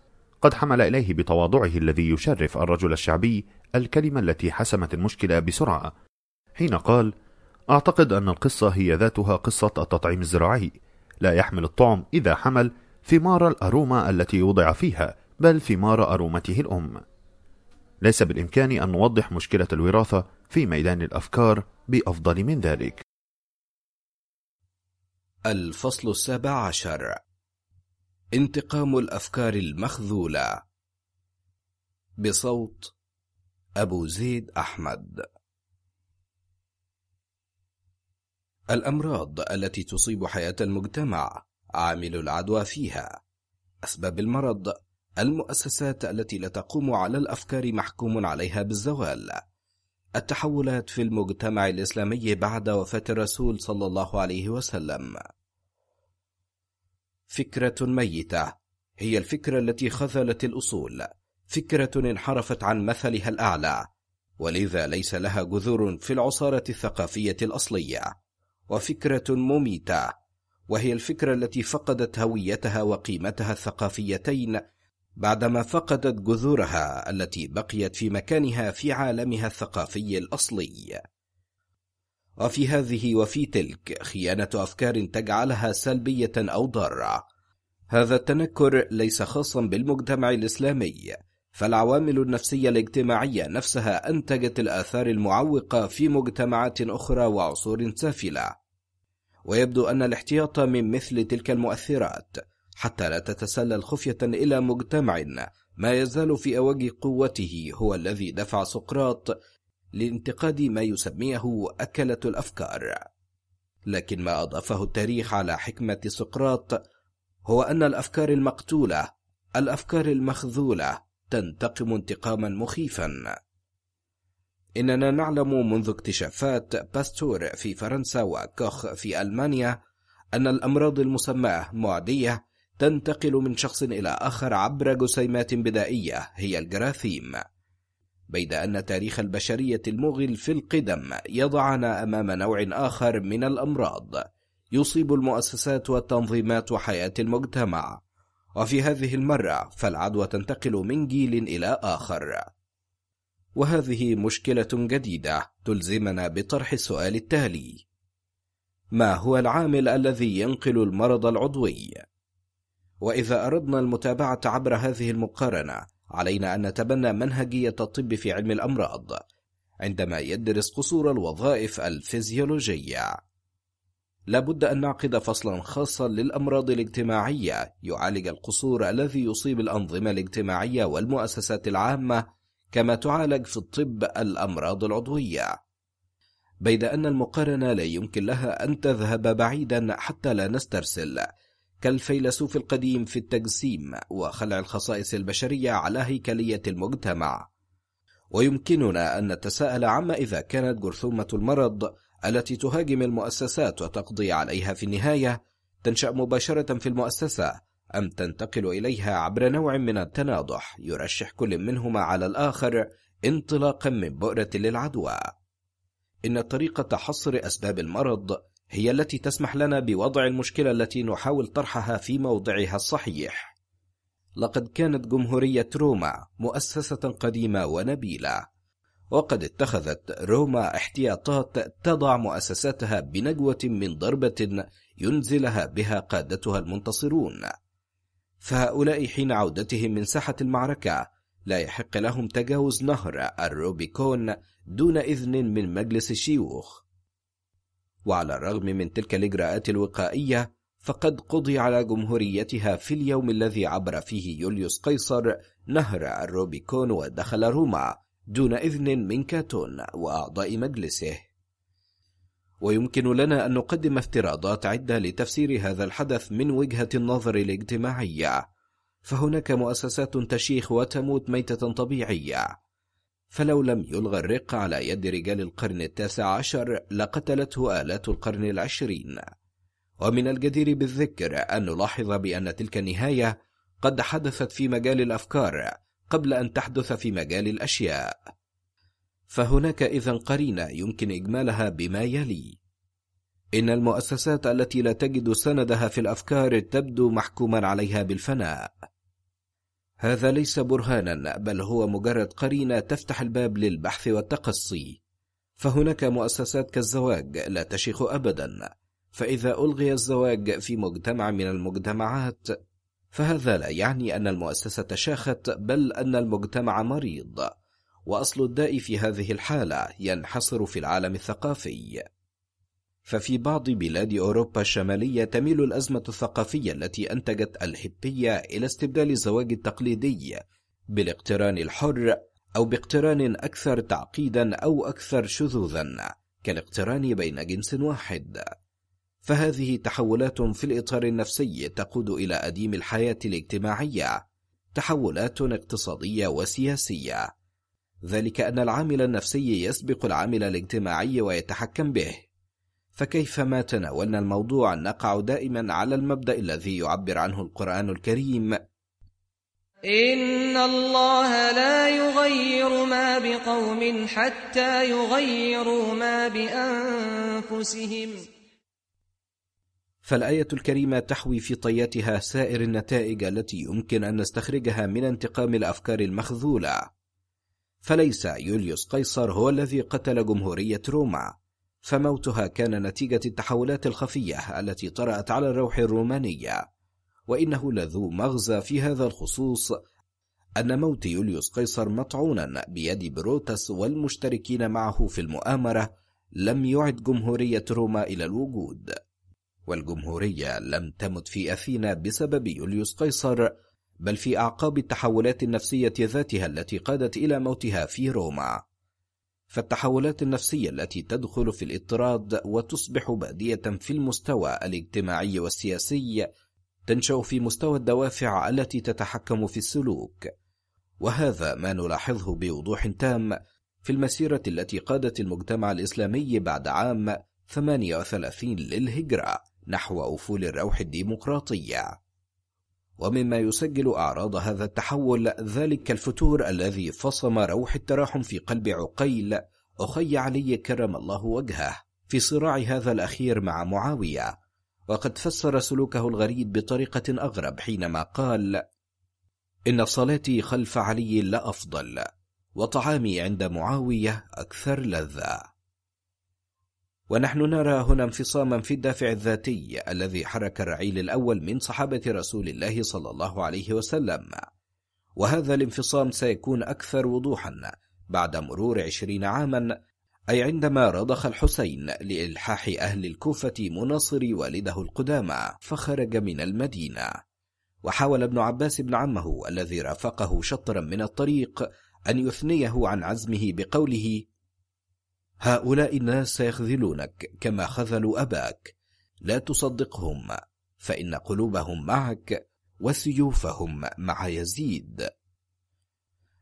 قد حمل إليه بتواضعه الذي يشرف الرجل الشعبي الكلمة التي حسمت المشكلة بسرعة حين قال أعتقد أن القصة هي ذاتها قصة التطعيم الزراعي. لا يحمل الطعم إذا حمل ثمار الأرومة التي وضع فيها بل ثمار أرومته الأم. ليس بالإمكان أن نوضح مشكلة الوراثة في ميدان الأفكار بأفضل من ذلك. الفصل السابع عشر. انتقام الأفكار المخذولة. بصوت أبو زيد أحمد. الأمراض التي تصيب حياة المجتمع عامل العدوى فيها. أسباب المرض المؤسسات التي لا تقوم على الأفكار محكوم عليها بالزوال. التحولات في المجتمع الإسلامي بعد وفاة الرسول صلى الله عليه وسلم. فكرة ميتة. هي الفكرة التي خذلت الأصول. فكرة انحرفت عن مثلها الأعلى. ولذا ليس لها جذور في العصارة الثقافية الأصلية. وفكرة مميتة. وهي الفكرة التي فقدت هويتها وقيمتها الثقافيتين بعدما فقدت جذورها التي بقيت في مكانها في عالمها الثقافي الأصلي. وفي هذه وفي تلك خيانة أفكار تجعلها سلبية أو ضارة. هذا التنكر ليس خاصا بالمجتمع الإسلامي فالعوامل النفسية الاجتماعية نفسها أنتجت الآثار المعوقة في مجتمعات أخرى وعصور سافلة. ويبدو أن الاحتياط من مثل تلك المؤثرات حتى لا تتسلل خفية إلى مجتمع ما يزال في أوج قوته هو الذي دفع سقراط لانتقاد ما يسميه أكلة الأفكار. لكن ما أضافه التاريخ على حكمة سقراط هو أن الأفكار المقتولة الأفكار المخذولة تنتقم انتقاما مخيفا. إننا نعلم منذ اكتشافات باستور في فرنسا وكوخ في ألمانيا أن الأمراض المسماة معدية تنتقل من شخص إلى آخر عبر جسيمات بدائية هي الجراثيم. بيد أن تاريخ البشرية المغل في القدم يضعنا أمام نوع آخر من الأمراض يصيب المؤسسات والتنظيمات وحياة المجتمع. وفي هذه المرة فالعدوى تنتقل من جيل إلى آخر. وهذه مشكلة جديدة تلزمنا بطرح السؤال التالي. ما هو العامل الذي ينقل المرض العضوي؟ وإذا أردنا المتابعة عبر هذه المقارنة علينا أن نتبنى منهجية الطب في علم الأمراض عندما يدرس قصور الوظائف الفيزيولوجية. لابد أن نعقد فصلا خاصا للأمراض الاجتماعية يعالج القصور الذي يصيب الأنظمة الاجتماعية والمؤسسات العامة كما تعالج في الطب الأمراض العضوية. بيد أن المقارنة لا يمكن لها أن تذهب بعيدا حتى لا نسترسل. كالفيلسوف القديم في التجسيم وخلع الخصائص البشرية على هيكلية المجتمع. ويمكننا أن نتساءل عما إذا كانت جرثومة المرض التي تهاجم المؤسسات وتقضي عليها في النهاية تنشأ مباشرة في المؤسسة أم تنتقل إليها عبر نوع من التناضح يرشح كل منهما على الآخر انطلاقا من بؤرة للعدوى. إن طريقة حصر أسباب المرض هي التي تسمح لنا بوضع المشكلة التي نحاول طرحها في موضعها الصحيح. لقد كانت جمهورية روما مؤسسة قديمة ونبيلة، وقد اتخذت روما احتياطات تضع مؤسساتها بنجوة من ضربة ينزلها بها قادتها المنتصرون. فهؤلاء حين عودتهم من ساحة المعركة لا يحق لهم تجاوز نهر الروبيكون دون إذن من مجلس الشيوخ وعلى الرغم من تلك الإجراءات الوقائية فقد قضي على جمهوريتها في اليوم الذي عبر فيه يوليوس قيصر نهر الروبيكون ودخل روما دون إذن من كاتون وأعضاء مجلسه. ويمكن لنا أن نقدم افتراضات عدة لتفسير هذا الحدث من وجهة النظر الاجتماعية. فهناك مؤسسات تشيخ وتموت ميتة طبيعية. فلو لم يلغى الرق على يد رجال القرن التاسع عشر لقتلته آلات القرن العشرين. ومن الجدير بالذكر أن نلاحظ بأن تلك النهاية قد حدثت في مجال الأفكار قبل أن تحدث في مجال الأشياء. فهناك إذا قرينة يمكن إجمالها بما يلي. إن المؤسسات التي لا تجد سندها في الأفكار تبدو محكوما عليها بالفناء. هذا ليس برهانا بل هو مجرد قرينة تفتح الباب للبحث والتقصي. فهناك مؤسسات كالزواج لا تشيخ أبدا. فإذا ألغي الزواج في مجتمع من المجتمعات فهذا لا يعني أن المؤسسة شاخت بل أن المجتمع مريض. وأصل الداء في هذه الحالة ينحصر في العالم الثقافي. ففي بعض بلاد أوروبا الشمالية تميل الأزمة الثقافية التي أنتجت الهبية إلى استبدال الزواج التقليدي بالاقتران الحر أو باقتران أكثر تعقيدا أو أكثر شذوذا كالاقتران بين جنس واحد. فهذه تحولات في الإطار النفسي تقود إلى أديم الحياة الاجتماعية تحولات اقتصادية وسياسية. ذلك أن العامل النفسي يسبق العامل الاجتماعي ويتحكم به. فكيفما تناولنا الموضوع؟ نقع دائما على المبدأ الذي يعبر عنه القرآن الكريم. إن الله لا يغير ما بقوم حتى يغيروا ما بأنفسهم. فالآية الكريمة تحوي في طياتها سائر النتائج التي يمكن أن نستخرجها من انتقام الأفكار المخذولة. فليس يوليوس قيصر هو الذي قتل جمهورية روما. فموتها كان نتيجة التحولات الخفية التي طرأت على الروح الرومانية. وإنه لذو مغزى في هذا الخصوص أن موت يوليوس قيصر مطعونا بيد بروتس والمشتركين معه في المؤامرة لم يعد جمهورية روما إلى الوجود. والجمهورية لم تمت في أثينا بسبب يوليوس قيصر بل في أعقاب التحولات النفسية ذاتها التي قادت إلى موتها في روما. فالتحولات النفسية التي تدخل في الاضطراد وتصبح بادية في المستوى الاجتماعي والسياسي تنشأ في مستوى الدوافع التي تتحكم في السلوك. وهذا ما نلاحظه بوضوح تام في المسيرة التي قادت المجتمع الإسلامي بعد عام 38 للهجرة نحو أفول الروح الديمقراطية. ومما يسجل أعراض هذا التحول ذلك الفتور الذي فصم روح التراحم في قلب عقيل أخي علي كرم الله وجهه في صراع هذا الأخير مع معاوية. وقد فسر سلوكه الغريب بطريقة أغرب حينما قال إن صلاتي خلف علي لأفضل وطعامي عند معاوية أكثر لذة. ونحن نرى هنا انفصاما في الدافع الذاتي الذي حرك الرعيل الأول من صحابة رسول الله صلى الله عليه وسلم. وهذا الانفصام سيكون أكثر وضوحا بعد مرور عشرين عاما أي عندما رضخ الحسين لإلحاح أهل الكوفة مناصر والده القدامى فخرج من المدينة. وحاول ابن عباس بن عمه الذي رافقه شطرا من الطريق أن يثنيه عن عزمه بقوله هؤلاء الناس سيخذلونك كما خذلوا أباك. لا تصدقهم فإن قلوبهم معك وسيوفهم مع يزيد.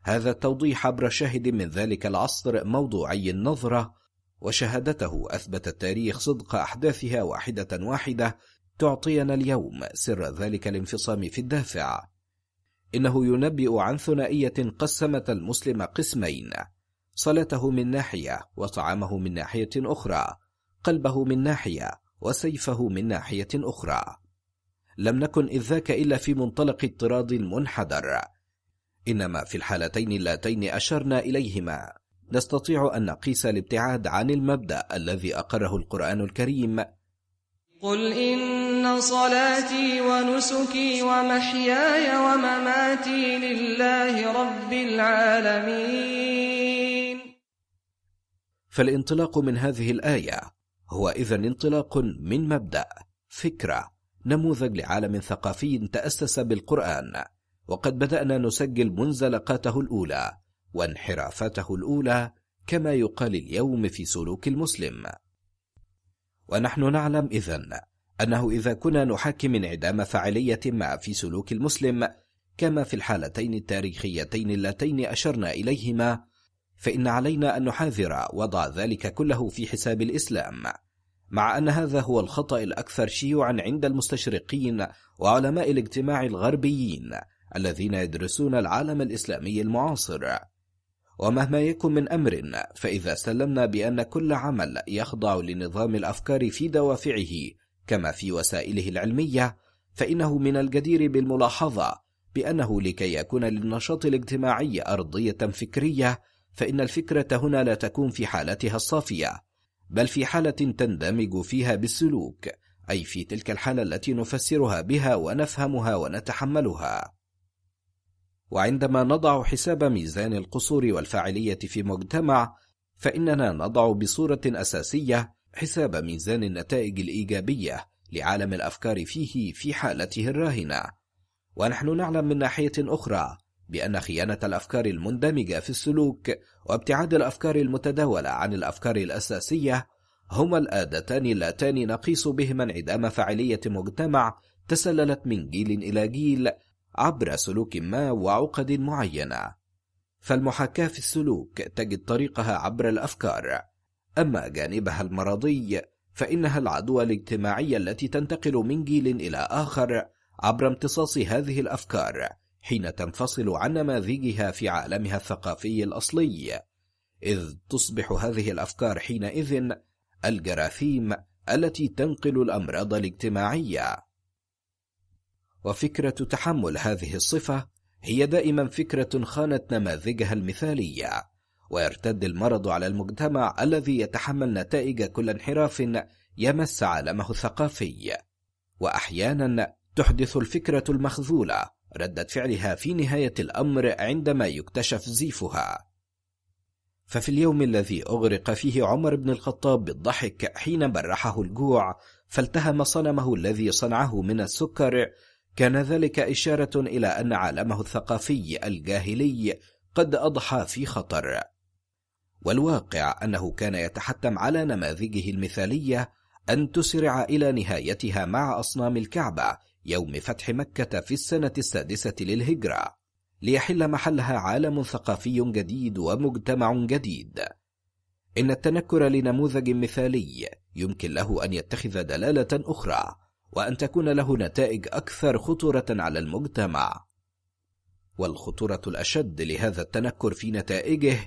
هذا التوضيح عبر شاهد من ذلك العصر موضوعي النظرة وشهادته أثبت التاريخ صدق أحداثها واحدة واحدة تعطينا اليوم سر ذلك الانفصام في الدافع. إنه ينبئ عن ثنائية قسمت المسلم قسمين صلاته من ناحية وطعامه من ناحية أخرى قلبه من ناحية وسيفه من ناحية أخرى. لم نكن إذ ذاك إلا في منطلق اضطراد منحدر إنما في الحالتين اللتين أشرنا إليهما. نستطيع أن نقيس الابتعاد عن المبدأ الذي أقره القرآن الكريم. قل إن صلاتي ونسكي ومحياي ومماتي لله رب العالمين. فالانطلاق من هذه الآية هو إذا انطلاق من مبدأ فكرة نموذج لعالم ثقافي تأسس بالقرآن وقد بدأنا نسجل منزلقاته الأولى وانحرافاته الأولى كما يقال اليوم في سلوك المسلم. ونحن نعلم إذن أنه إذا كنا نحكم انعدام فاعلية ما في سلوك المسلم كما في الحالتين التاريخيتين اللتين أشرنا إليهما فإن علينا أن نحاذر وضع ذلك كله في حساب الإسلام مع أن هذا هو الخطأ الأكثر شيوعا عند المستشرقين وعلماء الاجتماع الغربيين الذين يدرسون العالم الإسلامي المعاصر. ومهما يكن من أمر فإذا سلمنا بأن كل عمل يخضع لنظام الأفكار في دوافعه كما في وسائله العلمية فإنه من الجدير بالملاحظة بأنه لكي يكون للنشاط الاجتماعي أرضية فكرية فإن الفكرة هنا لا تكون في حالتها الصافية بل في حالة تندمج فيها بالسلوك أي في تلك الحالة التي نفسرها بها ونفهمها ونتحملها. وعندما نضع حساب ميزان القصور والفاعلية في مجتمع فإننا نضع بصورة أساسية حساب ميزان النتائج الإيجابية لعالم الأفكار فيه في حالته الراهنة. ونحن نعلم من ناحية أخرى بأن خيانة الأفكار المندمجة في السلوك وابتعاد الأفكار المتداولة عن الأفكار الأساسية هما الآدتان اللتان نقيس بهما انعدام فاعلية مجتمع تسللت من جيل إلى جيل عبر سلوك ما وعقد معينة. فالمحاكاة في السلوك تجد طريقها عبر الأفكار. أما جانبها المرضي فإنها العدوى الاجتماعية التي تنتقل من جيل إلى آخر عبر امتصاص هذه الأفكار. حين تنفصل عن نماذجها في عالمها الثقافي الأصلي إذ تصبح هذه الأفكار حينئذ الجراثيم التي تنقل الأمراض الاجتماعية. وفكرة تحمل هذه الصفة هي دائما فكرة خانت نماذجها المثالية ويرتد المرض على المجتمع الذي يتحمل نتائج كل انحراف يمس عالمه الثقافي. وأحيانا تحدث الفكرة المخذولة ردة فعلها في نهاية الأمر عندما يكتشف زيفها. ففي اليوم الذي أغرق فيه عمر بن الخطاب بالضحك حين برحه الجوع فالتهم صنمه الذي صنعه من السكر كان ذلك إشارة إلى أن عالمه الثقافي الجاهلي قد أضحى في خطر. والواقع أنه كان يتحتم على نماذجه المثالية أن تسرع إلى نهايتها مع أصنام الكعبة يوم فتح مكة في السنة السادسة للهجرة ليحل محلها عالم ثقافي جديد ومجتمع جديد. إن التنكر لنموذج مثالي يمكن له أن يتخذ دلالة أخرى وأن تكون له نتائج أكثر خطورة على المجتمع. والخطورة الأشد لهذا التنكر في نتائجه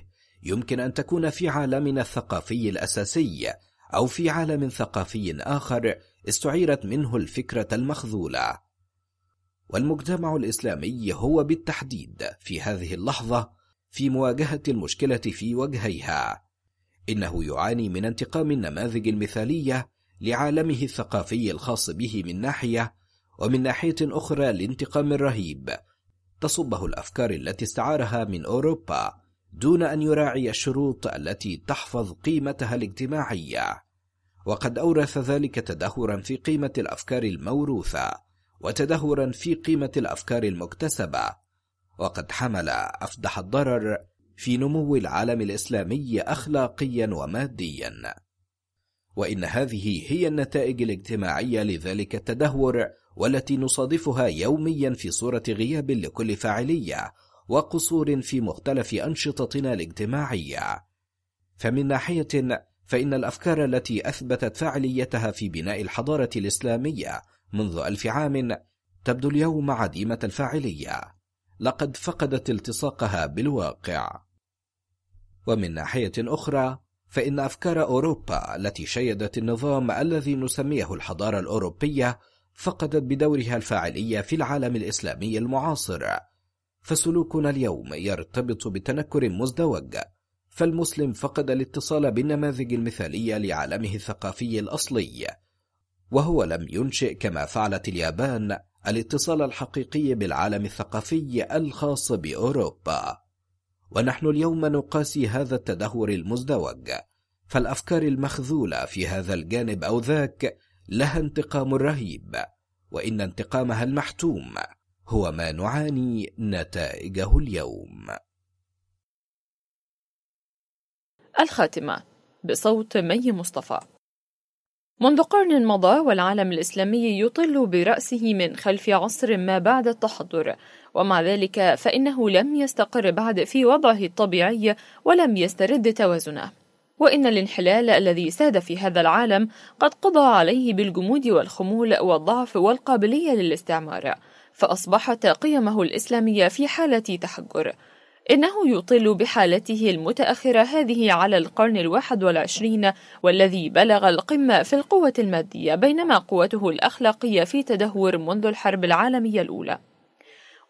يمكن أن تكون في عالمنا الثقافي الأساسي أو في عالم ثقافي آخر استعيرت منه الفكرة المخذولة. والمجتمع الإسلامي هو بالتحديد في هذه اللحظة في مواجهة المشكلة في وجهيها. إنه يعاني من انتقام النماذج المثالية لعالمه الثقافي الخاص به من ناحية ومن ناحية أخرى الانتقام الرهيب. تصبه الأفكار التي استعارها من أوروبا دون أن يراعي الشروط التي تحفظ قيمتها الاجتماعية. وقد أورث ذلك تدهورا في قيمة الأفكار الموروثة وتدهورا في قيمة الأفكار المكتسبة وقد حمل أفدح الضرر في نمو العالم الإسلامي أخلاقيا وماديا. وإن هذه هي النتائج الاجتماعية لذلك التدهور والتي نصادفها يوميا في صورة غياب لكل فاعلية وقصور في مختلف أنشطتنا الاجتماعية. فمن ناحية فإن الأفكار التي أثبتت فاعليتها في بناء الحضارة الإسلامية منذ ألف عام تبدو اليوم عديمة الفاعلية. لقد فقدت التصاقها بالواقع. ومن ناحية أخرى فإن أفكار أوروبا التي شيدت النظام الذي نسميه الحضارة الأوروبية فقدت بدورها الفاعلية في العالم الإسلامي المعاصر. فسلوكنا اليوم يرتبط بتنكر مزدوج. فالمسلم فقد الاتصال بالنماذج المثالية لعالمه الثقافي الأصلي وهو لم ينشئ كما فعلت اليابان الاتصال الحقيقي بالعالم الثقافي الخاص بأوروبا. ونحن اليوم نقاسي هذا التدهور المزدوج فالأفكار المخذولة في هذا الجانب أو ذاك لها انتقام رهيب وإن انتقامها المحتوم هو ما نعاني نتائجه اليوم. الخاتمة بصوت مي مصطفى. منذ قرن مضى والعالم الإسلامي يطل برأسه من خلف عصر ما بعد التحضر. ومع ذلك فإنه لم يستقر بعد في وضعه الطبيعي ولم يسترد توازنه. وإن الانحلال الذي ساد في هذا العالم قد قضى عليه بالجمود والخمول والضعف والقابلية للاستعمار. فأصبحت قيمه الإسلامية في حالة تحجر. إنه يطل بحالته المتأخرة هذه على القرن الواحد والعشرين والذي بلغ القمة في القوة المادية بينما قوته الأخلاقية في تدهور منذ الحرب العالمية الأولى.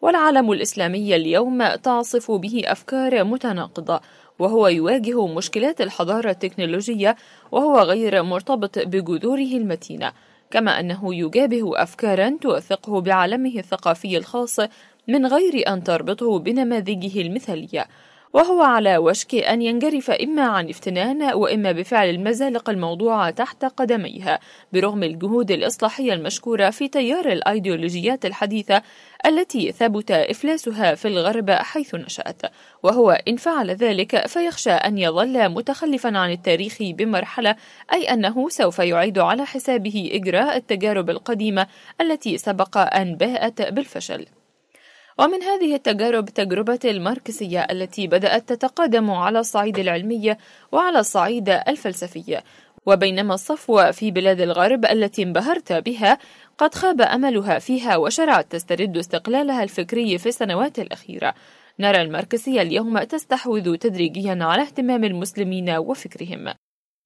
والعالم الإسلامي اليوم تعصف به أفكار متناقضة وهو يواجه مشكلات الحضارة التكنولوجية وهو غير مرتبط بجذوره المتينة كما أنه يجابه أفكارا توثقه بعالمه الثقافي الخاص من غير أن تربطه بنماذجه المثالية وهو على وشك أن ينجرف إما عن افتنان وإما بفعل المزالق الموضوعة تحت قدميها برغم الجهود الإصلاحية المشكورة في تيار الأيديولوجيات الحديثة التي ثبت إفلاسها في الغرب حيث نشأت. وهو إن فعل ذلك فيخشى أن يظل متخلفا عن التاريخ بمرحلة أي أنه سوف يعيد على حسابه إجراء التجارب القديمة التي سبق أن باءت بالفشل. ومن هذه التجارب تجربة الماركسية التي بدأت تتقدم على الصعيد العلمي وعلى الصعيد الفلسفي. وبينما الصفوة في بلاد الغرب التي انبهرت بها قد خاب أملها فيها وشرعت تسترد استقلالها الفكري في السنوات الأخيرة. نرى الماركسية اليوم تستحوذ تدريجيا على اهتمام المسلمين وفكرهم.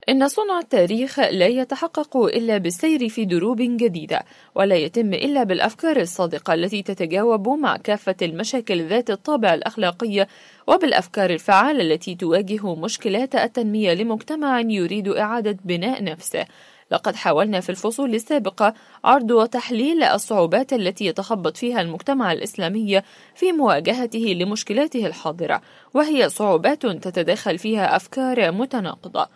إن صنع التاريخ لا يتحقق إلا بالسير في دروب جديدة ولا يتم إلا بالأفكار الصادقة التي تتجاوب مع كافة المشاكل ذات الطابع الأخلاقي وبالأفكار الفعالة التي تواجه مشكلات التنمية لمجتمع يريد إعادة بناء نفسه. لقد حاولنا في الفصول السابقة عرض وتحليل الصعوبات التي يتخبط فيها المجتمع الإسلامي في مواجهته لمشكلاته الحاضرة وهي صعوبات تتداخل فيها أفكار متناقضة.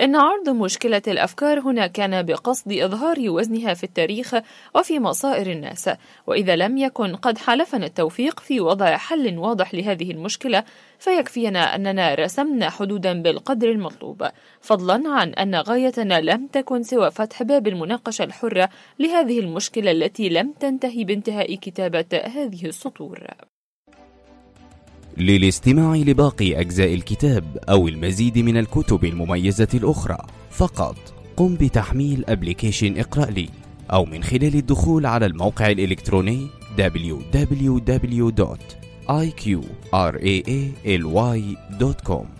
إن عرض مشكلة الأفكار هنا كان بقصد إظهار وزنها في التاريخ وفي مصائر الناس وإذا لم يكن قد حلفنا التوفيق في وضع حل واضح لهذه المشكلة فيكفينا أننا رسمنا حدودا بالقدر المطلوب فضلا عن أن غايتنا لم تكن سوى فتح باب المناقشة الحرة لهذه المشكلة التي لم تنتهي بانتهاء كتابة هذه السطور. للاستماع لباقي أجزاء الكتاب أو المزيد من الكتب المميزة الأخرى. فقط قم بتحميل أبليكيشن اقرأ لي أو من خلال الدخول على الموقع الإلكتروني www.iqraally.com